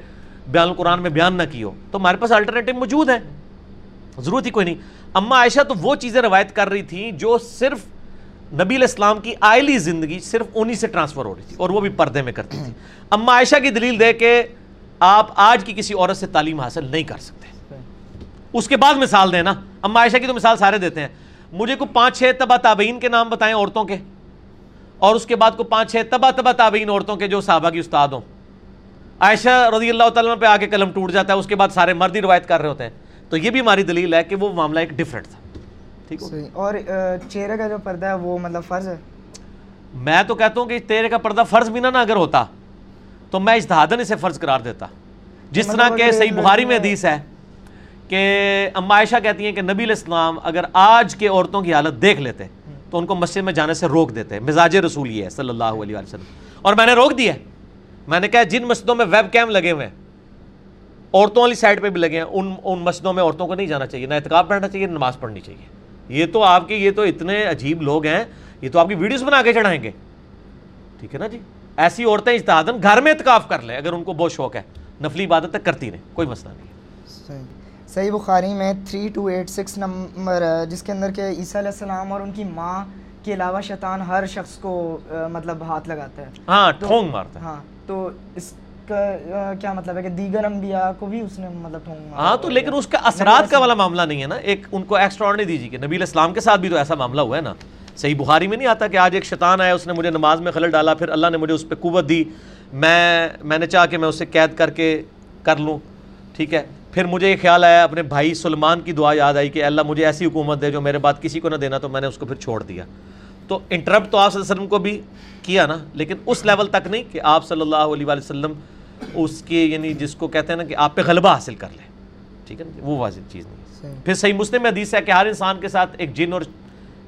بیان القرآن میں بیان نہ کی ہو؟ تو ہمارے پاس الٹرنیٹو موجود ہے ضرورت ہی کوئی نہیں۔ اما عائشہ تو وہ چیزیں روایت کر رہی تھیں جو صرف نبی الاسلام کی آئلی زندگی صرف انہی سے ٹرانسفر ہو رہی تھی اور وہ بھی پردے میں کرتی تھی۔ اما عائشہ کی دلیل دے کے آپ آج کی کسی عورت سے تعلیم حاصل نہیں کر سکتے۔ اس کے بعد مثال دیں نا۔ اما عائشہ کی تو مثال سارے دیتے ہیں۔ مجھے کو پانچ چھ تبا تابعین کے نام بتائیں عورتوں کے؟ اور اس کے بعد کو پانچ چھ تبا تبا تابعین عورتوں کے جو صحابہ کی استاد ہوں۔ عائشہ رضی اللہ تعالیٰ پہ آگے قلم ٹوٹ جاتا ہے، اس کے بعد سارے مرد ہی روایت کر رہے ہوتے ہیں۔ تو یہ بھی ہماری دلیل ہے کہ وہ معاملہ ایک ڈفرینٹ تھا۔ ٹھیک اور چہرے کا جو پردہ ہے وہ مطلب فرض ہے؟ میں تو کہتا ہوں کہ تیرے کا پردہ فرض بھی نہ نہ اگر ہوتا تو میں اجتہادن اسے فرض قرار دیتا۔ جس طرح کہ صحیح بخاری میں حدیث ہے کہ اما عائشہ کہتی ہیں کہ نبی الاسلام اگر آج کے عورتوں کی حالت دیکھ لیتے تو ان کو مسجد میں جانے سے روک دیتے۔ مزاج رسول یہ ہے صلی اللہ علیہ وسلم۔ اور میں نے روک دیا میں نے کہا جن مسجدوں میں ویب کیم لگے ہوئے ہیں عورتوں والی سائڈ پہ بھی لگے ہیں ان ان مسجدوں میں عورتوں کو نہیں جانا چاہیے نہ اعتکاب پڑھنا چاہیے نماز پڑھنی چاہیے۔ یہ تو آپ کے یہ تو اتنے عجیب لوگ ہیں یہ تو آپ کی ویڈیوز بنا کے چڑھائیں گے۔ ٹھیک ہے نا جی؟ ایسی عورتیں اجتہادن گھر میں اعتکاف کر لیں اگر ان کو بہت شوق ہے۔ نفلی عبادت کرتی رہیں کوئی مسئلہ نہیں۔ صحیح۔ بخاری میں three two eight six number جس کے اندر کہ عیسیٰ علیہ السلام اور ان کی ماں کے علاوہ شیطان ہر شخص کو مطلب ہاتھ لگاتا ہے۔ ہاں ٹھونگ مارتا ہے۔ ہاں تو اس کیا مطلب ہے کہ دیگر انبیاء کو بھی اس نے مطلب ہاں تو لیکن اس کا اثرات کا والا معاملہ نہیں ہے نا؟ ایک ان کو ایکسٹرا نہیں دیجیے کہ نبی الاسلام کے ساتھ بھی تو ایسا معاملہ ہوا ہے نا؟ صحیح بخاری میں نہیں آتا کہ آج ایک شیطان آیا اس نے مجھے نماز میں خلل ڈالا پھر اللہ نے مجھے اس پہ قوت دی میں میں نے چاہا کہ میں اسے قید کر کے کر لوں ٹھیک ہے؟ پھر مجھے یہ خیال آیا اپنے بھائی سلمان کی دعا یاد آئی کہ اللہ مجھے ایسی حکومت دے جو میرے بات کسی کو نہ دینا تو میں نے اس کو پھر چھوڑ دیا۔ تو انٹرپٹ تو آپ صلی اللہ علیہ وسلم کو بھی کیا نا لیکن اس لیول تک نہیں کہ آپ صلی اللہ علیہ وسلم اس کے یعنی جس کو کہتے ہیں نا کہ آپ پہ غلبہ حاصل کر لیں ٹھیک ہے نا وہ واضح چیز نہیں پھر صحیح مسلم میں حدیث ہے کہ ہر انسان کے ساتھ ایک جن اور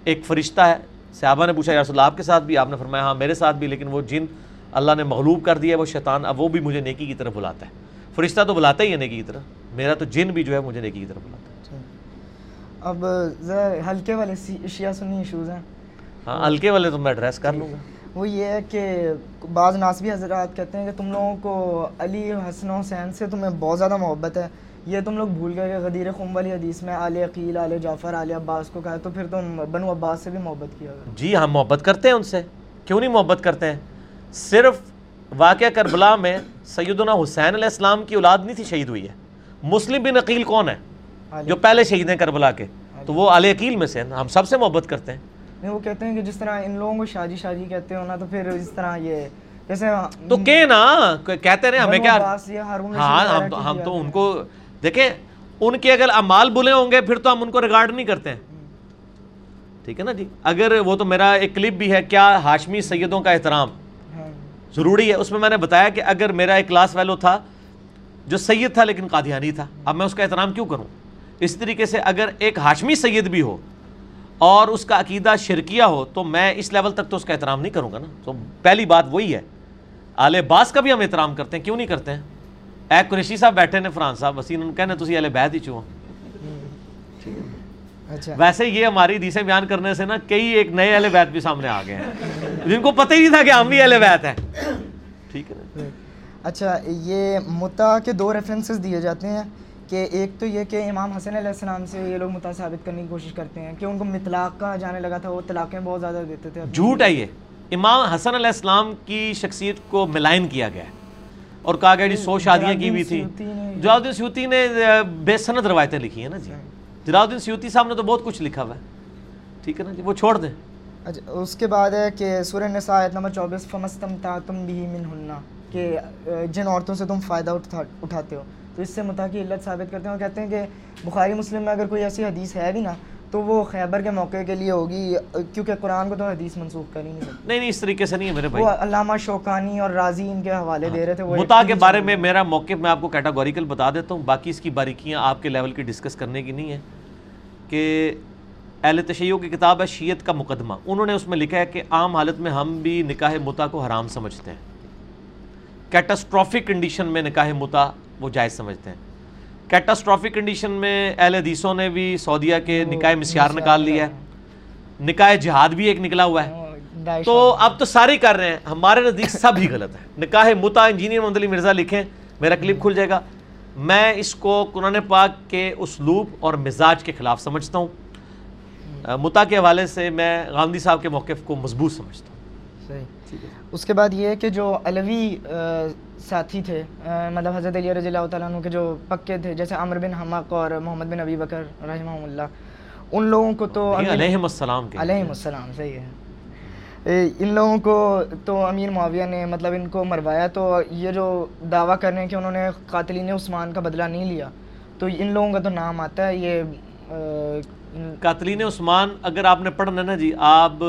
ایک فرشتہ ہے۔ صحابہ نے پوچھا یا رسول اللہ آپ کے ساتھ بھی؟ آپ نے فرمایا ہاں میرے ساتھ بھی لیکن وہ جن اللہ نے مغلوب کر دیا ہے وہ شیطان اب وہ بھی مجھے نیکی کی طرف بلاتا ہے۔ فرشتہ تو بلاتا ہی ہے نیکی کی طرف۔ میرا تو جن بھی جو ہے مجھے نیکی کی طرف بلاتا ہے۔ اب ہلکے والے شیعہ سنی ایشوز ہیں۔ ہاں ہلکے والے تو میں ایڈریس کر لوں گا۔ وہ یہ ہے کہ بعض ناسبی حضرات کہتے ہیں کہ تم لوگوں کو علی حسن و حسین سے تمہیں بہت زیادہ محبت ہے۔ یہ تم لوگ بھول گئے کہ غدیر خم والی حدیث میں آل عقیل آل جعفر آل عباس کو کہا تو پھر تم بنو عباس سے بھی محبت کیا جی ہم محبت کرتے ہیں ان سے۔ کیوں نہیں محبت کرتے ہیں؟ صرف واقعہ کربلا میں سیدنا حسین علیہ السلام کی اولاد نہیں تھی شہید ہوئی ہے۔ مسلم بن عقیل کون ہے؟ جو پہلے شہید ہیں کربلا کے۔ تو وہ عقیل میں سے ہیں۔ ہم سب سے محبت کرتے ہیں۔ نہیں وہ کہتے ہیں کہ جس طرح ان لوگوں کو شادی شادی کہتے ہو نا تو پھر اس طرح یہ جیسے تو کہ نا کہتے رہے ہمیں کیا؟ ہاں ہم تو ان کو دیکھیں ان کے اگر اعمال بلے ہوں گے پھر تو ہم ان کو ریگارڈ نہیں کرتے۔ ہیں ٹھیک ہے نا جی؟ اگر وہ تو میرا ایک کلپ بھی ہے کیا ہاشمی سیدوں کا احترام؟ ہاں۔ ضروری ہے۔ اس میں میں نے بتایا کہ اگر میرا ایک کلاس ویلو تھا جو سید تھا لیکن قادیانی تھا اب میں اس کا احترام کیوں کروں؟ اس طریقے سے اگر ایک ہاشمی سید بھی ہو اور اس کا عقیدہ شرکیہ ہو تو میں اس لیول تک تو اس کا احترام نہیں کروں گا نا۔ تو پہلی بات وہی ہے۔ آل باس کا بھی ہم احترام کرتے ہیں کیوں نہیں کرتے ہیں؟ اے قریشی صاحب بیٹھے نے فران صاحب وسیم ان کہنے تسی اہل بیت ہی چوں اچھا۔ ویسے یہ ہماری حدیثیں بیان کرنے سے نا کئی ایک نئے اہل بیت بھی سامنے آ گئے ہیں۔ جن کو پتہ ہی نہیں تھا کہ ہم بھی اہل بیت ہیں۔ ٹھیک۔ ہے اچھا یہ متا کے دو ریفرنسز دیے جاتے ہیں۔ کہ ایک تو یہ کہ امام حسن علیہ السلام سے یہ لوگ متا ثابت کرنے کی کوشش کرتے ہیں کہ ان کو مطلاق کا جانے لگا تھا وہ طلاقیں بہت زیادہ دیتے تھے۔ جھوٹ ہے یہ۔ امام حسن علیہ السلام کی شخصیت کو ملائن کیا گیا ہے۔ اور کہا گیا جی سو شادیاں کی ہوئی تھی جلال الدین سیوتی نے بے سند روایتیں لکھی ہیں نا جی۔ جلال الدین سیوتی صاحب نے تو بہت کچھ لکھا ہوا ہے۔ ٹھیک ہے نا جی وہ چھوڑ دیں۔ اچھا اس کے بعد ہے کہ سورہ نساء آیت نمبر چوبیس فمستم تا تم بھی من ہننا کہ جن عورتوں سے تم فائدہ اٹھا اٹھاتے ہو۔ تو اس سے متا کی علت ثابت کرتے ہیں اور کہتے ہیں کہ بخاری مسلم میں اگر کوئی ایسی حدیث ہے بھی نا تو وہ خیبر کے موقع کے لیے ہوگی کیونکہ قرآن کو تو حدیث منسوخ کر ہی نہیں سکتے نہیں نہیں اس طریقے سے نہیں ہے میرے بھائی۔ وہ علامہ شوکانی اور راضی ان کے حوالے دے رہے تھے وہ متا کے بارے میں میرا موقف میں آپ کو کیٹاگوریکل بتا دیتا ہوں۔ باقی اس کی باریکیاں آپ کے لیول کی ڈسکس کرنے کی نہیں ہے کہ اہل تشیعوں کی کتاب ہے شیعت کا مقدمہ۔ انہوں نے اس میں لکھا ہے کہ عام حالت میں ہم بھی نکاح متا کو حرام سمجھتے ہیں۔ کیٹاسٹرافک کنڈیشن میں نکاح متا وہ جائز سمجھتے ہیں۔ کیٹاسٹرافک کنڈیشن میں اہل حدیثوں نے بھی سعودیہ کے نکاح مسیار نکال لیا ہے۔ نکاح جہاد بھی ایک نکلا ہوا ہے۔ تو اب تو سارے کر رہے ہیں۔ ہمارے نزدیک سب ہی غلط ہے۔ نکاح متا انجینئر محمد علی مرزا لکھیں میرا کلپ کھل جائے گا۔ میں اس کو قرآن پاک کے اسلوب اور مزاج کے خلاف سمجھتا ہوں۔ متا کے حوالے سے میں غامدی صاحب کے موقف کو مضبوط سمجھتا ہوں۔ صحیح۔ اس کے بعد یہ کہ جو علوی ساتھی تھے مطلب حضرت علی رضی اللہ تعالیٰ عنہ کے جو پکے تھے جیسے عمر بن حمق اور محمد بن ابی بکر رحمہ اللہ ان لوگوں کو تو یہ امیر- علیہم السلام کے۔ علیہ السلام صحیح ہے۔ ان لوگوں کو تو امیر معاویہ نے مطلب ان کو مروایا تو یہ جو دعویٰ کر رہے ہیں کہ انہوں نے قاتلین عثمان کا بدلہ نہیں لیا تو ان لوگوں کا تو نام آتا ہے یہ قاتلین عثمان اگر آپ نے پڑھنا نا جی آپ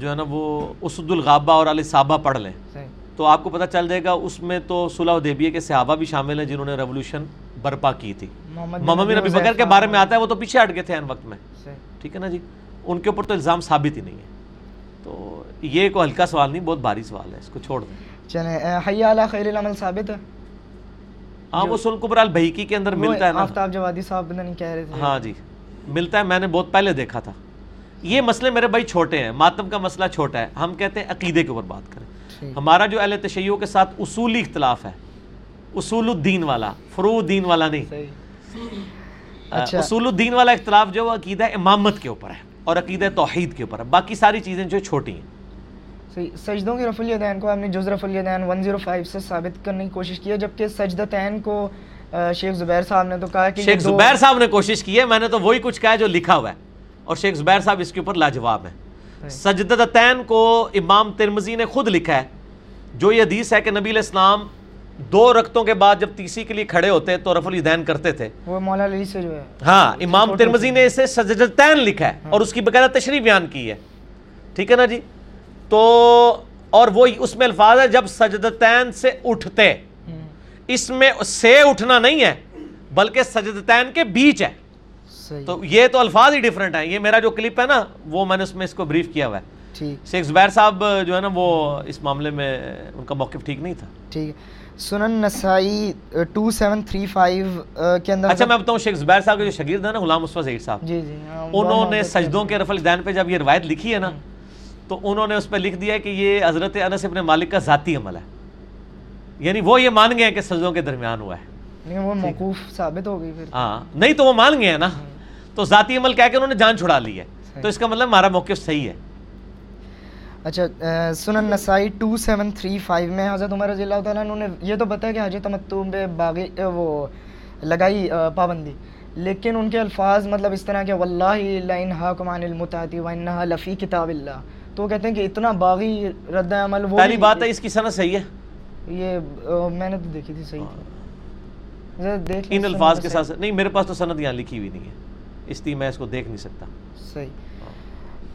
جو ہے نا وہ اسد الغابہ اور علی صحابہ پڑھ لیں۔ تو آپ کو پتہ چل جائے گا اس میں تو صلح حدیبیہ کے صحابہ بھی شامل ہیں جنہوں نے ریولوشن برپا کی تھی۔ محمد بن ابی بکر کے بارے میں آتا ہے وہ تو پیچھے ہٹ گئے تھے ان وقت میں۔ ٹھیک ہے نا جی؟ ان کے اوپر تو الزام ثابت ہی نہیں ہے۔ تو یہ کوئی ہلکا سوال نہیں بہت بھاری سوال ہے اس کو چھوڑ دیں۔ چلیں اہ، حی علی خیر العمل ثابت۔ ہے ہاں وہ سن قبر البحیقی کے اندر ملتا ہے نا۔ آفتاب جوادی صاحب پتہ نہیں کہہ رہے تھے۔ ہاں جی ملتا ہے میں نے بہت پہلے دیکھا تھا۔ یہ مسئلے میرے بھائی چھوٹے ہیں ماتم کا مسئلہ چھوٹا ہے۔ ہم کہتے ہیں عقیدے کے اوپر بات کریں۔ ہمارا جو اہل تشیعوں کے ساتھ اصولی اختلاف ہے اصول الدین والا فرو الدین والا نہیں۔ اچھا۔ اصول الدین والا اختلاف جو عقیدہ امامت کے اوپر ہے اور عقیدہ توحید کے اوپر ہے۔ باقی ساری چیزیں جو چھوٹی ہیں۔ سجدوں کے رفع الیدین کو آپ نے جز رفع الیدین 105 سے ثابت کرنے کی کوشش کی ہے جبکہ سجدتین کو شیخ زبیر صاحب نے تو کہا کہ شیخ زبیر صاحب نے کوشش کی ہے میں نے تو وہی کچھ کہا جو لکھا ہوا ہے۔ اور شیخ زبیر صاحب اس کے اوپر لاجواب ہیں۔ سجدتین کو امام ترمزی نے خود لکھا ہے۔ جو یہ حدیث ہے کہ نبی علیہ السلام دو رکتوں کے بعد جب تیسری کے لیے کھڑے ہوتے تو رف الیدین کرتے تھے۔ وہ مولا علی سے جو ہے۔ ہاں امام ترمزی نے اسے سجدتین لکھا ہے اور اس کی باقاعدہ تشریح بیان کی ہے۔ ٹھیک ہے نا جی؟ تو اور وہ اس میں الفاظ ہے جب سجدتین سے اٹھتے۔ ہم، اس میں سے اٹھنا نہیں ہے بلکہ سجدتین کے بیچ ہے۔ تو یہ تو الفاظ ہی ڈیفرنٹ ہیں. یہ میرا جو کلپ ہے نا وہ میں نے اس میں اس کو بریف کیا ہوا ہے. شیخ زبیر صاحب جو ہے نا وہ اس معاملے میں ان کا موقف ٹھیک نہیں تھا. ٹھیک. ہے سنن نسائی 2735 کے اندر اچھا میں بتاؤں شیخ زبیر صاحب کے جو شاگرد ہیں نا غلام مصطفیٰ ظہیر صاحب جی جی ہاں، انہوں نے سجدوں کے رفع الدین پہ جب یہ روایت لکھی ہے نا تو انہوں نے اس پہ لکھ دیا کہ یہ حضرت انس ابن مالک کا ذاتی عمل ہے۔ یعنی وہ یہ مان گئے ہیں کہ سجدوں کے درمیان ہوا ہے۔ لیکن وہ موقوف ثابت ہو گئی پھر۔ ہاں نہیں تو وہ مان گئے ہیں نا۔ تو ذاتی عمل کہہ کے انہوں نے جان چھڑا لی ہے۔ تو اس کا مطلب ہمارا موقف صحیح ہے۔ اچھا Sunan Nasai two seven three five میں حضرت عمر رضی اللہ تعالیٰ عنہ نے یہ تو بتایا کہ حج تمتع پہ باغی وہ لگائی پابندی۔ لیکن ان کے الفاظ مطلب اس طرح کہ واللہ لَإِنْ حَاكُمْ عَنِ الْمُتَعَةِ وَإِنَّهَا لَفِي کتاب اللہ۔ تو وہ کہتے ہیں کہ اتنا باغی رد عمل وہ پہلی بات ہے اس کی صنعت صحیح ہے۔ یہ میں نے تو دیکھی تھی صحیح۔ تھی لیں ان الفاظ کے۔ ساتھ نہیں میرے پاس تو سند یہاں لکھی ہوئی نہیں ہے۔ اس لیے میں اس کو دیکھ نہیں سکتا۔ صحیح۔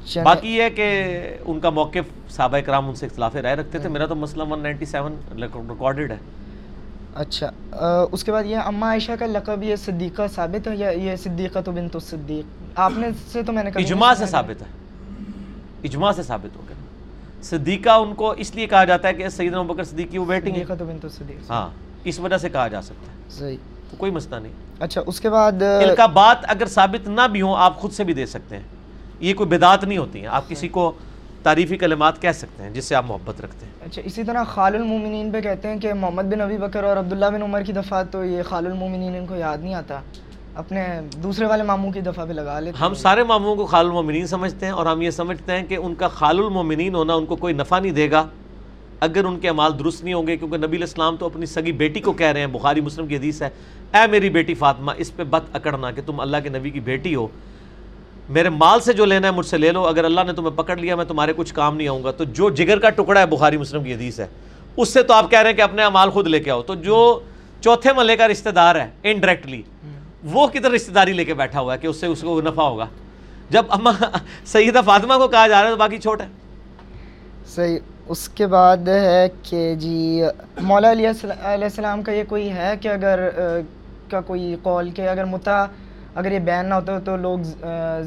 چلیں، باقی یہ کہ ان کا موقف صحابہ کرام ان سے اختلاف رائے رکھتے تھے۔ میرا تو مسئلہ 197 ریکارڈڈ ہے۔ اچھا۔ اس کے بعد یہ اما عائشہ کا لقب یہ صدیقہ ثابت ہے یا یہ صدیقہ تو بنت الصدیق؟ آپ نے سے تو میں نے نہیں اجماع سے ثابت ہے۔ اجماع سے ثابت ہو گیا۔ صدیقہ ان کو اس لیے کہا جاتا ہے کہ سیدنا ابوبکر صدیق کی وہ بیٹنگ ہے۔ صدیقہ تو بنت الصدیق۔ ہاں اس وجہ سے کہا جا سکتا ہے۔ صحیح۔ تو کوئی مسئلہ نہیں۔ اچھا اس کے بعد ان کا بات اگر ثابت نہ بھی ہوں آپ خود سے بھی دے سکتے ہیں۔ یہ کوئی بدعت نہیں ہوتی ہیں۔ آپ کسی کو تعریفی کلمات کہہ سکتے ہیں جس سے آپ محبت رکھتے ہیں۔ اچھا اسی طرح خال المومنین پہ کہتے ہیں کہ محمد بن ابی بکر اور عبداللہ بن عمر کی دفعہ تو یہ خال المومنین ان کو یاد نہیں آتا۔ اپنے دوسرے والے ماموں کی دفعہ پہ لگا لیتے ہم۔ سارے ماموں کو خال المومنین سمجھتے ہیں اور ہم یہ سمجھتے ہیں کہ ان کا خال المومنین ہونا ان کو کوئی نفع نہیں دے گا۔ اگر ان کے اعمال درست نہیں ہوں گے، کیونکہ نبی علیہ السلام تو اپنی سگی بیٹی کو کہہ رہے ہیں۔ بخاری مسلم کی حدیث ہے، اے میری بیٹی فاطمہ، اس پہ بت اکڑنا کہ تم اللہ کے نبی کی بیٹی ہو۔ میرے مال سے جو لینا ہے مجھ سے لے لو، اگر اللہ نے تمہیں پکڑ لیا، میں تمہارے کچھ کام نہیں آؤں گا۔ تو جو جگر کا ٹکڑا ہے، بخاری مسلم کی حدیث ہے۔ اس سے تو آپ کہہ رہے ہیں کہ اپنے اعمال خود لے کے آؤ۔ تو جو چوتھے ملے کا رشتہ دار ہے انڈائریکٹلی وہ کدھر رشتہ داری لے کے بیٹھا ہوا ہے کہ اس سے اس کو نفع ہوگا؟ جب اما سیدہ فاطمہ کو کہا جا رہا ہے تو باقی چھوٹ ہے۔ صحیح۔ اس کے بعد ہے کہ جی مولا علیہ السلام علیہ السلام کا یہ کوئی ہے کہ اگر کا کوئی قول کہ اگر متا اگر یہ بیان نہ ہوتا تو لوگ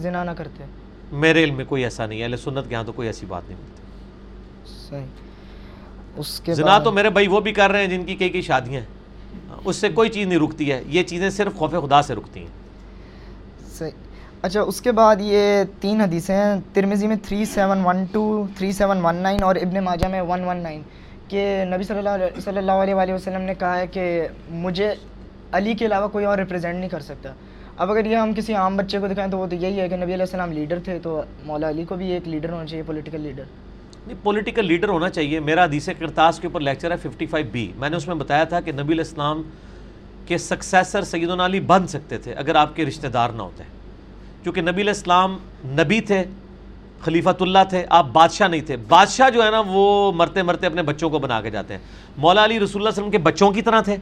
زنا نہ کرتے؟ میرے علم میں کوئی ایسا نہیں ہے سنت کے ہاں تو کوئی ایسی بات نہیں ملتی صحیح۔ اس کے زنا تو میرے بھائی وہ بھی کر رہے ہیں جن کی کئی کئی شادیاں ہیں۔ اس سے کوئی چیز نہیں رکتی ہے یہ چیزیں صرف خوف خدا سے رکتی ہیں۔ صحیح۔ اچھا اس کے بعد یہ تین حدیثیں ہیں ترمیزی میں three seven one two three seven one nine اور ابن ماجہ میں ون ون نائن کہ نبی صلی اللہ علیہ صلی اللہ علیہ وآلہ وسلم نے کہا ہے کہ مجھے علی کے علاوہ کوئی اور ریپرزینٹ نہیں کر سکتا۔ اب اگر یہ ہم کسی عام بچے کو دکھائیں تو وہ تو یہی ہے کہ نبی علیہ السلام لیڈر تھے تو مولا علی کو بھی ایک لیڈر ہونا چاہیے پولیٹیکل لیڈر نہیں پولیٹیکل لیڈر ہونا چاہیے۔ میرا حدیث کرتاس کے اوپر لیکچر ہے 55 بی میں نے اس میں بتایا تھا کہ نبی علیہ السلام کے سکسیسر سیدنا علی بن سکتے تھے اگر آپ کے رشتہ دار نہ ہوتے۔ کیونکہ نبی علیہ السلام نبی تھے، خلیفۃ اللہ تھے، آپ بادشاہ نہیں تھے۔ بادشاہ جو ہے نا، وہ مرتے مرتے اپنے بچوں کو بنا کے جاتے ہیں۔ مولا علی رسول اللہ علیہ وسلم کے بچوں کی طرح تھے۔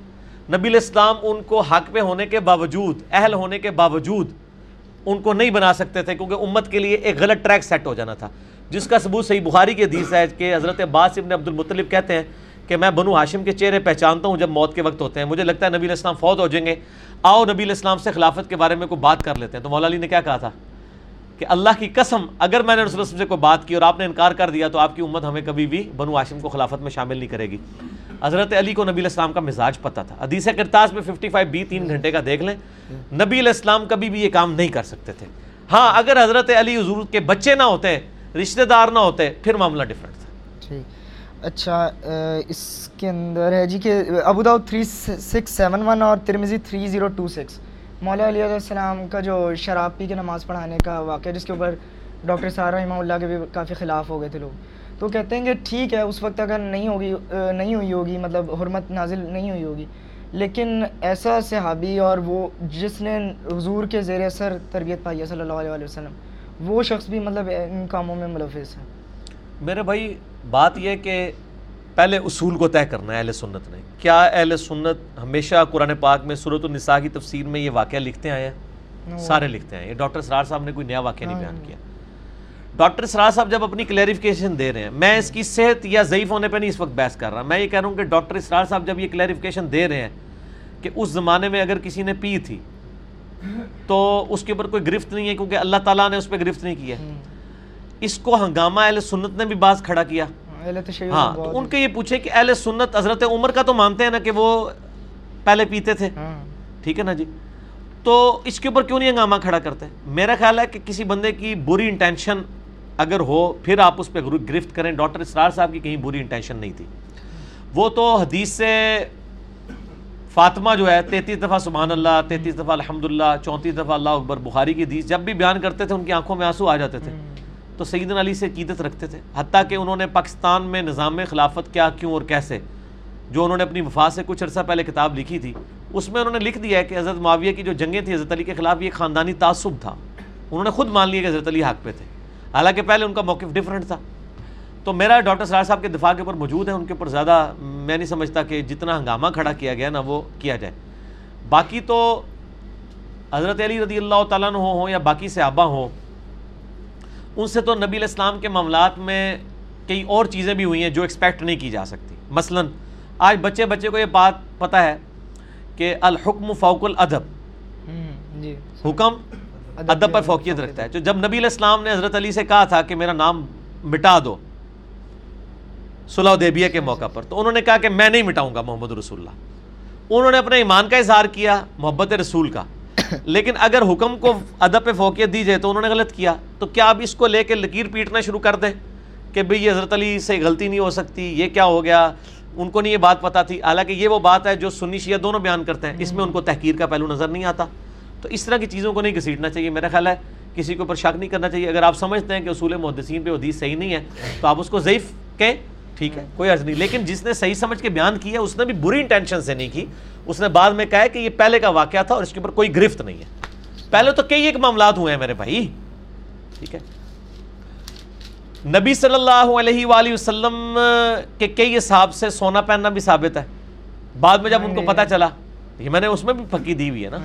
نبی علیہ السلام ان کو حق پہ ہونے کے باوجود، اہل ہونے کے باوجود ان کو نہیں بنا سکتے تھے، کیونکہ امت کے لیے ایک غلط ٹریک سیٹ ہو جانا تھا۔ جس کا ثبوت صحیح بخاری کی حدیث ہے کہ حضرت عباس ابن عبد المطلب کہتے ہیں کہ میں بنو ہاشم کے چہرے پہچانتا ہوں جب موت کے وقت ہوتے ہیں۔ مجھے لگتا ہے نبی علیہ السلام فوت ہو جائیں گے۔ آؤ نبی علیہ السلام سے خلافت کے بارے میں کوئی بات کر لیتے ہیں۔ تو مولا علی نے کیا کہا تھا؟ کہ اللہ کی قسم، اگر میں نے رسول وسلم سے کوئی بات کی اور آپ نے انکار کر دیا تو آپ کی امت ہمیں کبھی بھی بنو ہاشم کو خلافت میں شامل نہیں کرے گی۔ حضرت علی کو نبی علیہ السلام کا مزاج پتہ تھا۔ حدیث کرتاس میں 55 بی تین گھنٹے کا دیکھ لیں۔ نبی علیہ السلام کبھی بھی یہ کام نہیں کر سکتے تھے۔ ہاں اگر حضرت علی حضور کے بچے نہ ہوتے، رشتہ دار نہ ہوتے، پھر معاملہ ڈیفرنٹ تھا۔ ٹھیک۔ اچھا اس کے اندر ہے جی کہ Abu Dawud three six seven one اور Tirmidhi three zero two six مولا علیہ السلام کا جو شراب پی کے نماز پڑھانے کا واقعہ جس کے اوپر ڈاکٹر سارا رحمہ اللہ کے بھی کافی خلاف ہو گئے تھے لوگ۔ تو کہتے ہیں کہ ٹھیک ہے، اس وقت اگر نہیں ہوگی نہیں ہوئی ہوگی مطلب حرمت نازل نہیں ہوئی ہوگی۔ لیکن ایسا صحابی اور وہ جس نے حضور کے زیر اثر تربیت پائی ہے صلی اللہ علیہ وسلم، وہ شخص بھی مطلب ان کاموں میں ملوث ہے۔ میرے بھائی بات یہ کہ پہلے اصول کو طے کرنا ہے اہل سنت نے۔ کیا اہل سنت ہمیشہ قرآن پاک میں صورت النساء کی تفسیر میں یہ واقعہ لکھتے آئے ہیں؟ سارے لکھتے ہیں۔ یہ ڈاکٹر سرار صاحب نے کوئی نیا واقعہ نہیں بیان کیا۔ ڈاکٹر سرار صاحب جب اپنی کلیریفیکیشن دے رہے ہیں میں اس کی صحت یا ضعیف ہونے پہ نہیں اس وقت بحث کر رہا۔ میں یہ کہہ رہا ہوں کہ ڈاکٹر اسرار صاحب جب یہ کلیریفیکیشن دے رہے ہیں کہ اس زمانے میں اگر کسی نے پی تھی تو اس کے اوپر کوئی گرفت نہیں ہے کیونکہ اللہ تعالیٰ نے اس پہ گرفت نہیں کی ہے۔ اس کو ہنگامہ اہل سنت نے بھی باز کھڑا کیا۔ ہاں تو ان کے یہ پوچھے کہ اہل سنت حضرت عمر کا تو مانتے ہیں نا کہ وہ پہلے پیتے تھے۔ ہاں۔ ٹھیک ہے نا جی؟ تو اس کے اوپر کیوں نہیں ہنگامہ کھڑا کرتے؟ میرا خیال ہے کہ کسی بندے کی بری انٹینشن اگر ہو پھر آپ اس پہ گرفت کریں۔ ڈاکٹر اسرار صاحب کی کہیں بری انٹینشن نہیں تھی۔ وہ تو حدیث سے فاطمہ جو ہے تینتیس دفعہ سبحان اللہ تینتیس دفعہ الحمدللہ چونتیس دفعہ اللہ اکبر بخاری کی حدیث جب بھی بیان کرتے تھے ان کی آنکھوں میں آنسو آ جاتے تھے۔ تو تو سیدنا علی سے عقیدت رکھتے تھے، حتیٰ کہ انہوں نے پاکستان میں نظام خلافت کیا کیوں اور کیسے؟ جو انہوں نے اپنی وفات سے کچھ عرصہ پہلے کتاب لکھی تھی، اس میں انہوں نے لکھ دیا ہے کہ حضرت معاویہ کی جو جنگیں تھیں، حضرت علی کے خلاف یہ خاندانی تعصب تھا۔ انہوں نے خود مان لیا کہ حضرت علی حق پہ تھے۔ حالانکہ پہلے ان کا موقف ڈفرینٹ تھا۔ تو میرا ڈاکٹر سرار صاحب کے دفاع کے اوپر موجود ہے ان کے اوپر زیادہ میں نہیں سمجھتا کہ جتنا ہنگامہ کھڑا کیا گیا نا، وہ کیا جائے۔ باقی تو حضرت علی رضی اللہ تعالیٰ عنہ ہوں یا باقی صحابہ ہوں ان سے تو نبی الاسلام کے معاملات میں کئی اور چیزیں بھی ہوئی ہیں جو ایکسپیکٹ نہیں کی جا سکتی۔ مثلا آج بچے بچے کو یہ بات پتہ ہے کہ الحکم فوق الادب۔ جی۔ حکم ادب پر فوقیت رکھتا ہے۔ جو جب نبی علیہ السلام نے حضرت علی سے کہا تھا کہ میرا نام مٹا دو صلح دیبیہ کے موقع پر تو انہوں نے کہا کہ میں نہیں مٹاؤں گا محمد رسول اللہ۔ انہوں نے اپنے ایمان کا اظہار کیا محبت رسول کا۔ لیکن اگر حکم کو ادب پہ فوقیت دی جائے تو انہوں نے غلط کیا، تو کیا اب اس کو لے کے لکیر پیٹنا شروع کر دیں کہ بھئی یہ حضرت علی سے غلطی نہیں ہو سکتی، یہ کیا ہو گیا؟ ان کو نہیں یہ بات پتہ تھی۔ حالانکہ یہ وہ بات ہے جو سنی شیعہ دونوں بیان کرتے ہیں۔ اس میں ان کو تحقیر کا پہلو نظر نہیں آتا۔ تو اس طرح کی چیزوں کو نہیں گھسیٹنا چاہیے۔ میرا خیال ہے کسی کے اوپر شک نہیں کرنا چاہیے۔ اگر آپ سمجھتے ہیں کہ اصول محدثین پہ حدیث صحیح نہیں ہے، تو آپ اس کو ضعیف کہیں۔ ٹھیک ہے کوئی عرض نہیں۔ لیکن جس نے صحیح سمجھ کے بیان کیا اس نے بھی بری انٹینشن سے نہیں کی۔ اس نے بعد میں کہا ہے کہ یہ پہلے کا واقعہ تھا اور اس کے اوپر کوئی گرفت نہیں ہے۔ پہلے تو کئی ایک معاملات ہوئے ہیں میرے بھائی۔ ٹھیک ہے۔ نبی صلی اللہ علیہ وآلہ وسلم کے کئی حساب سے سونا پہننا بھی ثابت ہے۔ بعد میں جب ان کو پتہ چلا یہ میں نے اس میں بھی پکی دی ہوئی ہے نا۔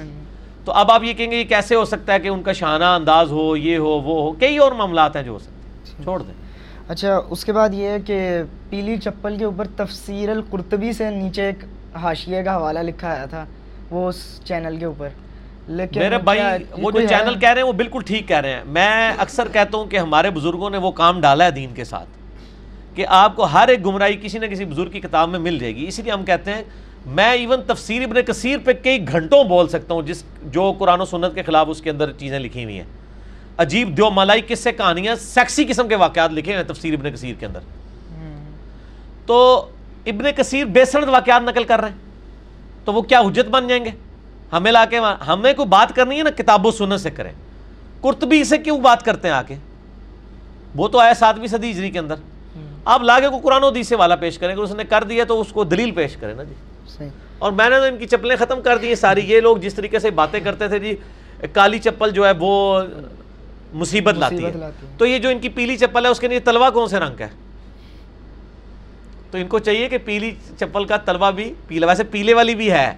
تو اب آپ یہ کہیں گے یہ کیسے ہو سکتا ہے کہ ان کا شانہ انداز ہو یہ ہو وہ ہو کئی اور معاملات ہیں جو ہو سکتے ہیں۔ چھوڑ دیں۔ اچھا اس کے بعد یہ ہے کہ پیلی چپل کے اوپر تفسیر القرطبی سے نیچے ایک حاشیے کا حوالہ لکھا آیا تھا وہ اس چینل کے اوپر۔ لیکن میرے بھائی وہ جو؟ چینل کہہ رہے ہیں وہ بالکل ٹھیک کہہ رہے ہیں۔ میں اکثر کہتا ہوں کہ ہمارے بزرگوں نے وہ کام ڈالا ہے دین کے ساتھ کہ آپ کو ہر ایک گمراہی کسی نہ کسی بزرگ کی کتاب میں مل جائے گی۔ اسی لیے ہم کہتے ہیں میں ایون تفسیر ابن کثیر پہ کئی گھنٹوں بول سکتا ہوں جس جو قرآن و سنت کے خلاف اس کے اندر چیزیں لکھی ہوئی ہیں۔ عجیب دیو ملائی قصے سے کہانیاں سیکسی قسم کے واقعات لکھے ہیں تفسیر ابن کثیر کے اندر۔ تو ابن کثیر بے سند واقعات نقل کر رہے ہیں۔ تو وہ کیا حجت بن جائیں گے؟ ہمیں لا کے ہمیں کوئی بات کرنی ہے نا کتاب و سنت سے کریں۔ قرطبی سے کیوں بات کرتے ہیں آ کے؟ وہ تو آیا ساتویں صدی ہجری کے اندر۔ آپ لاگے کو قرآن و حدیث سے والا پیش کریں اگر اس نے کر دیا تو اس کو دلیل پیش کریں نا جی۔ صحیح۔ اور میں نے تو ان کی چپلیں ختم کر دی ہیں ساری یہ لوگ جس طریقے سے باتیں کرتے تھے جی کالی چپل جو ہے وہ مصیبت لاتی ہے۔ تو یہ جو ان کی پیلی چپل ہے اس کے لیے تلوا کون سے رنگ کا ہے؟ تو ان کو چاہیے کہ پیلی چپل کا تلوا بھی پیلا ویسے پیلے والی بھی ہے۔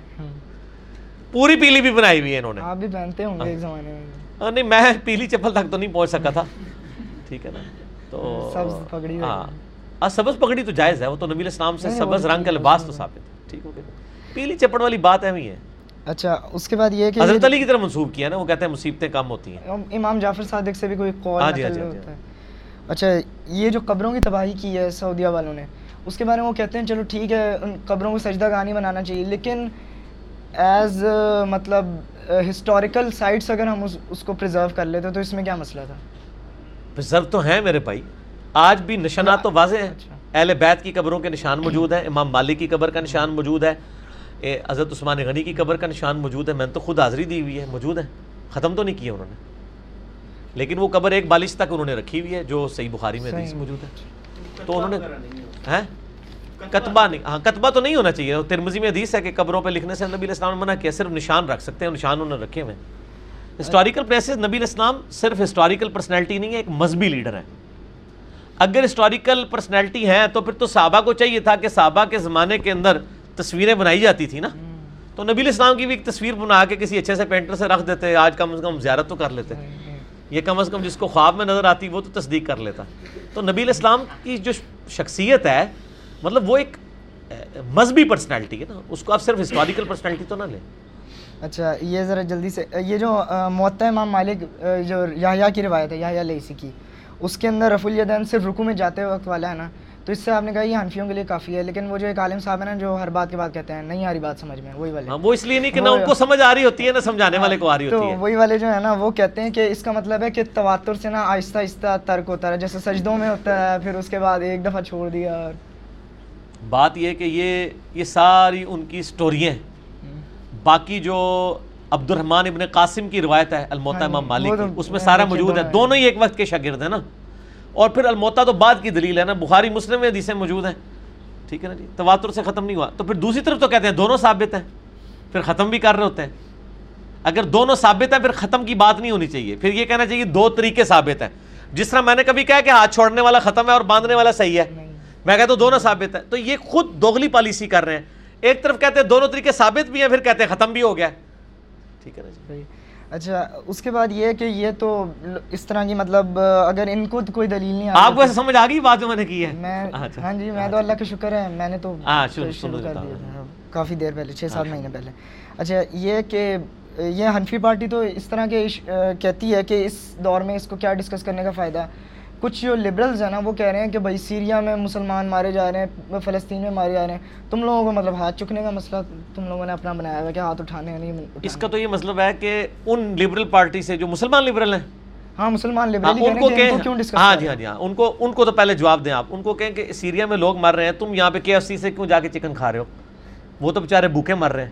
پوری پیلی بھی بنائی ہوئی ہے انہوں نے۔ آپ بھی پہنتے ہوں گے ایک زمانے میں۔ ہاں، نہیں میں پیلی چپل تک تو نہیں پہنچ سکا تھا۔ ٹھیک ہے نا؟ تو سبز پگڑی ہاں۔ ہاں سبز پگڑی تو جائز ہے وہ تو نبی الاسلام سے سبز رنگ کا لباس تو ثابت ہے۔ ٹھیک ہو گیا پیلی چپڑ والی بات ہے ہے۔ اچھا اس کے بعد یہ کہ حضرت علی کی طرف منسوب کیا نا وہ کہتے ہیں مصیبتیں کم ہوتی ہیں۔ امام جعفر صادق سے بھی کوئی قول ہاں جی، ہاں جی، ہاں جی، ہوتا ہے۔ اچھا یہ جو قبروں کی تباہی کی ہے سعودیہ والوں نے اس کے بارے میں وہ کہتے ہیں چلو ٹھیک ہے ان قبروں کو سجدہ گانی بنانا چاہیے لیکن ایز مطلب ہسٹوریکل سائٹس اگر ہم اس کو پرزرو کر لیتے تو اس میں کیا مسئلہ تھا؟ پرزرو تو ہیں میرے بھائی آج بھی نشانات تو واضح ہیں۔ اچھا۔ اہل بیت کی قبروں کے نشان موجود ہیں امام مالک کی قبر کا نشان موجود ہے۔ حضرت عثمان غنی کی قبر کا نشان موجود ہے میں نے تو خود حاضری دی ہوئی ہے موجود ہے ختم تو نہیں کیا انہوں نے۔ لیکن وہ قبر ایک بالش تک انہوں نے رکھی ہوئی ہے جو صحیح بخاری میں حدیث۔ موجود ہے۔ تو انہوں نے ہیں کتبہ نہیں ہاں کتبہ تو نہیں ہونا چاہیے۔ ترمزی میں حدیث ہے کہ قبروں پہ لکھنے سے نبی علیہ السلام نے منع کیا صرف نشان رکھ سکتے ہیں نشان انہوں نے رکھے ہوئے ہیں۔ ہسٹوریکل پلیسز نبی علیہ السلام صرف ہسٹوریکل پرسنالٹی نہیں ہے ایک مذہبی لیڈر ہے اگر ہسٹوریکل پرسنالٹی ہے تو پھر تو صحابہ کو چاہیے تھا کہ صحابہ کے زمانے کے اندر تصویریں بنائی جاتی تھی نا، تو نبی علیہ السلام کی بھی ایک تصویر بنا کے کسی اچھے سے پینٹر سے رکھ دیتے، آج کم از کم زیارت تو کر لیتے۔ یہ کم از کم جس کو خواب میں نظر آتی وہ تو تصدیق کر لیتا۔ تو نبی علیہ السلام کی جو شخصیت ہے مطلب وہ ایک مذہبی پرسنالٹی ہے نا۔ اس کو آپ صرف ہسٹوریکل پرسنالٹی تو نہ لیں۔ اچھا یہ ذرا جلدی سے، یہ جو معطا امام مالک جو یحییٰ کی روایت ہے، یحییٰ لیسی کی، اس کے اندر رفع الیدین صرف رکوع میں جاتے وقت والا ہے نا۔ تو اس سے آپ نے کہا یہ حنفیوں کے لیے کافی ہے لیکن وہ جو ایک عالم صاحب ہیں نا جو ہر بات کے بعد کہتے ہیں نہیں آ رہی بات سمجھ میں وہی والے۔ ہاں وہ اس لیے نہیں کہ نہ ان کو سمجھ آ رہی ہوتی ہے نہ سمجھانے والے کو آ رہی تو ہوتی ہے۔ وہی والے جو ہے نا وہ کہتے ہیں کہ اس کا مطلب ہے کہ تواتر سے نا آہستہ آہستہ ترک ہوتا ہے جیسے سجدوں میں ہوتا ہے پھر اس کے بعد ایک دفعہ چھوڑ دیا۔ بات یہ کہ یہ یہ ساری ان کی سٹوریاں ہیں۔ باقی جو عبد الرحمن ابن قاسم کی روایت ہے الموتا ہاں جی، امام مالک تو اس میں سارا موجود ہے۔ دونوں ہی ایک وقت کے شاگرد ہیں نا۔ اور پھر الموتا تو بعد کی دلیل ہے نا بخاری مسلم میں حدیثیں موجود ہیں۔ ٹھیک ہے نا جی؟ تواتر سے ختم نہیں ہوا۔ تو پھر دوسری طرف تو کہتے ہیں دونوں ثابت ہیں۔ پھر ختم بھی کر رہے ہوتے ہیں۔ اگر دونوں ثابت ہیں پھر ختم کی بات نہیں ہونی چاہیے۔ پھر یہ کہنا چاہیے دو طریقے ثابت ہیں۔ جس طرح میں نے کبھی کہا کہ ہاتھ چھوڑنے والا ختم ہے اور باندھنے والا صحیح ہے۔ میں کہتا ہوں دونوں ثابت ہے تو یہ خود دوغلی پالیسی کر رہے ہیں۔ ایک طرف کہتے ہیں دونوں طریقے ثابت بھی ہیں پھر کہتے ہیں ختم بھی ہو گیا۔ ٹھیک ہے نا جی؟ اچھا اس کے بعد یہ ہے کہ یہ تو اس طرح کی مطلب اگر ان کو کوئی دلیل نہیں آپ کو سمجھ آ گئی بات جو میں نے کی ہے میں اچھا۔ ہاں جی میں تو اللہ کا شکر ہے میں نے تو شروع- کر۔ دیا کافی دیر پہلے چھ سات مہینے پہلے اچھا یہ کہ یہ حنفی پارٹی تو اس طرح کے کہتی ہے کہ اس دور میں اس کو کیا ڈسکس کرنے کا فائدہ کچھ جو لبرلز ہیں نا وہ کہہ رہے ہیں کہ بھائی سیریا میں مسلمان مارے جا رہے ہیں فلسطین میں مارے جا رہے ہیں۔ تم لوگوں کو مطلب ہاتھ چکنے کا مسئلہ تم لوگوں نے اپنا بنایا ہوا ہے کہ ہاتھ اٹھانے نہیں۔ اس کا تو یہ مطلب ہے کہ ان لبرل پارٹی سے جو مسلمان لبرل ہیں۔ ہاں مسلمان ہاں، لبرل ان کو کیوں کہیں ڈسکس ہاں جی ہاں جی ہاں۔ ان کو ان کو تو پہلے جواب دیں آپ۔ ان کو کہیں کہ سیریا میں لوگ مر رہے ہیں تم یہاں پہ کے ایف سی سے کیوں جا کے چکن کھا رہے ہو؟ وہ تو بےچارے بھوکے مر رہے ہیں۔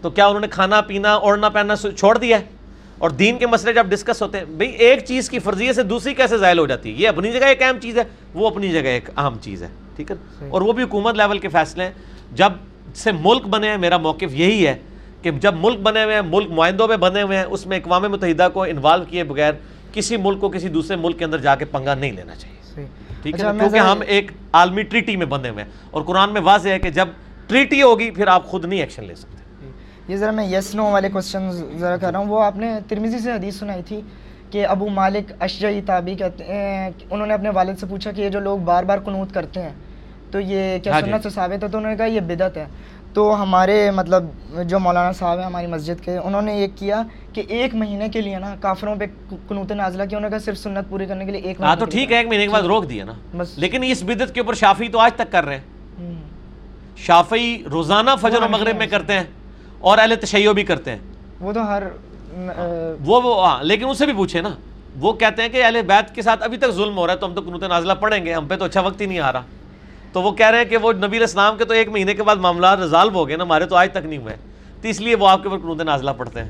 تو کیا انہوں نے کھانا پینا اوڑھنا پہننا چھوڑ دیا ہے؟ اور دین کے مسئلے جب ڈسکس ہوتے ہیں بھئی ایک چیز کی فرضیے سے دوسری کیسے زائل ہو جاتی؟ ہے یہ اپنی جگہ ایک اہم چیز ہے وہ اپنی جگہ ایک اہم چیز ہے ٹھیک ہے؟ اور وہ بھی حکومت لیول کے فیصلے ہیں۔ جب سے ملک بنے ہیں میرا موقف یہی ہے کہ جب ملک بنے ہوئے ہیں ملک معاہدوں میں بنے ہوئے ہیں اس میں اقوام متحدہ کو انوالو کیے بغیر کسی ملک کو کسی دوسرے ملک کے اندر جا کے پنگا نہیں لینا چاہیے۔ ٹھیک ہے؟ اچھا، کیونکہ ہم ایک عالمی ٹریٹی میں بندے ہوئے ہیں۔ اور قرآن میں واضح ہے کہ جب ٹریٹی ہوگی پھر آپ خود نہیں ایکشن لے سکتے۔ یہ ذرا میں یس نو والے کوشچن ذرا کر رہا ہوں۔ وہ آپ نے ترمیزی سے حدیث سنائی تھی کہ ابو مالک اشجعی تابی کہتے ہیں انہوں نے اپنے والد سے پوچھا کہ یہ جو لوگ بار بار قنوت کرتے ہیں تو یہ کیا ہاں جی۔ سنت سے ثابت ہے؟ تو انہوں نے کہا یہ بدعت ہے۔ تو ہمارے مطلب جو مولانا صاحب ہیں ہماری مسجد کے انہوں نے یہ کیا کہ ایک مہینے کے لیے نا کافروں پہ قنوت نازلہ کیا۔ انہوں نے کہا صرف سنت پوری کرنے کے لیے ایک ہاں مہینے تو ٹھیک ہے ایک مہینے کے بعد روک دیا نا۔ بس۔ لیکن اس بدت کے اوپر شافی تو آج تک کر رہے ہیں۔ ہوں۔ شافعی روزانہ فجر و مغرب میں۔ کرتے ہیں۔ اور اہل تشیع بھی کرتے ہیں۔ وہ تو ہر ا، وہ وہ ہاں لیکن ان سے بھی پوچھے نا۔ وہ کہتے ہیں کہ اہل بیت کے ساتھ ابھی تک ظلم ہو رہا ہے تو ہم تو قنوت نازلہ پڑھیں گے ہم پہ تو اچھا وقت ہی نہیں آ رہا۔ تو وہ کہہ رہے ہیں کہ وہ نبی علیہ السلام کے تو ایک مہینے کے بعد معاملات ریزالو ہو گئے نا ہمارے تو آج تک نہیں ہوئے۔ تو اس لیے وہ آپ کے اوپر قنوت نازلہ پڑھتے ہیں۔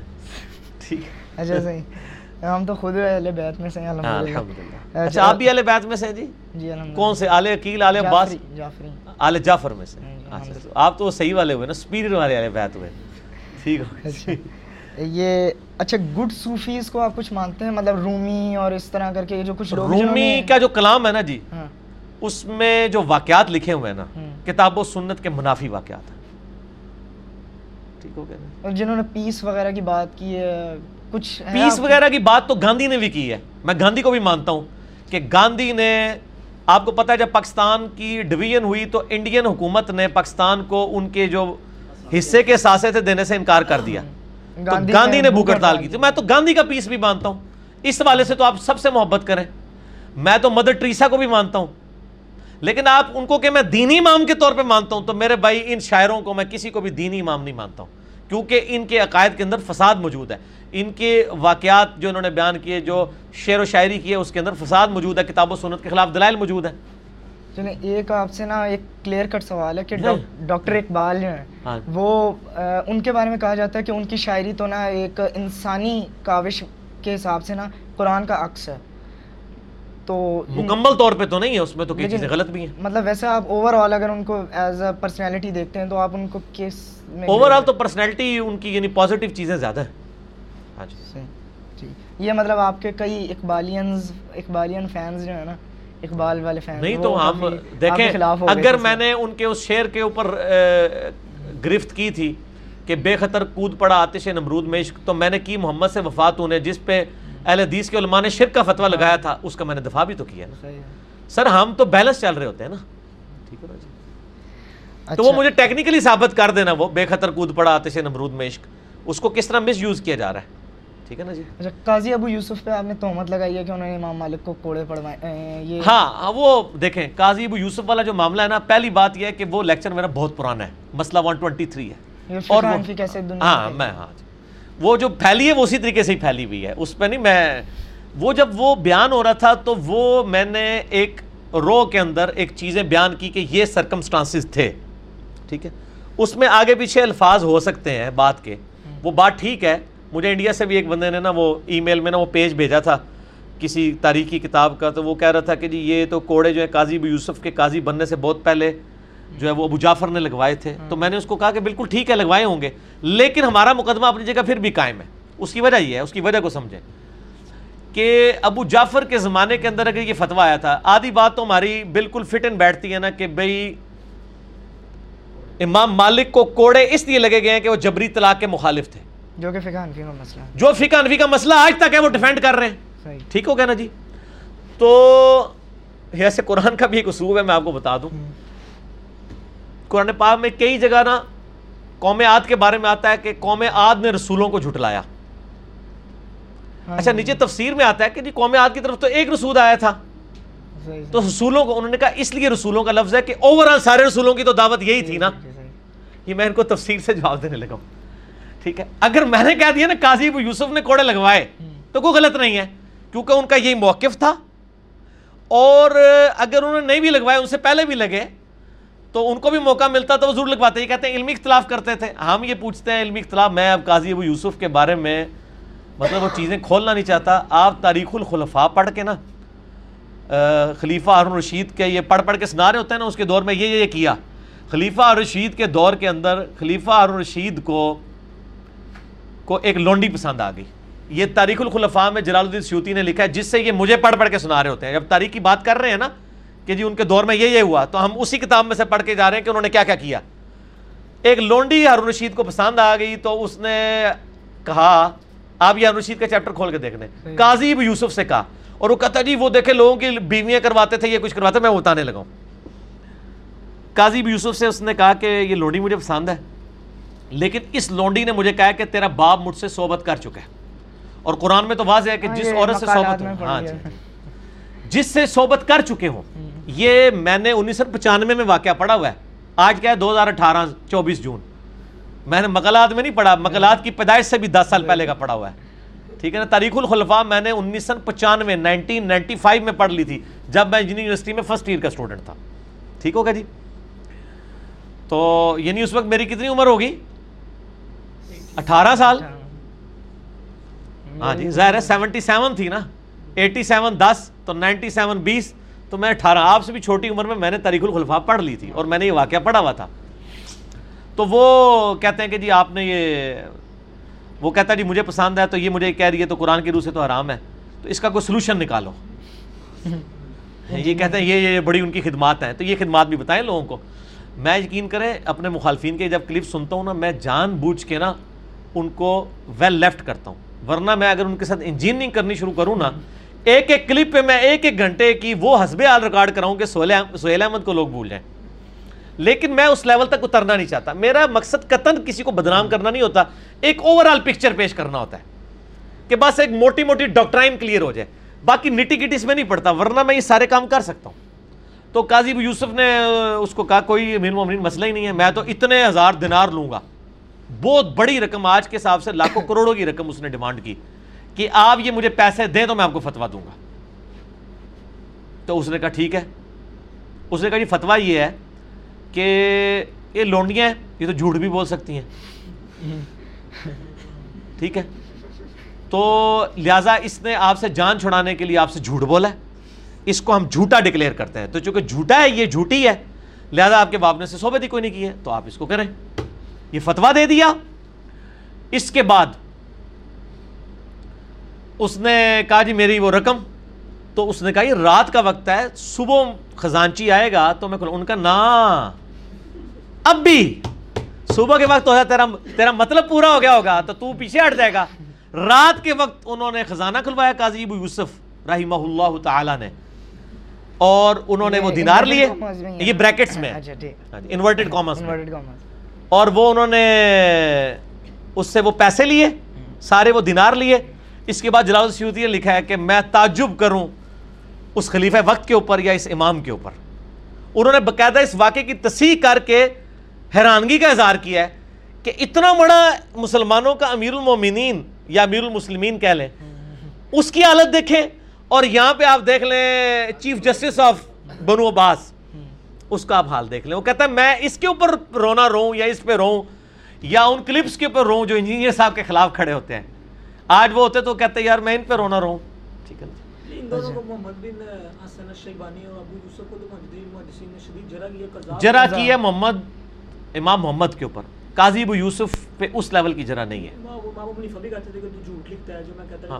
ٹھیک۔ ہے اچھا صحیح۔ ہم تو خود اہل بیت میں سے ہیں ہاں الحمدللہ۔ الحمدللہ۔ اچھا آپ بھی اہل بیت میں سے ہیں جی؟ جی الحمدللہ۔ کون سے؟ آل عقیل آل عباس؟ آل جعفر میں سے۔ ہاں اچھا تو آپ تو صحیح والے ہوئے نا سپیریئر والے آل بیت ہوئے۔ ٹھیک اچھا۔ یہ اچھا گڈ صوفیز کو آپ کچھ مانتے ہیں؟ مطلب رومی اور اس طرح کر کے یہ جو کچھ رومی کا جو کلام ہے نا جی ہاں۔ اس میں جو واقعات لکھے ہوئے ہیں نا ہوں۔ کتاب و سنت کے منافی واقعات ہیں۔ ٹھیک ہو گیا نا۔ اور جنہوں نے پیس وغیرہ کی بات کی ہے کچھ پیس وغیرہ کی بات تو گاندھی نے بھی کی ہے۔ میں گاندھی کو بھی مانتا ہوں کہ گاندھی نے آپ کو پتا ہے جب پاکستان کی ڈویژن ہوئی تو انڈین حکومت نے پاکستان کو ان کے جو حصے کے ساسے تھے دینے سے انکار کر دیا۔ تو گاندھی نے بھوک ہڑتال کی تھی۔ میں تو گاندھی کا پیس بھی مانتا ہوں۔ اس حوالے سے تو آپ سب سے محبت کریں۔ میں تو مدر ٹریسا کو بھی مانتا ہوں۔ لیکن آپ ان کو کہ میں دینی امام کے طور پہ مانتا ہوں تو میرے بھائی ان شاعروں کو میں کسی کو بھی دینی امام نہیں مانتا ہوں۔ کیونکہ ان کے عقائد کے اندر فساد موجود ہے۔ ان کے واقعات جو انہوں نے بیان کیے جو شعر و شاعری کی ہے اس کے اندر فساد موجود ہے کتاب و سنت کے خلاف دلائل موجود ہے چلیں ایک آپ سے نا ایک کلیئر کٹ سوال ہے کہ۔ ڈاک- ڈاکٹر اقبال جو ہیں ہاں. وہ ان کے بارے میں کہا جاتا ہے کہ ان کی شاعری تو نا ایک انسانی کاوش کے حساب سے نا قرآن کا عکس ہے۔ تو مکمل طور پہ تو نہیں ہے اس میں تو کئی چیزیں غلط بھی ہیں۔ مطلب ویسے آپ اوور آل اگر ان کو ایز اے پرسنالٹی دیکھتے ہیں تو آپ ان کو کس میں اوور آل تو پرسنالٹی ان کی یعنی پازیٹیو چیزیں زیادہ ہیں۔ ہاں جی۔ جی۔ یہ مطلب آپ کے کئی اقبالینز اقبالین فینز جو ہیں نا اقبال والے فینز نہیں تو ہم دیکھیں اگر میں نے ان کے اس شعر کے اوپر گرفت کی تھی کہ بے خطر کود پڑا آتش نمرود میں عشق تو میں نے کی محمد سے وفات نے جس پہ اہل حدیث کے علماء نے شرک کا فتویٰ لگایا تھا اس کا میں نے دفاع بھی تو کیا۔ نا سر ہم تو بیلنس چل رہے ہوتے ہیں نا۔ ٹھیک ہے نا جی تو وہ مجھے ٹیکنیکلی ثابت کر دینا وہ بے خطر کود پڑا آتش نمرود میں عشق اس کو کس طرح مس یوز کیا جا رہا ہے؟ ٹھیک ہے نا جی؟ اچھا قاضی ابو یوسف پہ آپ نے تہمت لگائی ہے کہ انہوں نے امام مالک کو کوڑے پڑوائے ہاں ہاں، وہ دیکھیں قاضی ابو یوسف والا جو معاملہ ہے نا پہلی بات یہ ہے کہ وہ لیکچر میرا بہت پرانا ہے مسئلہ 123 ہے۔ اور ہاں میں میں ہاں جی۔ وہ جو پھیلی ہے وہ اسی طریقے سے ہی پھیلی ہوئی ہے۔ اس پہ نہیں میں وہ جب وہ بیان ہو رہا تھا تو وہ میں نے ایک رو کے اندر ایک چیزیں بیان کی کہ یہ سرکمسٹانسز تھے۔ ٹھیک ہے؟ اس میں آگے پیچھے الفاظ ہو سکتے ہیں بات کے۔ وہ بات ٹھیک ہے مجھے انڈیا سے بھی ایک بندے نے نا وہ ای میل میں نا وہ پیج بھیجا تھا، کسی تاریخی کتاب کا، تو وہ کہہ رہا تھا کہ جی یہ تو کوڑے جو ہے قاضی ابو یوسف کے قاضی بننے سے بہت پہلے جو ہے وہ ابو جعفر نے لگوائے تھے۔ تو میں نے اس کو کہا کہ بالکل ٹھیک ہے، لگوائے ہوں گے، لیکن ہمارا مقدمہ اپنی جگہ پھر بھی قائم ہے۔ اس کی وجہ یہ ہے، اس کی وجہ کو سمجھیں کہ ابو جعفر کے زمانے کے اندر اگر یہ فتویٰ آیا تھا، آدھی بات تو ہماری بالکل فٹ اینڈ بیٹھتی ہے نا کہ بھئی امام مالک کو کوڑے اس لیے لگے گئے ہیں کہ وہ جبری طلاق کے مخالف تھے۔ جو کہ فقہ حنفی کا مسئلہ ہے۔ جو فقہ انفی کا مسئلہ آج تک ہے وہ ڈیفینڈ کر رہے ہیں۔ ٹھیک ہو گیا نا جی؟ تو ایسے قرآن کا بھی ایک اصول ہے میں آپ کو بتا دوں۔ قرآن پاک میں کئی جگہ نا قوم عاد کے بارے میں آتا ہے کہ قوم عاد نے رسولوں کو جھٹلایا۔ ہاں۔ اچھا نیچے تفسیر میں آتا ہے کہ جی قوم عاد کی طرف تو ایک رسول آیا تھا۔ تو رسولوں کو انہوں نے کہا اس لیے رسولوں کا لفظ ہے کہ اوور آل سارے رسولوں کی تو دعوت یہی تھی نا۔ یہ میں ان کو تفسیر سے جواب دینے لگا ہوں۔ ٹھیک ہے۔ اگر میں نے کہہ دیا نا قاضی ابو یوسف نے کوڑے لگوائے، تو کوئی غلط نہیں ہے، کیونکہ ان کا یہی موقف تھا۔ اور اگر انہوں نے نہیں بھی لگوائے، ان سے پہلے بھی لگے، تو ان کو بھی موقع ملتا تو وہ ضرور لگواتے۔ یہ کہتے ہیں، علمی اختلاف کرتے تھے۔ ہم یہ پوچھتے ہیں، علمی اختلاف، میں اب قاضی ابو یوسف کے بارے میں مطلب وہ چیزیں کھولنا نہیں چاہتا۔ آپ تاریخ الخلفاء پڑھ کے نا خلیفہ ہارون رشید کے یہ پڑھ پڑھ کے سنا رہے ہوتے ہیں نا، اس کے دور میں یہ یہ کیا۔ خلیفہ رشید کے دور کے اندر، خلیفہ ہارون رشید کو کو ایک لونڈی پسند آ گئی۔ یہ تاریخ الخلفاء میں جلال الدین سیوتی نے لکھا ہے جس سے یہ مجھے پڑھ پڑھ کے سنا رہے ہوتے ہیں۔ جب تاریخ کی بات کر رہے ہیں نا کہ جی ان کے دور میں یہ یہ ہوا تو ہم اسی کتاب میں سے پڑھ کے جا رہے ہیں کہ انہوں نے کیا کیا کیا۔ ایک لونڈی ہارون رشید کو پسند آ گئی تو اس نے کہا آپ یہ ہارون رشید کا چیپٹر کھول کے دیکھ لیں قاضی یوسف سے کہا اور وہ کہتا جی وہ دیکھے لوگوں کی بیویاں کرواتے تھے یہ کچھ کرواتے میں بتانے لگا ہوں۔ قاضی یوسف سے اس نے کہا کہ یہ لونڈی مجھے پسند ہے۔ لیکن اس لونڈی نے مجھے کہا کہ تیرا باپ مجھ سے صحبت کر چکا ہے۔ اور قرآن میں تو واضح ہے کہ جس عورت سے صحبت ہاں جی۔ جس سے صحبت کر چکے ہوں یہ میں نے انیس سو پچانوے میں واقعہ پڑھا ہوا ہے۔ آج کیا ہے؟ دو ہزار اٹھارہ چوبیس جون۔ میں نے مقالات میں نہیں پڑھا مقالات کی پیدائش سے بھی دس سال پہلے کا پڑھا ہوا ہے۔ ٹھیک ہے نا؟ تاریخ الخلفاء میں نے انیس سو پچانوے نائنٹین نائنٹی فائیو میں پڑھ لی تھی جب میں انجینئرنگ یونیورسٹی میں فرسٹ ایئر کا اسٹوڈنٹ تھا۔ ٹھیک ہوگا جی؟ تو یعنی اس وقت میری کتنی عمر ہوگی؟ اٹھارہ سال؟ ہاں جی ظاہر ہے سیونٹی سیون تھی نا۔ ایٹی سیون دس تو نائنٹی سیون بیس۔ تو میں اٹھارہ آپ سے بھی چھوٹی عمر میں میں نے تاریخ الخلفاء پڑھ لی تھی اور میں نے یہ واقعہ پڑھا ہوا تھا۔ تو وہ کہتے ہیں کہ جی آپ نے یہ وہ کہتا ہے جی مجھے پسند ہے تو یہ مجھے کہہ رہی ہے تو قرآن کی روح سے تو حرام ہے۔ تو اس کا کوئی سلوشن نکالو۔ یہ کہتے ہیں یہ یہ بڑی ان کی خدمات ہیں۔ تو یہ خدمات بھی بتائیں لوگوں کو۔ میں یقین کریں اپنے مخالفین کے جب کلپ سنتا ہوں نا میں جان بوجھ کے نا ان کو ویل لیفٹ کرتا ہوں۔ ورنہ میں اگر ان کے ساتھ انجینئرنگ کرنی شروع کروں نا، ایک ایک کلپ پہ میں ایک ایک گھنٹے کی وہ حسب حال ریکارڈ کراؤں کہ سہیل احمد کو لوگ بھول جائیں۔ لیکن میں اس لیول تک اترنا نہیں چاہتا۔ میرا مقصد قطن کسی کو بدنام کرنا نہیں ہوتا، ایک اوور آل پکچر پیش کرنا ہوتا ہے کہ بس ایک موٹی موٹی ڈاکٹرائن کلیئر ہو جائے۔ باقی نٹی کٹی اس میں نہیں پڑتا، ورنہ میں یہ سارے کام کر سکتا ہوں۔ تو قاضی یوسف نے اس کو کہا، کوئی امیر مومنین مسئلہ ہی نہیں ہے، میں تو اتنے ہزار دینار لوں گا۔ بہت بڑی رقم آج کے حساب سے لاکھوں کروڑوں کی رقم اس نے ڈیمانڈ کی کہ آپ یہ مجھے پیسے دیں تو میں آپ کو فتوا دوں گا۔ تو اس نے کہا ٹھیک ہے۔ اس نے کہا جی فتوا یہ ہے کہ یہ لونڈیاں ہیں، یہ تو جھوٹ بھی بول سکتی ہیں۔ ٹھیک ہے۔ تو لہٰذا اس نے آپ سے جان چھڑانے کے لیے آپ سے جھوٹ بولا۔ ہے اس کو ہم جھوٹا ڈکلیئر کرتے ہیں۔ تو چونکہ جھوٹا ہے، یہ جھوٹی ہے، لہٰذا آپ کے باپ نے سے صحبت ہی کوئی نہیں کی ہے، تو آپ اس کو کریں۔ یہ فتوا دے دیا۔ اس کے بعد اس نے کہا جی میری وہ رقم۔ تو اس نے کہا یہ رات کا وقت ہے صبح خزانچی آئے گا تو میں ان کا نا اب بھی صبح کے وقت ہو جائے تیرا تیرا مطلب پورا ہو گیا ہوگا تو تو پیچھے ہٹ جائے گا۔ رات کے وقت انہوں نے خزانہ کھلوایا قاضی ابو یوسف رحمہ اللہ تعالی نے۔ اور انہوں نے وہ دینار لیے یہ بریکٹس میں۔ اچھا انورٹڈ کامرس میں۔ انورٹڈ کامرس اور وہ انہوں نے اس سے وہ پیسے لیے، سارے وہ دینار لیے۔ اس کے بعد جلال السیوطی نے لکھا ہے کہ میں تعجب کروں اس خلیفہ وقت کے اوپر یا اس امام کے اوپر۔ انہوں نے باقاعدہ اس واقعے کی تصحیح کر کے حیرانگی کا اظہار کیا ہے کہ اتنا بڑا مسلمانوں کا امیر المومنین یا امیر المسلمین کہہ لیں، اس کی حالت دیکھیں۔ اور یہاں پہ آپ دیکھ لیں، چیف جسٹس آف بنو عباس۔ اس کا آپ حال دیکھ لیں۔ وہ کہتا ہے میں اس کے اوپر رونا رہوں یا اس پہ رہوں یا ان کلپس کے اوپر رہوں جو انجینئر صاحب کے خلاف کھڑے ہوتے ہیں۔ آج وہ ہوتے تو کہتے ہیں یار میں ان پہ رونا رہوں۔ ٹھیک ہے شدید جرا کی ہے محمد امام محمد کے اوپر۔ قاضی ابو یوسف پہ اس لیول کی جرا نہیں ہے۔ ہاں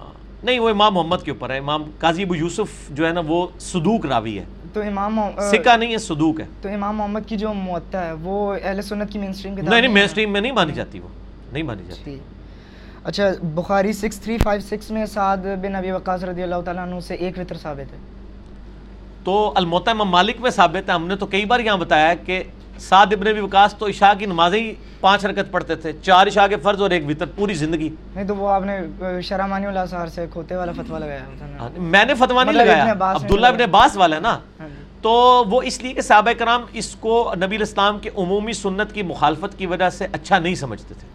ہاں۔ نہیں وہ امام محمد کے اوپر ہے۔ امام قاضی ابو یوسف جو ہے نا وہ صدوق راوی ہے۔ تو امام سکہ نہیں ہے صدوق ہے۔ تو امام محمد کی جو معطا ہے وہ اہل سنت کی مین اسٹریم کتاب نہیں نہیں مین ہے؟ اسٹریم میں نہیں مانی جاتی وہ۔ نہیں مانی جاتی۔ ٹھیک۔ اچھا Bukhari six three five six میں سعد بن ابی وقاص رضی اللہ تعالیٰ عنہ سے ایک وطر ثابت ہے۔ تو الموتا امام مالک میں ثابت ہے۔ ہم نے تو کئی بار یہاں بتایا کہ سعد ابن ابی وقاص تو عشاء کی نمازیں ہی پانچ رکعت پڑھتے تھے چار عشاء کے فرض اور ایک وطر پوری زندگی۔ نہیں تو وہ آپ نے شرح مانی اللہ سے کھوتے والا فتویٰ لگایا ہاں، میں نے فتوا نہیں مطلب لگایا عبداللہ ابن۔ عباس والا ہے نا؟ ہاں جی۔ تو وہ اس لیے کہ صحابہ کرام اس کو نبی الاسلام کے عمومی سنت کی مخالفت کی وجہ سے اچھا نہیں سمجھتے تھے۔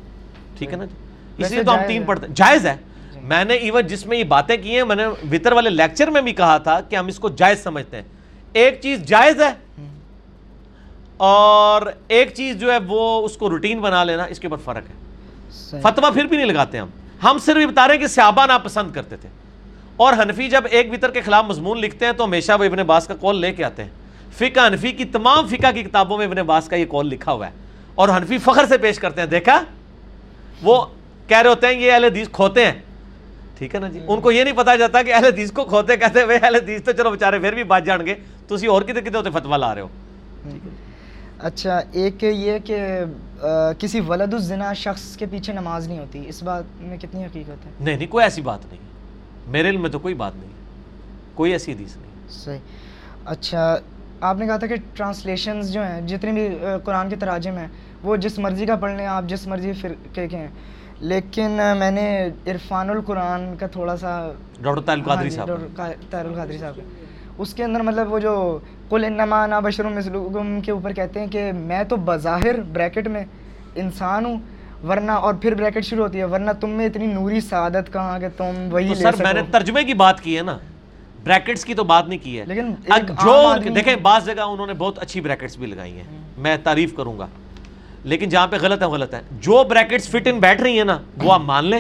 ٹھیک ہے نا جی؟ اس لیے تو ہم تین۔ پڑھتے ہیں جائز ہے۔ میں نے ایون جس میں یہ باتیں کی ہیں میں نے وطر والے لیکچر میں بھی کہا تھا کہ ہم اس کو جائز سمجھتے ہیں۔ ایک چیز جائز ہے اور ایک چیز جو ہے وہ اس کو روٹین بنا لینا اس کے اوپر فرق ہے۔ فتوا پھر بھی نہیں لگاتے ہم۔ ہم صرف یہ بتا رہے ہیں کہ صحابہ ناپسند کرتے تھے۔ اور حنفی جب ایک وطر کے خلاف مضمون لکھتے ہیں تو ہمیشہ وہ ابن باس کا قول لے کے آتے ہیں۔ فقہ حنفی کی تمام فقہ کی کتابوں میں ابن باس کا یہ قول لکھا ہوا ہے۔ اور حنفی فخر سے پیش کرتے ہیں۔ دیکھا؟ وہ کہہ رہے ہوتے ہیں یہ اہل حدیث کھوتے ہیں۔ ٹھیک ہے نا جی؟ ان کو یہ نہیں پتا جاتا کہ اہل حدیث کو کھوتے کہتے ہیں اہل حدیث تو چلو بیچارے پھر بھی بات جان گے۔ تسی اور کتے کتے ہوتے فتوا لا رہے ہو۔ اچھا ایک یہ کہ کسی ولد الزنا شخص کے پیچھے نماز نہیں ہوتی اس بات میں کتنی حقیقت ہے؟ نہیں نہیں کوئی ایسی بات نہیں۔ میرے علم میں تو کوئی بات نہیں کوئی ایسی حدیث نہیں۔ صحیح۔ اچھا آپ نے کہا تھا کہ ٹرانسلیشنز جو ہیں جتنے بھی قرآن کے تراجم ہیں وہ جس مرضی کا پڑھ لیں آپ جس مرضی فرقے کے ہیں۔ لیکن میں نے عرفان القرآن کا تھوڑا سا ڈاکٹر طالب ہاں قادری جی، صاحب۔ طاہر القادری صاحب۔ اس کے اندر مطلب وہ جو کل انما انا بشر مثلکم کے اوپر کہتے ہیں کہ میں تو بظاہر بریکٹ میں انسان ہوں ورنہ اور پھر بریکٹ شروع ہوتی ہے ورنہ تم میں اتنی نوری سعادت کہاں کہ تم وہی تو لے سر میں نے ترجمے کی بات کی ہے نا بریکٹس کی تو بات نہیں کی ہے۔ لیکن ایک جو دیکھیں بعض جگہ انہوں نے بہت اچھی بریکٹس بھی لگائی ہیں میں تعریف کروں گا۔ لیکن جہاں پہ غلط ہے غلط ہے۔ جو بریکٹس فٹ ان بیٹھ رہی ہیں نا وہ آپ مان لیں۔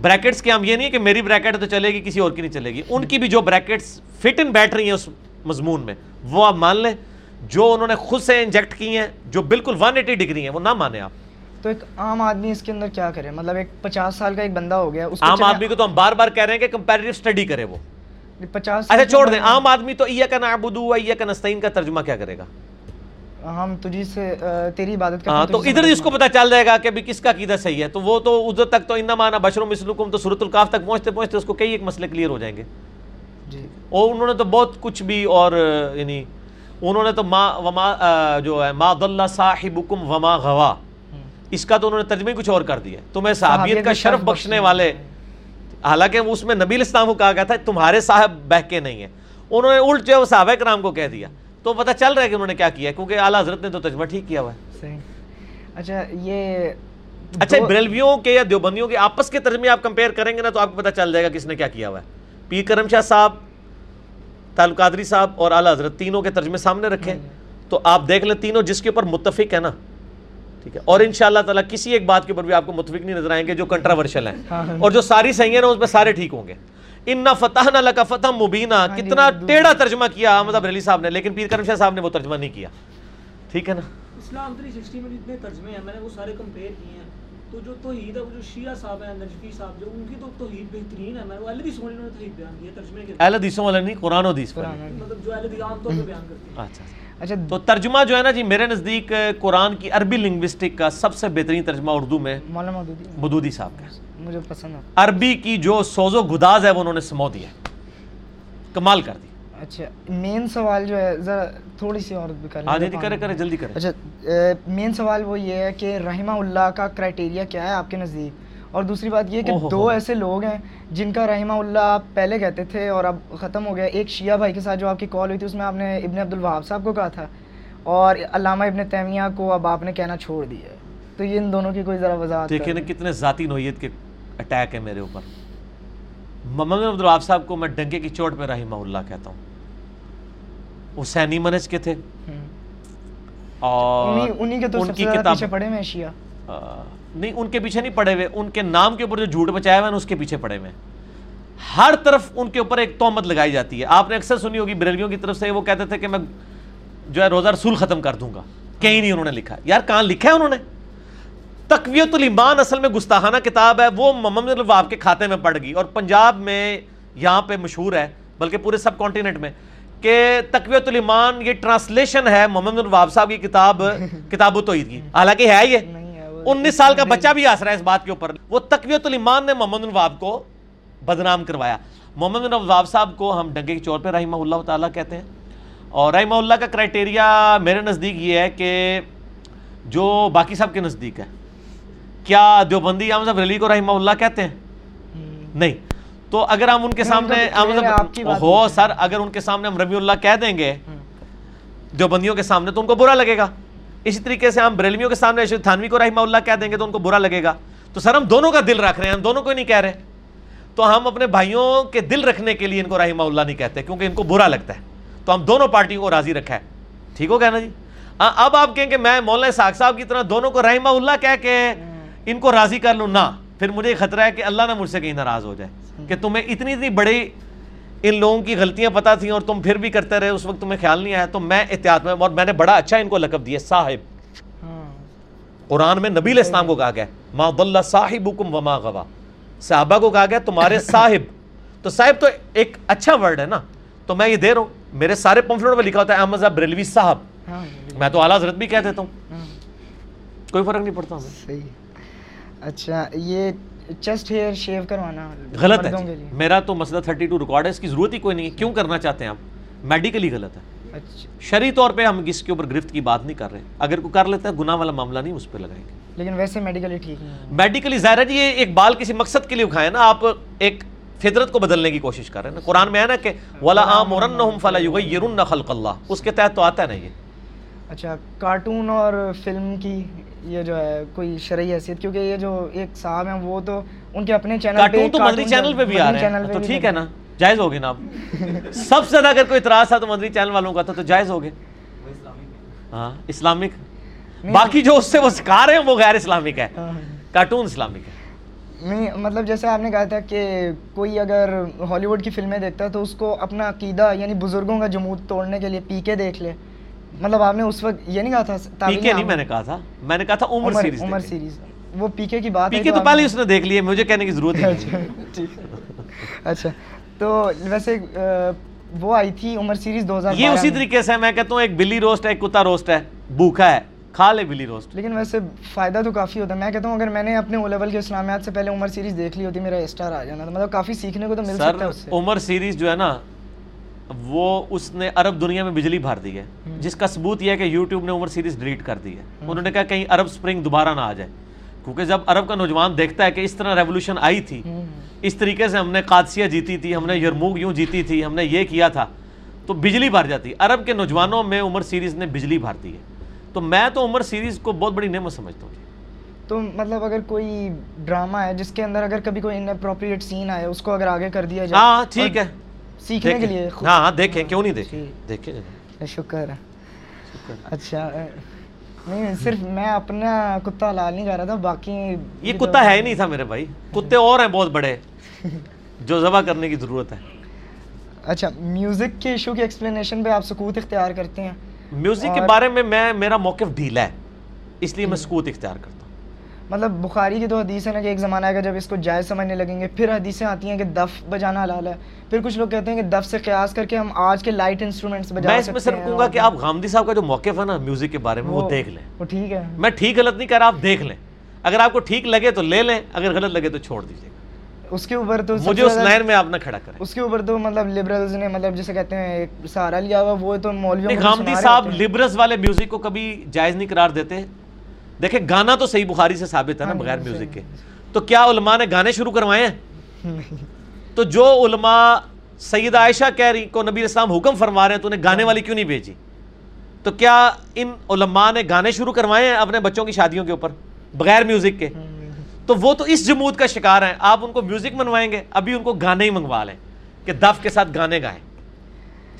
بریکٹس کے ہم یہ نہیں ہے کہ میری بریکٹ تو چلے گی کسی اور کی نہیں چلے گی۔ ان کی بھی جو بریکٹس فٹ ان بیٹھ رہی ہیں اس مضمون میں۔ وہ آپ مان لیں جو انہوں نے خود سے انجیکٹ کی ہیں جو بالکل 180 ڈگری ہیں وہ نہ مانے آپ۔ تو ایک عام آدمی اس کے اندر کیا کرے؟ مطلب ایک پچاس سال کا ایک بندہ ہو گیا اس عام آدمی کو تو ہم بار بار کہہ رہے ہیں کہ کمپیریٹیو اسٹڈی کرے وہ۔ پچاس اچھا چھوڑ دیں۔ عام آدمی تو ایک نعبدو ایک نستعین کا ترجمہ کیا کرے گا؟ ہم تجھی سے تیری عبادت کرتے ہاں ہیں تو ادھر اس کو پتا چل جائے گا کہ بھی کس کا عقیدہ صحیح ہے۔ تو وہ تو ادھر تک تو انما انا بشر مثلکم تو سورۃ الکاف تک پہنچتے پہنچتے اس کو کئی ایک مسئلے کلیئر ہو جائیں گے۔ اور انہوں نے تو بہت کچھ بھی اور یعنی انہوں نے تو ما وما جو ہے ما ضل صاحبکم وما غوا۔ اس کا تو انہوں نے ترجمہ کچھ اور کر دیا۔ تمہیں صحابیت کا شرف بخشنے والے۔ حالانکہ اس میں نبی الاسلام کو کہا گیا تھا تمہارے صاحب بہکے نہیں ہیں۔ انہوں نے الٹ جو ہے وہ صحابہ کرام کو کہہ دیا۔ تو پتہ چل رہا ہے کہ انہوں نے کیا کیا کیونکہ اعلیٰ حضرت نے تو ترجمہ ٹھیک کیا ہوا ہے۔ اچھا یہ اچھا بریلویوں کے یا دیوبندیوں کے آپس کے ترجمے آپ کمپیئر کریں گے نا تو آپ کو پتہ چل جائے گا کس نے کیا کیا ہوا ہے۔ پیر کرم شاہ صاحب تعلق قادری صاحب اور اعلیٰ حضرت تینوں کے ترجمے سامنے رکھیں تو آپ دیکھ لیں تینوں جس کے اوپر متفق ہے نا۔ ٹھیک ہے۔ اور ان شاء اللہ تعالیٰ کسی ایک بات کے اوپر بھی آپ کو متفق نہیں نظر آئیں گے جو کنٹراورشل ہیں۔ ہاں۔ اور جو ساری صحیح ہیں نا اس میں سارے ٹھیک ہوں گے۔ ان فتح نہ لکا فتح مبینہ کتنا ٹیڑھا ترجمہ کیا احمد ابریلی صاحب نے لیکن پیر کرم شاہ صاحب نے وہ ترجمہ نہیں کیا۔ ٹھیک ہے نا۔ اسلام 360 میں جتنے ترجمے ہیں میں نے وہ سارے کمپیئر کیے ہیں۔ تو جو توحید ہے وہ جو شیعہ صاحب ہیں نجفی صاحب جو ان کی تو توحید بہترین ہے میں وہ اہل حدیث میں انہوں نے توحید بیان کی ہے ترجمے کے اہل حدیثوں والا نہیں قرآن و حدیث قرآن مطلب جو اہل حدیث عام طور پہ بیان کرتے ہیں۔ اچھا اچھا۔ تو ترجمہ جو ہے نا جی میرے نزدیک قرآن کی عربی لنگوسٹک کا سب سے بہترین ترجمہ اردو میں مولانا مدودی صاحب کا۔ مجھے پسند ہے۔ عربی کی جو سوز و گداز ہے وہ انہوں نے سمو دیا ہے۔ کمال کر دی۔ اچھا مین سوال جو ہے ذرا تھوڑی سی اور بھی کر لیں ہاں جی کرے کرے جلدی کرے۔ اچھا مین سوال وہ یہ ہے کہ رحمہ اللہ کا کرائٹیریا کیا ہے آپ کے نزدیک؟ اور دوسری بات یہ کہ دو۔ ایسے لوگ ہیں جن کا رحمہ اللہ آپ پہلے کہتے تھے اور اب ختم ہو گیا۔ ایک شیعہ بھائی کے ساتھ جو آپ کی کال ہوئی تھی اس میں آپ نے ابن عبد الوہاب صاحب کو کہا تھا اور علامہ ابن تیمیہ کو اب آپ نے کہنا چھوڑ دیا ہے۔ تو یہ ان دونوں کی کوئی ذرا وضاحت دیکھیں نا۔ کتنے ذاتی نوعیت کے اٹیک ہے میرے اوپر۔ محمد عبد الوہاب صاحب کو میں ڈنکے کی چوٹ پہ رحمہ اللہ کہتا ہوں۔ وہ سینی منج کے تھے۔ اور ان کی کتاب ہوئے ہیں شیعہ۔ نہیں ان کے پیچھے نہیں پڑے ہوئے۔ ان کے نام کے اوپر جو جھوٹ بچایا ہوا ہے اس کے پیچھے پڑے ہوئے ہر طرف ان کے اوپر ایک تومت لگائی جاتی ہے۔ آپ نے اکثر سنی ہوگی بریلویوں کی طرف سے وہ کہتے تھے کہ میں جو ہے روزہ رسول ختم کر دوں گا۔ کہیں نہیں انہوں نے لکھا۔ یار کہاں لکھا ہے انہوں نے؟ تقویت الایمان اصل میں گستاخانہ کتاب ہے۔ وہ محمد الواب کے کھاتے میں پڑ گئی۔ اور پنجاب میں یہاں پہ مشہور ہے بلکہ پورے سب کانٹیننٹ میں۔ کہ تقویت الایمان یہ ٹرانسلیشن ہے محمد الواب صاحب کی کتاب کتاب و توحید کی۔ حالانکہ ہے یہ۔ انیس سال کا بچہ بھی ہنس رہا ہے اس بات کے اوپر۔ وہ تقویت الایمان نے محمد الواب کو بدنام کروایا۔ محمد الواب صاحب کو ہم ڈنگے کے چور پہ رحمہ اللہ تعالیٰ کہتے ہیں۔ اور رحمہ اللہ کا کرائٹیریا میرے نزدیک یہ ہے کہ جو باقی صاحب کے نزدیک ہے۔ کیا دیوبندی احمد صاحب علی کو رحمہ اللہ کہتے ہیں؟ نہیں۔ تو اگر ہم ان کے نہیں، سامنے بات ہو سر اگر ان کے سامنے ہم ربی اللہ کہہ دیں گے دیوبندیوں کے سامنے تو ان کو برا لگے گا۔ اسی طریقے سے ہم بریلویوں کے سامنے ارشد تھانوی کو رحمہ اللہ کہہ دیں گے تو ان کو برا لگے گا۔ تو سر ہم دونوں کا دل رکھ رہے ہیں ہم دونوں کو ہی نہیں کہہ رہے۔ تو ہم اپنے بھائیوں کے دل رکھنے کے لیے ان کو رحمہ اللہ نہیں کہتے کیونکہ ان کو برا لگتا ہے۔ تو ہم دونوں پارٹیوں کو راضی رکھا ہے۔ ٹھیک ہو گیا نا جی؟ اب آپ کہیں کہ میں مولانا اسحاق صاحب کی طرح دونوں کو رحمہ اللہ کہہ کے ان کو راضی کر لوں نہ۔ پھر مجھے خطرہ ہے کہ اللہ نہ مجھ سے کہیں ناراض ہو جائے کہ تمہیں اتنی اتنی بڑی ان لوگوں کی غلطیاں پتہ تھیں اور تم پھر بھی کرتے رہے اس وقت تمہیں خیال نہیں آیا تو میں احتیاط میں اور میں نے بڑا اچھا ان کو لقب دیا صاحب۔ ہاں قرآن میں نبی علیہ السلام کو کہا گیا ما ضل صاحبکم وما غوا. صحابہ کو کہا گیا تمہارے صاحب. تو صاحب تو ایک اچھا ورڈ ہے نا۔ تو میں یہ دے رہا ہوں میرے سارے پمفلٹ میں لکھا ہوتا ہے احمد صاحب بریلوی صاحب. ہاں میں تو اعلیٰ حضرت بھی کہہ دیتا ہوں۔ ہاں۔ کوئی فرق نہیں پڑتا۔ صحیح۔ اچھا یہ چیسٹ ہیئر شیو کروانا غلط ہے۔ میرا تو مسئلہ 32 ریکارڈ ہے اس کی ضرورت ہی کوئی نہیں ہے۔ کیوں کرنا چاہتے ہیں آپ؟ میڈیکلی غلط ہے۔ اچھا۔ شرعی طور پہ ہم اس کے اوپر گرفت کی بات نہیں کر رہے۔ اگر کوئی کر لیتا ہے گناہ والا معاملہ نہیں اس پہ لگائیں گے۔ لیکن ویسے میڈیکلی ٹھیک نہیں میڈیکلی ظاہر ہے جی یہ ایک بال کسی مقصد کے لیے اٹھائے نا آپ ایک فطرت کو بدلنے کی کوشش کر رہے ہیں۔ نا قرآن میں ہے نا کہ ولا امرنہم فلا یغیرن خلق اللہ اس کے تحت تو آتا ہے نا یہ۔ اچھا کارٹون اور فلم کی یہ جو ہے کوئی شرعی حیثیت کیونکہ یہ جو ایک صاحب ہیں وہ تو ان کے اپنے چینل کارٹون تو مدری چینل پہ بھی آ رہے ہیں۔ تو ٹھیک ہے نا؟ جائز ہوگے نا آپ۔ سب سے زیادہ اگر کوئی اعتراض تھا تو مدری چینل والوں کا تھا تو جائز ہوگے۔ ہاں اسلامک۔ باقی جو اس سے وہ سکھا رہے ہیں وہ غیر اسلامک ہے۔ کارٹون اسلامک ہے۔ نہیں مطلب جیسے آپ نے کہا تھا کہ کوئی اگر ہالی ووڈ کی فلمیں دیکھتا ہے تو اس کو اپنا عقیدہ یعنی بزرگوں کا جمود توڑنے کے لیے پی کے دیکھ لے۔ مطلب آپ نے اس وقت یہ نہیں کہا تھا پی کے نہیں میں نے کہا تھا میں نے کہا تھا عمر سیریز عمر سیریز وہ پی کے کی بات پی کے تو پہلے اس نے دیکھ لی ہے مجھے کہنے کی ضرورت ہے ہے۔ اچھا تو ویسے وہ آئی تھی عمر سیریز دو ہزار یہ اسی طریقے سے میں کہتا ہوں ایک بلی روسٹ ہے ایک کتا روسٹ ہے بھوکا ہے کھا لے بلی روسٹ۔ لیکن ویسے فائدہ تو کافی ہوتا ہے۔ میں کہتا ہوں اگر میں نے اپنے او لیول کے اسلامیات سے پہلے عمر سیریز دیکھ لی ہوتی میرا اسٹار آ جانا تھا مطلب کافی سیکھنے کو تو مل سکتا ہے اس سے۔ عمر سیریز جو ہے نا وہ اس نے عرب دنیا میں بجلی بھر دی ہے۔ جس کا ثبوت یہ ہے کہ یوٹیوب نے عمر سیریز ڈیلیٹ کر دی ہے۔ انہوں نے کہا کہیں عرب سپرنگ دوبارہ نہ آ جائے۔ کیونکہ جب عرب کا نوجوان دیکھتا ہے کہ اس طرح ریولوشن آئی تھی اس طریقے سے ہم نے قادسیہ جیتی تھی ہم نے یرموگ یوں جیتی تھی ہم نے یہ کیا تھا تو بجلی بھر جاتی۔ عرب کے نوجوانوں میں عمر سیریز نے بجلی بھر دی ہے۔ تو میں تو عمر سیریز کو بہت بڑی نعمت سمجھتا ہوں۔ تو مطلب اگر کوئی ڈرامہ ہے جس کے اندر اگر کبھی کوئی ان اپروپریٹ سین آئے اس کو اگر آگے کر دیا جائے۔ ہاں ٹھیک ہے۔ سیکھنے کے۔ لیے ہاں ہاں دیکھیں کیوں نہیں دیکھیں؟ ٹھیک۔ دیکھیں۔ جناب۔ شکر۔ اچھا نہیں صرف میں اپنا کتا لال نہیں کر رہا تھا باقی یہ کتا ہے ہی نہیں تھا میرے بھائی۔ کتے اور ہیں بہت بڑے۔ جو ذبح کرنے کی ضرورت ہے۔ اچھا میوزک کے ایشو کی ایکسپلینیشن پہ آپ سکوت اختیار کرتے ہیں۔ میوزک کے بارے میں میں میرا موقف ڈھیلا ہے اس لیے میں سکوت اختیار کرتا ہوں۔ مطلب بخاری کی تو حدیث ہے نا کہ ایک زمانہ آئے گا جب اس کو جائز سمجھنے لگیں گے پھر حدیثیں آتی ہیں کہ دف بجانا حلال ہے۔ پھر کچھ لوگ کہتے ہیں کہ دف سے قیاس کر کے ہم آج کے لائٹ انسٹرومنٹس بجا میں سکتے اس ہیں میں صرف کہوں گا کہ آپ غامدی صاحب کا جو موقف ہے نا میوزک کے بارے میں وہ دیکھ لیں۔ وہ ٹھیک ہے۔ میں ٹھیک غلط نہیں کہہ رہا آپ دیکھ لیں۔ اگر آپ کو ٹھیک لگے تو لے لیں اگر غلط لگے تو چھوڑ دیجیے گا۔ اس کے اوپر تو مجھے اس لائن میں آپ نہ کھڑا کریں۔ اس کے اوپر تو مطلب لبرلز نے مطلب جسے کہتے ہیں ایک سہارا لیا ہوا وہ تو مولویوں غامدی صاحب۔ لبرس والے میوزک کو کبھی جائز نہیں قرار دیتے۔ دیکھیں گانا تو صحیح بخاری سے ثابت ہے نا ہاں جی، بغیر میوزک کے۔ تو کیا علماء نے گانے شروع کروائے ہیں؟ تو جو علماء سیدہ عائشہ کہہ رہی کو نبی اسلام حکم فرما رہے ہیں تو انہیں گانے والی کیوں نہیں بھیجی؟ تو کیا ان علماء نے گانے شروع کروائے ہیں اپنے بچوں کی شادیوں کے اوپر بغیر میوزک کے؟ تو وہ تو اس جمود کا شکار ہیں۔ آپ ان کو میوزک منوائیں گے ابھی ان کو گانے ہی منگوا لیں کہ دف کے ساتھ گانے گائیں۔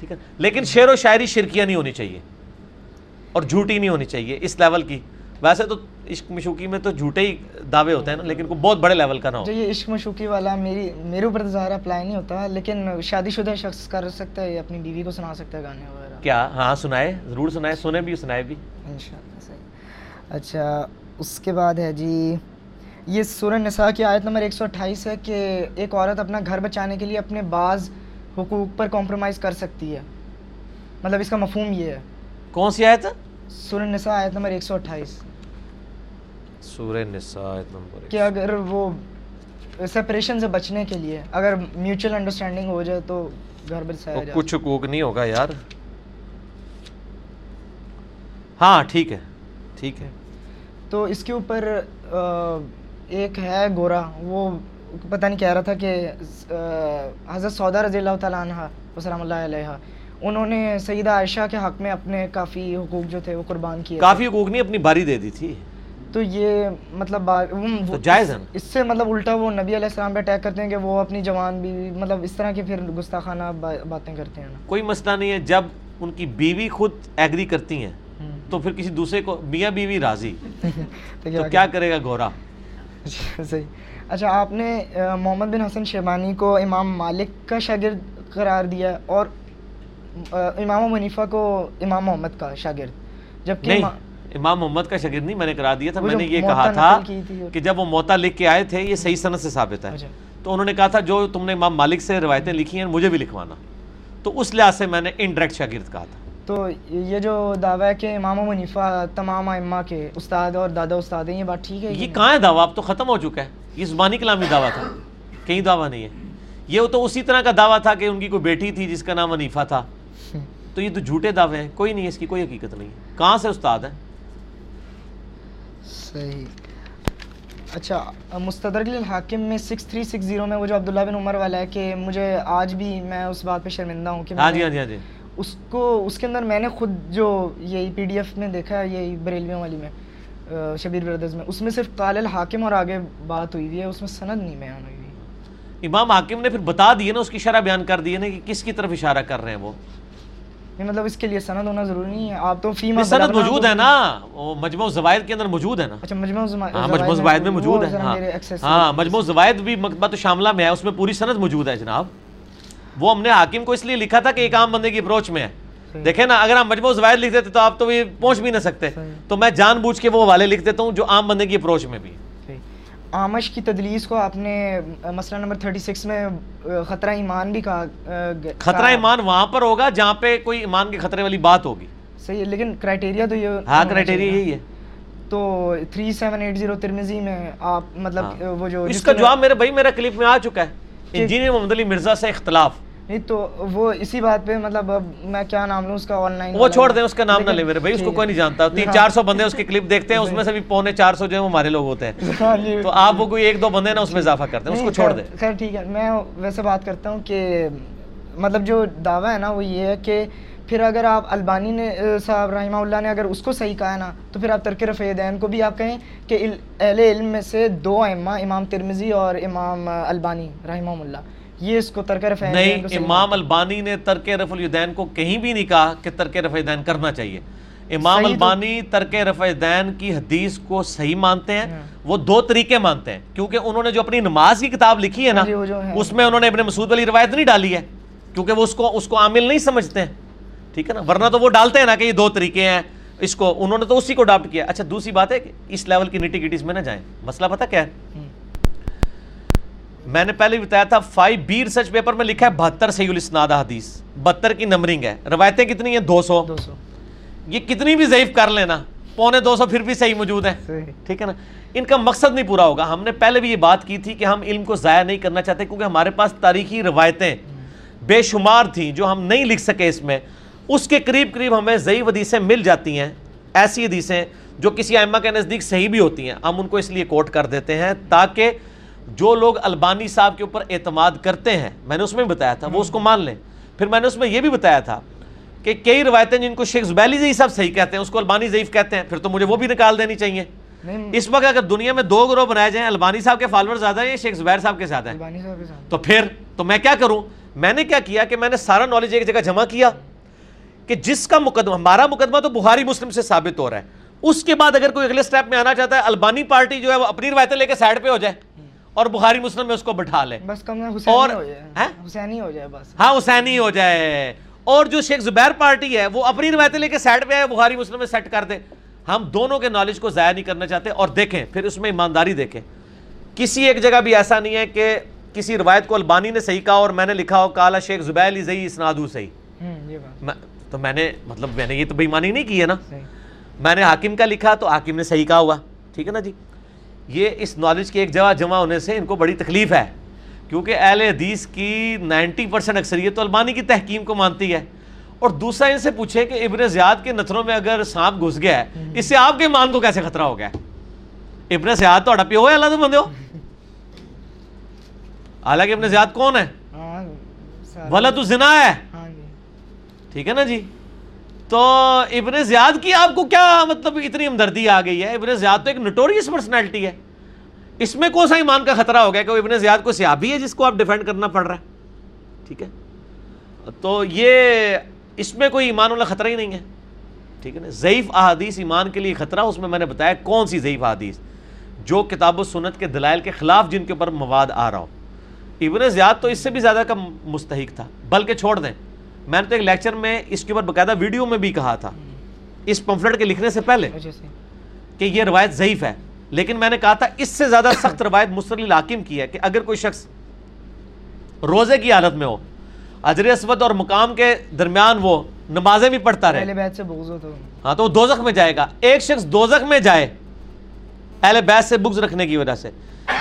ٹھیک ہے؟ لیکن شعر و شاعری شرکیاں نہیں ہونی چاہیے اور جھوٹی نہیں ہونی چاہیے اس لیول کی۔ ویسے تو عشق مشوقی میں تو جھوٹے ہی دعوے ہوتے ہیں نا لیکن کو بہت بڑے لیول کا نہ ہو۔ یہ عشق مشوقی والا میری میرے اوپر تو ظاہر اپلائی نہیں ہوتا لیکن شادی شدہ شخص کر سکتا ہے اپنی بیوی کو سنا سکتا ہے گانے وغیرہ۔ کیا؟ ہاں سنائے ضرور سنائے سنے بھی سنائے بھی۔ ان شاء اللہ صحیح۔ اچھا اس کے بعد ہے جی یہ سورہ نساء کی آیت نمبر ایک سو اٹھائیس ہے کہ ایک عورت اپنا گھر بچانے کے لیے اپنے بعض حقوق پر کمپرومائز کر سکتی ہے۔ مطلب اس کا مفہوم یہ ہے۔ کون سی آیت سورہ نساء آیت نمبر ایک سو اٹھائیس۔ سورہ نساء آیت نمبر کہ اگر وہ سپریشن سے بچنے کے لیے اگر میوچل انڈرسٹینڈنگ ہو جائے تو گھر بچایا وہ جائے کچھ حقوق نہیں ہوگا یار؟ ہاں ٹھیک ہے ٹھیک ہے۔ تو اس کے اوپر ایک ہے گورا وہ پتہ نہیں کہہ رہا تھا کہ حضرت سودا رضی اللہ تعالیٰ عنہ وسلم اللہ علیہ انہوں نے سیدہ عائشہ کے حق میں اپنے کافی حقوق جو تھے وہ قربان کیے۔ کافی حقوق نہیں اپنی باری دے دی تھی۔ تو یہ مطلب تو جائز ہے؟ اس سے مطلب الٹا وہ نبی علیہ السلام پہ اٹیک کرتے ہیں کہ وہ اپنی جوان بھی مطلب اس طرح کی پھر گستاخانہ با- باتیں کرتے ہیں کوئی مسئلہ نہیں ہے۔ جب ان کی بیوی خود ایگری کرتی ہیں۔ تو پھر کسی دوسرے کو میاں بیوی راضی۔ تو کیا کرے؟ گا گورا؟ صحیح۔ اچھا آپ نے محمد بن حسن شیبانی کو امام مالک کا شاگرد قرار دیا اور امام ابو حنیفہ کو امام محمد کا شاگرد جبکہ امام محمد کا شاگرد نہیں میں نے کرا دیا تھا میں نے یہ کہا تھا کہ جب وہ موتا لکھ کے آئے تھے یہ صحیح صنعت سے ثابت ہے۔ اچھا۔ تو انہوں نے کہا تھا جو تم نے امام مالک سے روایتیں لکھی ہیں مجھے بھی لکھوانا۔ تو اس لحاظ سے میں نے انڈائریکٹ شاگرد کہا تھا۔ تو یہ جو دعویٰ ہے کہ امام ابو حنیفہ تمام ائمہ کے استاد اور دادا استاد ہیں یہ بات ٹھیک ہے یہ؟ کہاں ہے دعویٰ؟ اب تو ختم ہو چکا ہے۔ یہ زبانی کلامی دعویٰ تھا۔ کہیں دعویٰ نہیں ہے۔ یہ تو اسی طرح کا دعویٰ تھا کہ ان کی کوئی بیٹی تھی جس کا نام حنیفہ تھا۔ تو یہ تو جھوٹے دعوے ہیں۔ کوئی نہیں ہے اس کی کوئی حقیقت نہیں ہے۔ کہاں سے استاد ہیں؟ صحیح۔ اچھا مستدرک الحاکم میں سکس تھری سکس زیرو میں وہ جو عبداللہ بن عمر والا ہے کہ مجھے آج بھی میں اس بات پہ شرمندہ ہوں کہ ہاں جی ہاں جی ہاں جی۔ اس کو اس کے اندر میں نے خود جو یہی پی ڈی ایف میں دیکھا ہے یہی بریلویوں والی میں شبیر بردرز میں اس میں صرف قال الحاکم اور آگے بات ہوئی ہوئی ہے اس میں سند نہیں بیان ہوئی ہوئی۔ امام حاکم نے پھر بتا دیے نا اس کی شرح بیان کر دی ہے نا کہ کس کی طرف اشارہ کر رہے ہیں وہ؟ نہیں مطلب اس کے لیے سند ہونا ضروری نہیں ہے۔ آپ تو یہ سند موجود ہے نا۔ مجموع زوائد کے اندر موجود ہے نا۔ اچھا مجموع زما- ہاں مجموع زوائد میں موجود ہے ہاں۔ ہاں مجموع زوائد بھی مکتبہ شاملہ میں ہے اس میں پوری سند موجود ہے جناب۔ وہ ہم نے حاکم کو اس لیے لکھا تھا کہ ایک عام بندے کی اپروچ میں ہے۔ دیکھیں نا اگر ہم مجموع زوائد لکھ دیتے تو آپ تو یہ پہنچ بھی نہ سکتے۔ تو میں جان بوجھ کے وہ والے لکھ دیتا ہوں جو عام بندے کی اپروچ میں بھی ہے۔ آمش کی تدلیس کو آپ نے مسئلہ نمبر 36 میں خطرہ ایمان بھی کہا خطرہ ایمان وہاں پر ہوگا جہاں پہ کوئی ایمان کے خطرے والی بات ہوگی۔ صحیح ہے لیکن کرائٹیریا تو یہ ہاں کرائٹیریا۔ یہی ہے۔ تو 3780 ترمزی میں آپ مطلب ہاں۔ وہ جو اس کا جواب میرے بھائی میرا کلپ میں آ چکا ہے۔ کہ- انجینئر محمد علی مرزا سے اختلاف۔ نہیں تو وہ اسی بات پہ مطلب میں کیا نام لوں اس کا آن لائن وہ چھوڑ دیں اس کا نام نہ لے میرے بھائی اس کو کوئی نہیں جانتا۔ تین چار سو بندے اس کے کلپ دیکھتے ہیں اس میں سے بھی پونے چار سو جو ہیں وہ ہمارے لوگ ہوتے ہیں۔ ہاں جی۔ تو آپ وہ کوئی ایک دو بندے نا اس میں اضافہ کرتے ہیں اس کو چھوڑ دیں۔ خیر ٹھیک ہے۔ میں ویسے بات کرتا ہوں کہ مطلب جو دعویٰ ہے نا وہ یہ ہے کہ پھر اگر آپ البانی نے صاحب رحمہ اللہ نے اگر اس کو صحیح کہا ہے نا تو پھر آپ ترک رفع دین کو بھی آپ کہیں کہ اہل علم میں سے دو ائمہ امام ترمزی اور امام البانی رحمہ اللہ۔ یہ اس کو ترک رفع نہیں امام البانی نے ترک رفع الیدین کو کہیں بھی نہیں کہا کہ ترک رفع دین کرنا چاہیے۔ امام البانی ترک رفع دین کی حدیث کو صحیح مانتے ہیں ہاں۔ وہ دو طریقے مانتے ہیں۔ کیونکہ انہوں نے جو اپنی نماز کی کتاب لکھی ہے نا ہاں جی،۔ اس میں انہوں نے ابن مسعود والی روایت نہیں ڈالی ہے کیونکہ وہ اس کو اس کو عامل نہیں سمجھتے ہیں۔ ٹھیک ہے نا؟ ورنہ تو وہ ڈالتے ہیں نا کہ یہ دو طریقے ہیں اس کو انہوں نے تو اسی کو اڈاپٹ کیا۔ اچھا دوسری بات ہے کہ اس لیول کی نیٹی گٹیز میں نہ جائیں۔ مسئلہ پتہ کیا ہے؟ ہوں۔ میں نے پہلے بتایا تھا فائیو بی ریسرچ پیپر میں لکھا ہے بہتر صحیح الاسناد حدیث بہتر کی نمبرنگ ہے۔ روایتیں کتنی ہیں؟ دو سو۔ یہ کتنی بھی ضعیف کر لینا پونے دو سو پھر بھی صحیح موجود صحیح۔ ٹھیک ہے نا؟ ان کا مقصد نہیں پورا ہوگا۔ ہم نے پہلے بھی یہ بات کی تھی کہ ہم علم کو ضائع نہیں کرنا چاہتے کیونکہ ہمارے پاس تاریخی روایتیں بے شمار تھیں جو ہم نہیں لکھ سکے اس میں۔ اس کے قریب قریب ہمیں ضعیف حدیثیں مل جاتی ہیں۔ ایسی حدیثیں جو کسی ائمہ کے نزدیک صحیح بھی ہوتی ہیں۔ ہم ان کو اس لیے کوٹ کر دیتے ہیں تاکہ جو لوگ البانی صاحب کے اوپر اعتماد کرتے ہیں میں نے اس میں بتایا تھا وہ اس کو مان لیں۔ پھر میں نے اس میں یہ بھی بتایا تھا کہ کئی روایتیں جن کو شیخ زبیلی ضعیف صاحب صحیح کہتے ہیں اس کو البانی ضعیف کہتے ہیں پھر تو مجھے وہ بھی نکال دینی چاہیے۔ اس وقت اگر دنیا میں دو گروہ بنائے جائیں البانی صاحب کے فالوور زیادہ ہیں یا شیخ زبیر صاحب کے زیادہ ہیں؟ تو پھر تو میں کیا کروں؟ میں نے کیا کیا کہ میں نے سارا نالج ایک جگہ جمع کیا کہ جس کا مقدمہ ہمارا مقدمہ تو بخاری مسلم سے ثابت ہو رہا ہے۔ اس کے بعد اگر کوئی اگلے سٹیپ میں آنا چاہتا ہے البانی پارٹی جو ہے وہ اپنی روایتیں لے کے سائڈ پہ ہو جائے۔ اور بخاری مسلم میں اس کو بٹھا لے۔ بس کم اور- حسینی ہو جائے؟ حسینی ہو جائے بس۔ ہاں حسینی ہو جائے۔ اور جو شیخ زبیر پارٹی ہے وہ اپنی روایتیں لے کے سائڈ پہ آئے بخاری مسلم میں سیٹ کر دے ہم دونوں کے نالج کو ضائع نہیں کرنا چاہتے اور دیکھیں پھر اس میں ایمانداری دیکھیں۔ کسی ایک جگہ بھی ایسا نہیں ہے کہ کسی روایت کو البانی نے صحیح کہا اور میں نے لکھا ہو کالا شیخ زبیر علی زئی اسنادو صحیح۔ تو میں نے مطلب میں نے یہ تو بےمانی نہیں کی ہے نا۔ میں نے حاکم کا لکھا تو حاکم نے صحیح کہا ہوا۔ ٹھیک ہے نا جی؟ یہ اس نالج کی ایک جگہ جمع ہونے سے ان کو بڑی تکلیف ہے۔ کیونکہ اہل حدیث کی نائنٹی پرسنٹ اکثریت تو البانی کی تحکیم کو مانتی ہے۔ اور دوسرا ان سے پوچھے کہ ابن زیاد کے نتھروں میں اگر سانپ گھس گیا ہے اس سے آپ کے ایمان کو کیسے خطرہ ہو گیا ہے؟ ابن زیاد تو پیو ہے اللہ تو بندے ہو۔ حالانکہ ابن زیاد کون ہے؟ سارا- ولد الزنا ہے۔ ہاں جی۔ ٹھیک ہے نا جی؟ تو ابن زیاد کی آپ کو کیا مطلب اتنی ہمدردی آ گئی ہے؟ ابن زیاد تو ایک نٹوریس پرسنالٹی ہے۔ اس میں کون سا ایمان کا خطرہ ہو گیا کہ وہ ابن زیاد کو سیابی ہے جس کو آپ ڈیفینڈ کرنا پڑ رہا ہے؟ ٹھیک ہے؟ تو یہ اس میں کوئی ایمان والا خطرہ ہی نہیں ہے۔ ٹھیک ہے نا؟ ضعیف احادیث ایمان کے لیے خطرہ، اس میں میں نے بتایا کون سی ضعیف احادیث جو کتاب و سنت کے دلائل کے خلاف جن کے اوپر مواد آ رہا ہو۔ ابن زیاد تو اس سے بھی زیادہ کا مستحق تھا، بلکہ چھوڑ دیں۔ میں نے تو ایک لیکچر میں اس کے اوپر باقاعدہ ویڈیو میں بھی کہا تھا۔ اس پمفلٹ کے لکھنے سے پہلے اچھا کہ یہ روایت ضعیف ہے۔ لیکن میں نے کہا تھا اس سے زیادہ سخت روایت مستقل الحاکم کی ہے کہ اگر کوئی شخص روزے کی حالت میں ہو اجر اسود اور مقام کے درمیان وہ نمازیں بھی پڑھتا رہے۔ بیت سے تو ہاں تو وہ دوزخ میں جائے گا۔ ایک شخص دوزخ میں جائے اہل بیت سے بغض رکھنے کی وجہ سے۔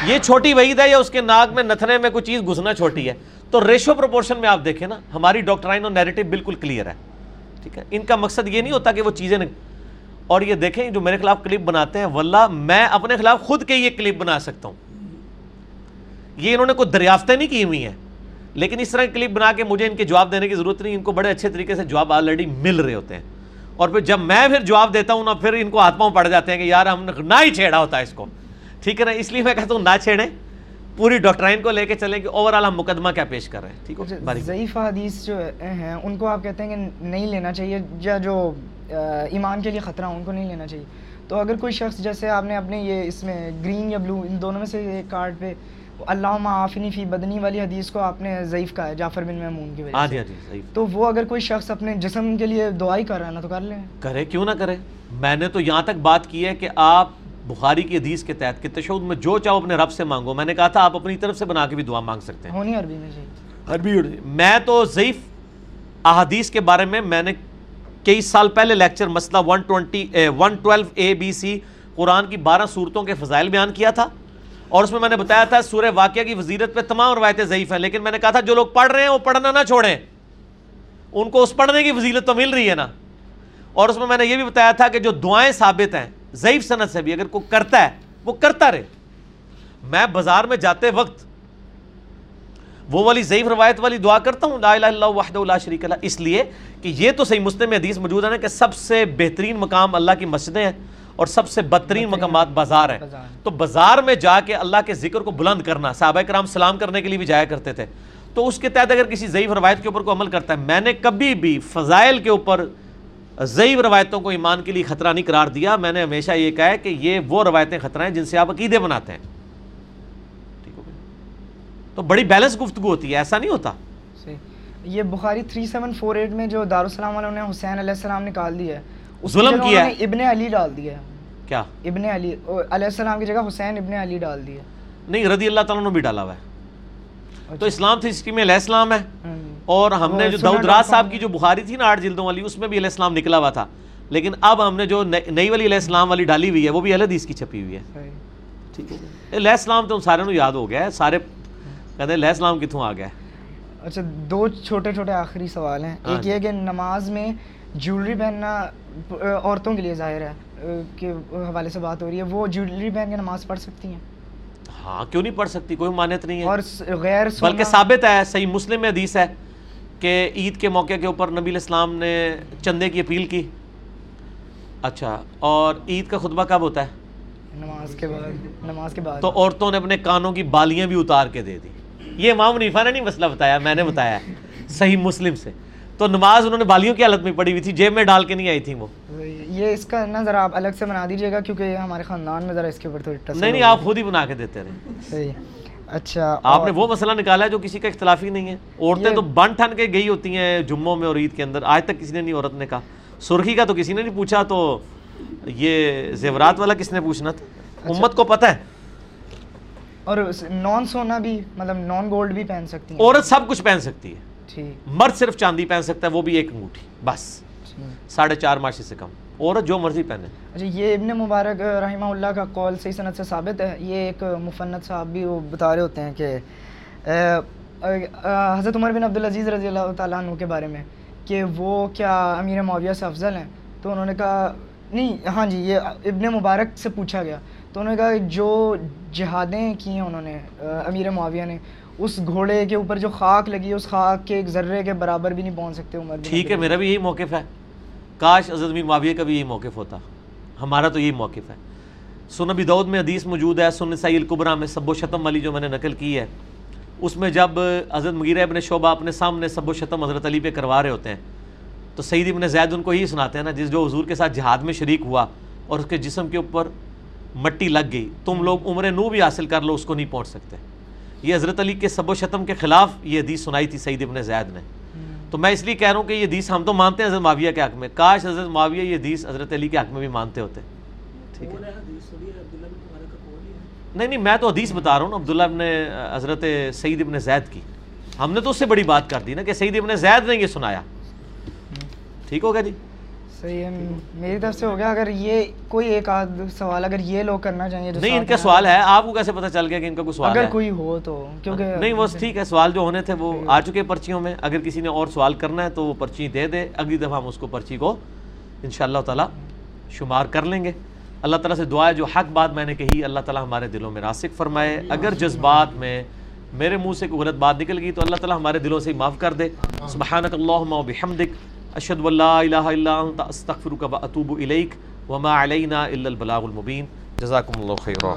یہ چھوٹی وعید ہے یا اس کے ناک میں نتھنے میں کوئی چیز گھسنا چھوٹی ہے؟ تو ریشو پروپورشن میں آپ دیکھیں نا، ہماری ڈاکٹرائن اور نیریٹو بالکل کلیئر ہے۔ ٹھیک ہے؟ ان کا مقصد یہ نہیں ہوتا کہ وہ چیزیں نہیں اور یہ دیکھیں، جو میرے خلاف کلپ بناتے ہیں، واللہ میں اپنے خلاف خود کے یہ کلپ بنا سکتا ہوں۔ یہ انہوں نے کوئی دریافتیں نہیں کی ہوئی ہیں۔ لیکن اس طرح کی کلپ بنا کے مجھے ان کے جواب دینے کی ضرورت نہیں، ان کو بڑے اچھے طریقے سے جواب آلریڈی مل رہے ہوتے ہیں۔ اور پھر جب میں پھر جواب دیتا ہوں نا، پھر ان کو ہاتھ پاؤں پڑ جاتے ہیں کہ یار ہم نے نہ ہی چھیڑا ہوتا ہے اس کو۔ ٹھیک ہے نا؟ اس لیے میں کہتا ہوں نہ چھیڑیں۔ پوری ڈاکٹرائن کو لے کے چلیں کہ اوور آل ہم مقدمہ کیا پیش کر رہے ہیں؟ ٹھیک ہے باریک ضعیف حدیث جو ہیں ان کو آپ کہتے ہیں کہ نہیں لینا چاہیے یا جو ایمان کے لیے خطرہ ان کو نہیں لینا چاہیے۔ تو اگر کوئی شخص جیسے آپ نے اپنے یہ اس میں گرین یا بلو ان دونوں میں سے ایک کارڈ پہ اللہ معافنی فی بدنی والی حدیث کو آپ نے ضعیف کہا ہے جعفر بن محمون کی ہاں وجہ جی سے ہاں جی صحیح تو وہ اگر کوئی شخص اپنے جسم کے لیے دعائی کر رہا ہے نا تو کر لیں۔ کرے کیوں نہ کرے؟ میں نے تو یہاں تک بات کی ہے کہ آپ بخاری کی حدیث کے تحت کہ تشہد میں جو چاہو اپنے رب سے مانگو۔ میں نے کہا تھا آپ اپنی طرف سے بنا کے بھی دعا مانگ سکتے ہیں۔ ہونی عربی میں چاہیے عربی میں تو ضعیف احادیث کے بارے میں میں نے کئی سال پہلے لیکچر مسئلہ 120 112 اے بی سی قرآن کی بارہ صورتوں کے فضائل بیان کیا تھا۔ اور اس میں میں نے بتایا تھا سورہ واقعہ کی وزیرت پہ تمام روایتیں ضعیف ہیں لیکن میں نے کہا تھا جو لوگ پڑھ رہے ہیں وہ پڑھنا نہ چھوڑیں۔ ان کو اس پڑھنے کی وزیرت تو مل رہی ہے نا۔ اور اس میں میں نے یہ بھی بتایا تھا کہ جو دعائیں ثابت ہیں ضعیف صنعت سے بھی اگر کوئی کرتا ہے وہ کرتا رہے۔ میں بازار میں جاتے وقت وہ والی ضعیف روایت والی دعا کرتا ہوں لا الہ الا اللہ وحدہ لا شریک لہ اس لیے کہ یہ تو صحیح مسلم میں حدیث موجود ہے نا کہ سب سے بہترین مقام اللہ کی مسجدیں ہیں اور سب سے بدترین مقامات بازار ہیں۔ تو بازار میں جا کے اللہ کے ذکر کو بلند کرنا صحابہ کرام سلام کرنے کے لیے بھی جایا کرتے تھے۔ تو اس کے تحت اگر کسی ضعیف روایت کے اوپر کو عمل کرتا ہے میں نے کبھی بھی فضائل کے اوپر ضعیف روایتوں کو ایمان کے لیے خطرہ نہیں قرار دیا۔ میں نے ہمیشہ یہ کہا ہے کہ یہ وہ روایتیں خطرہ ہیں جن سے آپ عقیدے بناتے ہیں۔ ٹھیک ہو تو بڑی بیلنس گفتگو ہوتی ہے ایسا نہیں ہوتا۔ یہ بخاری 3748 میں جو دارالسلام والوں نے حسین علیہ السلام نکال دیا ہے ظلم کیا ہے۔ ابن علی ڈال دیا ہے۔ کیا؟ ابن علی علیہ السلام کی جگہ حسین ابن علی ڈال دیا نہیں رضی اللہ تعالیٰ نے بھی ڈالا ہوا ہے۔ تو اسلام تھی ہسٹری میں علیہ السلام ہے۔ اور ہم نے جو داؤد راز صاحب کی جو بخاری تھی نا آٹھ جلدوں والی اس میں بھی علیہ السلام نکلا ہوا تھا۔ لیکن اب ہم نے جو نئی والی علیہ السلام والی ڈالی ہوئی ہے وہ بھی اہل حدیث کی چھپی ہوئی ہے۔ ٹھیک ہے۔ علیہ السلام تو ہم سارے نو یاد ہو گیا ہے سارے کہتے ہیں علیہ السلام کتوں آ گیا ہے اچھا دو چھوٹے چھوٹے آخری سوال ہیں۔ ہاں ایک جی۔ یہ کہ نماز میں جیولری پہننا عورتوں کے لیے ظاہر ہے کے حوالے سے بات ہو رہی ہے وہ جیولری پہن کے نماز پڑھ سکتی ہیں؟ ہاں کیوں نہیں پڑھ سکتی؟ کوئی مانت نہیں ہے۔ اور غیر بلکہ ثابت ہے صحیح مسلم میں حدیث ہے۔ کہ عید کے موقع کے اوپر نبی علیہ السلام نے چندے کی اپیل کی؟ اچھا اور عید کا خطبہ کب ہوتا ہے؟ نماز کے بعد نماز کے بعد۔ تو عورتوں نے اپنے کانوں کی بالیاں بھی اتار کے دے دی۔ یہ امام منیفا نے نہیں مسئلہ بتایا میں نے بتایا ہے صحیح مسلم سے۔ تو نماز انہوں نے بالیوں کی حالت میں پڑی ہوئی تھی جیب میں ڈال کے نہیں آئی تھی وہ؟ یہ اس کا نا ذرا آپ الگ سے بنا دیجیے گا کیونکہ ہمارے خاندان میں ذرا اس کے اوپر تھوڑی نہیں نہیں آپ خود ہی بنا کے دیتے رہے۔ صحیح۔ اچھا آپ نے وہ مسئلہ نکالا ہے جو کسی کا اختلاف ہی نہیں ہے۔ عورتیں تو بن ٹھن کے گئی ہوتی ہیں جمعوں میں اور عید کے اندر۔ آج تک کسی نے نہیں عورت نے کہا۔ سرخی کا تو کسی نے نہیں پوچھا تو یہ زیورات والا کس نے پوچھنا تھا؟ امت کو پتہ ہے۔ اور نان سونا بھی مطلب نان گولڈ بھی پہن سکتی ہیں۔ عورت سب کچھ پہن سکتی ہے۔ مرد صرف چاندی پہن سکتا ہے وہ بھی ایک انگوٹھی بس۔ ساڑھے چار ماشی سے کم۔ عورت جو مرضی پہنے۔ اچھا یہ ابن مبارک رحمہ اللہ کا قول صحیح صنعت سے ثابت ہے۔ یہ ایک مفنت صاحب بھی وہ بتا رہے ہوتے ہیں کہ حضرت عمر بن عبدالعزیز رضی اللہ تعالیٰ عنہ کے بارے میں کہ وہ کیا امیر معاویہ سے افضل ہیں؟ تو انہوں نے کہا نہیں ہاں جی یہ ابن مبارک سے پوچھا گیا۔ تو انہوں نے کہا جو جہادیں کی ہیں انہوں نے امیر معاویہ نے اس گھوڑے کے اوپر جو خاک لگی ہے اس خاک کے ایک ذرے کے برابر بھی نہیں پہنچ سکتے عمر ٹھیک ہے میرا بھی یہی موقف ہے۔ کاش حضرت امیر معاویہ کا بھی یہی موقف ہوتا۔ ہمارا تو یہی موقف ہے۔ سن ابی دعود میں حدیث موجود ہے سن سعی القبرہ میں سب و شتم والی جو میں نے نقل کی ہے، اس میں جب حضرت مغیرہ ابن شعبہ اپنے سامنے سب و شتم حضرت علی پہ کروا رہے ہوتے ہیں، تو سعید ابن زید ان کو یہی سناتے ہیں نا، جس جو حضور کے ساتھ جہاد میں شریک ہوا اور اس کے جسم کے اوپر مٹی لگ گئی، تم لوگ عمر نو بھی حاصل کر لو، اس کو نہیں پہنچ سکتے۔ یہ حضرت علی کے سب و شتم کے خلاف یہ حدیث سنائی تھی سعید ابن زید نے۔ تو میں اس لیے کہہ رہا ہوں کہ یہ حدیث ہم تو مانتے ہیں حضرت معاویہ کے حق میں۔ کاش حضرت معاویہ یہ حدیث حضرت علی کے حق میں بھی مانتے ہوتے۔ ٹھیک ہے۔ نہیں نہیں میں تو حدیث بتا رہا ہوں نا عبداللہ ابن حضرت سعید ابن زید کی۔ ہم نے تو اس سے بڑی بات کر دی نا کہ سعید ابن زید نے یہ سنایا۔ ٹھیک ہوگا جی؟ میری طرف سے ہو گیا۔ اگر یہ کوئی ایک آدھ سوال اگر یہ لوگ کرنا چاہیں نہیں ان کا سوال ہے۔ آپ کو کیسے پتہ چل گیا کہ ان کا کوئی سوال اگر کوئی ہو تو کیونکہ نہیں وہ ٹھیک ہے سوال جو ہونے تھے وہ آ چکے پرچیوں میں۔ اگر کسی نے اور سوال کرنا ہے تو وہ پرچی دے دے۔ اگلی دفعہ ہم اس کو پرچی کو ان شاء اللہ تعالیٰ شمار کر لیں گے۔ اللہ تعالیٰ سے دعا ہے جو حق بات میں نے کہی اللہ تعالیٰ ہمارے دلوں میں راسک فرمائے۔ اگر جذبات میں میرے منہ سے کوئی غلط بات نکل گئی تو اللہ تعالیٰ ہمارے دلوں سے ہی معاف کر دے۔ سبحانک اللہم و بحمدک۔ اشد اللہ لا الہ الا انت، استغفرک و اطوب الیک، وما علینا الا البلاغ المبین. جزاکم اللہ خیرہ